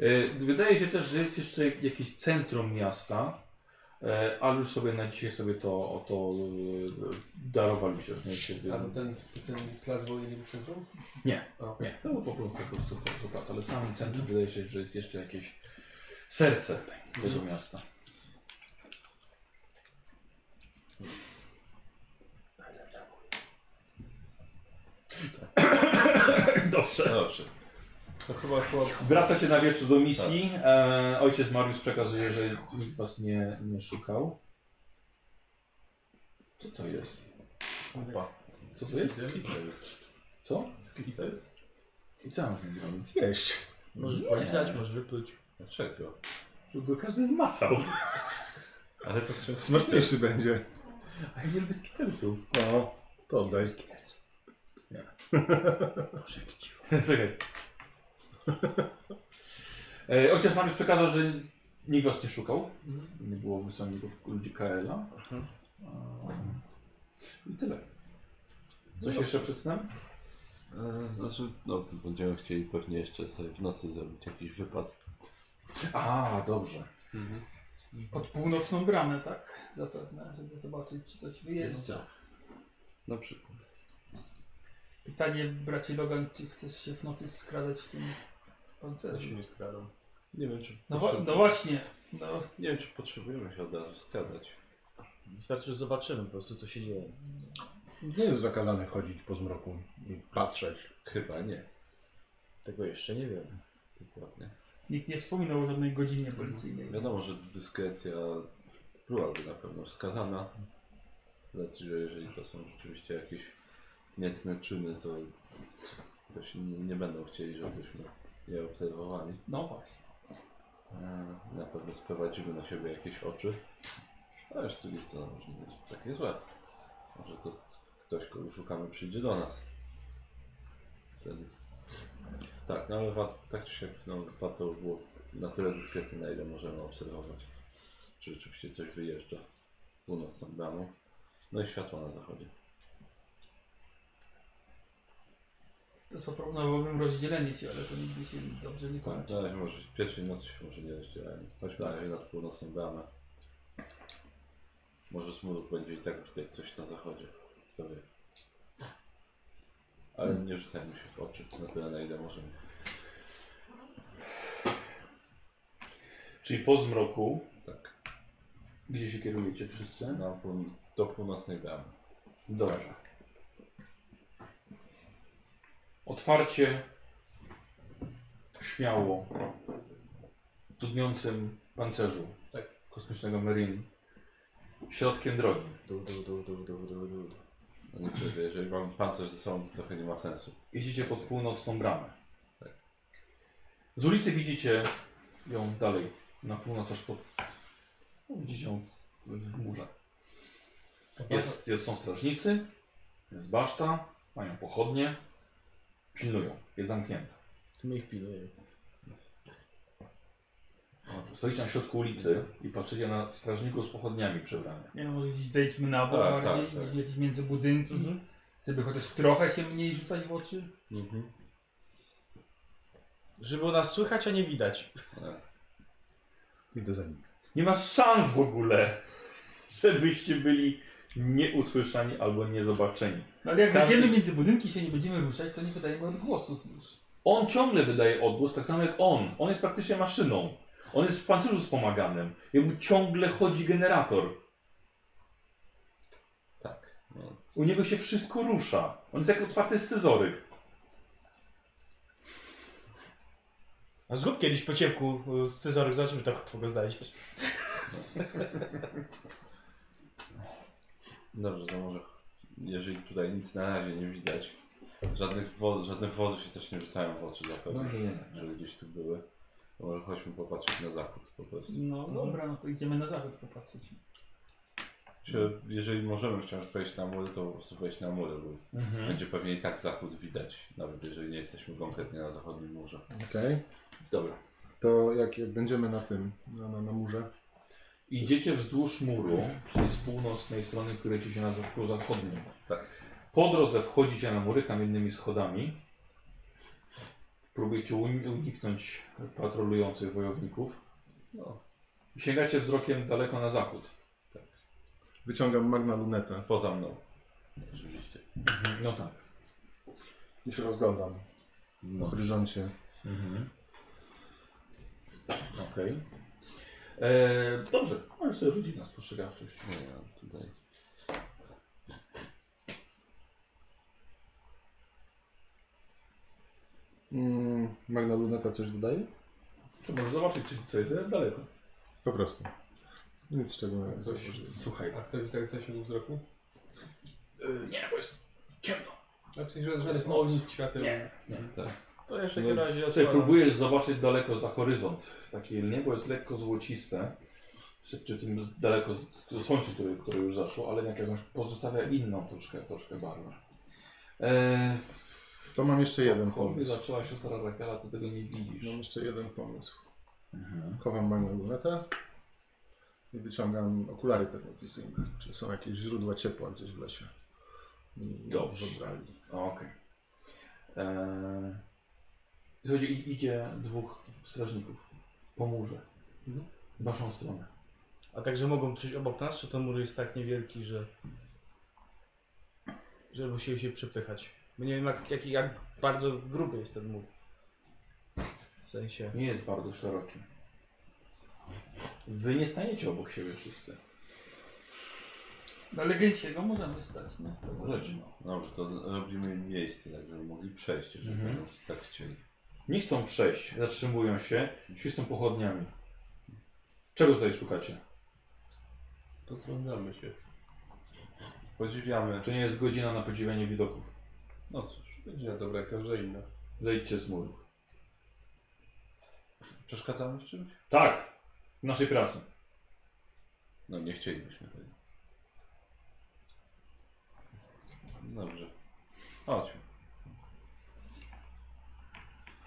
Speaker 2: E, Wydaje się też, że jest jeszcze jakieś centrum miasta, e, ale już sobie na dzisiaj sobie to, to e, darowaliście. Nie się
Speaker 3: A bo ten, ten plac wolny w centrum?
Speaker 2: Nie.
Speaker 3: A.
Speaker 2: Nie, to było po prostu, po prostu, po prostu praca, ale w samym centrum wydaje się, że jest jeszcze jakieś serce tego miasta. Dobrze.
Speaker 5: Dobrze.
Speaker 3: To chyba chyba
Speaker 2: Wraca się na wieczór do misji. E, ojciec Mariusz przekazuje, że nikt was nie, nie szukał. Co to jest?
Speaker 4: Kupa.
Speaker 2: Co to jest? Co?
Speaker 5: To jest?
Speaker 2: I co mam z nim zrobić?
Speaker 1: Zjeść.
Speaker 4: Możesz polizać, możesz wypluć.
Speaker 5: Dlaczego?
Speaker 2: Żeby go każdy zmacał.
Speaker 5: Ale to trzeba...
Speaker 1: Smaczniejszy będzie.
Speaker 2: A ja nie lubię skittlesów.
Speaker 1: O, to oddaj.
Speaker 4: Boże, jakie dziwo.
Speaker 2: Czekaj. E, ojciec Mariusz przekazał, że nikt was nie szukał. Nie było wysłanników ludzi KL-a. Um, I tyle. Coś jeszcze przed snem?
Speaker 5: E, Znaczy, no, będziemy chcieli pewnie jeszcze sobie w nocy zrobić jakiś wypad.
Speaker 2: A, dobrze.
Speaker 6: Pod północną bramę, tak? Zapewne, żeby zobaczyć, czy coś wyjeżdża.
Speaker 5: Na przykład.
Speaker 6: Pytanie, bracie Logan, czy chcesz się w nocy skradać w tym
Speaker 3: ja się
Speaker 6: pancerzu?
Speaker 3: nie skradam.
Speaker 5: Nie wiem, czy,
Speaker 6: No, wa- no właśnie. No,
Speaker 5: nie wiem, czy potrzebujemy się od razu skradać.
Speaker 4: Wystarczy, że zobaczymy po prostu, co się dzieje.
Speaker 1: Nie jest zakazane chodzić po zmroku i patrzeć.
Speaker 5: Chyba nie.
Speaker 4: Tego jeszcze nie wiem.
Speaker 5: Dokładnie.
Speaker 6: nikt nie wspominał o żadnej godzinie policyjnej.
Speaker 5: Wiadomo, że dyskrecja byłaby na pewno wskazana. Lecz że jeżeli to są rzeczywiście jakieś niecne czyny, to ktoś nie, nie będą chcieli, żebyśmy je obserwowali.
Speaker 6: No właśnie.
Speaker 5: E, Na pewno sprowadzimy na siebie jakieś oczy. A już tu jest to może nie być takie złe. Może to ktoś, kogo szukamy, przyjdzie do nas. Wtedy. Tak, no ale wa- tak czy siak, no, warto było na tyle dyskretnie, na ile możemy obserwować, czy rzeczywiście coś wyjeżdża północną bramą. No i światło na zachodzie.
Speaker 6: To co proponowałbym rozdzielenie się, ale to nigdy się dobrze nie
Speaker 5: Tak,
Speaker 6: kończy.
Speaker 5: na razie może w pierwszej nocy się może nie rozdzielajmy. Chodźmy na razie nad północną bramę. Może z murów będzie i tak widać coś na zachodzie. Kto wie. Ale nie rzucajmy się w oczy na tyle na ile możemy.
Speaker 2: Czyli po zmroku,
Speaker 5: Tak.
Speaker 2: gdzie się kierujecie wszyscy?
Speaker 5: Na pół, do północnej bramy.
Speaker 2: Dobrze. Otwarcie, śmiało, w dudniącym pancerzu
Speaker 3: Tak.
Speaker 2: kosmicznego Merin, środkiem drogi.
Speaker 4: Dół, dół, dół, dół, dół, dół, dół.
Speaker 5: No niestety, jeżeli mamy pancerz ze sobą, to trochę nie ma sensu.
Speaker 2: Idziecie pod północną bramę.
Speaker 5: Tak.
Speaker 2: Z ulicy widzicie ją dalej, na północ aż pod... No, widzicie ją w, w murze. Jest, jest, są strażnicy, jest baszta, mają pochodnie, pilnują, jest zamknięta.
Speaker 4: To my ich pilnujemy.
Speaker 2: Dobrze, Stoicie na środku ulicy i patrzycie na strażników z pochodniami przebrania.
Speaker 6: Nie no, może gdzieś zejdźmy na bok
Speaker 5: Tak,
Speaker 6: bardziej,
Speaker 5: tak, tak.
Speaker 6: gdzieś jakieś między budynki,
Speaker 2: Mhm.
Speaker 6: żeby chociaż trochę się mniej rzucać w oczy.
Speaker 5: Mhm.
Speaker 4: Żeby było nas słychać, a nie widać.
Speaker 1: Idę za nim.
Speaker 2: Nie ma szans w ogóle, żebyście byli nieusłyszani albo niezobaczeni.
Speaker 6: No ale jak
Speaker 2: Każdy-
Speaker 6: wejdziemy między budynki i się nie będziemy ruszać, to nie wydajemy odgłosów już.
Speaker 2: On ciągle wydaje odgłos, tak samo jak on. On jest praktycznie maszyną. On jest w pancerzu wspomaganym. Jemu ciągle chodzi generator.
Speaker 5: Tak. No.
Speaker 2: U niego się wszystko rusza. On jest jak otwarty scyzoryk.
Speaker 4: A zrób kiedyś po ciemku y, z scyzoryk, zobaczymy tak kogo znajdziesz.
Speaker 5: Dobrze, to może jeżeli tutaj nic na razie nie widać, żadnych wo żadne wozy się też nie rzucają w oczy
Speaker 2: No
Speaker 5: zapewne,
Speaker 2: nie, nie, nie.
Speaker 5: jeżeli gdzieś tu były, to może chodźmy popatrzeć na zachód po prostu.
Speaker 6: No dobra, no to idziemy na zachód popatrzeć.
Speaker 5: Jeżeli możemy wciąż wejść na mury, to po prostu wejść na mury, bo
Speaker 2: Mhm.
Speaker 5: będzie pewnie i tak zachód widać, nawet jeżeli nie jesteśmy konkretnie na zachodnim murze.
Speaker 1: Okej.
Speaker 2: Dobra.
Speaker 1: To jak, jak będziemy na tym, na, na, na murze,
Speaker 2: Idziecie wzdłuż muru, czyli z północnej strony kierujecie się na zachód zachodni.
Speaker 5: Tak.
Speaker 2: Po drodze wchodzicie na mury kamiennymi schodami. Próbujecie uni- uniknąć patrolujących wojowników. No. Sięgacie wzrokiem daleko na zachód.
Speaker 1: Wyciągam magna lunetę
Speaker 5: Poza mną. Oczywiście.
Speaker 2: No tak.
Speaker 1: i się rozglądam na horyzoncie.
Speaker 2: Mhm. Okej. Eee, Dobrze, możesz sobie rzucić na spostrzegawczość.
Speaker 5: Nie, ja tutaj.
Speaker 1: Mm, magna luneta coś dodaje?
Speaker 2: Czy możesz zobaczyć, czy co jest daleko?
Speaker 1: Po prostu. Nic szczególnego.
Speaker 3: Coś-
Speaker 2: Słuchaj.
Speaker 3: A chcesz zapisać się wzroku?
Speaker 2: Yy, nie, bo jest ciemno.
Speaker 3: A w sensie, że
Speaker 2: jest
Speaker 3: ognisk świateł.
Speaker 2: Nie, nie.
Speaker 5: Tak.
Speaker 4: To ja w takim
Speaker 1: No,
Speaker 4: razie
Speaker 2: Słuchaj, próbujesz zobaczyć daleko za horyzont. Takie niebo jest lekko złociste. Przy, przy tym daleko z- słońcu, które, które już zaszło, ale jakąś pozostawia inną troszkę, troszkę barwę. Eee,
Speaker 1: To mam jeszcze jeden pomysł.
Speaker 2: zaczęła się stara Rakela, to tego nie widzisz.
Speaker 1: Mam jeszcze jeden pomysł.
Speaker 2: Mhm.
Speaker 1: Chowam magna lunetę i wyciągam okulary termowizyjne. Czy są jakieś źródła ciepła gdzieś w lesie? I
Speaker 2: Dobrze. Okej. Eee, Słuchajcie, i- idzie dwóch strażników po murze. W waszą stronę.
Speaker 4: A także mogą przyjść obok nas, czy to mur jest tak niewielki, że... że musieli się przepychać? Bo nie wiem jak, jak, jak bardzo gruby jest ten mur. W sensie...
Speaker 2: Nie jest bardzo szeroki. Wy nie staniecie obok siebie wszyscy.
Speaker 6: Na Legencie go możemy stać, nie?
Speaker 2: Możecie.
Speaker 5: Dobrze, to z- robimy im miejsce, tak żeby mogli przejść, jeżeli
Speaker 2: Mhm.
Speaker 5: będą tak chcieli.
Speaker 2: Nie chcą przejść, zatrzymują się, świecą pochodniami. Czego tutaj szukacie?
Speaker 3: Rozglądamy się.
Speaker 5: Podziwiamy.
Speaker 2: To nie jest godzina na podziwianie widoków.
Speaker 5: No cóż,
Speaker 3: Godzina dobra, jak każda inna.
Speaker 2: Zejdźcie z murów.
Speaker 5: przeszkadzamy w czymś?
Speaker 2: Tak, w naszej pracy.
Speaker 5: No nie chcielibyśmy tego. Dobrze. Chodźmy.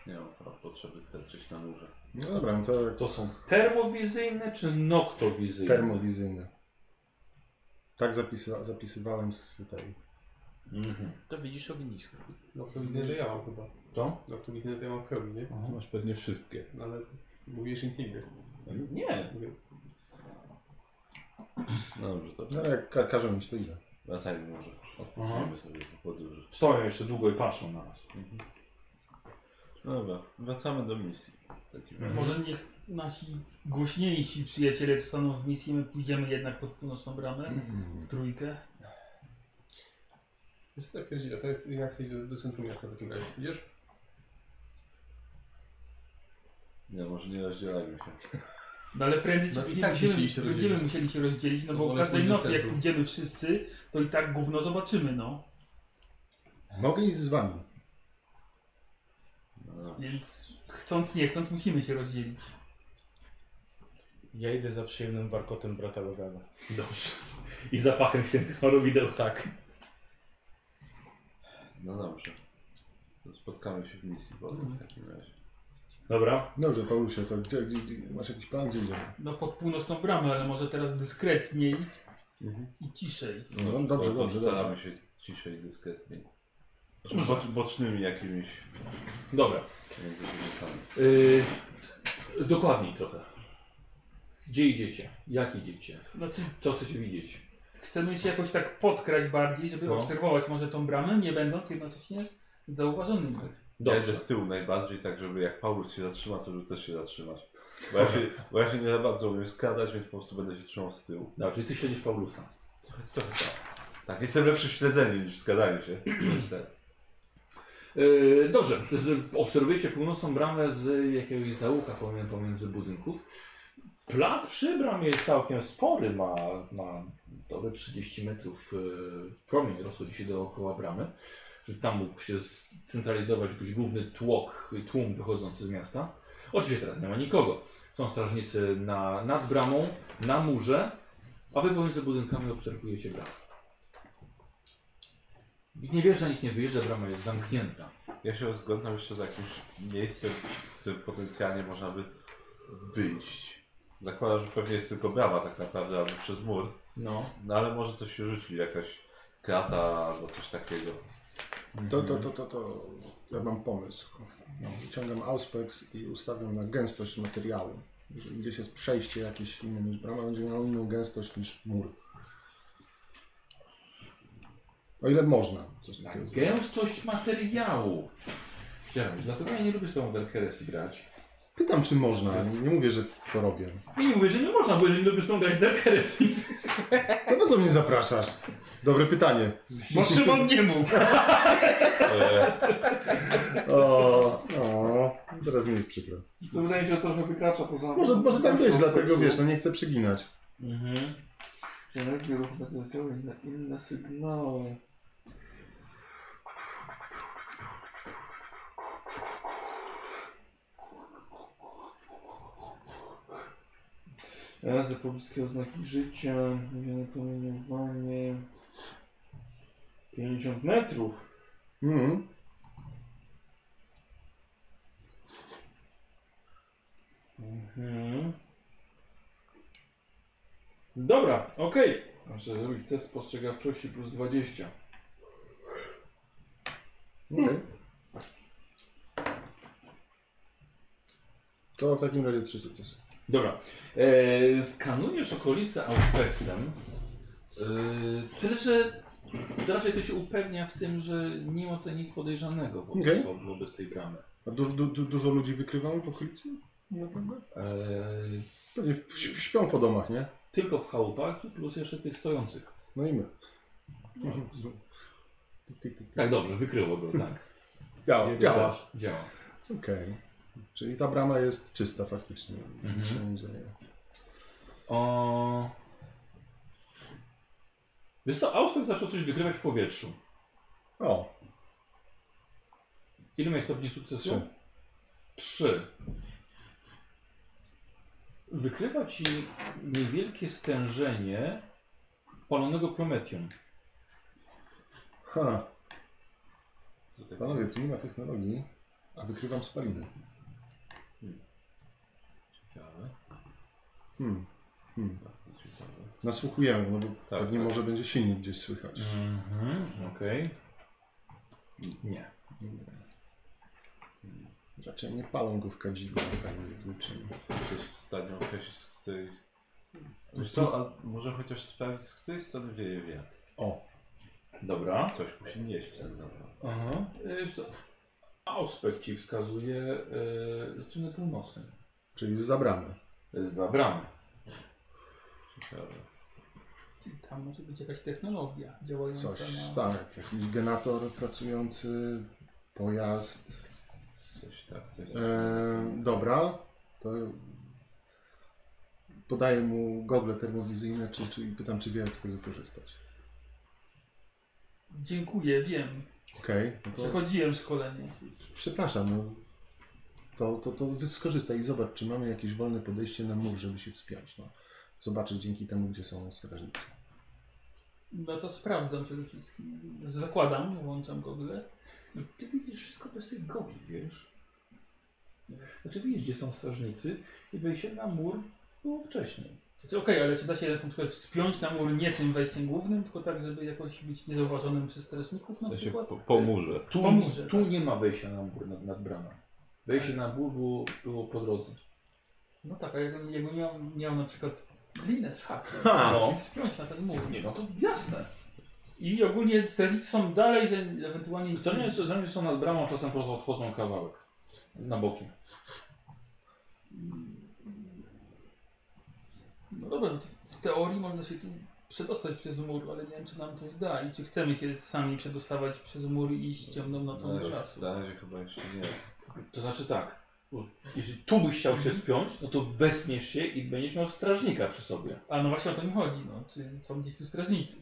Speaker 5: Nie mam po- potrzeby sterczyć na murze.
Speaker 1: No dobra, no to
Speaker 2: To są termowizyjne czy noktowizyjne?
Speaker 1: termowizyjne. Tak zapisywa, zapisywałem z tej.
Speaker 2: Mhm.
Speaker 4: To widzisz ognisko.
Speaker 3: No to widzę, że ja mam chyba.
Speaker 2: To?
Speaker 3: No to widzę, że ja mam w pełni, nie?
Speaker 5: Ty masz pewnie wszystkie.
Speaker 3: No ale mówisz nic innego.
Speaker 2: Nie.
Speaker 3: Mówię,
Speaker 5: No dobrze, to
Speaker 1: No ale jak ka każą mieć to ile?
Speaker 5: wracajmy może. Odpoczniemy sobie po podróży.
Speaker 2: Stoją jeszcze długo i patrzą na nas.
Speaker 5: No dobra, wracamy do misji. W takim razie.
Speaker 6: Może niech nasi głośniejsi przyjaciele zostaną w misji, my pójdziemy jednak pod północną bramę w trójkę.
Speaker 3: Wiesz co, pierdziele, to jak, jak chcesz do, do centrum miasta w takim razie, idziesz?
Speaker 5: Nie, może nie rozdzielajmy się.
Speaker 6: No ale prędzej czy
Speaker 3: No i
Speaker 6: później
Speaker 3: tak
Speaker 6: będziemy,
Speaker 3: musieli się
Speaker 6: będziemy
Speaker 3: rozdzielić.
Speaker 6: musieli się rozdzielić, no
Speaker 3: To
Speaker 6: bo każdej nocy jak
Speaker 3: centrum.
Speaker 6: pójdziemy wszyscy, to i tak gówno zobaczymy, no.
Speaker 1: Mogę iść z wami.
Speaker 5: Dobrze.
Speaker 6: Więc chcąc nie chcąc musimy się rozdzielić.
Speaker 4: Ja idę za przyjemnym warkotem brata Logana.
Speaker 2: Dobrze. I zapachem świętych smarowideł.
Speaker 4: Tak.
Speaker 5: No dobrze. To spotkamy się w misji potem w takim razie.
Speaker 2: Dobra.
Speaker 1: Dobrze, Paulusie, to gdzie, gdzie, gdzie masz jakiś plan, gdzie idziemy?
Speaker 6: No pod północną bramę, ale może teraz dyskretniej i ciszej.
Speaker 1: No, dobrze,
Speaker 5: to
Speaker 1: dobrze,
Speaker 5: staramy się ciszej, dyskretniej. Znaczy, bocz, bocznymi jakimiś
Speaker 2: Dobra. Yy, dokładniej trochę. Gdzie idziecie? Jak idziecie?
Speaker 6: Znaczy
Speaker 2: Co chcecie widzieć?
Speaker 6: chcemy się jakoś tak podkraść bardziej, żeby
Speaker 2: No.
Speaker 6: obserwować może tą bramę, nie będąc jednocześnie zauważonym.
Speaker 5: Ja
Speaker 2: Dobrze.
Speaker 5: idę z tyłu najbardziej, tak żeby jak Paulus się zatrzyma, to żeby też się zatrzymać. Bo ja się, bo ja się nie za bardzo umiem skradać, więc po prostu będę się trzymał z tyłu.
Speaker 2: Dobra, czyli ty śledzisz Paulusa.
Speaker 5: Trochę tak. Tak, jestem lepszy w śledzeniu niż w skradaniu się. Niestety.
Speaker 2: Yy, dobrze, z, obserwujecie północną bramę z jakiegoś załuka pomiędzy, budynków. Plac przy bramie jest całkiem spory, ma, ma dobre 30 metrów yy, promień, rozchodzi się dookoła bramy, że tam mógł się scentralizować jakiś główny tłok, tłum wychodzący z miasta. Oczywiście teraz nie ma nikogo. Są strażnicy na, nad bramą, na murze, a wy pomiędzy budynkami obserwujecie bramę. Nie wierzę, nikt nie wyjeżdża, brama jest zamknięta.
Speaker 5: Ja się rozglądam jeszcze za jakimś miejscem, w którym potencjalnie można by wyjść. Zakładam, że pewnie jest tylko brama tak naprawdę, albo przez mur.
Speaker 2: No.
Speaker 5: No ale może coś się rzuci, jakaś krata albo coś takiego.
Speaker 1: To, to, to, to, to, ja mam pomysł. No, wyciągam Auspex i ustawiam na gęstość materiału. Jeżeli gdzieś jest przejście jakieś inne niż brama, będzie miało inną gęstość niż mur. O ile można coś
Speaker 2: Na
Speaker 1: takiego zrobić.
Speaker 2: gęstość materiału. Chciałem, dlatego ja nie lubię z tą Dark Heresy grać.
Speaker 1: Pytam, czy można. Nie, nie mówię, że to robię.
Speaker 2: I nie mówię, że nie można, bo jeżeli lubisz tą grać Dark Heresy.
Speaker 1: To na co mnie zapraszasz? Dobre pytanie.
Speaker 6: Bo Szymon nie mógł.
Speaker 1: O, o, teraz mi jest przykro.
Speaker 2: To wydaje mi się, że trochę wykracza poza...
Speaker 1: Może, może tak być, dlatego wiesz, no nie chcę przeginać.
Speaker 2: Mhm. Inne, inne sygnały. Razy pobliskie oznaki życia, promieniowanie. 50 metrów.
Speaker 1: Mhm.
Speaker 2: Mhm. Dobra, okej. Muszę zrobić test spostrzegawczości plus 20.
Speaker 1: Okej. To w takim razie trzy sukcesy.
Speaker 2: Dobra. E, skanujesz okolice Auspexem. E, tyle, że raczej to się upewnia w tym, że nie ma tutaj nic podejrzanego wobec,
Speaker 1: Okej.
Speaker 2: wobec tej bramy.
Speaker 1: A du, du, du, dużo ludzi wykrywam w okolicy? Naprawdę?
Speaker 2: E,
Speaker 1: Pewnie w- śpią po domach, nie?
Speaker 2: tylko w chałupach i plus jeszcze tych stojących.
Speaker 1: No i my. Tyk, tyk, tyk, tyk.
Speaker 2: Tak, dobrze, wykryło go, tak.
Speaker 1: Działa.
Speaker 2: Jego
Speaker 1: działa.
Speaker 2: też Działa.
Speaker 1: Okej. Czyli ta brama jest czysta faktycznie.
Speaker 2: Mhm.
Speaker 1: Się nie dzieje.
Speaker 2: O... Wiesz co, Auspek zaczął coś wykrywać w powietrzu.
Speaker 1: O,
Speaker 2: Ile miałeś stopni sukcesu?
Speaker 1: Trzy.
Speaker 2: Trzy. Wykrywa ci niewielkie stężenie palonego prometium.
Speaker 1: ha. Panowie, tu nie ma technologii, a wykrywam spaliny.
Speaker 5: Ciekawe,
Speaker 1: Hmm. Hmm.
Speaker 5: bardzo ciekawe.
Speaker 1: Nasłuchujemy, no bo
Speaker 5: Tak,
Speaker 1: pewnie
Speaker 5: tak.
Speaker 1: może będzie silnik gdzieś słychać.
Speaker 2: Mhm, okej.
Speaker 1: Nie. nie. Raczej nie palą go w kadzidle, tak w niczym.
Speaker 5: Jesteś w stanie określić, z której... Wiesz co, a może chociaż sprawdzić, z której strony wieje wiatr.
Speaker 1: O,
Speaker 2: Dobra.
Speaker 5: Coś musi nieść ten zapach.
Speaker 2: Aha. Y, co? Auspek ci wskazuje y, strony północnej.
Speaker 1: Czyli z zabramy.
Speaker 2: Za bramę.
Speaker 5: Ciekawe.
Speaker 6: Czyli tam może być jakaś technologia działająca
Speaker 1: Coś,
Speaker 6: na...
Speaker 1: tak, jakiś genator pracujący, pojazd.
Speaker 5: Coś tak, coś
Speaker 1: E, dobra, to podaję mu gogle termowizyjne, czy, czy, i pytam, czy wie, jak z tego korzystać.
Speaker 6: Dziękuję, wiem.
Speaker 1: Okej, no to
Speaker 6: Przechodziłem szkolenie.
Speaker 1: przepraszam, no, to, to, to skorzystaj i zobacz, czy mamy jakieś wolne podejście na mur, żeby się wspiąć. No. Zobaczysz dzięki temu, gdzie są strażnicy.
Speaker 6: No to sprawdzam przede wszystkim. Zakładam, włączam gogle.
Speaker 2: No, ty widzisz wszystko bez tych gobli, wiesz? Znaczy widzisz, gdzie są strażnicy i wejście na mur było wcześniej.
Speaker 6: Znaczy, Okej, ale czy da się na przykład wspiąć na mur nie tym wejściem głównym, tylko tak, żeby jakoś być niezauważonym przez strażników na
Speaker 5: To się
Speaker 6: przykład?
Speaker 5: po, po murze.
Speaker 2: Tu,
Speaker 6: Po murze,
Speaker 2: tu
Speaker 6: tak.
Speaker 2: nie ma wejścia na mur nad, nad bramą. Wejście na mur było, było po drodze.
Speaker 6: No tak, a jakbym, jakbym miał, miał na przykład linę z hakiem,
Speaker 1: Ha!
Speaker 2: No.
Speaker 6: się wspiąć na ten mur.
Speaker 2: Nie, no to jasne.
Speaker 6: I ogólnie strażnicy są dalej, że ewentualnie...
Speaker 2: Strażnicy strażnicy są nad bramą, czasem po prostu odchodzą kawałek. Na boki.
Speaker 6: No dobra, no to w teorii można się tu przedostać przez mur, ale nie wiem, czy nam coś da i czy chcemy się sami przedostawać przez mur i iść ciemną nocą
Speaker 5: Na
Speaker 6: do czasu.
Speaker 5: na razie chyba jeszcze nie.
Speaker 2: To znaczy tak. bo Jeżeli tu byś chciał się spiąć, no to wespniesz się i będziesz miał strażnika przy sobie.
Speaker 6: A no właśnie o to mi chodzi, no. Czy są gdzieś tu strażnicy?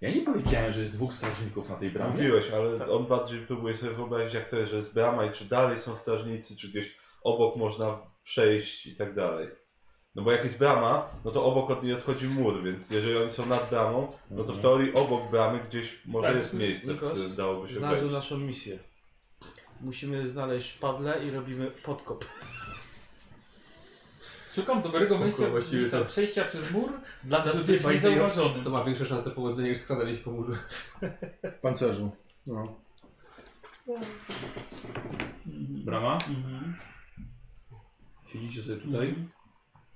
Speaker 2: Ja nie powiedziałem, że jest dwóch strażników na tej bramie.
Speaker 5: Mówiłeś, ale on bardziej próbuje sobie wyobrazić, jak to jest, że jest brama i czy dalej są strażnicy, czy gdzieś obok można przejść i tak dalej. No bo jak jest brama, no to obok od niej odchodzi mur, więc jeżeli oni są nad bramą, no to w teorii obok bramy gdzieś może
Speaker 6: Tak,
Speaker 5: jest miejsce, w
Speaker 4: Nikos,
Speaker 5: którym dałoby się
Speaker 4: Znalazłem
Speaker 5: wejść.
Speaker 4: naszą misję. Musimy znaleźć szpadlę i robimy podkop.
Speaker 6: Szukam dobrego miejsca,
Speaker 3: właściwie
Speaker 6: miejsca przejścia przez mur,
Speaker 4: Dla nas
Speaker 6: być niezauważonym.
Speaker 3: To ma większe szanse powodzenia niż skradanie się po murze.
Speaker 1: W pancerzu. No.
Speaker 2: brama.
Speaker 6: Mhm.
Speaker 2: Siedzicie sobie tutaj.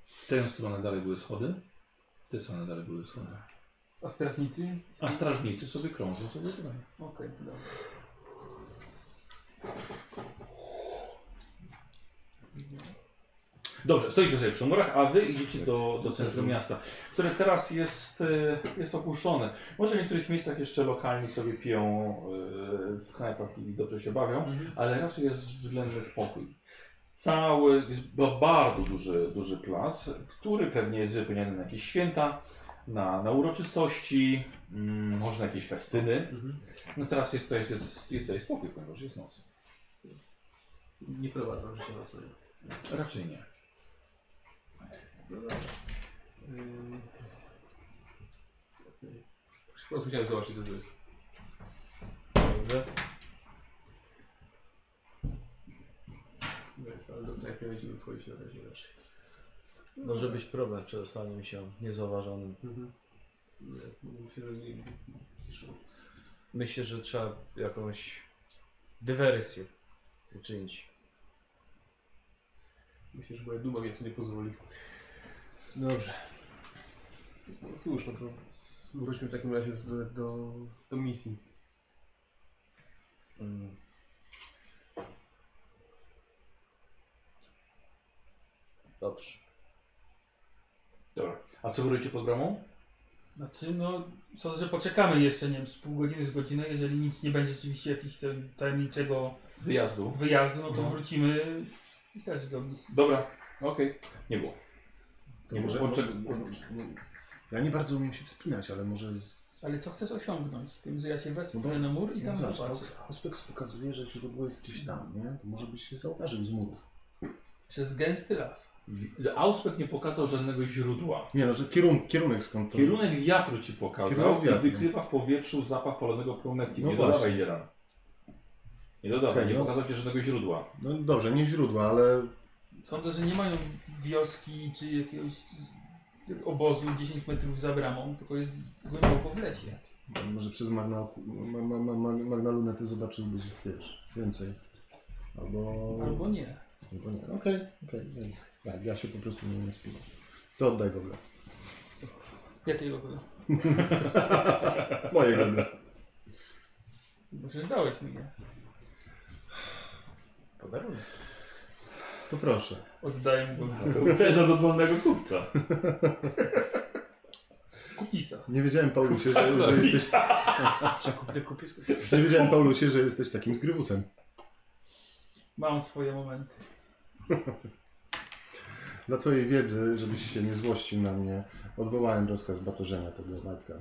Speaker 2: W tę stronę dalej były schody. W tę stronę dalej były schody.
Speaker 6: A strażnicy?
Speaker 2: A strażnicy sobie krążą sobie tutaj.
Speaker 6: Okej, dobra.
Speaker 2: Dobrze, stoicie sobie przy murach, a wy idziecie do, do centrum miasta, które teraz jest, e, jest opuszczone. Może w niektórych miejscach jeszcze lokalni sobie piją e, w knajpach i dobrze się bawią,
Speaker 6: Mhm.
Speaker 2: ale raczej jest względny spokój. Cały, jest ba- bardzo duży, duży plac, który pewnie jest wypełniony na jakieś święta, na, na uroczystości, mm, może na jakieś festyny. No teraz jest tutaj, jest, jest, jest tutaj spokój, ponieważ jest noc.
Speaker 3: Nie prowadzą życia nocnego.
Speaker 2: Raczej nie.
Speaker 3: No dobra. Ym... okej. Po prostu chciałem zobaczyć co to jest.
Speaker 4: Dobrze.
Speaker 3: Nie, Ale do knajpy będziemy wchodzić na razie raczej.
Speaker 4: Może być problem przed ostaniem się niezauważonym.
Speaker 3: Mhm. Nie, myślę, że nie...
Speaker 4: Myślę, że trzeba jakąś dywersję uczynić.
Speaker 3: Myślę, że moja duma mi to nie pozwoli. Dobrze. No cóż, no to wróćmy w takim razie do, do, do misji.
Speaker 4: Mm. Dobrze.
Speaker 2: Dobra. A co wy robicie pod bramą?
Speaker 6: Znaczy, no, sądzę, że poczekamy jeszcze, nie wiem, z pół godziny, z godzinę. Jeżeli nic nie będzie oczywiście jakiegoś tam tajemniczego
Speaker 2: Wyjazdu.
Speaker 6: wyjazdu, no to
Speaker 2: No.
Speaker 6: wrócimy i też do misji.
Speaker 2: Dobra, okej. Nie było.
Speaker 1: Nie może,
Speaker 2: Poczek-
Speaker 1: ja nie bardzo umiem się wspinać, ale może z...
Speaker 6: Ale co chcesz osiągnąć? Tym, że ja się
Speaker 1: No
Speaker 6: wezmę
Speaker 1: bo-
Speaker 6: na mur i tam
Speaker 1: no zobacz,
Speaker 6: zobaczę.
Speaker 1: Auspex pokazuje, że źródło jest gdzieś tam, nie? To może byś się zauważył z murów.
Speaker 6: Przez gęsty las.
Speaker 2: Że Auspek nie pokazał żadnego źródła.
Speaker 1: Nie no, że kierun, kierunek skąd to...
Speaker 2: Kierunek wiatru ci pokazał
Speaker 1: Kierunek
Speaker 2: i
Speaker 1: wiatru.
Speaker 2: wykrywa w powietrzu zapach palonego prometii.
Speaker 1: No
Speaker 2: nie
Speaker 1: właśnie.
Speaker 2: dodawaj zielan. Nie dodawaj,
Speaker 1: Okej,
Speaker 2: nie
Speaker 1: no.
Speaker 2: pokazał ci żadnego źródła.
Speaker 1: No dobrze, nie źródła, ale
Speaker 6: Sądzę, że nie mają wioski czy jakiegoś obozu 10 metrów za bramą, tylko jest głęboko w lesie.
Speaker 1: może przez magna, ma, ma, ma, ma, magna lunety zobaczyłbyś, wiesz, więcej. Albo...
Speaker 6: Albo nie.
Speaker 1: Albo nie. Okej, okej. nie. Tak, ja się po prostu nie umiem wspinać. To oddaj go.
Speaker 6: Jakiego były?
Speaker 1: Moje gogle.
Speaker 6: Bo przecież dałeś mi je.
Speaker 4: Podarunek.
Speaker 1: To proszę.
Speaker 6: Oddaję go
Speaker 2: Prezent od wolnego kupca.
Speaker 6: kupisa.
Speaker 1: Nie wiedziałem, Paulusie, że, że jesteś...
Speaker 4: Przekupny kupisk.
Speaker 1: Nie wiedziałem, Paulusie, że jesteś takim zgrywusem.
Speaker 6: Mam swoje momenty.
Speaker 1: Dla twojej wiedzy, żebyś się nie złościł na mnie, odwołałem rozkaz batorzenia tego Majtka.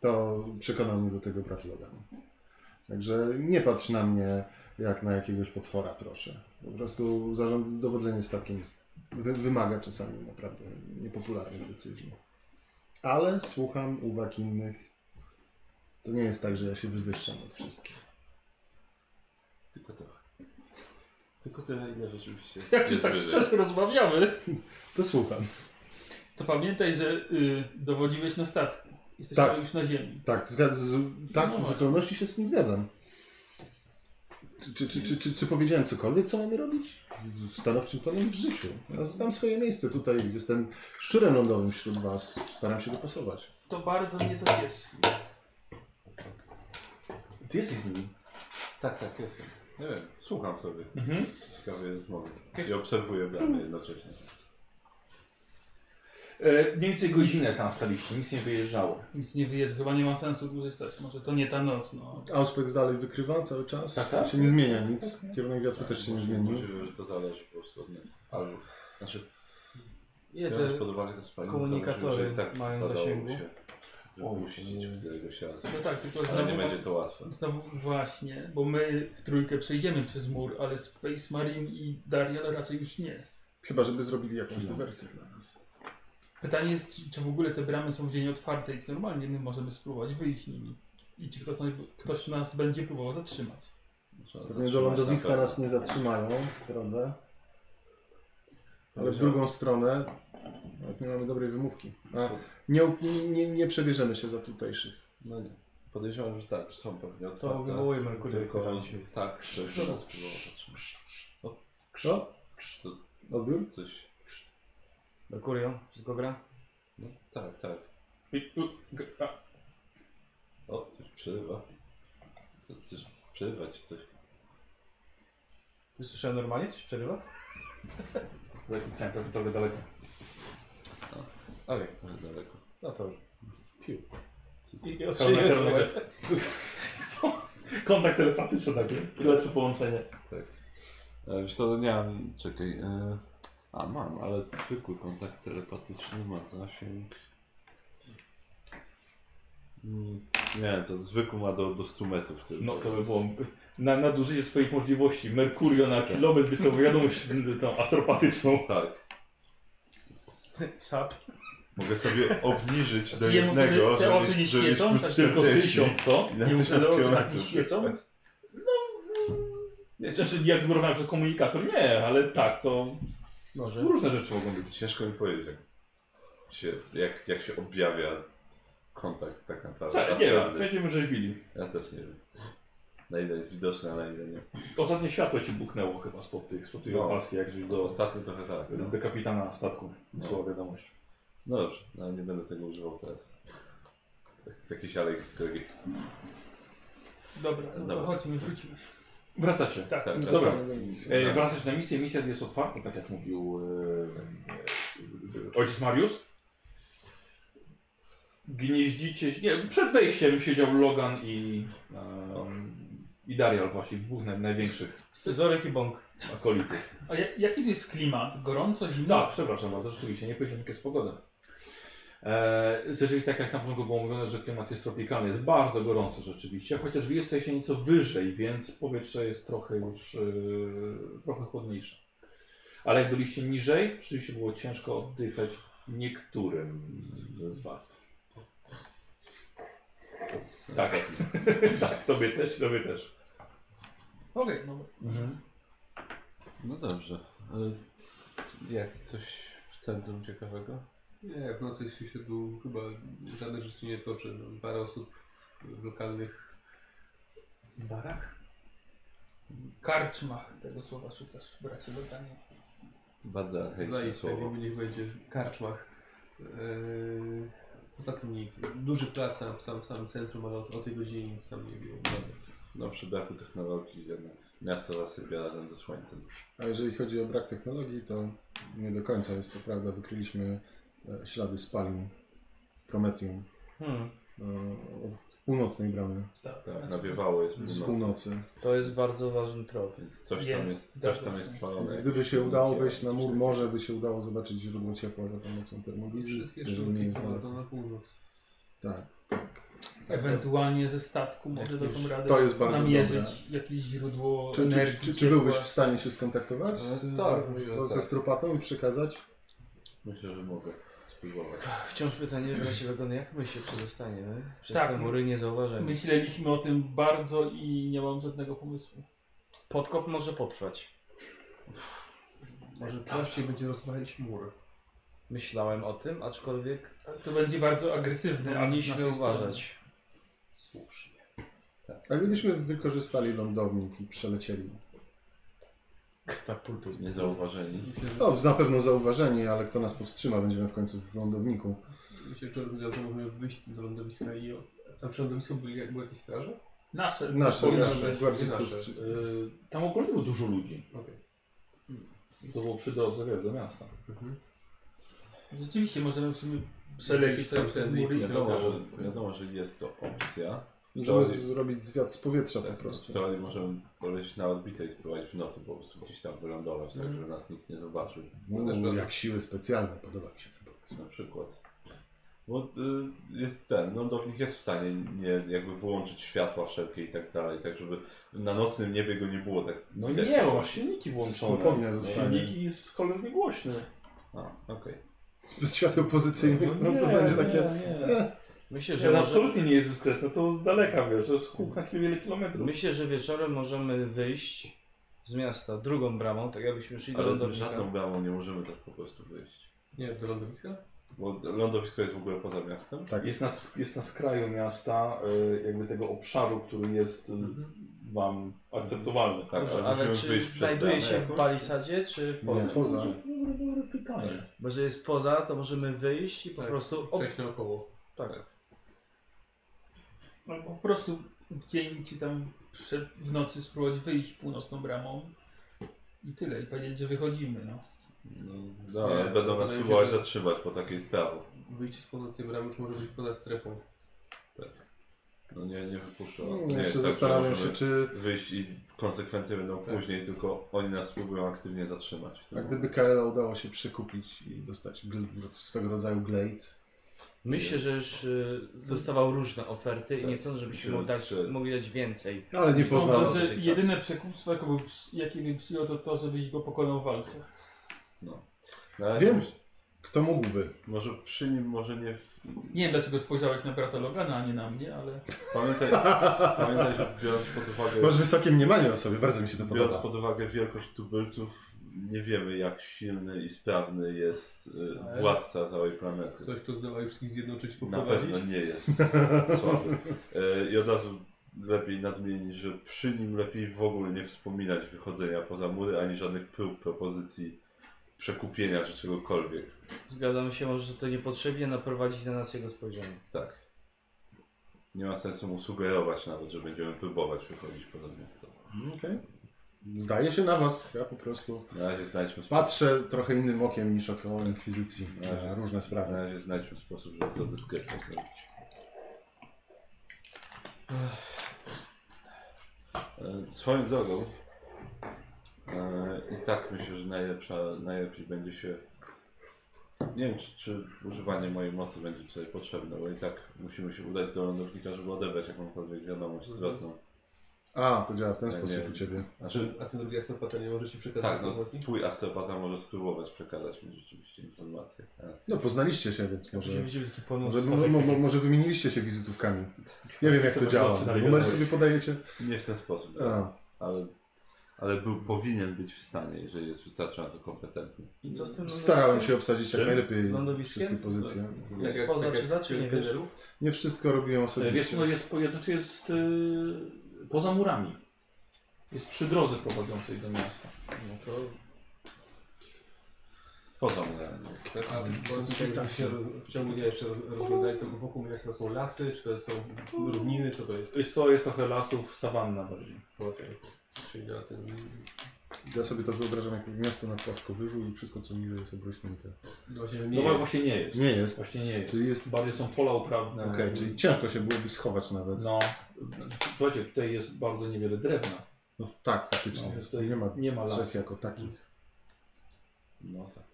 Speaker 1: To przekonał mnie do tego brat Logan. Także nie patrz na mnie jak na jakiegoś potwora, proszę. Po prostu zarząd, dowodzenie statkiem jest, wy, wymaga czasami naprawdę niepopularnych decyzji. Ale słucham uwag innych. To nie jest tak, że ja się wywyższam od wszystkich.
Speaker 5: Tylko trochę. Tylko tyle, ile rzeczywiście.
Speaker 6: Jak już tak szczerze rozmawiamy,
Speaker 1: To słucham.
Speaker 6: to pamiętaj, że y, dowodziłeś na statku. Jesteś
Speaker 1: Tak.
Speaker 6: już na ziemi.
Speaker 1: Tak, z, tak
Speaker 6: No
Speaker 1: w zupełności się z tym zgadzam. Czy, czy, czy, czy, czy, czy powiedziałem cokolwiek, co mamy robić? Stanowczym tonem w życiu. Ja znam swoje miejsce tutaj. Jestem szczurem lądowym wśród Was. Staram się dopasować.
Speaker 6: To bardzo mnie to cieszy.
Speaker 2: Ty jesteś nimi.
Speaker 5: Tak, tak, jestem. Nie wiem, słucham sobie.
Speaker 2: Mhm.
Speaker 5: Ciekawe rozmowy. I obserwuję bramy jednocześnie.
Speaker 2: E, mniej więcej godzinę tam staliście, nic nie wyjeżdżało.
Speaker 6: Nic nie wyjeżdża, chyba nie ma sensu dłużej stać. Może to nie ta noc, no.
Speaker 1: Auspex dalej wykrywa cały czas.
Speaker 2: Tak, tak.
Speaker 1: Się nie zmienia nic. Kierunek wiatru też się nie zmienił.
Speaker 5: Możliwe, że to zależy po prostu od nas. Albo, znaczy,
Speaker 4: Ile
Speaker 5: biorąc pod uwagę te spaliny,
Speaker 4: komunikatory
Speaker 5: to że i tak
Speaker 4: mają
Speaker 5: wypadałoby
Speaker 4: zasięgu?
Speaker 5: się wypuścić w któregoś razu.
Speaker 6: No tak, tylko
Speaker 5: Ale
Speaker 6: znowu,
Speaker 5: nie będzie to łatwe.
Speaker 6: znowu właśnie, bo my w trójkę przejdziemy przez mur, ale Space Marine i Darial raczej już nie.
Speaker 1: Chyba, żeby zrobili jakąś dywersję dla nas.
Speaker 6: Pytanie jest, czy, w ogóle te bramy są w dzień otwarte i normalnie my możemy spróbować wyjść nimi. I czy ktoś, nas- ktoś nas będzie próbował zatrzymać.
Speaker 1: Pewnie do lądowiska
Speaker 5: na
Speaker 1: nas nie zatrzymają w drodze. Ale w drugą stronę nawet nie mamy dobrej wymówki. A nie, nie, nie przebierzemy się za tutejszych.
Speaker 5: No nie. podejrzewam, że tak, są pewnie otwarte.
Speaker 4: To wywołuj Merkurię.
Speaker 5: Tylko tak, ktoś do nas próbował
Speaker 1: Co?
Speaker 5: To
Speaker 1: Odbiór?
Speaker 5: coś.
Speaker 4: Merkurio, wszystko gra?
Speaker 5: No tak, tak. O, coś przerywa. To przerywa ci coś.
Speaker 4: Słyszałem normalnie? Coś przerywa?
Speaker 2: Zapisałem trochę, trochę daleko.
Speaker 4: Okej,
Speaker 5: Może daleko.
Speaker 4: no to...
Speaker 5: Piu.
Speaker 4: I
Speaker 2: Kontakt, Co? Kontakt telepatyczny taki. Lepsze połączenie.
Speaker 5: E, Wiesz co, no nie mam, czekaj. E, a mam, ale zwykły kontakt telepatyczny ma zasięg. Mm, Nie, to zwykły ma do, do 100 metrów tylko.
Speaker 2: No to by było na, nadużycie swoich możliwości. Merkurio na kilometr wysłał wiadomość tą astropatyczną.
Speaker 5: Tak.
Speaker 4: Sap.
Speaker 5: Mogę sobie obniżyć do
Speaker 6: Czy jemu wtedy
Speaker 5: jednego,
Speaker 6: te
Speaker 5: żeby,
Speaker 6: oczy nie świecą?
Speaker 5: plus
Speaker 6: Tak
Speaker 2: Tylko
Speaker 5: 40
Speaker 2: tysiąc, co?
Speaker 5: i na
Speaker 6: Nie
Speaker 5: 1000
Speaker 6: muszę do oczu tak
Speaker 5: kilometrów
Speaker 6: nie świecą?
Speaker 5: wyspać.
Speaker 2: Nie, znaczy jak wybrałem przez komunikator, nie, ale tak, to
Speaker 4: Może.
Speaker 2: różne rzeczy mogą być.
Speaker 5: Ciężko mi powiedzieć, jak się, jak, jak się objawia kontakt tak naprawdę.
Speaker 2: Co, nie wiem, będziemy rzeźbili.
Speaker 5: Ja też nie wiem. Na ile jest widoczne, a na ile nie.
Speaker 2: Ostatnie światło ci buknęło chyba spod tych, spod tej
Speaker 5: No.
Speaker 2: opalskiej, jak żeś do,
Speaker 5: Ostatnio trochę tak. No,
Speaker 2: do kapitana statku wysłała wiadomość.
Speaker 5: no dobrze, no, ale nie będę tego używał teraz. Z jakiejś alej kolegi.
Speaker 6: Dobra, no to
Speaker 5: Dobra.
Speaker 6: chodźmy, wrócimy.
Speaker 2: Wracacie.
Speaker 6: Tak,
Speaker 5: Tak,
Speaker 6: no
Speaker 2: Dobra.
Speaker 1: Tak.
Speaker 2: E, wracasz na misję. Misja jest otwarta, tak jak mówił e, e, ojciec Mariusz. Gnieździcie się. Nie, przed wejściem siedział Logan i, um, i Darial, właśnie dwóch naj, największych
Speaker 4: Scyzoryk i bąk.
Speaker 2: akolitów.
Speaker 6: A ja, jaki to jest klimat? Gorąco, zimno?
Speaker 2: Tak, przepraszam bardzo, rzeczywiście, nie powiedziałem, jaka jest pogoda. E, jeżeli tak jak na początku było mówione, że klimat jest tropikalny, jest bardzo gorąco rzeczywiście, chociaż wy jesteście nieco wyżej, więc powietrze jest trochę już e, trochę chłodniejsze. Ale jak byliście niżej, rzeczywiście było ciężko oddychać niektórym z was. Tak, tak, tobie też, tobie też.
Speaker 6: Okej, no
Speaker 5: No dobrze. Ale jak coś w centrum ciekawego?
Speaker 3: Nie, w nocy się tu chyba żadne życie nie toczy. No, Parę osób w lokalnych
Speaker 2: Barach?
Speaker 6: karczmach tego słowa szukasz, bracie Loganie.
Speaker 5: Bardzo archaiczne
Speaker 3: zaistnień,
Speaker 5: słowo.
Speaker 3: niech będzie karczmach. Eee, poza tym nic. Duży plac sam, w sam, samym centrum, ale o, o tej godzinie nic tam nie było.
Speaker 5: No przy braku technologii jednak miasto zasypia razem ze słońcem.
Speaker 1: A jeżeli chodzi o brak technologii, to nie do końca jest to prawda. Wykryliśmy e, ślady spalin Prometium
Speaker 4: Hmm.
Speaker 1: e, od północnej bramy
Speaker 6: Tak,
Speaker 5: Tak, nawiewało jest
Speaker 1: z
Speaker 5: północy.
Speaker 4: To jest bardzo ważny trop.
Speaker 5: więc coś
Speaker 6: Jest,
Speaker 5: tam jest, coś
Speaker 6: zgadza
Speaker 5: tam
Speaker 6: się.
Speaker 5: jest spalone.
Speaker 1: Więc
Speaker 5: jakieś
Speaker 1: gdyby się
Speaker 5: silniki,
Speaker 1: udało wejść na
Speaker 5: coś
Speaker 1: mur, może by się udało zobaczyć źródło ciepła za pomocą termowizji.
Speaker 3: Wszystkie
Speaker 1: Jeżeli nie
Speaker 3: sztuki
Speaker 1: jest
Speaker 3: prowadzą na północ.
Speaker 1: Tak, tak.
Speaker 6: Ewentualnie ze statku może
Speaker 1: Jakieś-
Speaker 6: dadzą radę
Speaker 1: to jest bardzo
Speaker 6: namierzyć
Speaker 1: dobre.
Speaker 6: jakieś źródło
Speaker 1: Czy, czy,
Speaker 6: energii.
Speaker 1: czy, czy
Speaker 6: ciepła.
Speaker 1: byłbyś w stanie się skontaktować
Speaker 5: E,
Speaker 1: z-
Speaker 5: tak,
Speaker 1: z-
Speaker 5: myślę, że
Speaker 1: ze
Speaker 5: tak.
Speaker 1: stropatą i przekazać?
Speaker 5: Myślę, że mogę spróbować.
Speaker 4: Wciąż pytanie, jak my się przedostaniemy? Przez
Speaker 6: Tak,
Speaker 4: te mury niezauważeni.
Speaker 6: Myśleliśmy o tym bardzo i nie mam żadnego pomysłu.
Speaker 4: Podkop może potrwać.
Speaker 3: Może prościej będzie rozwalić mur.
Speaker 4: Myślałem o tym, aczkolwiek
Speaker 6: To będzie bardzo agresywny, a z
Speaker 4: powinniśmy
Speaker 6: naszej strony.
Speaker 4: uważać.
Speaker 5: Słusznie.
Speaker 1: A gdybyśmy wykorzystali lądownik i przelecieli?
Speaker 4: Katapultu.
Speaker 5: Niezauważeni.
Speaker 1: No, na pewno zauważeni, ale kto nas powstrzyma? Będziemy w końcu w lądowniku.
Speaker 3: myślę, że że możemy wyjść do lądowiska i... A przy lądowisku byli, były jakieś straże?
Speaker 6: Nasze.
Speaker 1: Nasze,
Speaker 3: Nasze,
Speaker 1: nasze,
Speaker 3: nasze,
Speaker 1: gwardzistów.
Speaker 3: nasze.
Speaker 1: przy-
Speaker 2: Yy, tam ogólnie było dużo ludzi.
Speaker 3: Okej.
Speaker 2: To było przy drodze wiesz, do miasta.
Speaker 3: Mhm.
Speaker 6: Rzeczywiście możemy w sumie przelecieć sobie przez mury. i-
Speaker 5: Wiadomo, że, wiadomo, że jest to opcja.
Speaker 1: Możemy
Speaker 5: teorii-
Speaker 1: zrobić zwiat z powietrza po
Speaker 5: Tak,
Speaker 1: prostu.
Speaker 5: W teorii możemy polecieć na orbitę i spróbować w nocy po prostu gdzieś tam wylądować, tak
Speaker 6: Mhm.
Speaker 5: żeby nas nikt nie zobaczył.
Speaker 1: Uuu,
Speaker 3: też prawda.
Speaker 1: jak siły specjalne, podoba mi się ten pomysł.
Speaker 5: Na przykład. Bo y, jest ten, lądownik jest w stanie nie, jakby wyłączyć światła wszelkie i tak dalej, tak żeby na nocnym niebie go nie było tak.
Speaker 2: No
Speaker 5: widać.
Speaker 2: nie, bo masz silniki włączone.
Speaker 1: Zostanie.
Speaker 2: Silniki jest cholernie głośny.
Speaker 5: A, okej.
Speaker 1: Bez świateł pozycyjnych, no to będzie takie...
Speaker 2: Nie.
Speaker 1: Eh,
Speaker 4: Myślę,
Speaker 2: Że
Speaker 4: że, może...
Speaker 2: absolutnie nie jest dyskretne, to z daleka wiesz, to jest na kil- wiele kilometrów.
Speaker 4: Myślę, że wieczorem możemy wyjść z miasta drugą bramą, tak jakbyśmy szli do
Speaker 5: Ale żadną bramą nie możemy tak po prostu wyjść.
Speaker 3: Nie, do lądowiska?
Speaker 5: Bo lądowisko jest w ogóle poza miastem?
Speaker 1: Tak.
Speaker 2: Jest na, jest na skraju miasta, y, jakby tego obszaru, który jest y, wam akceptowalny.
Speaker 5: Tak,
Speaker 4: Dobrze,
Speaker 5: ale
Speaker 4: czy znajduje się w palisadzie, czy poza?
Speaker 1: Nie, poza.
Speaker 2: Dobre, pytanie.
Speaker 4: Bo że jest poza, to możemy wyjść i po
Speaker 3: Tak,
Speaker 4: prostu... Op,
Speaker 3: Przejść naokoło.
Speaker 4: tak.
Speaker 6: Albo po prostu w dzień czy tam przed, w nocy spróbować wyjść północną bramą i tyle. I powiedzieć, że wychodzimy. No.
Speaker 5: No, no
Speaker 3: Nie,
Speaker 5: ale będą nas
Speaker 3: wydaje mi się,
Speaker 5: próbować
Speaker 3: że-
Speaker 5: zatrzymać, bo takie jest prawo.
Speaker 3: Wyjście z północnej bramy już może być poza strefą.
Speaker 5: No nie, nie wypuszczą.
Speaker 1: Hmm,
Speaker 5: Nie
Speaker 1: jeszcze
Speaker 5: tak,
Speaker 1: zastanawiam się, czy
Speaker 5: Wyjść i konsekwencje będą
Speaker 3: Tak.
Speaker 5: później, tylko oni nas spróbują aktywnie zatrzymać.
Speaker 1: a gdyby KL udało się przekupić i dostać swego rodzaju glade,
Speaker 4: Myślę, że już y, dostawał różne oferty i
Speaker 5: Tak.
Speaker 4: nie sądzę, żebyśmy mu dać,
Speaker 5: czy-
Speaker 4: mogli dać więcej.
Speaker 1: ale nie poznał.
Speaker 6: Sądzę, że jedyne przekupstwo, jakie by, jakie by przyjął, to to, żebyś go pokonał w walce.
Speaker 5: No. No, ale
Speaker 1: Wiem. Kto mógłby?
Speaker 5: Może przy nim, może nie w...
Speaker 6: Nie wiem, dlaczego spojrzałeś na brata Logana, a nie na mnie, ale...
Speaker 5: Pamiętaj, pamiętaj, że biorąc pod uwagę...
Speaker 1: Masz wysokie mniemanie o sobie, bardzo mi się to
Speaker 5: Biorąc
Speaker 1: podoba.
Speaker 5: pod uwagę wielkość tubylców, nie wiemy jak silny i sprawny jest y, władca całej planety.
Speaker 3: Ktoś, kto zdoła wszystkich zjednoczyć,
Speaker 5: Na
Speaker 3: poprowadzić.
Speaker 5: pewno nie jest słaby. E, I od razu lepiej nadmienić, że przy nim lepiej w ogóle nie wspominać wychodzenia poza mury, ani żadnych prób, propozycji przekupienia czy czegokolwiek.
Speaker 4: Zgadzam się, może to niepotrzebnie naprowadzić na nas jego spojrzenie.
Speaker 5: Tak. Nie ma sensu mu sugerować nawet, że będziemy próbować wychodzić poza miasto.
Speaker 1: Okej. Zdaje się na was. Ja po prostu
Speaker 5: Na razie znajdźmy sposób.
Speaker 1: patrzę trochę innym okiem niż około inkwizycji
Speaker 5: Na
Speaker 1: na różne
Speaker 5: Na
Speaker 1: sprawy.
Speaker 5: razie znajdźmy sposób, żeby to dyskretnie zrobić. E, Swoją drogą i tak myślę, że najlepsza, najlepiej będzie się nie wiem, czy, czy używanie mojej mocy będzie tutaj potrzebne, bo i tak musimy się udać do lądownika, żeby odebrać jakąkolwiek wiadomość zwrotną.
Speaker 1: A, to działa w ten sposób
Speaker 5: nie-
Speaker 1: u ciebie.
Speaker 5: Znaczy,
Speaker 3: A ten drugi astropata nie może ci przekazać
Speaker 5: tak, no,
Speaker 3: informacji?
Speaker 5: twój astropata może spróbować przekazać mi rzeczywiście informacje.
Speaker 1: No, poznaliście się, więc może...
Speaker 4: Może
Speaker 1: Może, mo, mo, mo, może wymieniliście się wizytówkami. Nie wiem jak to działa. Numer sobie podajecie?
Speaker 5: Nie w ten sposób.
Speaker 1: A,
Speaker 5: ale, ale był, powinien być w stanie, jeżeli jest wystarczająco kompetentny.
Speaker 4: I co z tym
Speaker 1: starałem się obsadzić jak najlepiej
Speaker 4: Lądowiskiem?
Speaker 1: wszystkie pozycje.
Speaker 4: Jest
Speaker 3: jak-
Speaker 4: poza
Speaker 3: tak
Speaker 4: czy
Speaker 3: jak
Speaker 4: za, czy nie wiesz?
Speaker 1: Nie wszystko robiłem
Speaker 2: Wiesz,
Speaker 1: osobiście.
Speaker 2: no jest, pojedynczy jest y, poza murami. Jest przy drodze prowadzącej do miasta.
Speaker 4: No to
Speaker 5: Poza murami.
Speaker 3: Tak, a bo
Speaker 1: tak.
Speaker 3: się w ciągu dnia jeszcze roz- rozglądali, to wokół miasta są lasy, czy to są równiny, co to jest?
Speaker 2: Jest co, jest trochę lasów, sawanna bardziej.
Speaker 3: Okej. Czyli na tym...
Speaker 1: Ja sobie to wyobrażam jak miasto na płaskowyżu i wszystko co niżej jest obrośnięte.
Speaker 3: Właśnie
Speaker 2: No
Speaker 3: nie
Speaker 2: wa-
Speaker 3: jest.
Speaker 2: właśnie nie jest.
Speaker 1: Nie jest.
Speaker 2: Właśnie nie jest.
Speaker 1: Czyli jest-
Speaker 2: Bardziej są pola uprawne.
Speaker 1: Okej, czyli ciężko się byłoby schować nawet.
Speaker 2: No, słuchajcie, tutaj jest bardzo niewiele drewna.
Speaker 1: No tak, faktycznie.
Speaker 2: No, jest tutaj
Speaker 1: nie ma
Speaker 2: nie ma
Speaker 1: drzew jako takich.
Speaker 5: No tak.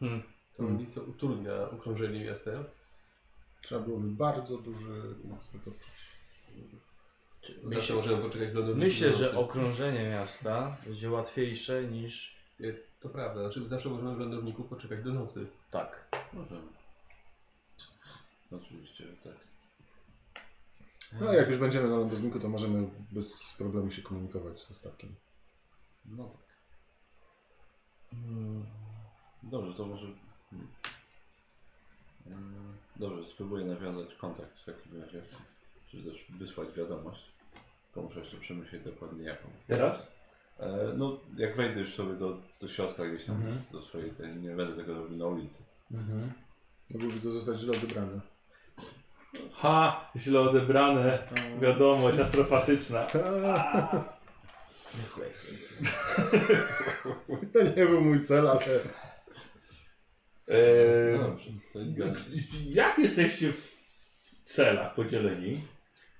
Speaker 4: hmm.
Speaker 3: To
Speaker 1: Hmm.
Speaker 3: nieco utrudnia okrążenie miasta.
Speaker 1: Trzeba byłoby bardzo duży zatoczyć.
Speaker 3: Zawsze
Speaker 4: Myślę,
Speaker 3: możemy poczekać do
Speaker 4: myślę, że okrążenie miasta będzie łatwiejsze niż
Speaker 3: Nie, To prawda, znaczy zawsze możemy w lądowniku poczekać do nocy.
Speaker 4: tak.
Speaker 5: Możemy. Oczywiście, że tak.
Speaker 1: No jak już będziemy na lądowniku, to możemy bez problemu się komunikować ze statkiem.
Speaker 5: No tak.
Speaker 4: Hmm.
Speaker 5: Dobrze, to może... hmm. Mm, Dobrze, spróbuję nawiązać kontakt w takim razie. Czy też wysłać wiadomość. Tylko muszę jeszcze przemyśleć dokładnie jaką.
Speaker 2: Teraz?
Speaker 5: E, no, jak wejdę już sobie do, do środka gdzieś tam,
Speaker 2: Mhm.
Speaker 5: do swojej tej, nie będę tego robił na ulicy.
Speaker 2: Mhm.
Speaker 1: Mogłoby to zostać źle odebrane.
Speaker 2: Ha! Źle odebrane. Wiadomość astrofatyczna.
Speaker 1: To nie był mój cel, ale...
Speaker 2: Eee,
Speaker 5: No dobrze. To
Speaker 2: jak jesteście w celach podzieleni?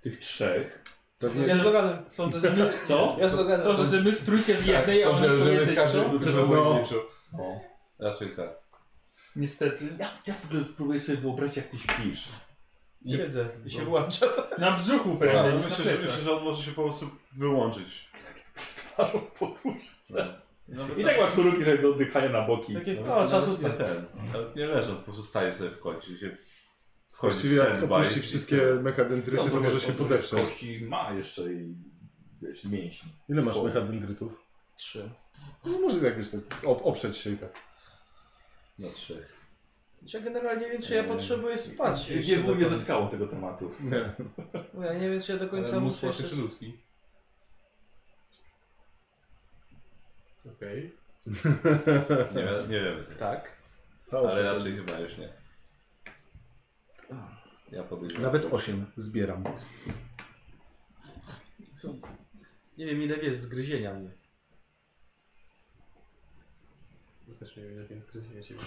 Speaker 2: Tych trzech.
Speaker 1: Pewnie
Speaker 4: Ja z Loganem.
Speaker 6: Sądzę, że my,
Speaker 2: Co?
Speaker 4: Ja z Loganem.
Speaker 6: sądzę, że my w trójkę w jednej, a oni pojedynczo.
Speaker 2: Bo też
Speaker 1: No.
Speaker 3: pojedynczo.
Speaker 2: No.
Speaker 5: Raczej tak.
Speaker 6: Niestety.
Speaker 2: Ja, ja w ogóle próbuję sobie wyobrazić, jak ty śpisz.
Speaker 4: Siedzę i się włączam.
Speaker 6: Na brzuchu
Speaker 5: Ja,
Speaker 6: prędzej niż na
Speaker 5: myślę, że,
Speaker 6: plecach.
Speaker 5: myślę, że on może się po prostu wyłączyć.
Speaker 2: Z twarzą w podłóżce.
Speaker 5: No,
Speaker 2: I tak masz ruki, żeby do oddychania na boki.
Speaker 4: Takie,
Speaker 5: Nawet-
Speaker 4: no,
Speaker 5: nawet
Speaker 4: czasu
Speaker 5: nie
Speaker 4: stać.
Speaker 5: ten. Nawet nie leżąc, po prostu staje sobie w kącie i się wchodzi
Speaker 1: Właściwie
Speaker 5: w
Speaker 1: jak opuści wszystkie mechadendryty,
Speaker 2: No,
Speaker 1: to może się podeprzeć.
Speaker 2: Kości ma jeszcze i wiesz, mięśni.
Speaker 1: Ile masz
Speaker 2: Swoje.
Speaker 1: mechadendrytów?
Speaker 4: Trzy.
Speaker 1: No może tak wiesz, tak op oprzeć się i tak.
Speaker 5: Na trzech.
Speaker 4: Ja generalnie nie wiem, czy ja potrzebuję spać.
Speaker 2: GW
Speaker 4: do
Speaker 2: nie dotkało tego tematu.
Speaker 1: Nie.
Speaker 4: Bo Ja nie wiem, czy ja do końca
Speaker 3: Ale
Speaker 4: muszę jeszcze...
Speaker 3: ludzki. Okej.
Speaker 5: Nie, nie wiem,
Speaker 4: Tak.
Speaker 5: ale raczej chyba już nie. Ja podejrzewam.
Speaker 1: Nawet 8 zbieram.
Speaker 4: Nie wiem, ile wiesz zgryzienia mnie.
Speaker 3: Ja też nie wiem, jak jest skreślenie ciebie.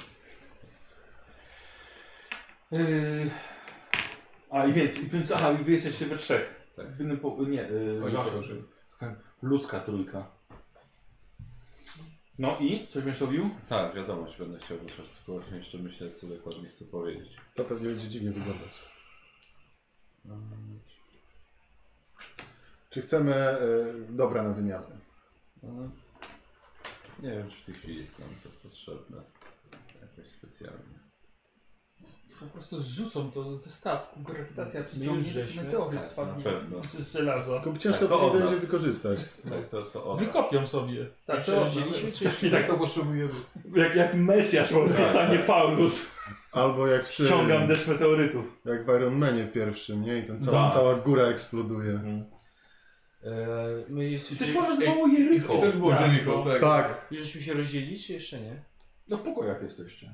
Speaker 2: Yy... A i więc, i więc, aha, wy jesteście we trzech.
Speaker 5: Tak.
Speaker 2: W innym po... Nie, yy,
Speaker 3: Oni przełożyli.
Speaker 2: ludzka trójka. No i? Coś będziesz robił?
Speaker 5: Tak, wiadomo, że będę chciał ruszać, tylko właśnie jeszcze myślę, co dokładnie chcę powiedzieć.
Speaker 1: To pewnie będzie dziwnie wyglądać. Czy chcemy e, dobra na wymianę?
Speaker 5: No, nie wiem, czy w tej chwili jest nam to potrzebne. Jakoś specjalnie.
Speaker 6: Po prostu zrzucą to ze statku. Grawitacja przyciągnie
Speaker 4: żeśmy.
Speaker 6: meteoryt
Speaker 5: Tak,
Speaker 6: spadnie
Speaker 5: na pewno.
Speaker 6: z żelaza.
Speaker 1: Tylko ciężko
Speaker 5: Tak, to
Speaker 1: później
Speaker 5: od
Speaker 1: będzie
Speaker 5: nas.
Speaker 1: wykorzystać.
Speaker 5: Tak, to, to.
Speaker 6: Wykopią sobie.
Speaker 4: Tak,
Speaker 6: to
Speaker 4: przerobiliśmy, czy jeszcze
Speaker 2: I tak
Speaker 3: to potrzebujemy.
Speaker 2: jak, jak Mesjasz po prostu stanie Paulus.
Speaker 1: Albo jak w,
Speaker 2: Ściągam deszcz meteorytów.
Speaker 1: jak w Iron Manie pierwszym, nie? I ten cała,
Speaker 2: Tak.
Speaker 1: cała góra eksploduje.
Speaker 4: E, my jesteśmy...
Speaker 2: Ktoś może zwołał Jericho.
Speaker 3: I też było
Speaker 2: Tak,
Speaker 3: Jericho,
Speaker 2: no.
Speaker 3: tak.
Speaker 1: Tak.
Speaker 4: Się rozdzielili, czy jeszcze nie?
Speaker 2: No w pokojach jesteście.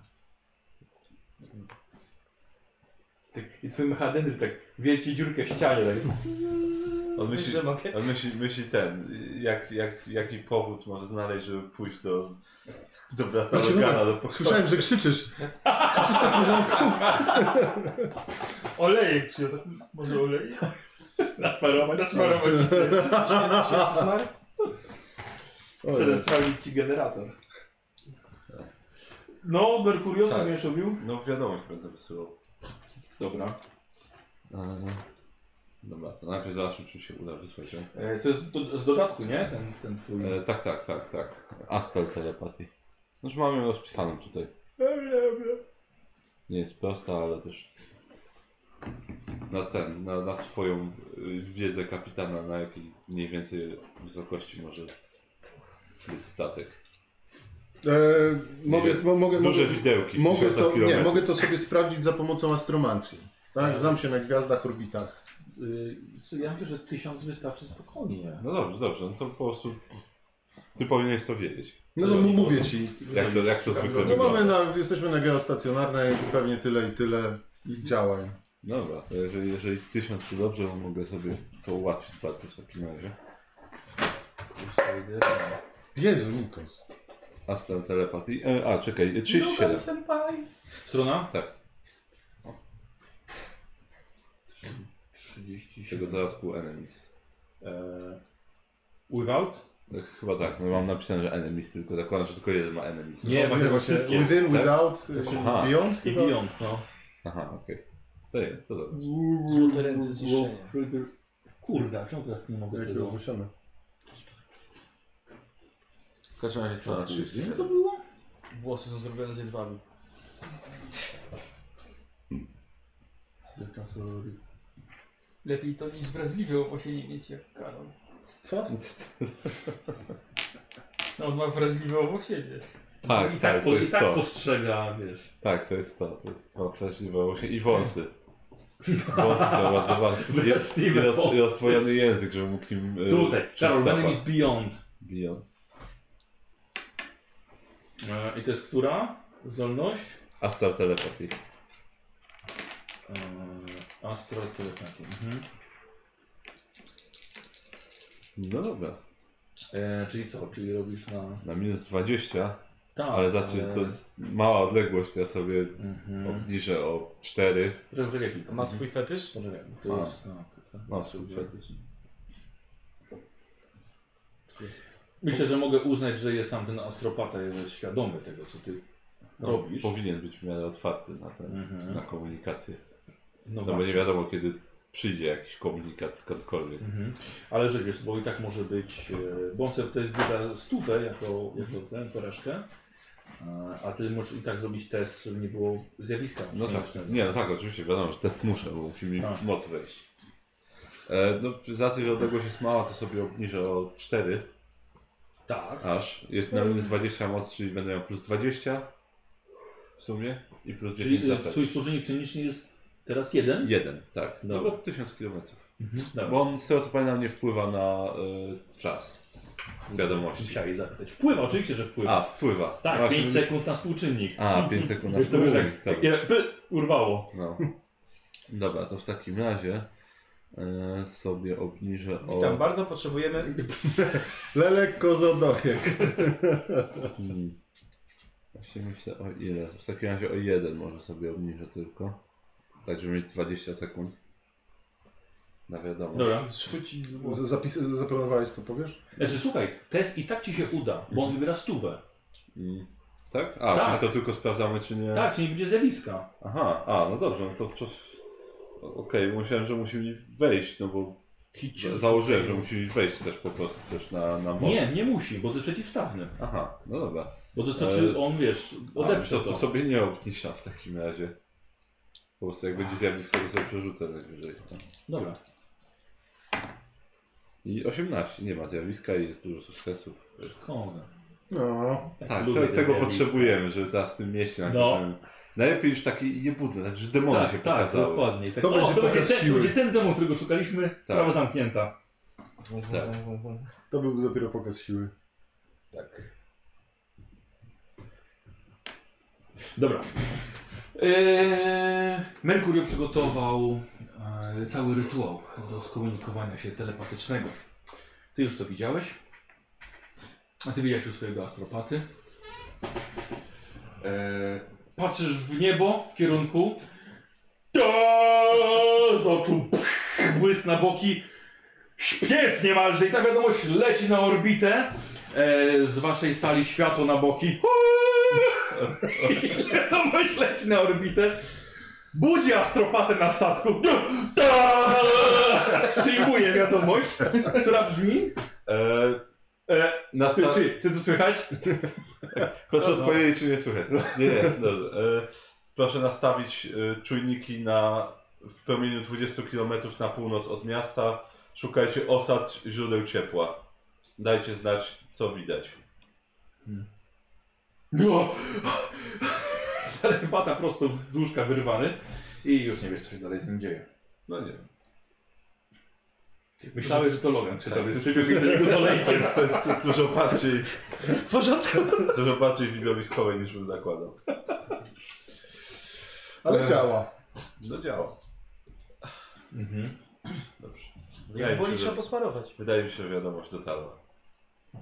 Speaker 2: Tak, I twój mechadendry tak wielci dziurkę w ścianie. Tak.
Speaker 5: On myśli, on myśli, myśli ten, jak, jak, jaki powód może znaleźć, żeby pójść do, do brata
Speaker 1: Znaczy,
Speaker 5: Logana, do pokoju.
Speaker 1: Słyszałem, że krzyczysz. Czy wszystko w porządku?
Speaker 6: Olejek czy tak, może olejek?
Speaker 2: Nasmarować.
Speaker 6: Nasmarować.
Speaker 4: Święty smark?
Speaker 1: O,
Speaker 2: Przede
Speaker 1: jest.
Speaker 2: sprawdzić ci generator. No, Merkurio, co
Speaker 5: Tak.
Speaker 2: będziesz robił?
Speaker 5: No wiadomość będę wysyłał.
Speaker 2: Dobra.
Speaker 5: E, Dobra, to najpierw zobaczmy, czy się uda wysłać ją.
Speaker 2: E, to jest do, z dodatku, nie? Ten, ten twój...
Speaker 5: E, tak, tak, tak, tak. Astral telepatii. Znaczy mam ją rozpisaną tutaj. Nie jest prosta, ale też na ten, na, na twoją y, wiedzę kapitana, na jakiej mniej więcej wysokości może być statek.
Speaker 1: E, mogę, mo, mogę,
Speaker 5: Duże
Speaker 1: mogę,
Speaker 5: widełki
Speaker 1: mogę, to, nie, mogę to sobie sprawdzić za pomocą astromancji. Tak? Znam się na gwiazdach, orbitach.
Speaker 2: Y, ja myślę, że tysiąc wystarczy spokojnie.
Speaker 5: No dobrze, dobrze, no to po prostu ty powinieneś to wiedzieć.
Speaker 1: No to mu- mówię ci.
Speaker 5: Jak to, jak to zwykle
Speaker 1: No mamy
Speaker 5: wygląda.
Speaker 1: na, jesteśmy na geostacjonarnej, pewnie tyle i tyle i działaj.
Speaker 5: Dobra, to jeżeli, jeżeli tysiąc to dobrze, to mogę sobie to ułatwić bardzo w takim razie.
Speaker 1: Jezu, Nikos.
Speaker 5: Astral telepatii. E, a, czekaj, 37.
Speaker 2: Strona?
Speaker 5: Tak,
Speaker 2: 30
Speaker 5: z tego dodatku enemies.
Speaker 2: E, without?
Speaker 5: E, Chyba tak, no mam napisane, że enemies, tylko zakładam, że tylko jeden ma enemies.
Speaker 2: Nie, właśnie
Speaker 1: właśnie
Speaker 2: wszystkie.
Speaker 1: within,
Speaker 5: Tak?
Speaker 1: without,
Speaker 2: To
Speaker 5: aha.
Speaker 1: beyond
Speaker 2: I beyond, no.
Speaker 5: Aha, okej. To nie, to dobrze.
Speaker 4: Złote ręce zniszczenia.
Speaker 2: Kurde, czemu teraz nie mogę tego?
Speaker 1: ogłoszone.
Speaker 5: W każdym razie strona 37.
Speaker 2: to było?
Speaker 4: Włosy są zrobione z jedwabiu.
Speaker 6: Lepiej to niż wrażliwe owocie nie mieć jak Karol.
Speaker 1: Co?
Speaker 6: No on ma wrażliwe owocienie.
Speaker 5: Tak,
Speaker 2: I tak,
Speaker 5: tak,
Speaker 2: po,
Speaker 5: to
Speaker 2: i
Speaker 5: jest
Speaker 2: tak
Speaker 5: to.
Speaker 2: postrzega, wiesz.
Speaker 5: Tak, to jest to. To jest to wrażliwe owocie. I wąsy. Wąsy są bardzo ważne. I, i, roz. I rozwojony język, żeby mógł nim... e,
Speaker 2: Tutaj, Karol. Venom is Beyond.
Speaker 5: Beyond.
Speaker 2: E, I to jest która zdolność?
Speaker 5: Astral telepatii.
Speaker 2: E, Astral Telepathy. Mhm.
Speaker 5: No dobra.
Speaker 2: E, czyli co? Czyli robisz na...
Speaker 5: Na minus 20,
Speaker 2: Tak,
Speaker 5: ale za co to jest mała odległość, to ja sobie
Speaker 2: Mhm.
Speaker 5: obniżę o 4.
Speaker 2: Poczekaj, poczekaj chwilkę.
Speaker 4: Ma swój fetysz?
Speaker 2: Poczekaj, to
Speaker 5: A.
Speaker 2: jest... Tak, tak.
Speaker 5: Mam fetysz.
Speaker 2: Myślę, że mogę uznać, że jest tam ten astropata jest świadomy tego, co ty
Speaker 5: No,
Speaker 2: robisz.
Speaker 5: Powinien być w miarę otwarty na, ten,
Speaker 2: Mhm.
Speaker 5: na komunikację.
Speaker 2: No
Speaker 5: No bo nie wiadomo, kiedy przyjdzie jakiś komunikat skądkolwiek.
Speaker 2: Mhm. Ale że wiesz, bo i tak może być, e, bo on sobie wtedy wyda stówę jako, jako tę porażkę, a ty możesz i tak zrobić test, żeby nie było zjawiska.
Speaker 5: No tak, nie, no tak, oczywiście, wiadomo, że test muszę, bo musi mi
Speaker 2: Tak.
Speaker 5: moc wejść. E, no, z racji, że odległość jest mała, to sobie obniżę o 4
Speaker 2: Tak.
Speaker 5: aż. Jest na minus 20 moc, czyli będę miał plus 20. w sumie i plus 10
Speaker 2: Czyli
Speaker 5: za fetch.
Speaker 2: twój współczynnik pszeniczny jest teraz jeden?
Speaker 5: Jeden, tak. No
Speaker 2: Dobra.
Speaker 5: bo 1000 km.
Speaker 2: Mhm. Dobra.
Speaker 5: Bo on z tego co pamiętam nie wpływa na y, czas wiadomości.
Speaker 2: Musiałeś zapytać. Wpływa, oczywiście, że wpływa.
Speaker 5: A, wpływa.
Speaker 2: tak,
Speaker 5: Właśnie
Speaker 2: 5 sekund na współczynnik.
Speaker 5: A, 5 sekund na
Speaker 2: to
Speaker 5: współczynnik.
Speaker 2: tak,
Speaker 5: tak.
Speaker 2: py, urwało.
Speaker 5: No. Dobra, to w takim razie sobie obniżę o...
Speaker 4: Witam, bardzo potrzebujemy.
Speaker 1: Lelek kozodojek.
Speaker 5: Hmm. Właśnie myślę o ile. W takim razie o jeden może sobie obniżę tylko. Tak, żeby mieć 20 sekund. Na wiadomość.
Speaker 2: Dobra.
Speaker 1: Z- Zapis, zaplanowałeś co powiesz?
Speaker 2: Znaczy słuchaj, test i tak ci się uda, bo on wybiera stówę.
Speaker 5: Mm. Tak? A,
Speaker 2: Tak.
Speaker 5: czyli to tylko sprawdzamy, czy nie.
Speaker 2: Tak, czyli nie będzie zjawiska.
Speaker 5: Aha, a, no dobrze, no to coś. Okej, myślałem, że musi mi wejść, no bo za- założyłem, że musi mi wejść też po prostu też na, na moc.
Speaker 2: Nie, nie musi, bo to jest przeciwstawny.
Speaker 5: Aha, no dobra.
Speaker 2: Bo to to,
Speaker 5: E,
Speaker 2: on, wiesz,
Speaker 5: A,
Speaker 2: odeprze
Speaker 5: to,
Speaker 2: to.
Speaker 5: to sobie nie obniżam w takim razie. Po prostu jak będzie zjawisko, to sobie przerzucę najwyżej. No.
Speaker 2: Dobra.
Speaker 5: I 18, nie ma zjawiska i jest dużo sukcesów.
Speaker 2: Szkoda.
Speaker 1: No.
Speaker 5: Tak, to,
Speaker 2: te
Speaker 5: tego
Speaker 2: zjawiska.
Speaker 5: potrzebujemy, żeby teraz w tym mieście napiszemy. Najlepiej już takie jebudne, tak, że demony
Speaker 2: Tak,
Speaker 5: się
Speaker 2: tak,
Speaker 5: pokazały.
Speaker 2: dokładnie. Tak.
Speaker 1: To
Speaker 2: o,
Speaker 1: będzie
Speaker 2: to, będzie
Speaker 1: pokaz
Speaker 2: ten, to będzie ten demon, którego szukaliśmy, sprawa zamknięta.
Speaker 5: Tak.
Speaker 1: To był dopiero pokaz siły.
Speaker 2: Tak. Dobra. Eee, Merkurio przygotował e, cały rytuał do skomunikowania się telepatycznego. Ty już to widziałeś. A ty widziałeś u swojego astropaty. Eee, patrzysz w niebo, w kierunku. Ta, z oczu pch, błysk na boki. Śpiew niemalże i ta wiadomość leci na orbitę. E, z waszej sali światło na boki. I wiadomość leci na orbitę. Budzi astropatę na statku. Ta, ta, przyjmuje wiadomość, która brzmi.
Speaker 5: Eee,
Speaker 2: E,
Speaker 5: na
Speaker 2: ty,
Speaker 5: sta-
Speaker 2: ty, ty to słychać?
Speaker 5: Proszę
Speaker 2: No.
Speaker 5: odpowiedzieć, czy nie słychać. Nie, nie, dobrze. E, proszę nastawić e, czujniki na w promieniu 20 km na północ od miasta. Szukajcie osad, źródeł ciepła. Dajcie znać, co widać.
Speaker 2: No. Telepata prosto z łóżka wyrwany i już nie wiesz, co się dalej z nim dzieje.
Speaker 5: No nie wiem.
Speaker 2: Myślałeś, że to Logan krzyczał,
Speaker 5: Tak,
Speaker 2: więc
Speaker 5: to jest-
Speaker 2: przybiegł do niego z olejkiem.
Speaker 5: To jest dużo bardziej,
Speaker 4: W porządku.
Speaker 5: dużo bardziej widowiskowe niż bym zakładał.
Speaker 1: Ale działa.
Speaker 5: No działa.
Speaker 2: Mhm.
Speaker 5: Dobrze. Wydaje mi, się,
Speaker 4: trzeba
Speaker 5: że,
Speaker 4: posmarować.
Speaker 5: wydaje mi się, że wiadomość dotarła.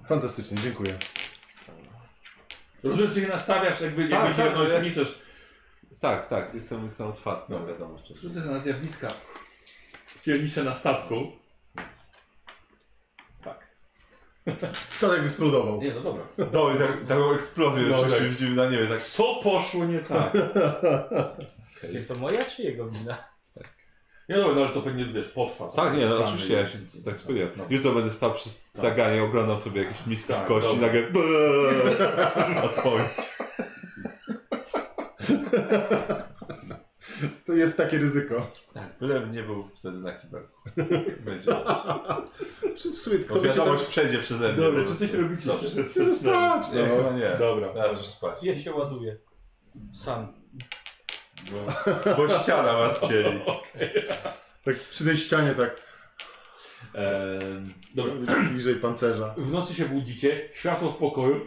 Speaker 1: Fantastycznie, dziękuję.
Speaker 2: Rozumiem, że się nastawiasz, jakby, jakby
Speaker 5: Tak,
Speaker 2: się
Speaker 5: tak, to jest-. Tak, tak, jestem, jestem otwarty na wiadomość.
Speaker 2: Rzucę na zjawiska stwierdziliście na statku. Tak.
Speaker 1: Statek eksplodował.
Speaker 2: Nie, no dobra.
Speaker 5: Dobra, tak, taką eksplozję
Speaker 2: No,
Speaker 5: jeszcze
Speaker 2: tak.
Speaker 5: się widzimy na niebie, tak
Speaker 2: Co poszło nie tak?
Speaker 4: To moja czy jego wina?
Speaker 2: Nie, dobra, no ale to pewnie, wiesz, potrwa.
Speaker 5: Tak, nie, no oczywiście, ja
Speaker 2: i-
Speaker 5: się tak spodziewam.
Speaker 2: No.
Speaker 5: Jutro będę stał przy zaganie, oglądał sobie jakieś miski
Speaker 2: Tak,
Speaker 5: z kości,
Speaker 2: dobra.
Speaker 5: nagle odpowiedź.
Speaker 1: To jest takie ryzyko.
Speaker 5: Tak, byle nie był wtedy na kibelku. Będzie.
Speaker 1: Czy w sumie kto by się tam...
Speaker 5: wiadomość przejdzie przeze mnie.
Speaker 2: Dobra,
Speaker 5: po
Speaker 2: czy coś
Speaker 5: prostu.
Speaker 2: robicie?
Speaker 5: Dobrze.
Speaker 2: przed-
Speaker 1: Nie,
Speaker 2: przed snem?
Speaker 1: spać,
Speaker 5: Nie,
Speaker 1: no.
Speaker 5: chyba nie.
Speaker 2: Dobra.
Speaker 5: Teraz już spać.
Speaker 4: Ja się ładuję. Sam.
Speaker 5: Bo, bo ściana was dzieli.
Speaker 1: Tak przy tej ścianie tak
Speaker 2: Ehm, dobra.
Speaker 1: bliżej pancerza.
Speaker 2: W nocy się budzicie, światło w pokoju.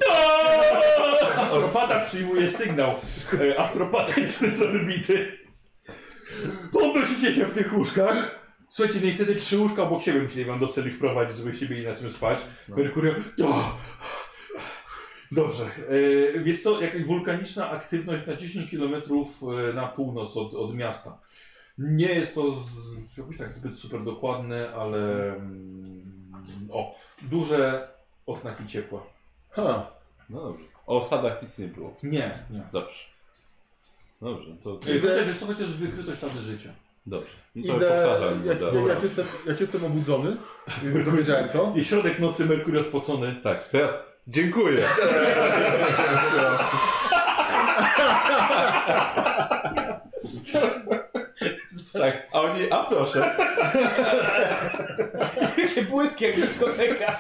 Speaker 2: Astropata przyjmuje sygnał e, astropatyczny z orbity. Podnosicie się w tych łóżkach. Słuchajcie, niestety trzy łóżka obok siebie musieli wam do celi wprowadzić, żebyście mieli na czym spać. Merkurio. O! Dobrze. E, jest to jakaś wulkaniczna aktywność na 10 km na północ od, od miasta. Nie jest to z, jakoś tak zbyt super dokładne, ale mm, o, duże oznaki ciepła.
Speaker 1: Ha.
Speaker 5: No dobrze. O osadach nic nie było.
Speaker 2: Nie, nie.
Speaker 5: Dobrze. Dobrze, to
Speaker 2: Idę... Chociaż, wiesz co, chociaż wykryto ślady życia.
Speaker 5: dobrze. No to
Speaker 1: Idę,
Speaker 5: powtarzam.
Speaker 1: jak, jak, jak, jestem, jak jestem obudzony, y, powiedziałem to,
Speaker 2: I środek nocy Merkurio spocony.
Speaker 5: Tak, to ja dziękuję. tak, a oni, a proszę.
Speaker 4: Jakie błyski jak dyskoteka.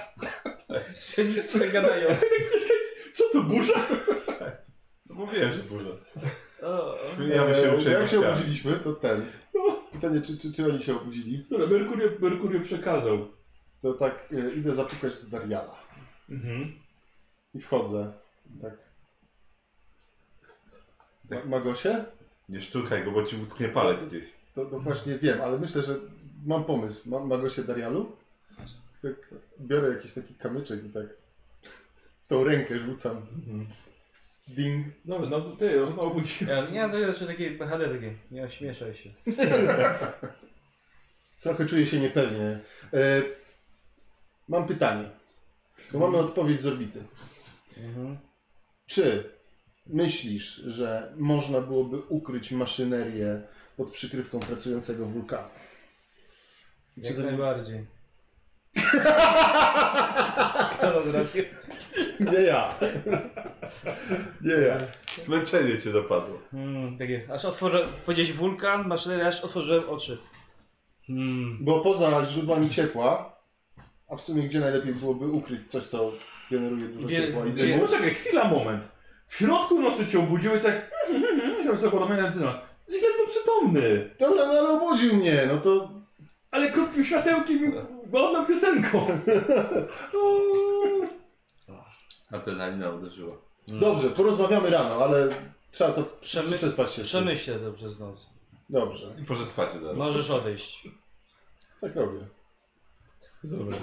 Speaker 4: Pszenice gadają.
Speaker 2: Co to burza?
Speaker 5: No Mówiłem, że burza.
Speaker 1: Jak się
Speaker 5: chciałem.
Speaker 1: obudziliśmy, to ten. Pytanie, czy, czy, czy oni się obudzili?
Speaker 2: Dobra, Merkurio, Merkurio przekazał.
Speaker 1: To tak e, idę zapukać do Dariala.
Speaker 2: Mhm.
Speaker 1: I wchodzę. Tak. Ma, Magosie?
Speaker 5: Nie szturchaj go, bo ci utknie palec gdzieś.
Speaker 1: To, to właśnie wiem, ale myślę, że mam pomysł. Ma, Magosie Darialu? Tak, biorę jakiś taki kamyczek i tak w tą rękę rzucam. Ding.
Speaker 2: No, no ty, no obudziłem.
Speaker 4: Ja nie mam BHD takie, nie ośmieszaj się.
Speaker 1: Trochę czuję się niepewnie. E, mam pytanie. Bo mamy odpowiedź z orbity.
Speaker 4: Mhm.
Speaker 1: Czy myślisz, że można byłoby ukryć maszynerię pod przykrywką pracującego wulkanu? Czy
Speaker 4: Jak
Speaker 1: to nie...
Speaker 4: najbardziej. Kto to zrobił?
Speaker 1: Nie ja. Nie ja.
Speaker 5: Zmęczenie cię dopadło.
Speaker 4: Hmm, takie, aż otworzyłem, powiedziałeś wulkan, maszyneria, aż otworzyłem oczy. Hmm.
Speaker 1: Bo poza źródłami ciepła, a w sumie gdzie najlepiej byłoby ukryć coś, co generuje dużo
Speaker 4: Wie-
Speaker 1: ciepła i
Speaker 4: wie-
Speaker 1: dymu?
Speaker 2: Poczekaj, chwila, moment. W środku nocy cię obudziły i tak... Chciałem sobie podobać na dynę. Jesteś ledwo przytomny.
Speaker 1: Dobra, no ale obudził mnie, no to...
Speaker 2: Ale krótkim światełkiem i ładną piosenką.
Speaker 5: Adrenalina uderzyła.
Speaker 1: Dobrze, porozmawiamy rano, ale trzeba to
Speaker 4: Przemy-
Speaker 1: przespać się z tym.
Speaker 4: Przemyślę to przez noc.
Speaker 1: Dobrze,
Speaker 5: I może spać dalej.
Speaker 4: Możesz odejść.
Speaker 1: tak robię.
Speaker 2: Dobra.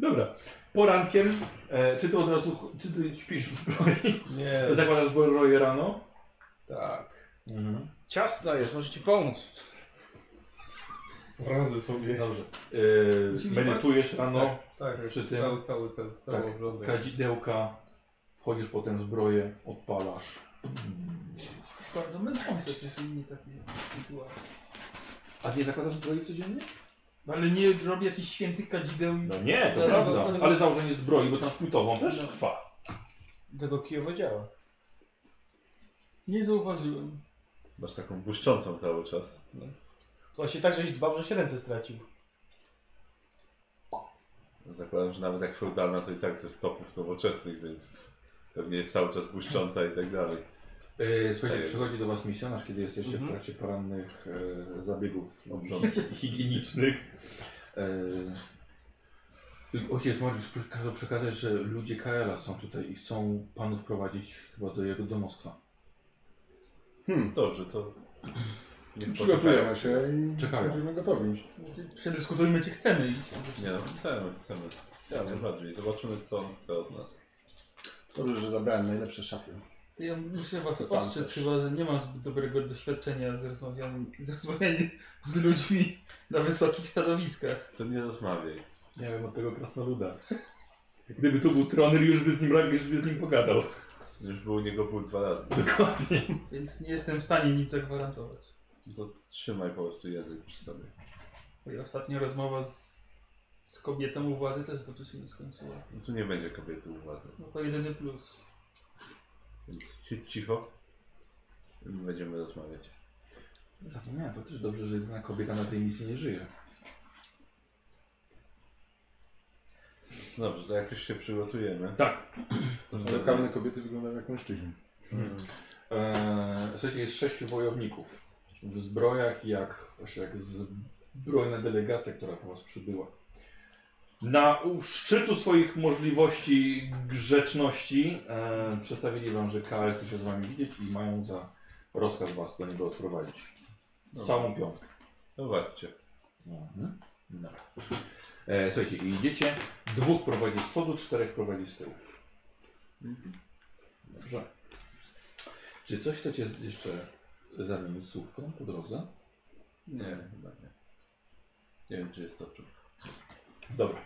Speaker 2: Dobra. Porankiem, e, czy ty od razu, ch- czy ty śpisz w zbroi?
Speaker 3: Nie,
Speaker 2: Zakładasz zbroję rano?
Speaker 3: tak.
Speaker 4: Ciasno jest, może ci pomóc.
Speaker 3: Radzę sobie.
Speaker 2: Dobrze. E,
Speaker 6: Musimy
Speaker 2: medytujesz rano,
Speaker 3: Tak, tak.
Speaker 2: Przy tym-
Speaker 3: Cały, cały, cały, cały
Speaker 2: tak,
Speaker 3: obrządek.
Speaker 2: kadzidełka, wchodzisz potem w zbroję, odpalasz.
Speaker 6: Bardzo męczące czasami takie rytuały.
Speaker 2: A nie zakładasz zbroi codziennie?
Speaker 6: No ale nie robię jakichś świętych kadzideł i...
Speaker 2: No nie, to
Speaker 6: No,
Speaker 2: prawda.
Speaker 6: no, no.
Speaker 2: Ale założenie zbroi, bo tam szpultową też
Speaker 6: No.
Speaker 2: trwa.
Speaker 4: Tego kijowo działa.
Speaker 6: Nie zauważyłem.
Speaker 5: Masz taką błyszczącą cały czas.
Speaker 4: Właśnie tak, żeś dbał, że się ręce stracił.
Speaker 5: Zakładam, że nawet jak feudalna, to i tak ze stopów nowoczesnych, więc pewnie jest cały czas błyszcząca i tak dalej.
Speaker 2: E, słuchajcie,
Speaker 5: Tak.
Speaker 2: przychodzi do Was misjonarz, kiedy jesteście
Speaker 4: Mhm.
Speaker 2: w trakcie porannych e, zabiegów hi- higienicznych. E, ojciec Mariusz kazał przekazać, że ludzie Kaela są tutaj i chcą Panów prowadzić chyba do jego domostwa.
Speaker 1: Hmm.
Speaker 5: Dobrze, to... niech
Speaker 1: Przygotujemy się i
Speaker 2: Czekają.
Speaker 1: będziemy gotowi.
Speaker 6: Przedyskutujmy, czy chcemy iść.
Speaker 5: Nie no, chcemy, chcemy. Chcemy bardziej. Zobaczymy, co on chce od nas.
Speaker 1: Dobrze, że zabrałem najlepsze szaty.
Speaker 6: To ja muszę was
Speaker 1: To
Speaker 6: ostrzec chyba, że nie mam zbyt dobrego doświadczenia z rozmawianiem, z rozmawianiem z ludźmi na wysokich stanowiskach.
Speaker 5: To nie rozmawiaj.
Speaker 2: Nie wiem, od tego krasnoluda. Gdyby tu był Tronel, już by z nim, już by z nim pogadał.
Speaker 5: Już był u niego pół dwa razy.
Speaker 2: Dokładnie.
Speaker 6: Więc nie jestem w stanie nic zagwarantować.
Speaker 5: No to trzymaj po prostu język przy sobie.
Speaker 6: Moja ostatnia rozmowa z, z kobietą u władzy też dobrze się nie skończyła.
Speaker 5: No tu nie będzie kobiety u władzy.
Speaker 6: No to jedyny plus.
Speaker 5: Więc siedź cicho. i Będziemy rozmawiać.
Speaker 2: Zapomniałem, faktycznie dobrze, że jedyna kobieta na tej misji nie żyje.
Speaker 5: Dobrze, to jakoś się przygotujemy.
Speaker 2: Tak.
Speaker 5: To
Speaker 1: Lokalne kobiety wyglądają jak mężczyźni.
Speaker 2: Eee, słuchajcie, jest sześciu wojowników w zbrojach, jak, właśnie jak zbrojna delegacja, która po was przybyła. Na szczytu swoich możliwości grzeczności e, przedstawili wam, że KL chce się z wami widzieć i mają za rozkaz was do niego odprowadzić. Całą piątkę.
Speaker 5: No zobaczcie.
Speaker 2: Mhm. Dobra. E, słuchajcie, i idziecie. Dwóch prowadzi z przodu, czterech prowadzi z tyłu. Dobrze. Czy coś chcecie jeszcze zamienić słówką po drodze?
Speaker 5: Nie, chyba nie. Nie wiem, czy jest to czym.
Speaker 2: Dobra.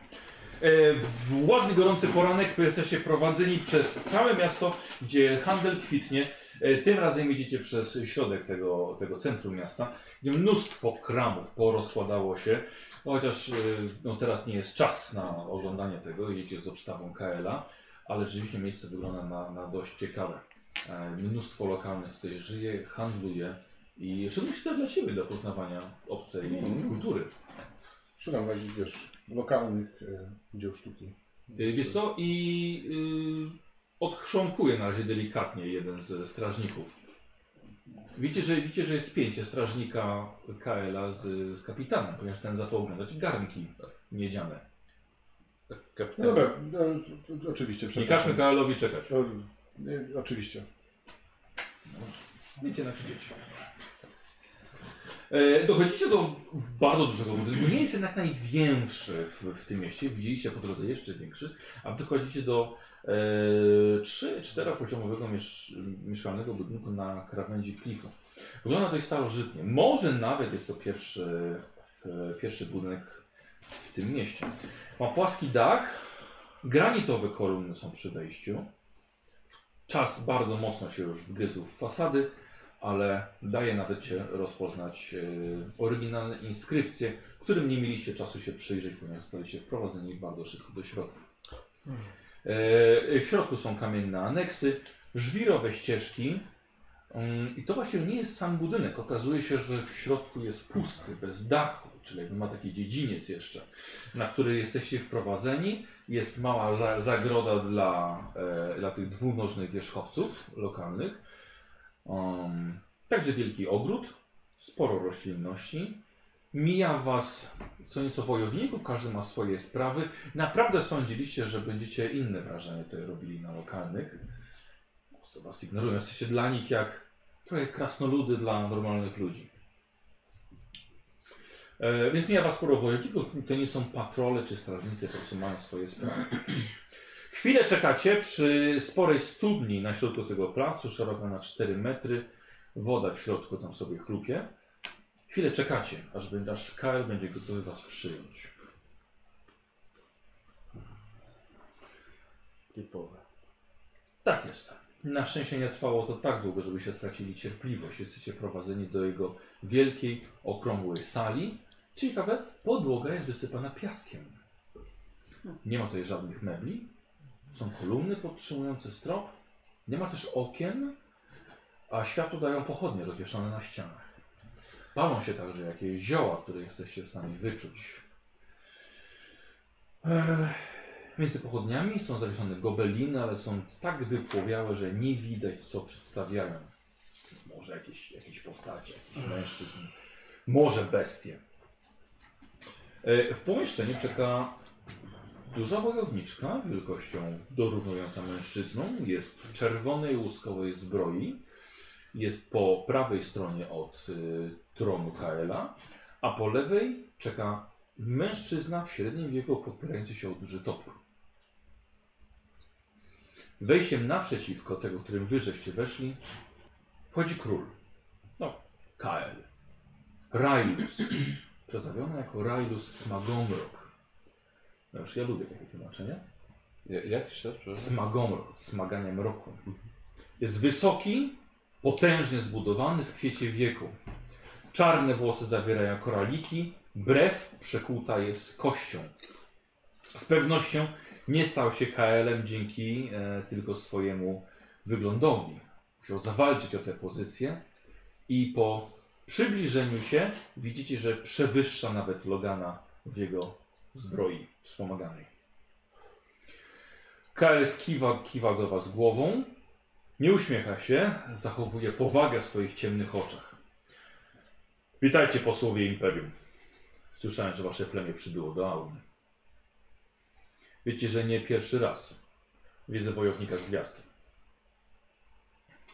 Speaker 2: E, w ładny, gorący poranek jesteście prowadzeni przez całe miasto, gdzie handel kwitnie. E, tym razem idziecie przez środek tego, tego centrum miasta, gdzie mnóstwo kramów porozkładało się. Chociaż e, no, teraz nie jest czas na oglądanie tego, idziecie z obstawą KL-a, ale rzeczywiście miejsce wygląda na, na dość ciekawe. E, mnóstwo lokalnych tutaj żyje, handluje i szczególnie też dla Ciebie, do poznawania obcej
Speaker 1: Mhm.
Speaker 2: kultury.
Speaker 1: Szukam właśnie, wiesz, lokalnych e, dzieł sztuki.
Speaker 2: Y, Wiesz co, i odchrząkuje na razie delikatnie jeden ze strażników. Widzicie, że, widzicie, że jest spięcie strażnika KL-a z, z kapitanem, ponieważ ten zaczął oglądać garnki miedziane.
Speaker 5: Kapitan.
Speaker 1: No dobra, no, oczywiście,
Speaker 2: Nie każmy KL-owi czekać.
Speaker 1: Nie, oczywiście.
Speaker 2: Nic jednak idziecie. E, dochodzicie do bardzo dużego budynku. Nie jest jednak największy w, w tym mieście. Widzieliście po drodze jeszcze większy. A dochodzicie do e, 3-4 poziomowego miesz, mieszkalnego budynku na krawędzi klifu. Wygląda dość starożytnie. Może nawet jest to pierwszy, e, pierwszy budynek w tym mieście. Ma płaski dach. Granitowe kolumny są przy wejściu. Czas bardzo mocno się już wgryzł w fasady, ale daje nawet się rozpoznać e, oryginalne inskrypcje, którym nie mieliście czasu się przyjrzeć, ponieważ zostaliście wprowadzeni bardzo szybko do środka. E, w środku są kamienne aneksy, żwirowe ścieżki. Mm, I to właściwie nie jest sam budynek. Okazuje się, że w środku jest pusty, bez dachu, czyli jakby ma taki dziedziniec jeszcze, na który jesteście wprowadzeni. Jest mała za- zagroda dla, e, dla tych dwunożnych wierzchowców lokalnych. Um, także wielki ogród, sporo roślinności. Mija was co nieco wojowników, każdy ma swoje sprawy. Naprawdę sądziliście, że będziecie inne wrażenie tutaj robili na lokalnych. Prostu was ignorują. Jesteście dla nich jak trochę krasnoludy dla normalnych ludzi. E, więc mija was sporo wojowników. To nie są patrole czy strażnicy, po prostu mają swoje sprawy. Chwilę czekacie przy sporej studni na środku tego placu, szeroka na 4 metry. Woda w środku tam sobie chlupie. Chwilę czekacie, aż, będzie, aż KL będzie gotowy was przyjąć.
Speaker 4: Typowe.
Speaker 2: Tak jest. Na szczęście nie trwało to tak długo, żebyście tracili cierpliwość. Jesteście prowadzeni do jego wielkiej, okrągłej sali. Ciekawe, podłoga jest wysypana piaskiem. Nie ma tutaj żadnych mebli. Są kolumny podtrzymujące strop. Nie ma też okien, a światło dają pochodnie rozwieszone na ścianach. Palą się także jakieś zioła, które jesteście w stanie wyczuć. Między pochodniami są zawieszone gobeliny, ale są tak wypłowiałe, że nie widać co przedstawiają. Może jakieś, jakieś postacie, jakiś mężczyzn, może bestie. E, W pomieszczeniu czeka duża wojowniczka wielkością dorównująca mężczyznom. Jest w czerwonej łuskowej zbroi. Jest po prawej stronie od y, tronu Kaela, a po lewej czeka mężczyzna w średnim wieku podpierający się o duży topór. Wejściem naprzeciwko tego, którym wy żeście weszli, wchodzi król. No, Kael. Railus. Przedstawiony jako Railus Smagomrok. No już ja lubię takie tłumaczenie.
Speaker 5: Ja, jakiś czas, przepraszam?
Speaker 2: Smagomrok, smagania mroku. Jest wysoki, potężnie zbudowany w kwiecie wieku. Czarne włosy zawierają koraliki, brew przekłuta jest kością. Z pewnością nie stał się KL-em dzięki e, tylko swojemu wyglądowi. Musiał zawalczyć o tę pozycję i po przybliżeniu się widzicie, że przewyższa nawet Logana w jego zbroi wspomaganej. KS kiwa, kiwa do was głową, nie uśmiecha się, zachowuje powagę w swoich ciemnych oczach. Witajcie posłowie Imperium. Słyszałem, że wasze plemię przybyło do Aurum. Wiecie, że nie pierwszy raz widzę wojownika z gwiazd.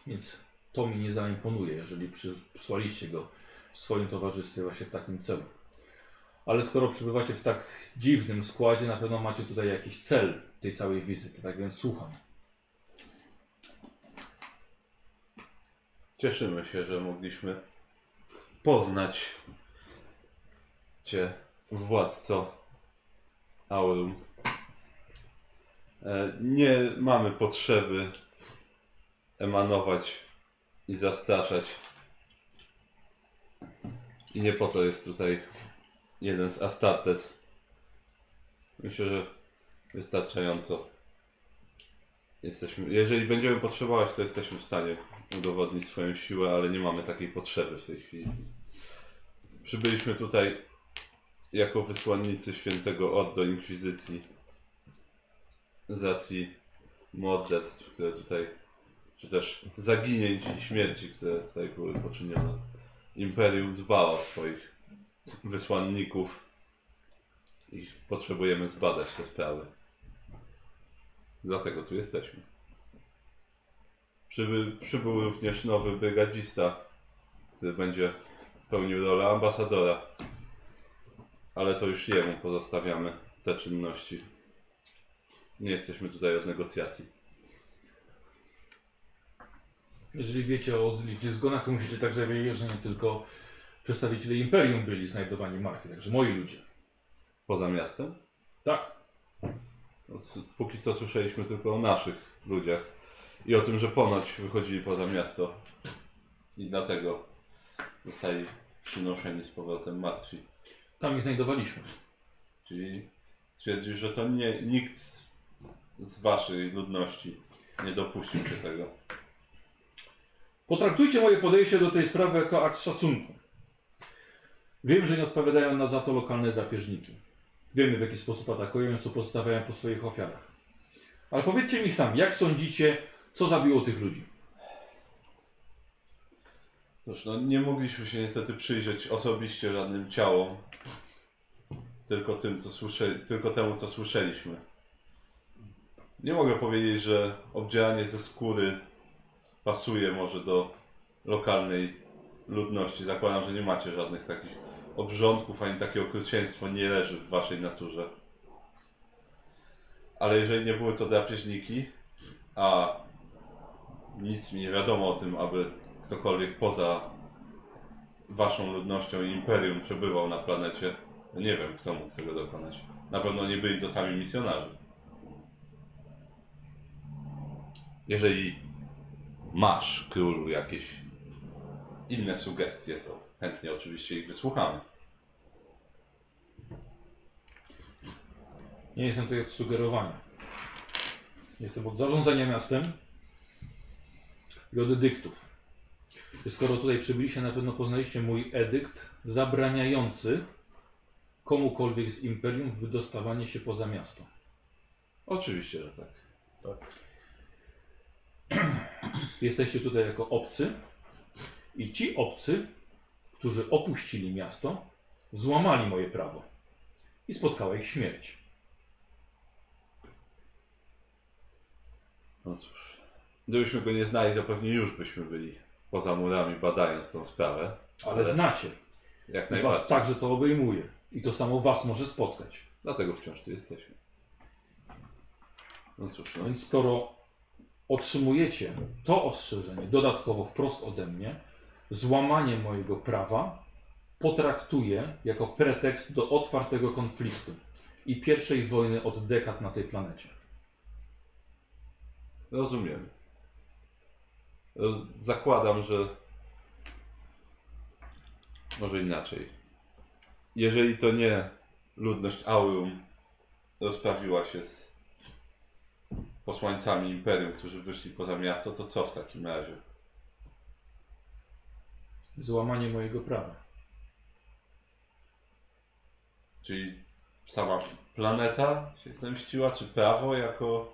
Speaker 2: Więc to mi nie zaimponuje, jeżeli przysłaliście go w swoim towarzystwie właśnie w takim celu. Ale skoro przybywacie w tak dziwnym składzie, na pewno macie tutaj jakiś cel tej całej wizyty, tak więc słucham.
Speaker 5: Cieszymy się, że mogliśmy poznać Cię, władco Aurum. E, Nie mamy potrzeby emanować i zastraszać. I nie po to jest tutaj jeden z Astartes. Myślę, że wystarczająco jesteśmy. Jeżeli będziemy potrzebować, to jesteśmy w stanie udowodnić swoją siłę, ale nie mamy takiej potrzeby w tej chwili. Przybyliśmy tutaj jako wysłannicy świętego Od do Inkwizycji z racji morderstw, które tutaj, czy też zaginięć i śmierci, które tutaj były poczynione. Imperium dba o swoich wysłanników i potrzebujemy zbadać te sprawy. Dlatego tu jesteśmy. Przyby, przybył również nowy brygadzista, który będzie pełnił rolę ambasadora. Ale to już jemu pozostawiamy te czynności. Nie jesteśmy tutaj od negocjacji.
Speaker 2: Jeżeli wiecie o liczbie zgonach, to musicie także wiedzieć, że nie tylko przedstawiciele Imperium byli znajdowani martwi, także moi ludzie.
Speaker 5: Poza miastem?
Speaker 2: Tak.
Speaker 5: No, Póki co słyszeliśmy tylko o naszych ludziach i o tym, że ponoć wychodzili poza miasto i dlatego zostali przynoszeni z powrotem martwi.
Speaker 2: Tam ich znajdowaliśmy.
Speaker 5: Czyli twierdzisz, że to nie, nikt z, z waszej ludności nie dopuścił się tego.
Speaker 2: Potraktujcie moje podejście do tej sprawy jako akt szacunku. Wiem, że nie odpowiadają na za to lokalne drapieżniki. Wiemy, w jaki sposób atakują i co pozostawiają po swoich ofiarach. Ale powiedzcie mi sam, jak sądzicie, co zabiło tych ludzi?
Speaker 5: Cóż, no nie mogliśmy się niestety przyjrzeć osobiście żadnym ciałom. Tylko tym, co tylko temu, co słyszeliśmy. Nie mogę powiedzieć, że obdzieranie ze skóry pasuje może do lokalnej ludności. Zakładam, że nie macie żadnych takich obrządków, ani takie okrucieństwo nie leży w waszej naturze. Ale jeżeli nie były to drapieżniki, a nic mi nie wiadomo o tym, aby ktokolwiek poza waszą ludnością i imperium przebywał na planecie, nie wiem, kto mógł tego dokonać. Na pewno nie byli to sami misjonarze. Jeżeli masz, królu, jakieś inne sugestie, to chętnie oczywiście ich wysłuchamy.
Speaker 2: Nie jestem tutaj od sugerowania. Jestem od zarządzania miastem i od edyktów. I skoro tutaj przybyliście, na pewno poznaliście mój edykt zabraniający komukolwiek z Imperium wydostawanie się poza miasto.
Speaker 5: Oczywiście, że tak.
Speaker 2: Jesteście tutaj jako obcy i ci obcy, którzy opuścili miasto, złamali moje prawo i spotkała ich śmierć.
Speaker 5: No cóż, gdybyśmy go nie znali, to pewnie już byśmy byli poza murami badając tą sprawę.
Speaker 2: Ale znacie,
Speaker 5: Jak
Speaker 2: i was także to obejmuje. I to samo was może spotkać.
Speaker 5: Dlatego wciąż tu jesteśmy. No cóż, no.
Speaker 2: Więc skoro otrzymujecie to ostrzeżenie dodatkowo wprost ode mnie, złamanie mojego prawa potraktuję jako pretekst do otwartego konfliktu i pierwszej wojny od dekad na tej planecie.
Speaker 5: rozumiem. Roz- Zakładam, że może inaczej. Jeżeli to nie ludność Aurum rozprawiła się z posłańcami Imperium, którzy wyszli poza miasto, to co w takim razie?
Speaker 2: Złamanie mojego prawa.
Speaker 5: Czyli sama planeta się zemściła, czy prawo jako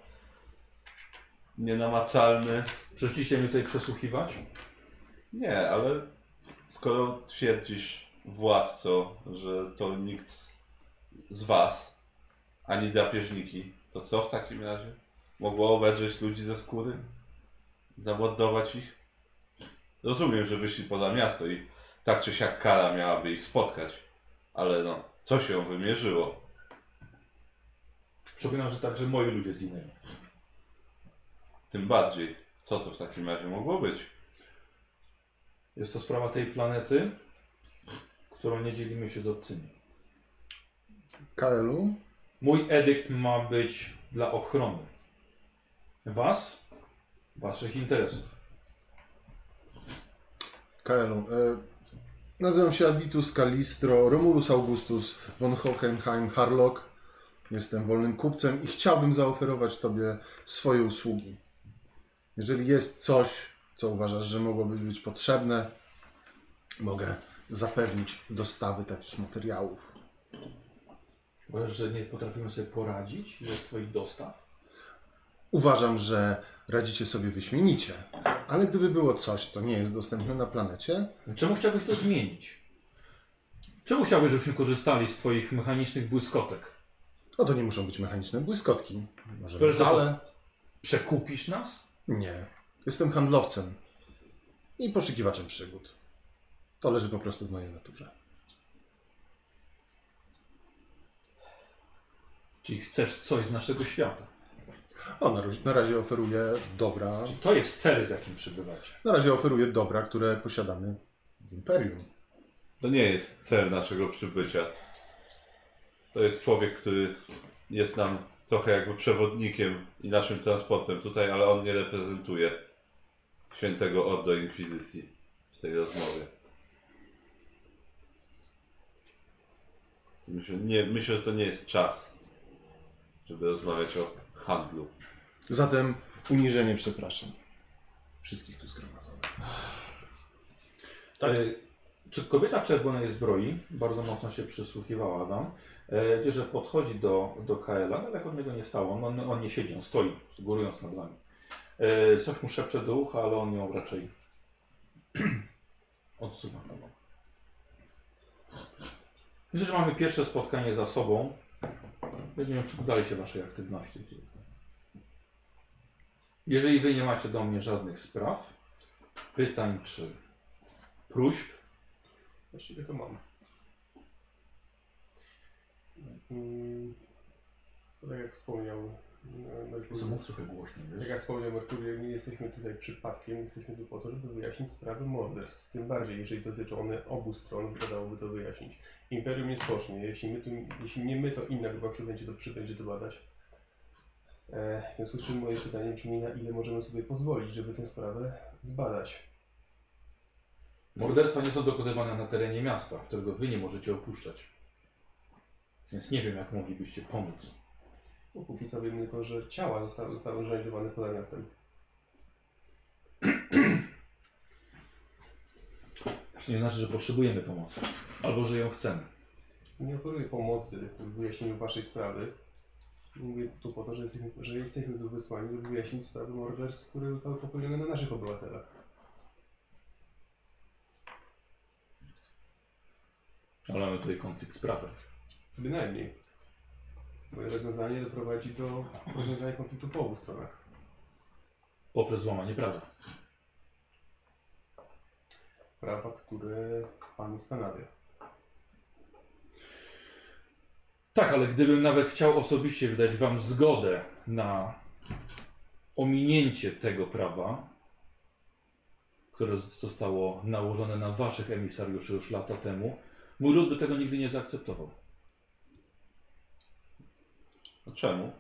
Speaker 5: nienamacalny?
Speaker 2: Przyszliście mnie tutaj przesłuchiwać?
Speaker 5: Nie, ale skoro twierdzisz władco, że to nikt z, z was, ani drapieżniki, to co w takim razie? Mogło obedrzeć ludzi ze skóry? Zamordować ich? Rozumiem, że wyszli poza miasto i tak czy siak kara miałaby ich spotkać. Ale no, co się wymierzyło?
Speaker 2: Przypominam, że także moi ludzie zginęli.
Speaker 5: Tym bardziej, co to w takim razie mogło być?
Speaker 2: Jest to sprawa tej planety, którą nie dzielimy się z obcymi.
Speaker 1: Kaelu?
Speaker 2: Mój edykt ma być dla ochrony was, waszych interesów.
Speaker 1: Kaelu. E, nazywam się Avitus Calistro, Romulus Augustus von Hohenheim Harlock. Jestem wolnym kupcem i chciałbym zaoferować Tobie swoje usługi. Jeżeli jest coś, co uważasz, że mogłoby być potrzebne, mogę zapewnić dostawy takich materiałów.
Speaker 2: Uważasz, że nie potrafimy sobie poradzić bez twoich dostaw?
Speaker 1: Uważam, że radzicie sobie wyśmienicie, ale gdyby było coś, co nie jest dostępne na planecie,
Speaker 2: Czemu chciałbyś to zmienić? Czemu chciałbyś, żebyśmy korzystali z twoich mechanicznych błyskotek?
Speaker 1: no to nie muszą być mechaniczne błyskotki. Może
Speaker 2: Ale. Przekupisz nas?
Speaker 1: Nie. Jestem handlowcem i poszukiwaczem przygód. To leży po prostu w mojej naturze.
Speaker 2: Czyli chcesz coś z naszego świata?
Speaker 1: O, na, na razie oferuję dobra.
Speaker 2: To jest cel, z jakim przybywacie.
Speaker 1: Na razie oferuję dobra, które posiadamy w Imperium.
Speaker 5: To nie jest cel naszego przybycia. To jest człowiek, który jest nam trochę jakby przewodnikiem i naszym transportem tutaj, ale on nie reprezentuje świętego Ordo Inkwizycji w tej rozmowie. Myślę, nie, myślę, że to nie jest czas, żeby rozmawiać o handlu.
Speaker 1: Zatem uniżenie przepraszam. Wszystkich tu zgromadzonych.
Speaker 2: Tak. Czy kobieta w czerwonej zbroi bardzo mocno się przysłuchiwała wam? E, że podchodzi do, do Kaela, daleko od niego nie stało. On, on, on nie siedzi, on stoi, górując nad wami. E, Coś mu szepcze do ucha, ale on ją raczej odsuwa. Widzę, że mamy pierwsze spotkanie za sobą. Będziemy przyglądali się waszej aktywności. Jeżeli wy nie macie do mnie żadnych spraw, pytań czy próśb,
Speaker 3: Właściwie to mam. Mm, Tak jak wspomniał e, Merkury,
Speaker 2: co mów trochę głośniej,
Speaker 3: tak
Speaker 2: wiesz?
Speaker 3: jak wspomniał Merkury, nie jesteśmy tutaj przypadkiem, jesteśmy tu po to, żeby wyjaśnić sprawy morderstw. Tym bardziej, jeżeli dotyczą one obu stron, wypadałoby to wyjaśnić. Imperium nie spocznie. Jeśli, my tu, jeśli nie my, to inna grupa przybędzie to, przybędzie to badać. W związku z czym moje pytanie brzmi, na ile możemy sobie pozwolić, żeby tę sprawę zbadać.
Speaker 2: Morderstwa nie są dokonywane na terenie miasta, którego wy nie możecie opuszczać. Więc nie wiem, jak moglibyście pomóc.
Speaker 3: Bo póki co wiem tylko, że ciała zostały, zostały znajdowane poza miastem.
Speaker 2: To nie znaczy, że potrzebujemy pomocy. Albo, że ją chcemy.
Speaker 3: Nie oferuję pomocy w wyjaśnieniu waszej sprawy. Mówię tu po to, że jesteśmy, że jesteśmy tu wysłani, żeby wyjaśnić sprawy morderstw, które zostały popełnione na naszych obywatelach.
Speaker 2: Ale mamy tutaj konflikt z prawem.
Speaker 3: Bynajmniej. Moje rozwiązanie doprowadzi do rozwiązania konfliktu po obu stronach.
Speaker 2: Poprzez złamanie prawa.
Speaker 3: Prawa, które Pan ustanawia.
Speaker 2: Tak, ale gdybym nawet chciał osobiście wydać wam zgodę na ominięcie tego prawa, które zostało nałożone na waszych emisariuszy już lata temu, mój lud by tego nigdy nie zaakceptował.
Speaker 5: No czemu?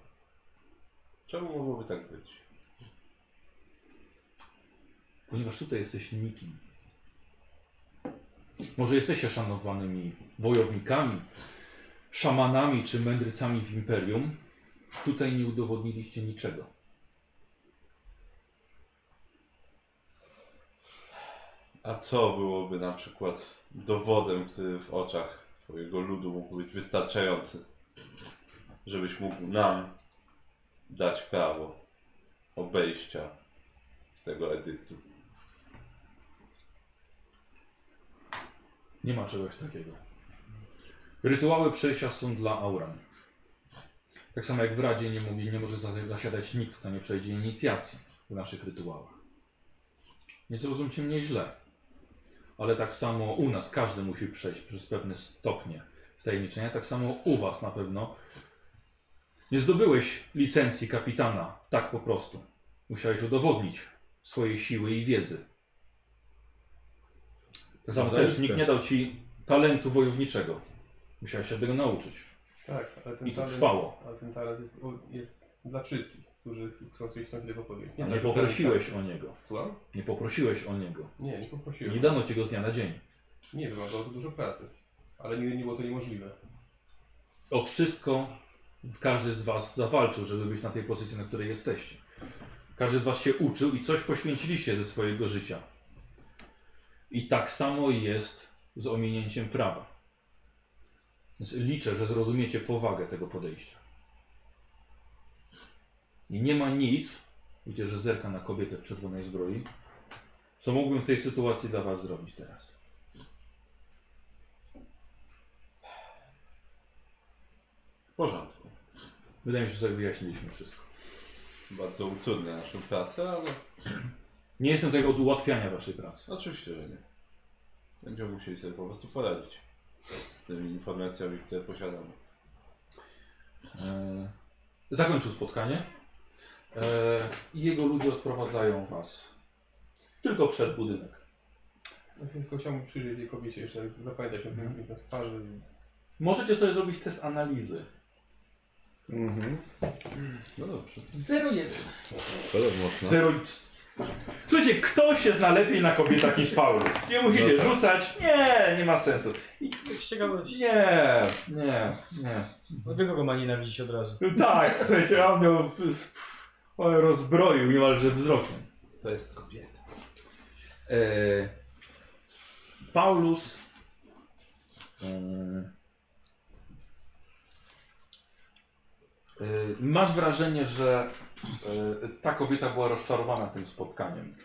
Speaker 5: Czemu mogłoby tak być?
Speaker 2: Ponieważ tutaj jesteś nikim. Może jesteście szanowanymi wojownikami, szamanami czy mędrcami w imperium. Tutaj nie udowodniliście niczego.
Speaker 5: A co byłoby na przykład dowodem, który w oczach Twojego ludu mógł być wystarczający, żebyś mógł nam dać prawo obejścia tego edyktu?
Speaker 2: Nie ma czegoś takiego. Rytuały przejścia są dla auran. Tak samo jak w Radzie nie, mówi, nie może za- zasiadać nikt, kto nie przejdzie inicjacji w naszych rytuałach. Nie zrozumcie mnie źle. Ale tak samo u nas każdy musi przejść przez pewne stopnie wtajemniczenia. Tak samo u was na pewno. Nie zdobyłeś licencji kapitana tak po prostu. Musiałeś udowodnić swojej siły i wiedzy. Tak samo też nikt nie dał ci talentu wojowniczego. Musiałeś się tego nauczyć.
Speaker 3: Tak, ale ten
Speaker 2: I to
Speaker 3: talent,
Speaker 2: trwało.
Speaker 3: ale ten talent jest, jest dla wszystkich, którzy chcą coś sąsiedniego powiedzieć.
Speaker 2: Nie,
Speaker 3: dla
Speaker 2: nie poprosiłeś o niego.
Speaker 3: Słucham?
Speaker 2: Nie poprosiłeś o niego.
Speaker 3: Nie, nie poprosiłem.
Speaker 2: Nie dano ci go z dnia na dzień.
Speaker 3: Nie, wymagało to dużo pracy. Ale nigdy nie było to niemożliwe.
Speaker 2: O wszystko każdy z was zawalczył, żeby być na tej pozycji, na której jesteście. Każdy z was się uczył i coś poświęciliście ze swojego życia. I tak samo jest z ominięciem prawa. Więc liczę, że zrozumiecie powagę tego podejścia. i nie ma nic, widzicie, że zerka na kobietę w czerwonej zbroi, co mógłbym w tej sytuacji dla was zrobić teraz?
Speaker 5: W porządku.
Speaker 2: Wydaje mi się, że sobie wyjaśniliśmy wszystko.
Speaker 5: Bardzo utrudnia naszą pracę, ale
Speaker 2: Nie jestem tutaj od ułatwiania waszej pracy.
Speaker 5: oczywiście, że nie. Będziemy musieli sobie po prostu poradzić z tymi informacjami, które posiadamy.
Speaker 2: E, zakończył spotkanie e, i jego ludzie odprowadzają was tylko przed budynek.
Speaker 3: Ja tylko chciałbym przyjrzeć tej kobiecie jeszcze, zapamiętać o tym na twarzy.
Speaker 2: Możecie sobie zrobić test analizy.
Speaker 1: Mhm.
Speaker 5: No dobrze.
Speaker 6: 0-1.
Speaker 5: To mocno.
Speaker 2: Zero... Słuchajcie, ktoś się zna lepiej na kobietach niż Paulus. Nie musicie
Speaker 5: No tak.
Speaker 2: rzucać. Nie, nie ma sensu. I,
Speaker 4: Z ciekawości.
Speaker 2: nie, nie, nie.
Speaker 4: No wy kogo ma nienawidzić od razu?
Speaker 2: Tak, słuchajcie, on miał... On rozbroił niemalże wzrokiem.
Speaker 5: To jest kobieta.
Speaker 2: E, Paulus e, masz wrażenie, że ta kobieta była rozczarowana tym spotkaniem.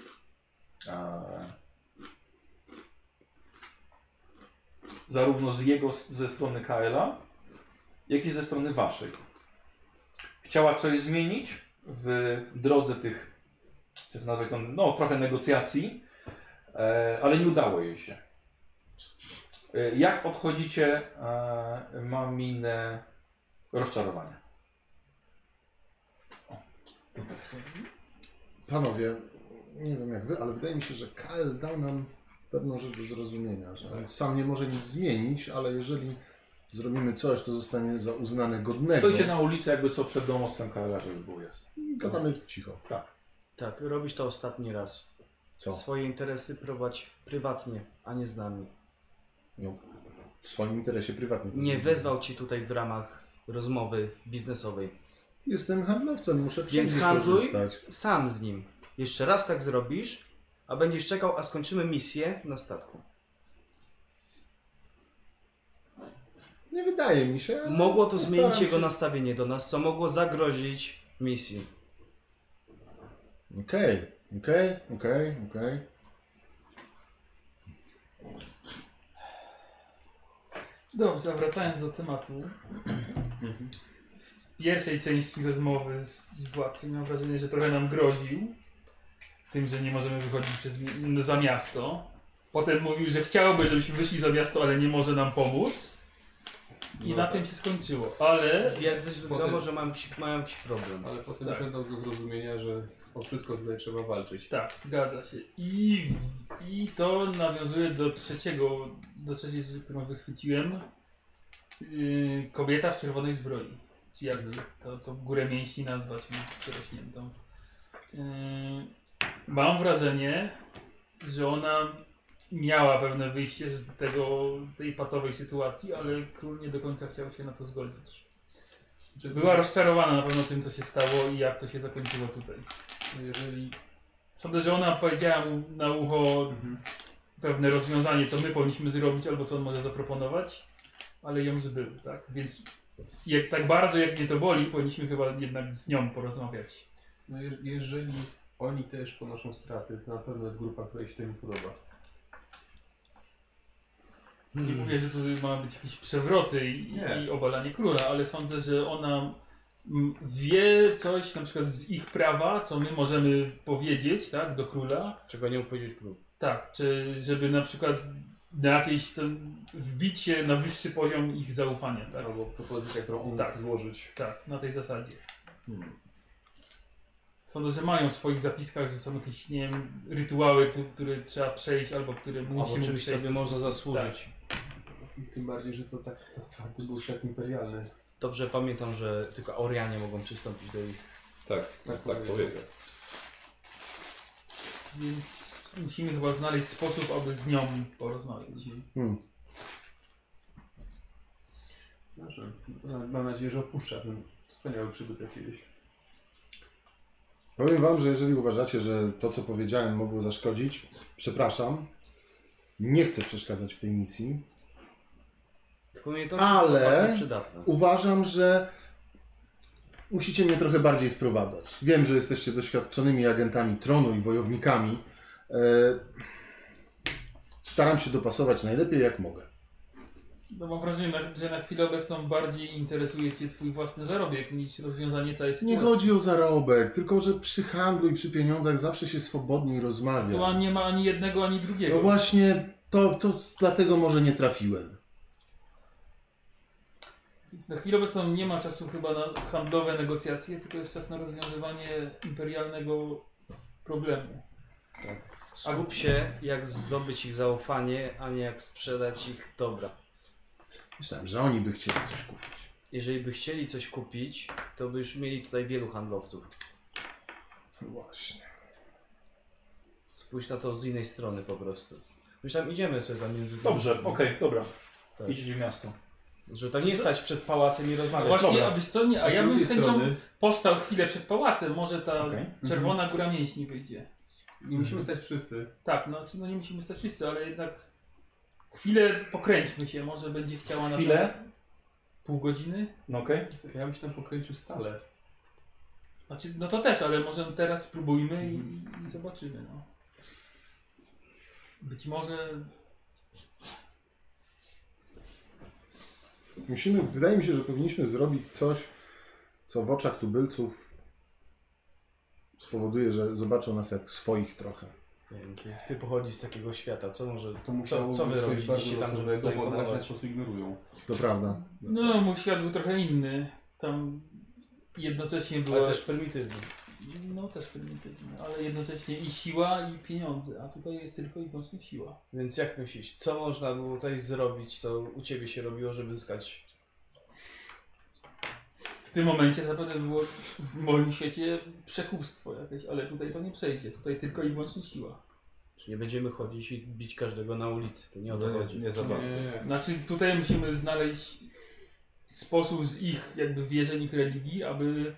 Speaker 2: E, zarówno z jego, ze strony Kaela, jak i ze strony waszej. Chciała coś zmienić w drodze tych, jak nazwać to, no trochę negocjacji, E, ale nie udało jej się. E, Jak odchodzicie, e, ma minę rozczarowania. Tak.
Speaker 1: Panowie, nie wiem jak wy, ale wydaje mi się, że KL dał nam pewną rzecz do zrozumienia, że on sam nie może nic zmienić, ale jeżeli zrobimy coś, co zostanie za uznane godnego,
Speaker 2: Stoicie na ulicy jakby co przed domostwem KLA, żeby było jasne.
Speaker 1: gadamy cicho.
Speaker 4: Tak, robisz to ostatni raz.
Speaker 1: Co?
Speaker 4: Swoje interesy prowadź prywatnie, a nie z nami.
Speaker 1: No, w swoim interesie prywatnym.
Speaker 4: Nie wezwał ci tutaj w ramach rozmowy biznesowej.
Speaker 1: Jestem handlowcem, muszę
Speaker 4: Więc
Speaker 1: wszędzie
Speaker 4: handluj
Speaker 1: korzystać.
Speaker 4: sam z nim. Jeszcze raz tak zrobisz, a będziesz czekał, a skończymy misję na statku.
Speaker 1: Nie wydaje mi się. ale
Speaker 4: Mogło to
Speaker 1: postaram
Speaker 4: zmienić
Speaker 1: się.
Speaker 4: jego nastawienie do nas, co mogło zagrozić misji.
Speaker 1: Okej, okej, okej, okej.
Speaker 6: Dobrze, wracając do tematu. Pierwszej części rozmowy z, z władcą miałem wrażenie, że trochę nam groził tym, że nie możemy wychodzić przez, mi- za miasto. Potem mówił, że chciałby, żebyśmy wyszli za miasto, ale nie może nam pomóc. I
Speaker 5: No
Speaker 6: na
Speaker 5: tak.
Speaker 6: tym się skończyło. Ale
Speaker 4: wiadomo, że mam jakiś, mają jakiś problem.
Speaker 3: Ale potem
Speaker 6: Tak.
Speaker 3: tak. dał do zrozumienia, że o wszystko tutaj trzeba walczyć.
Speaker 6: tak, zgadza się. I, I to nawiązuje do trzeciego, do trzeciej rzeczy, którą wychwyciłem. Yy, kobieta w czerwonej zbroi. Czy jak to, to górę mięśni nazwać mi przerośniętą. Yy, mam wrażenie, że ona miała pewne wyjście z tego, tej patowej sytuacji, ale król nie do końca chciał się na to zgodzić. Była rozczarowana na pewno tym, co się stało i jak to się zakończyło tutaj.
Speaker 3: Jeżeli
Speaker 6: Sądzę, że ona powiedziała mu na ucho pewne rozwiązanie, co my powinniśmy zrobić, albo co on może zaproponować, ale ją zbył, tak? Więc jak, tak bardzo jak mnie to boli, powinniśmy chyba jednak z nią porozmawiać.
Speaker 3: No je, jeżeli s- oni też ponoszą straty, to na pewno jest grupa, której się to nie podoba.
Speaker 6: Nie
Speaker 4: Hmm.
Speaker 6: mówię, że tu mają być jakieś przewroty i,
Speaker 3: Nie.
Speaker 6: i obalanie króla, ale sądzę, że ona mm, wie coś na przykład z ich prawa, co my możemy powiedzieć, tak, do króla,
Speaker 4: Czego nie powiedzieć król.
Speaker 6: Tak, czy żeby na przykład na jakieś tam wbić się na wyższy poziom ich zaufania, tak?
Speaker 3: Albo propozycja, którą on
Speaker 6: Tak.
Speaker 3: złożyć.
Speaker 6: Tak, na tej zasadzie. Sądzę, że mają w swoich zapiskach, że są jakieś, nie wiem, rytuały, tu- które trzeba przejść, albo które
Speaker 4: Albo
Speaker 6: musimy
Speaker 4: czymś
Speaker 6: przejść.
Speaker 4: sobie można zasłużyć.
Speaker 3: I tym bardziej, że to tak naprawdę był świat imperialny.
Speaker 4: Dobrze pamiętam, że tylko Orianie mogą przystąpić do ich.
Speaker 5: Tak,
Speaker 3: Tak
Speaker 5: tak, tak
Speaker 3: powiedział.
Speaker 6: Więc musimy chyba znaleźć sposób, aby z nią porozmawiać.
Speaker 1: Hmm.
Speaker 3: Dobrze. Mam nadzieję, że opuszcza ten wspaniały przybytek kiedyś.
Speaker 1: Powiem wam, że jeżeli uważacie, że to, co powiedziałem, mogło zaszkodzić, przepraszam. Nie chcę przeszkadzać w tej misji.
Speaker 4: Twoje umiejętności
Speaker 1: Ale-. Uważam, że musicie mnie trochę bardziej wprowadzać. Wiem, że jesteście doświadczonymi agentami tronu i wojownikami. E, staram się dopasować najlepiej jak mogę.
Speaker 6: No mam wrażenie, że na chwilę obecną bardziej interesuje Cię Twój własny zarobek niż rozwiązanie całej
Speaker 1: Nie
Speaker 6: sytuacji.
Speaker 1: chodzi o zarobek, tylko że przy handlu i przy pieniądzach zawsze się swobodniej
Speaker 6: Tu
Speaker 1: rozmawia.
Speaker 6: nie ma ani jednego, ani drugiego.
Speaker 1: No właśnie, to, to dlatego może nie trafiłem.
Speaker 6: Więc na chwilę obecną nie ma czasu chyba na handlowe negocjacje, tylko jest czas na rozwiązywanie imperialnego problemu.
Speaker 4: Skup się, jak zdobyć ich zaufanie, a nie jak sprzedać ich dobra.
Speaker 1: Myślałem, że oni by chcieli coś kupić.
Speaker 4: Jeżeli by chcieli coś kupić, to by już mieli tutaj wielu handlowców.
Speaker 1: No Właśnie.
Speaker 4: Spójrz na to z innej strony po prostu. Już tam idziemy sobie tam między...
Speaker 2: Dobrze, okej, dobra.
Speaker 4: Tak.
Speaker 2: Idziecie w miasto.
Speaker 4: Że tak nie stać przed pałacem i
Speaker 6: No
Speaker 4: rozmawiać.
Speaker 6: właśnie,
Speaker 2: dobra.
Speaker 6: a wiesz co, nie, a
Speaker 3: z
Speaker 6: ja bym
Speaker 3: drugiej
Speaker 6: z chęcią
Speaker 3: strony
Speaker 6: postał chwilę przed pałacem, może ta
Speaker 2: Okej.
Speaker 6: czerwona góra mięśni wyjdzie.
Speaker 3: Nie musimy stać wszyscy.
Speaker 6: Tak, no, czy no nie musimy stać wszyscy, ale jednak chwilę pokręćmy się, może będzie chciała na
Speaker 2: Chwilę?
Speaker 6: to pół godziny.
Speaker 2: No okej.
Speaker 3: Ja bym się tam pokręcił stale.
Speaker 6: Znaczy, no to też, ale może teraz spróbujmy i, i zobaczymy. No. Być może
Speaker 1: Musimy, wydaje mi się, że powinniśmy zrobić coś, co w oczach tubylców spowoduje, że zobaczą nas jak swoich trochę.
Speaker 4: Nie wiem, ty, ty pochodzisz z takiego świata, co może...
Speaker 3: To musiało
Speaker 4: co wy robiliście tam, żeby zaimponować?
Speaker 3: po prostu ignorują.
Speaker 1: To prawda.
Speaker 6: no, mój świat był trochę inny. Tam jednocześnie była.
Speaker 4: Ale też prymitywny.
Speaker 6: No też prymitywny, ale jednocześnie i siła, i pieniądze, a tutaj jest tylko i wyłącznie siła.
Speaker 4: Więc jak myślisz, co można było tutaj zrobić, co u Ciebie się robiło, żeby zyskać?
Speaker 6: W tym momencie zapewne było w moim świecie przekupstwo jakieś, ale tutaj to nie przejdzie. Tutaj tylko i wyłącznie siła.
Speaker 4: Czy nie będziemy chodzić i bić każdego na ulicy? To nie o to
Speaker 5: No
Speaker 4: chodzi.
Speaker 5: nie, nie za bardzo.
Speaker 3: Nie, nie.
Speaker 6: Znaczy tutaj musimy znaleźć sposób z ich jakby wierzeń, ich religii, aby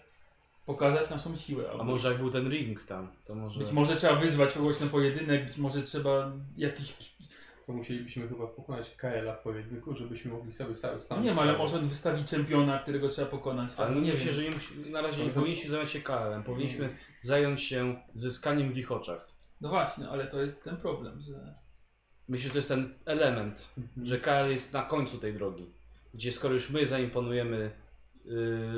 Speaker 6: pokazać naszą siłę.
Speaker 4: A może jak był ten ring tam, to może...
Speaker 6: Być może trzeba wyzwać kogoś na pojedynek, być może trzeba jakiś...
Speaker 3: To musielibyśmy chyba pokonać Kaela w pojedynku, żebyśmy mogli sobie
Speaker 6: No
Speaker 3: stanąć.
Speaker 6: nie wiem, ale może on wystawi czempiona, którego trzeba pokonać. tak?
Speaker 4: Ale
Speaker 6: No
Speaker 4: nie myślę,
Speaker 6: wiem.
Speaker 4: że nie musi, na razie nie powinniśmy zająć się KLM. Powinniśmy zająć się zyskaniem w ich oczach.
Speaker 6: No właśnie, ale to jest ten problem, że...
Speaker 4: Myślę, że to jest ten element,
Speaker 3: Mhm.
Speaker 4: że KL jest na końcu tej drogi. Gdzie skoro już my zaimponujemy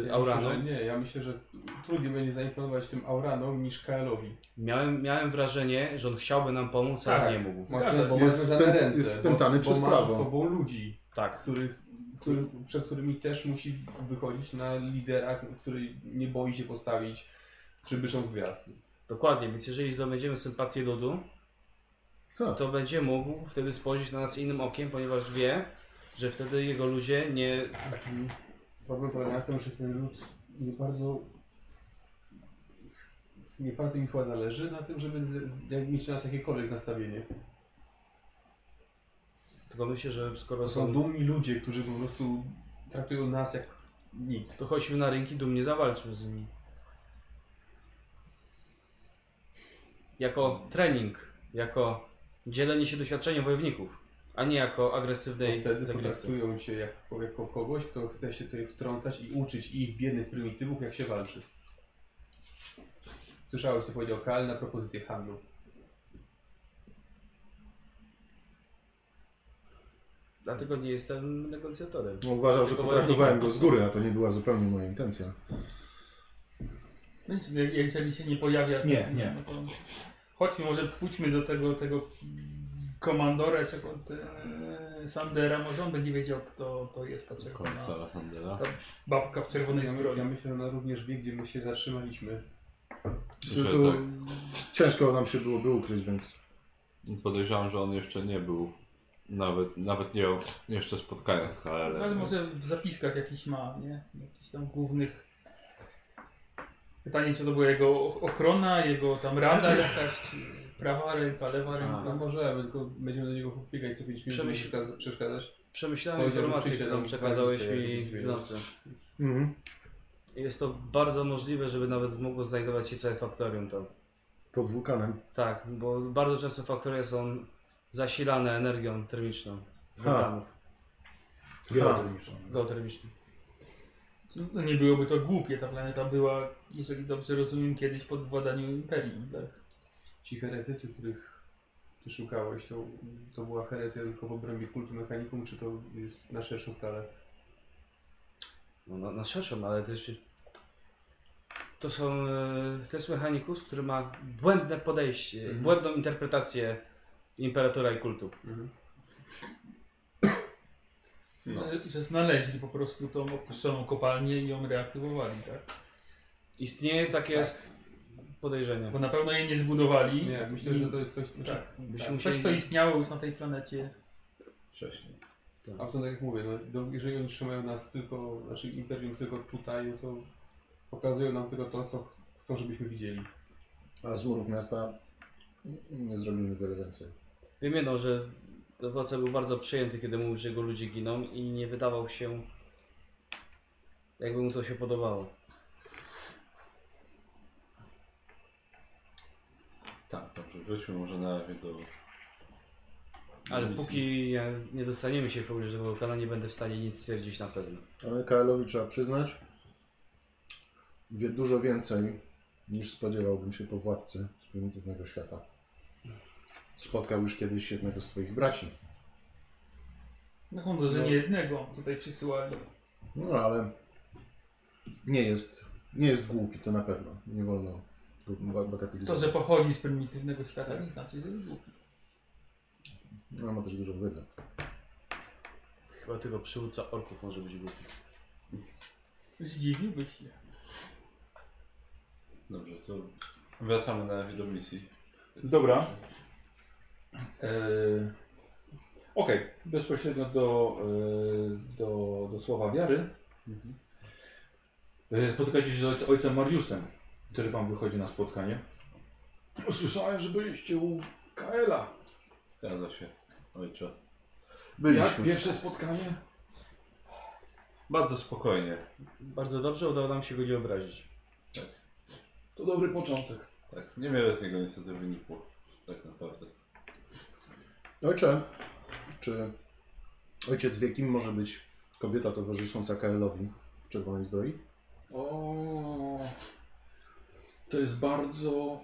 Speaker 3: Ja
Speaker 4: Auranom,
Speaker 3: myślę, nie, ja myślę, że trudniej będzie zaimponować tym Auranom niż Kaelowi.
Speaker 4: miałem, miałem wrażenie, że on chciałby nam pomóc,
Speaker 3: Tak.
Speaker 4: ale nie mógł.
Speaker 6: Zgadza
Speaker 3: bo ma
Speaker 1: Jest
Speaker 3: ręce,
Speaker 1: jest spętany
Speaker 3: bo,
Speaker 1: przez
Speaker 3: bo ma
Speaker 1: prawo.
Speaker 3: z sobą ludzi,
Speaker 4: Tak.
Speaker 3: których, których, przed którymi też musi wychodzić na lidera, który nie boi się postawić przybysząc gwiazdy.
Speaker 4: Dokładnie, więc jeżeli zdobędziemy sympatię ludu,
Speaker 1: Ha.
Speaker 4: to będzie mógł wtedy spojrzeć na nas innym okiem, ponieważ wie, że wtedy jego ludzie nie...
Speaker 3: Problem polega na tym, że ten lud nie bardzo nie bardzo mi chyba zależy na tym, żeby z, z, jak mieć na nas jakiekolwiek nastawienie.
Speaker 4: Tylko myślę, że skoro
Speaker 3: są
Speaker 4: są...
Speaker 3: dumni ludzie, którzy po prostu traktują nas jak nic.
Speaker 4: To chodźmy na rynki, dumnie zawalczmy z nimi. Jako trening, jako dzielenie się doświadczeniem wojowników, a nie jako
Speaker 3: To
Speaker 4: agresywnej
Speaker 3: wtedy
Speaker 4: zagrywcy.
Speaker 3: potraktują cię jako, jako kogoś, kto chce się tutaj wtrącać i uczyć ich biednych prymitywów, jak się walczy. Słyszałeś, co powiedział Kal na propozycję handlu.
Speaker 4: Dlatego nie jestem negocjatorem.
Speaker 1: No, uważał, że
Speaker 4: Tylko
Speaker 1: potraktowałem go z góry, a to nie była zupełnie moja intencja.
Speaker 6: No nic, jak- jeżeli się nie pojawia... to-
Speaker 2: Nie, nie.
Speaker 6: No to chodźmy, może pójdźmy do tego, tego komandora, czy te, Sandera, może on będzie wiedział, kto to jest ta czerwona
Speaker 5: Końca Sandera.
Speaker 6: babka w czerwonej
Speaker 3: Ja,
Speaker 6: zbroi.
Speaker 3: ja myślę, że ona również wie, gdzie my się zatrzymaliśmy.
Speaker 1: Że
Speaker 5: Że
Speaker 1: tu
Speaker 5: tak.
Speaker 1: ciężko nam się byłoby ukryć, więc
Speaker 5: Podejrzewam, że on jeszcze nie był, nawet, nawet nie jeszcze spotkania z HL.
Speaker 6: No, ale może w zapiskach jakiś ma, nie? Jakichś tam głównych... Pytanie, czy to była jego ochrona, jego tam rada jakaś, czy prawa ręka, lewa
Speaker 3: No
Speaker 6: ręka.
Speaker 3: może, tylko będziemy do niego biegać co 5 minut,
Speaker 4: Przemyśl-
Speaker 3: przeszkadza- przeszkadzać.
Speaker 4: Przemyślałem
Speaker 3: Powiedział, że
Speaker 4: informację,
Speaker 3: przyjdzie
Speaker 4: którą
Speaker 3: nam
Speaker 4: przekazałeś mi w nocy.
Speaker 1: mhm.
Speaker 4: Jest to bardzo możliwe, żeby nawet mogło znajdować się całe faktorium tam.
Speaker 1: pod wulkanem.
Speaker 4: Tak, bo bardzo często faktoria są zasilane energią termiczną
Speaker 1: Ha.
Speaker 4: wulkanów
Speaker 1: Geotermiczną.
Speaker 4: geotermiczną.
Speaker 6: No nie byłoby to głupie, ta planeta była, jeżeli dobrze rozumiem, kiedyś pod władaniem Imperium, tak?
Speaker 3: Ci heretycy, których ty szukałeś, to, to była herecja tylko w obrębie kultu mechanikum, czy to jest na szerszą skalę?
Speaker 4: No, na, na szerszą, ale też to są, e, to jest mechanikus, który ma błędne podejście,
Speaker 3: Mhm.
Speaker 4: błędną interpretację imperatora i kultu.
Speaker 3: Mhm.
Speaker 6: Że, że znaleźli po prostu tą opuszczoną kopalnię i ją reaktywowali, tak?
Speaker 4: Istnieje takie podejrzenie.
Speaker 6: Bo na pewno jej nie zbudowali.
Speaker 3: Nie, myślę, że to jest coś, znaczy,
Speaker 6: Tak.
Speaker 4: Byśmy
Speaker 6: Tak,
Speaker 4: musieli...
Speaker 6: Coś, co istniało już na tej planecie.
Speaker 5: Wcześniej.
Speaker 3: A co tak jak mówię, no, do, jeżeli oni trzymają nas tylko, znaczy imperium tylko tutaj, no to pokazują nam tylko to, co ch- chcą, żebyśmy widzieli.
Speaker 1: A z murów miasta nie zrobimy wiele więcej.
Speaker 4: Wiem jedno, że dowódca był bardzo przejęty, kiedy mówił, że jego ludzie giną i nie wydawał się, jakby mu to się podobało.
Speaker 5: Tak, dobrze, wróćmy może na razie do...
Speaker 4: Ale
Speaker 5: misji.
Speaker 4: póki nie, nie dostaniemy się w pobliżu tego wulkana, nie będę w stanie nic stwierdzić na pewno.
Speaker 1: Ale Kaelowi trzeba przyznać, wie dużo więcej niż spodziewałbym się po władcy z prymitywnego świata. Spotkał już kiedyś jednego z twoich braci.
Speaker 6: No sądzę, że
Speaker 1: No.
Speaker 6: nie jednego tutaj przysyłali.
Speaker 1: No ale nie jest, nie jest głupi, to na pewno. Nie wolno
Speaker 6: To, że pochodzi z prymitywnego świata nie znaczy, że jest głupi.
Speaker 1: No, ma też dużą wiedzę.
Speaker 4: Chyba tylko przywódca orków może być głupi.
Speaker 6: Zdziwiłbyś się.
Speaker 5: Dobrze, to wracamy na do misji.
Speaker 2: Dobra. Eee, Okej, bezpośrednio do, e, do, do słowa wiary. E, Spotykacie się z ojcem Mariusem, który wam wychodzi na spotkanie. Słyszałem, że byliście u Kaela.
Speaker 5: Zgadza się, ojcze.
Speaker 2: Jak pierwsze spotkanie?
Speaker 5: Bardzo spokojnie.
Speaker 4: Bardzo dobrze, udało nam się go nie obrazić.
Speaker 2: To dobry początek.
Speaker 5: Tak, niewiele z niego niestety wynikło. Tak naprawdę.
Speaker 1: Ojcze, czy ojciec wie, kim może być kobieta towarzysząca Kaelowi w czerwonej zbroi?
Speaker 2: O, to jest bardzo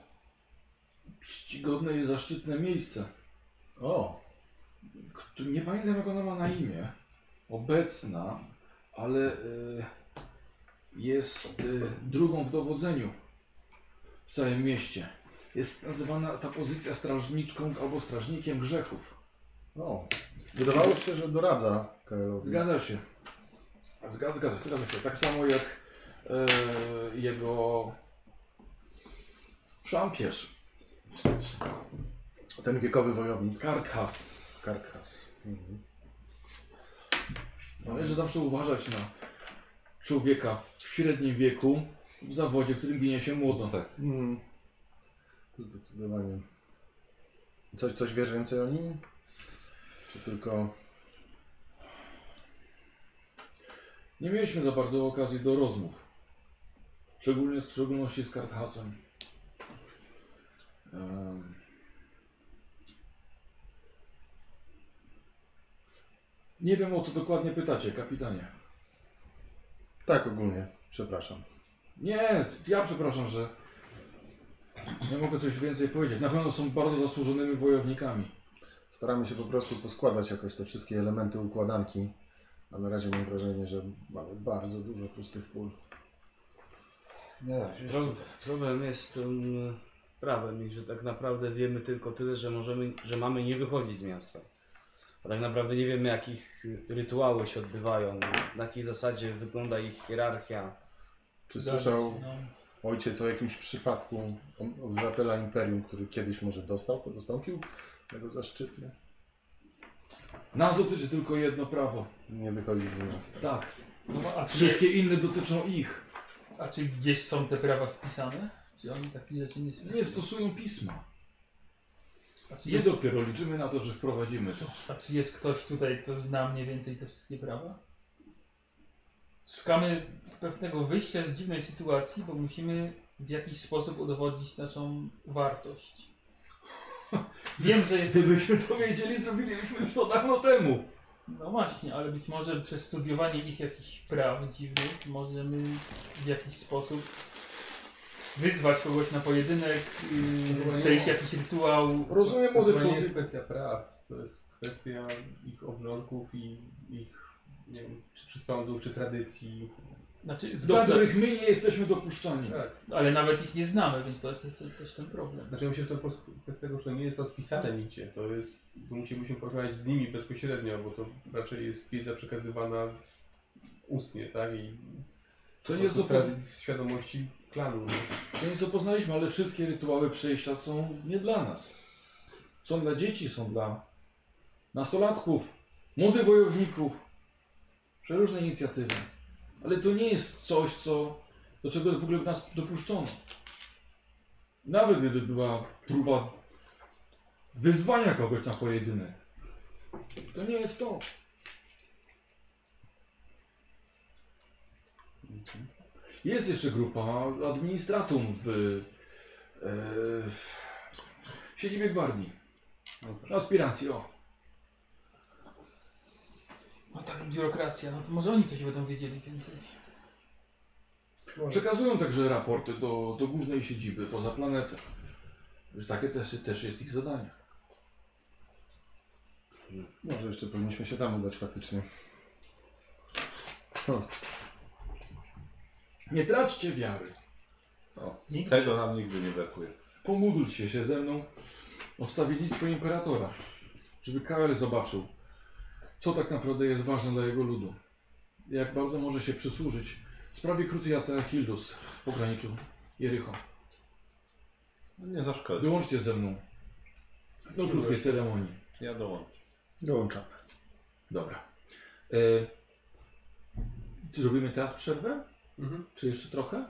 Speaker 2: czcigodne i zaszczytne miejsce.
Speaker 1: O,
Speaker 2: Któ- Nie pamiętam jak ona ma na imię. Obecna, ale y, jest y, drugą w dowodzeniu w całym mieście. Jest nazywana ta pozycja strażniczką albo strażnikiem grzechów.
Speaker 1: o. Wydawało się, że doradza Kaelowi.
Speaker 2: Zgadza się. Zgadza, zgadza się. Tak samo jak e, jego szampierz,
Speaker 1: Ten wiekowy wojownik,
Speaker 2: Karkhas.
Speaker 1: Karthas. Mhm.
Speaker 2: Należy zawsze uważać na człowieka w średnim wieku, w zawodzie, w którym ginie się młodo.
Speaker 5: Tak.
Speaker 1: Mm. Zdecydowanie. Coś, coś wiesz więcej o nim? Czy tylko...
Speaker 2: Nie mieliśmy za bardzo okazji do rozmów. Szczególnie w szczególności z Karthasem. Nie wiem o co dokładnie pytacie, kapitanie.
Speaker 1: Tak, ogólnie. Przepraszam.
Speaker 2: Nie, ja przepraszam, że nie mogę coś więcej powiedzieć. Na pewno są bardzo zasłużonymi wojownikami.
Speaker 1: Staramy się po prostu poskładać jakoś te wszystkie elementy układanki. A na razie mam wrażenie, że mamy bardzo dużo pustych pól.
Speaker 5: Nie da się.
Speaker 4: Problem jest z tym e, prawem i że tak naprawdę wiemy tylko tyle, że możemy, że mamy nie wychodzić z miasta. A tak naprawdę nie wiemy jakich rytuały się odbywają, na jakiej zasadzie wygląda ich hierarchia.
Speaker 1: Czy słyszał
Speaker 6: no.
Speaker 1: ojciec o jakimś przypadku obywatela Imperium, który kiedyś może dostał, to dostąpił tego zaszczytu?
Speaker 2: Nas dotyczy tylko jedno prawo.
Speaker 1: Nie wychodzić z miasta.
Speaker 2: Tak.
Speaker 6: No, a, czy,
Speaker 2: Wszystkie inne dotyczą ich.
Speaker 6: a czy gdzieś są te prawa spisane? Czy oni takich rzeczy nie spisują?
Speaker 2: Nie stosują pisma.
Speaker 6: A czy,
Speaker 2: Nie
Speaker 6: jest,
Speaker 2: dopiero liczymy na to, że wprowadzimy to.
Speaker 6: a czy jest ktoś tutaj, kto zna mniej więcej te wszystkie prawa? Szukamy pewnego wyjścia z dziwnej sytuacji, bo musimy w jakiś sposób udowodnić naszą wartość. Wiem, że jest
Speaker 2: Gdybyśmy to wiedzieli, zrobilibyśmy już to dawno temu.
Speaker 6: No właśnie, ale być może przez studiowanie ich jakichś praw dziwnych możemy w jakiś sposób wyzwać kogoś na pojedynek, yy, przejść jakiś rytuał.
Speaker 2: Rozumiem,
Speaker 3: To
Speaker 2: młody
Speaker 3: chyba nie jest
Speaker 2: człowiek.
Speaker 3: kwestia praw, to jest kwestia ich obrządków i ich, nie wiem, czy przesądów, czy tradycji.
Speaker 6: Znaczy,
Speaker 2: Do
Speaker 6: zgadza,
Speaker 2: których my nie jesteśmy dopuszczani.
Speaker 3: Tak.
Speaker 6: ale nawet ich nie znamy, więc to jest też, też ten problem.
Speaker 3: Znaczy myślę, że to po prostu kwestia tego, że to nie jest to spisane nigdzie. To jest, to musielibyśmy porozmawiać z nimi bezpośrednio, bo to raczej jest wiedza przekazywana ustnie, tak? I
Speaker 2: Co
Speaker 3: po
Speaker 2: nie,
Speaker 3: prostu trady- w świadomości klanu.
Speaker 2: co nie zapoznaliśmy, ale wszystkie rytuały przejścia są nie dla nas. Są dla dzieci, są dla nastolatków, młodych wojowników, przeróżne inicjatywy. Ale to nie jest coś, co, do czego w ogóle nas dopuszczono. Nawet gdyby była próba wyzwania kogoś na pojedynek. To nie jest to. Jest jeszcze grupa administratum w, e, w siedzibie gwardii. Aspiracji, o.
Speaker 6: No tak, biurokracja, no to może oni coś będą wiedzieli więcej.
Speaker 2: Przekazują także raporty do, do głównej siedziby poza planetę. Już takie też, też jest ich zadanie.
Speaker 1: Może jeszcze powinniśmy się tam udać faktycznie. Hm.
Speaker 2: Nie traćcie wiary.
Speaker 5: O,
Speaker 6: Nigdy.
Speaker 5: tego nam nigdy nie brakuje.
Speaker 2: Pomódlcie się ze mną o stawiennictwo imperatora, żeby KL zobaczył, co tak naprawdę jest ważne dla jego ludu. Jak bardzo może się przysłużyć sprawie krucjata Achillus w pograniczu Jericho.
Speaker 5: No nie zaszkodzi.
Speaker 2: Dołączcie ze mną do krótkiej ceremonii.
Speaker 5: Ja dołączę.
Speaker 1: Dołączam.
Speaker 2: Dobra. E, czy robimy teraz przerwę?
Speaker 3: Mhm.
Speaker 2: Czy jeszcze trochę?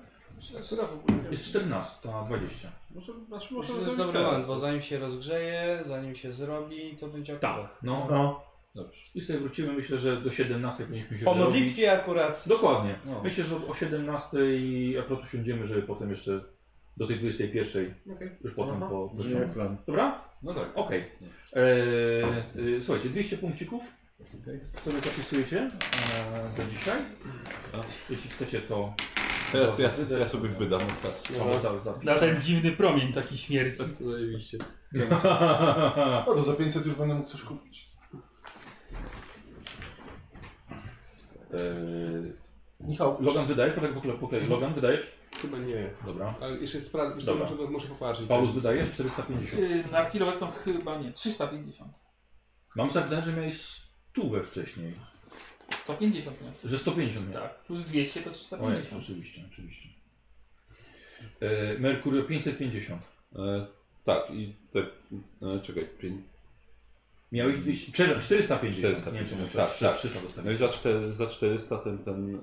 Speaker 3: Która w ogóle nie
Speaker 2: Jest 14.20.
Speaker 5: Może, znaczy,
Speaker 4: Myślę,
Speaker 5: może
Speaker 4: że jest dobry moment, bo zanim się rozgrzeje, zanim się zrobi, to będzie akurat.
Speaker 2: Tak, no.
Speaker 1: No,
Speaker 5: Dobrze.
Speaker 2: I sobie wrócimy. Myślę, że do 17 powinniśmy się
Speaker 4: Po
Speaker 2: wyrobić.
Speaker 4: modlitwie akurat.
Speaker 2: Dokładnie.
Speaker 5: No.
Speaker 2: Myślę, że o 17 akurat usiądziemy, żeby potem jeszcze do tej 21
Speaker 3: Okej.
Speaker 2: już potem
Speaker 3: Aha.
Speaker 2: po
Speaker 1: brzmi jak plan.
Speaker 2: Dobra?
Speaker 5: No tak.
Speaker 2: Okej. Eee, e, Słuchajcie, 200 punkcików
Speaker 5: Okej.
Speaker 2: sobie zapisujecie e, za dzisiaj.
Speaker 5: A.
Speaker 2: Jeśli chcecie, to
Speaker 5: Ja, ja, ja sobie wydam od was.
Speaker 2: za- zapis.
Speaker 6: Na ten dziwny promień taki śmierci.
Speaker 3: To zajebiście.
Speaker 1: No to za 500 już będę mógł coś kupić.
Speaker 2: Eee,
Speaker 1: Michał,
Speaker 2: Logan wydajesz? Poczekaj, poklej, poklej. Logan wydajesz?
Speaker 3: Chyba nie.
Speaker 2: Dobra.
Speaker 3: Ale jeszcze sprawdzę, wiesz co,
Speaker 2: Dobra.
Speaker 3: muszę, muszę popatrzeć.
Speaker 2: Paulus wydajesz? 450.
Speaker 6: Yy, Na chwilę obecną chyba nie, 350.
Speaker 2: Mam zapisane, że miałeś stówę wcześniej.
Speaker 6: 150 miałem.
Speaker 2: Że 150 miałeś.
Speaker 6: Tak, plus 200 to
Speaker 2: O,
Speaker 6: 350.
Speaker 2: oczywiście, oczywiście. E, Merkurio 550.
Speaker 5: E, tak, i te. E, czekaj, pięć.
Speaker 2: Miałeś 200, przepraszam, 450.
Speaker 5: 450,
Speaker 2: Nie wiem, czy
Speaker 5: tak,
Speaker 2: musiałeś
Speaker 5: tak.
Speaker 2: 300
Speaker 5: No i za, cztery, za 400 ten. ten e,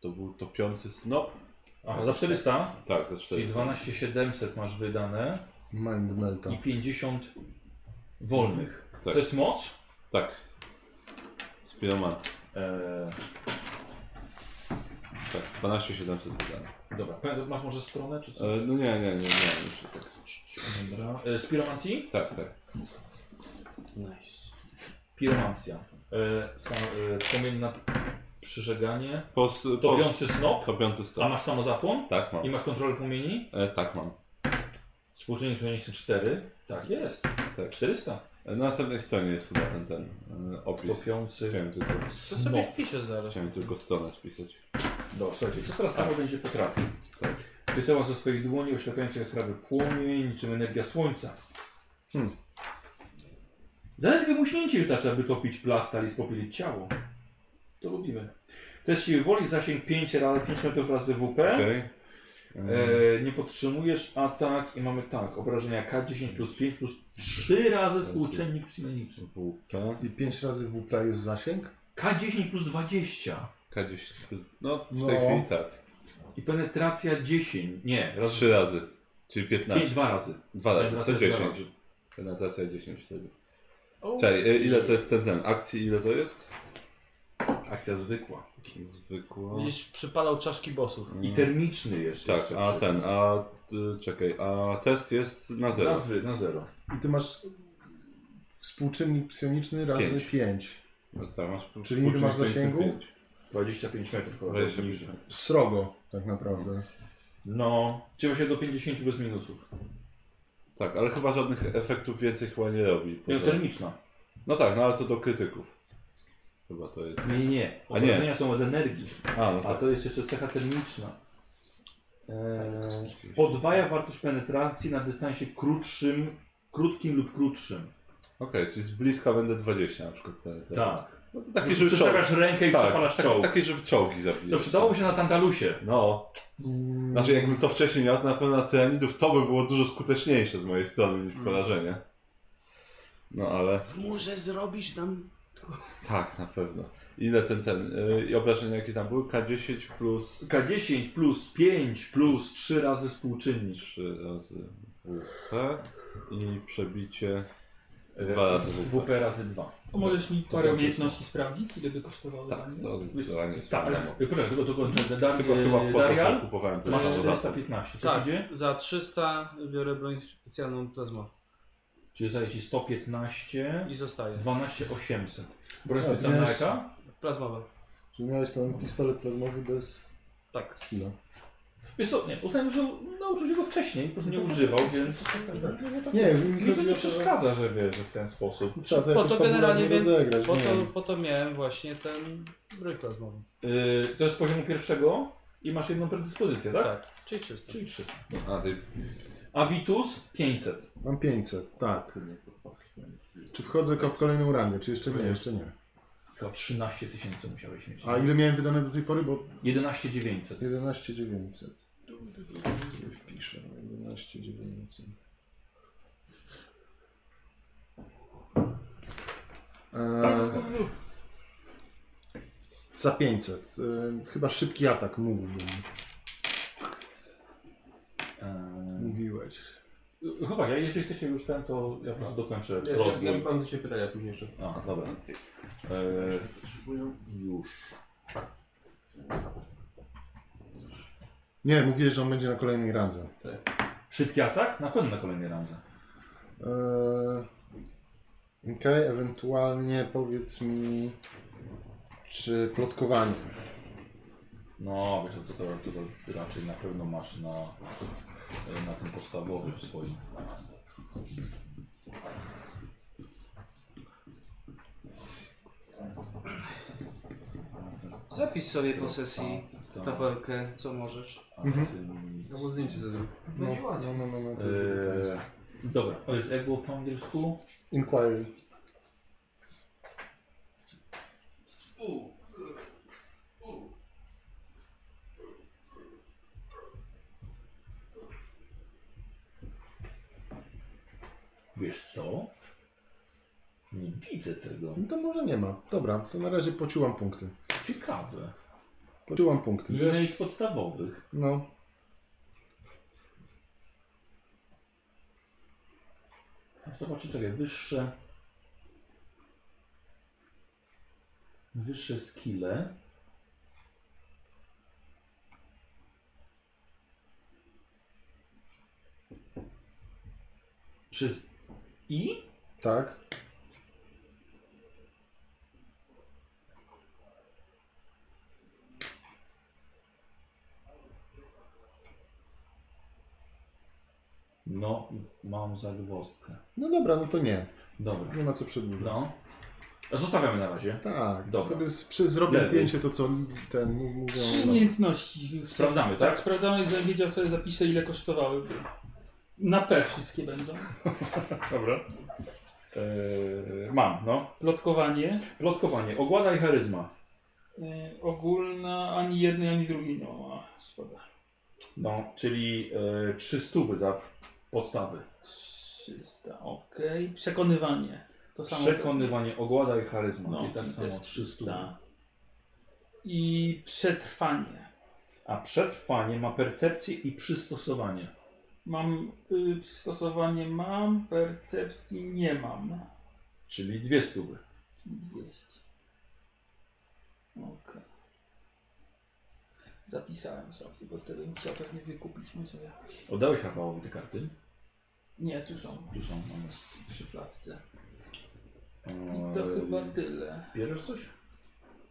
Speaker 5: to był topiący snop?
Speaker 2: Aha, za 400,
Speaker 5: Tak, za 400.
Speaker 2: czyli 12700 masz wydane
Speaker 1: Mind Melta.
Speaker 2: i 50 wolnych.
Speaker 5: Tak.
Speaker 2: To jest moc?
Speaker 5: Tak. Spiromancy.
Speaker 2: E,
Speaker 5: Tak, 12700 wydane.
Speaker 2: dobra, masz może stronę czy
Speaker 5: E,
Speaker 2: coś?
Speaker 5: no nie, nie, nie, nie. Jeszcze tak.
Speaker 2: Dobra. E, spiromancji?
Speaker 5: Tak, tak.
Speaker 4: Nice.
Speaker 2: Piromancja. E, e, płomień na przyżeganie.
Speaker 5: Po, s- po,
Speaker 2: Topiący snop.
Speaker 5: topiący
Speaker 2: A masz samozapłon?
Speaker 5: Tak, mam.
Speaker 2: I masz kontrolę płomieni?
Speaker 5: E, tak, mam.
Speaker 2: Współczynnik którego 4. Tak jest.
Speaker 5: Tak.
Speaker 2: 400.
Speaker 5: E, Na następnej stronie jest chyba ten, ten e, opis.
Speaker 2: Topiący
Speaker 5: Chciałem tylko,
Speaker 4: To sobie
Speaker 2: snop.
Speaker 4: wpiszę zaraz.
Speaker 5: chciałem tylko stronę spisać.
Speaker 2: Dobra, słuchajcie, co teraz Paweł będzie potrafił?
Speaker 5: Tak.
Speaker 2: Wysyła ze swoich dłoni oślepiającej sprawy płomień, niczym energia słońca.
Speaker 1: Hmm.
Speaker 2: Zaledwie muśnięcie wystarczy, aby topić plastal i spopielić ciało. To lubimy. Test siły woli, zasięg 5, razy 5 metrów razy WP.
Speaker 5: Okej. E,
Speaker 2: E, nie podtrzymujesz atak i mamy tak, obrażenia K10 plus 5 plus 3 razy współczynnik psioniczny.
Speaker 5: WP.
Speaker 1: I 5 razy WP jest zasięg?
Speaker 2: K10 plus 20
Speaker 5: K10. No, w
Speaker 1: No.
Speaker 5: tej chwili tak.
Speaker 2: i penetracja 10. Nie, raz,
Speaker 5: Trzy razy. Czyli 15.
Speaker 2: 5, dwa razy.
Speaker 5: Dwa razy. To
Speaker 2: Penetracja dwa
Speaker 5: 10.
Speaker 2: razy.
Speaker 5: Penetracja 10 wtedy.
Speaker 4: O,
Speaker 5: Czekaj, e, ile to jest ten, ten? Akcji ile to jest?
Speaker 2: Akcja zwykła.
Speaker 5: Zwykła.
Speaker 4: Będziesz przypalał czaszki bossów.
Speaker 2: I termiczny jeszcze.
Speaker 5: Tak,
Speaker 2: jeszcze
Speaker 5: a
Speaker 2: przy-
Speaker 5: ten, a y, czekaj, a test jest na
Speaker 2: Na,
Speaker 5: zero.
Speaker 2: zwy, na zero.
Speaker 1: I ty masz współczynnik psioniczny razy
Speaker 5: Pięć.
Speaker 1: 5.
Speaker 5: No masz
Speaker 1: Czyli ile masz zasięgu?
Speaker 5: 505.
Speaker 2: 25 metrów chyba,
Speaker 5: 25
Speaker 2: niżej.
Speaker 5: metrów.
Speaker 1: Srogo, tak naprawdę.
Speaker 2: No, trzeba się do 50 bez minusów.
Speaker 5: Tak, ale chyba żadnych efektów więcej chyba nie robi.
Speaker 2: Nie,
Speaker 5: poza-
Speaker 2: termiczna.
Speaker 5: No tak, no ale to do krytyków. Chyba to jest.
Speaker 2: Nie, nie, nie.
Speaker 5: A nie.
Speaker 2: Obrażenia są od energii.
Speaker 5: A, no
Speaker 2: A
Speaker 5: tak.
Speaker 2: to jest jeszcze cecha termiczna. Eee, podwaja wartość penetracji na dystansie krótszym, krótkim lub krótszym.
Speaker 5: Okej, czyli z bliska będę 20 na przykład. penetracji.
Speaker 2: Tak.
Speaker 5: No to
Speaker 2: Taki,
Speaker 5: żeby.
Speaker 2: Przestawiasz rękę i
Speaker 5: Tak,
Speaker 2: przepalasz
Speaker 5: tak,
Speaker 2: czołg.
Speaker 5: taki, żeby czołgi zabijać.
Speaker 2: To przydałoby się na Tantalusie.
Speaker 5: No. Znaczy, jakbym to wcześniej miał, to na pewno na tyranidów to by było dużo skuteczniejsze z mojej strony niż porażenie. No ale.
Speaker 4: Może zrobisz nam...
Speaker 5: Tak, na pewno. Ile ten, ten. Yy, I obrażenia jakie tam były? K10 plus
Speaker 2: K10 plus 5 plus 3 razy współczynnik.
Speaker 5: 3 razy WP i przebicie
Speaker 2: E,
Speaker 5: 2 razy WP.
Speaker 2: WP razy 2.
Speaker 6: To możesz mi
Speaker 2: To
Speaker 6: parę umiejętności sprawdzić, ile by kosztowało
Speaker 5: Tak,
Speaker 6: za nie?
Speaker 5: to zdecydowanie jest
Speaker 2: Tak, poczekaj, tylko to kończę. Dar,
Speaker 5: Chyba, chyba po to
Speaker 2: Darial,
Speaker 5: że kupowałem to
Speaker 2: masz
Speaker 5: za dodatku.
Speaker 2: 415. Co
Speaker 4: Tak,
Speaker 2: się dzieje?
Speaker 4: za 300 biorę broń specjalną plazma.
Speaker 2: Czyli zdaje ci 115,
Speaker 4: I zostaje.
Speaker 2: 12 800. Broń
Speaker 1: A,
Speaker 2: specjalna
Speaker 1: miałeś-
Speaker 2: jaka?
Speaker 4: Plazmowe.
Speaker 1: Czyli miałeś ten pistolet plazmowy bez
Speaker 4: Tak.
Speaker 1: skilla.
Speaker 2: Wiesz co, nie, uznałem, że nauczył się go wcześniej, po prostu nie używał, więc
Speaker 1: Nie,
Speaker 2: mi to nie przeszkadza, że wiesz, że w ten sposób.
Speaker 1: Trzeba to
Speaker 4: Po
Speaker 1: jakoś
Speaker 4: to generalnie wiem-
Speaker 1: rozegrać.
Speaker 4: Po
Speaker 1: nie
Speaker 4: to, po to miałem właśnie ten broń plazmową.
Speaker 2: Yy, to jest z poziomu pierwszego i masz jedną predyspozycję, tak?
Speaker 4: Tak. Czyli 300.
Speaker 2: Czyli 300.
Speaker 5: A, tej
Speaker 2: A Vitus 500.
Speaker 1: Mam 500, tak. Czy wchodzę ko- w kolejną rangę, czy jeszcze nie?
Speaker 2: Nie.
Speaker 1: Jeszcze nie.
Speaker 2: Chyba 13 tysięcy musiałeś mieć.
Speaker 1: A ile miałem wydane do tej pory? Bo
Speaker 2: 11 900.
Speaker 1: 11 900. Sobie wpiszę. 11 900. Eee, za 500. Eee, chyba szybki atak mógłbym.
Speaker 2: Eee,
Speaker 1: Mówiłeś.
Speaker 2: chyba, ja, jeżeli chcecie już ten, to ja po prostu dokończę
Speaker 3: Ja,
Speaker 2: rozwój.
Speaker 3: ja mam do Ciebie pytania późniejsze.
Speaker 2: A, dobra. Eee, już.
Speaker 1: Nie, mówiłeś, że on będzie na kolejnej randze.
Speaker 2: Szybki atak? Na pewno na kolejnej randze.
Speaker 1: Eee, Okej, ewentualnie powiedz mi, czy plotkowanie.
Speaker 2: No, wiesz, to, to, to, to raczej na pewno masz na, na tym podstawowym swoim.
Speaker 4: Zapisz sobie po sesji
Speaker 2: Tak,
Speaker 4: tabelkę, co możesz.
Speaker 2: tak,
Speaker 1: Mhm.
Speaker 3: Albo zdjęcie ze zrób.
Speaker 1: No, no, no, no, no, to jest
Speaker 2: Eee, dobra, powiedz, jak było po angielsku?
Speaker 1: Inquiry.
Speaker 2: Wiesz co? Nie widzę tego.
Speaker 1: No to może nie ma. Dobra, to na razie pociłam punkty.
Speaker 2: Ciekawe.
Speaker 1: Pociłam punkty,
Speaker 2: Nie
Speaker 1: wiesz?
Speaker 2: z podstawowych.
Speaker 1: No.
Speaker 2: Zobaczcie, czekaj, wyższe. Wyższe skille. Przez I?
Speaker 1: Tak.
Speaker 2: No, mam zagwozdkę.
Speaker 1: No dobra, no to nie.
Speaker 2: Dobra.
Speaker 1: Nie ma co przedłużać.
Speaker 2: No. Zostawiamy na razie.
Speaker 1: Tak,
Speaker 2: Dobra.
Speaker 1: sobie z, przy, zrobię
Speaker 2: Lewy.
Speaker 1: zdjęcie to, co ten mówią.
Speaker 6: Trzy
Speaker 1: no.
Speaker 6: umiejętności.
Speaker 2: Sprawdzamy, tak?
Speaker 6: Tak, sprawdzamy, żebym wiedział sobie zapiszę ile kosztowałyby. Na P wszystkie będą.
Speaker 2: Dobra. Eee, mam, no.
Speaker 6: Plotkowanie.
Speaker 2: Plotkowanie, ogłada i charyzma.
Speaker 6: E, ogólna ani jednej, ani drugiej nie ma. Szkoda.
Speaker 2: No, czyli e, 300 za podstawy.
Speaker 6: 300, ok. Przekonywanie. To samo.
Speaker 2: Przekonywanie, ogłada i charyzma,
Speaker 6: No,
Speaker 2: czyli tak
Speaker 6: czyli
Speaker 2: samo
Speaker 6: też
Speaker 2: 300.
Speaker 6: Tak. I przetrwanie.
Speaker 2: A przetrwanie ma percepcję i przystosowanie.
Speaker 6: Mam y, przystosowanie mam, percepcji nie mam.
Speaker 2: Czyli dwie stówy.
Speaker 6: Czyli 200. Ok. Zapisałem sobie, bo wtedy bym chciał pewnie wykupić jakoś.
Speaker 2: Oddałeś Rafałowi te karty?
Speaker 6: Nie, tu są
Speaker 2: Tu są. Mamy.
Speaker 6: w szufladce. I to chyba tyle.
Speaker 2: Bierzesz coś?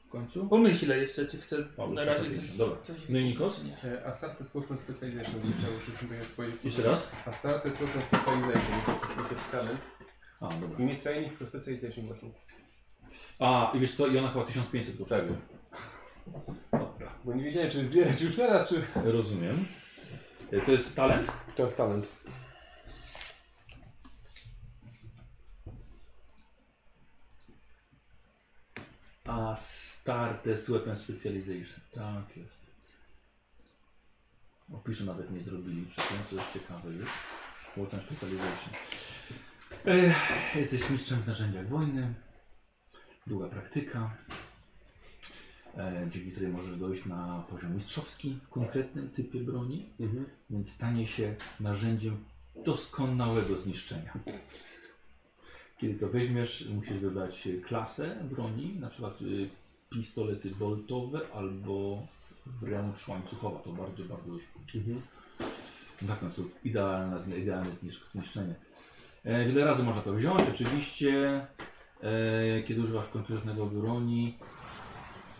Speaker 2: W końcu?
Speaker 6: Pomyślę jeszcze, czy chcę na razie
Speaker 2: 350,
Speaker 6: coś,
Speaker 2: dobra.
Speaker 6: coś
Speaker 2: No i Nikos?
Speaker 6: nie.
Speaker 3: E, A start to jest Weapon Specialization, bym chciał już powiedzieć.
Speaker 2: Jeszcze raz?
Speaker 3: A start to jest Weapon Specialization, jest talent.
Speaker 2: A, dobra.
Speaker 3: I mnie training to Specialization właśnie.
Speaker 2: A, i wiesz co, i ona chyba 1500 kosztuje. Dobra,
Speaker 3: Bo nie wiedziałem, czy zbierać już teraz, czy...
Speaker 2: rozumiem. E, To jest talent?
Speaker 3: To jest talent.
Speaker 2: A to jest Weapon Specialization. Tak jest. Opisu nawet nie zrobili tym, co jest ciekawe już. Weapon Specialization. Ech, jesteś mistrzem w narzędziach wojny. Długa praktyka. E, dzięki której możesz dojść na poziom mistrzowski w konkretnym typie broni,
Speaker 3: Mhm.
Speaker 2: więc stanie się narzędziem doskonałego zniszczenia. Kiedy to weźmiesz, musisz wybrać klasę broni, na przykład y, pistolety boltowe albo wręcz łańcuchowa. To bardzo, bardzo już
Speaker 3: Mhm.
Speaker 2: tak, no to idealne, idealne znisz- zniszczenie. E, wiele razy można to wziąć, oczywiście, e, kiedy używasz konkretnego broni.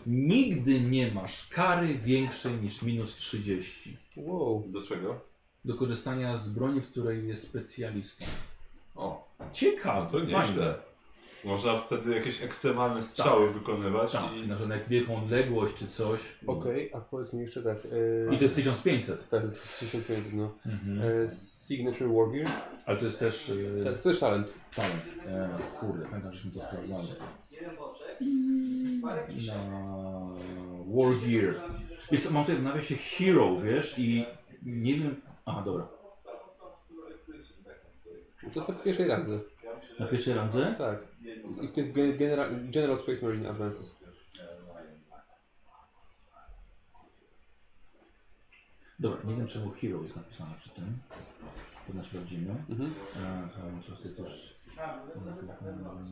Speaker 2: Nigdy nie masz kary większej niż minus 30
Speaker 3: Wow.
Speaker 5: Do czego?
Speaker 2: do korzystania z broni, w której jest specjalistą.
Speaker 5: O,
Speaker 2: Ciekawe,
Speaker 5: to
Speaker 2: fajne.
Speaker 5: nieźle. Można wtedy jakieś ekstremalne strzały wykonywać
Speaker 2: Tak,
Speaker 5: i...
Speaker 2: na przykład jak wielką odległość czy coś.
Speaker 3: Okej, a powiedz mi jeszcze tak. E,
Speaker 2: I to jest 1500.
Speaker 3: Tak, to jest 1500, no.
Speaker 2: Mhm.
Speaker 3: E, signature Wargear.
Speaker 2: Ale to jest też e,
Speaker 3: To jest, to jest talent.
Speaker 2: talent. E, kurde, pamiętam, żeśmy to sprawdzali. Na War Gear. Jest, mam tutaj w nawiasie Hero, wiesz, i nie wiem... Aha, dobra.
Speaker 3: To jest na pierwszej randze.
Speaker 2: Na pierwszej randze?
Speaker 3: Tak. I w tych ge- genera General Space Marine Advances.
Speaker 2: Dobra, nie wiem czemu Hero jest napisane przy tym. Pewnie sprawdzimy.
Speaker 3: Mhm.
Speaker 2: E, to co to też...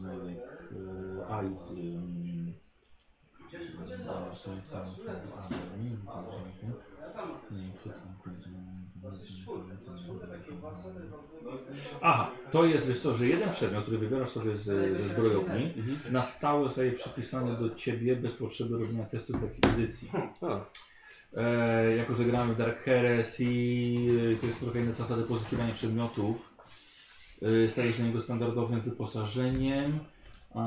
Speaker 2: Melik... e, A i... ym, Aha, to jest wiesz co, że jeden przedmiot, który wybierasz sobie z, ze zbrojowni, na stałe zostaje przypisany do ciebie bez potrzeby robienia testów akwizycji.
Speaker 3: A,
Speaker 2: E, jako, że gramy w Dark Heres i e, to jest trochę inne zasady pozyskiwania przedmiotów, e, staje się jego standardowym wyposażeniem. E,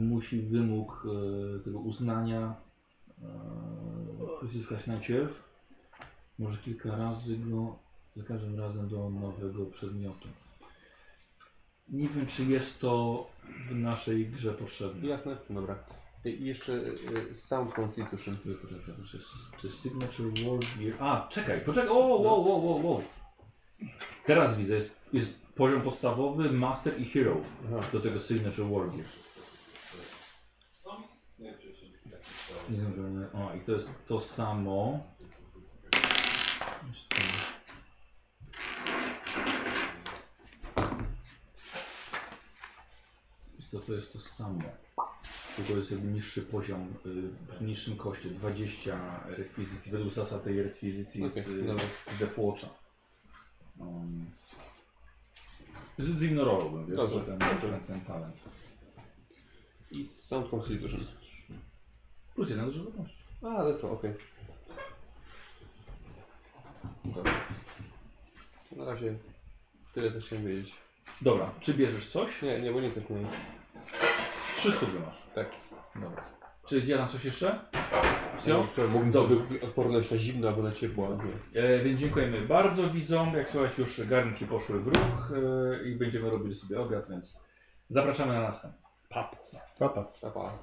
Speaker 2: musi wymóg e, tego uznania e, uzyskać najpierw. Może kilka razy go, za każdym razem do nowego przedmiotu. Nie wiem, czy jest to w naszej grze potrzebne.
Speaker 3: jasne. Dobra. I jeszcze e, Sound Constitution.
Speaker 2: Poczekaj, to jest, to jest Signature War Gear. A, czekaj, poczekaj. O, wow, wow, wow, wow. Teraz widzę, jest, jest poziom podstawowy, Master i Hero
Speaker 3: Aha.
Speaker 2: do tego Signature War Gear. Nie wiem, O, i to jest to samo. Jest to- Jest to, jest samo. Tylko jest jakby niższy poziom, y, przy niższym koszcie, 20 rekwizycji, według zasad tej rekwizycji
Speaker 3: Okej,
Speaker 2: z, y,
Speaker 3: dobra.
Speaker 2: z Deathwatcha. Um, z- zignorowałbym, wiesz,
Speaker 3: Dobrze,
Speaker 2: ten,
Speaker 3: dobrze.
Speaker 2: ten, ten talent.
Speaker 3: I Sound Constitution.
Speaker 2: Plus jeden do żywotności.
Speaker 3: A, to jest to, okej. Dobra. Na razie tyle co chciałem wiedzieć.
Speaker 2: Dobra, czy bierzesz coś?
Speaker 3: Nie, nie, bo nie jesteśmy na nic.
Speaker 2: 300 masz.
Speaker 3: Tak.
Speaker 2: Dobra. Czy dzielam coś jeszcze? Co?
Speaker 3: Co, mógłbym
Speaker 2: Dobrze.
Speaker 3: sobie odporność na zimno albo na ciepło. albo-
Speaker 2: E, więc dziękujemy bardzo widzom. Jak słychać już garnki poszły w ruch e, i będziemy robili sobie obiad, więc zapraszamy na następny.
Speaker 1: Papa.
Speaker 3: Pa, pa.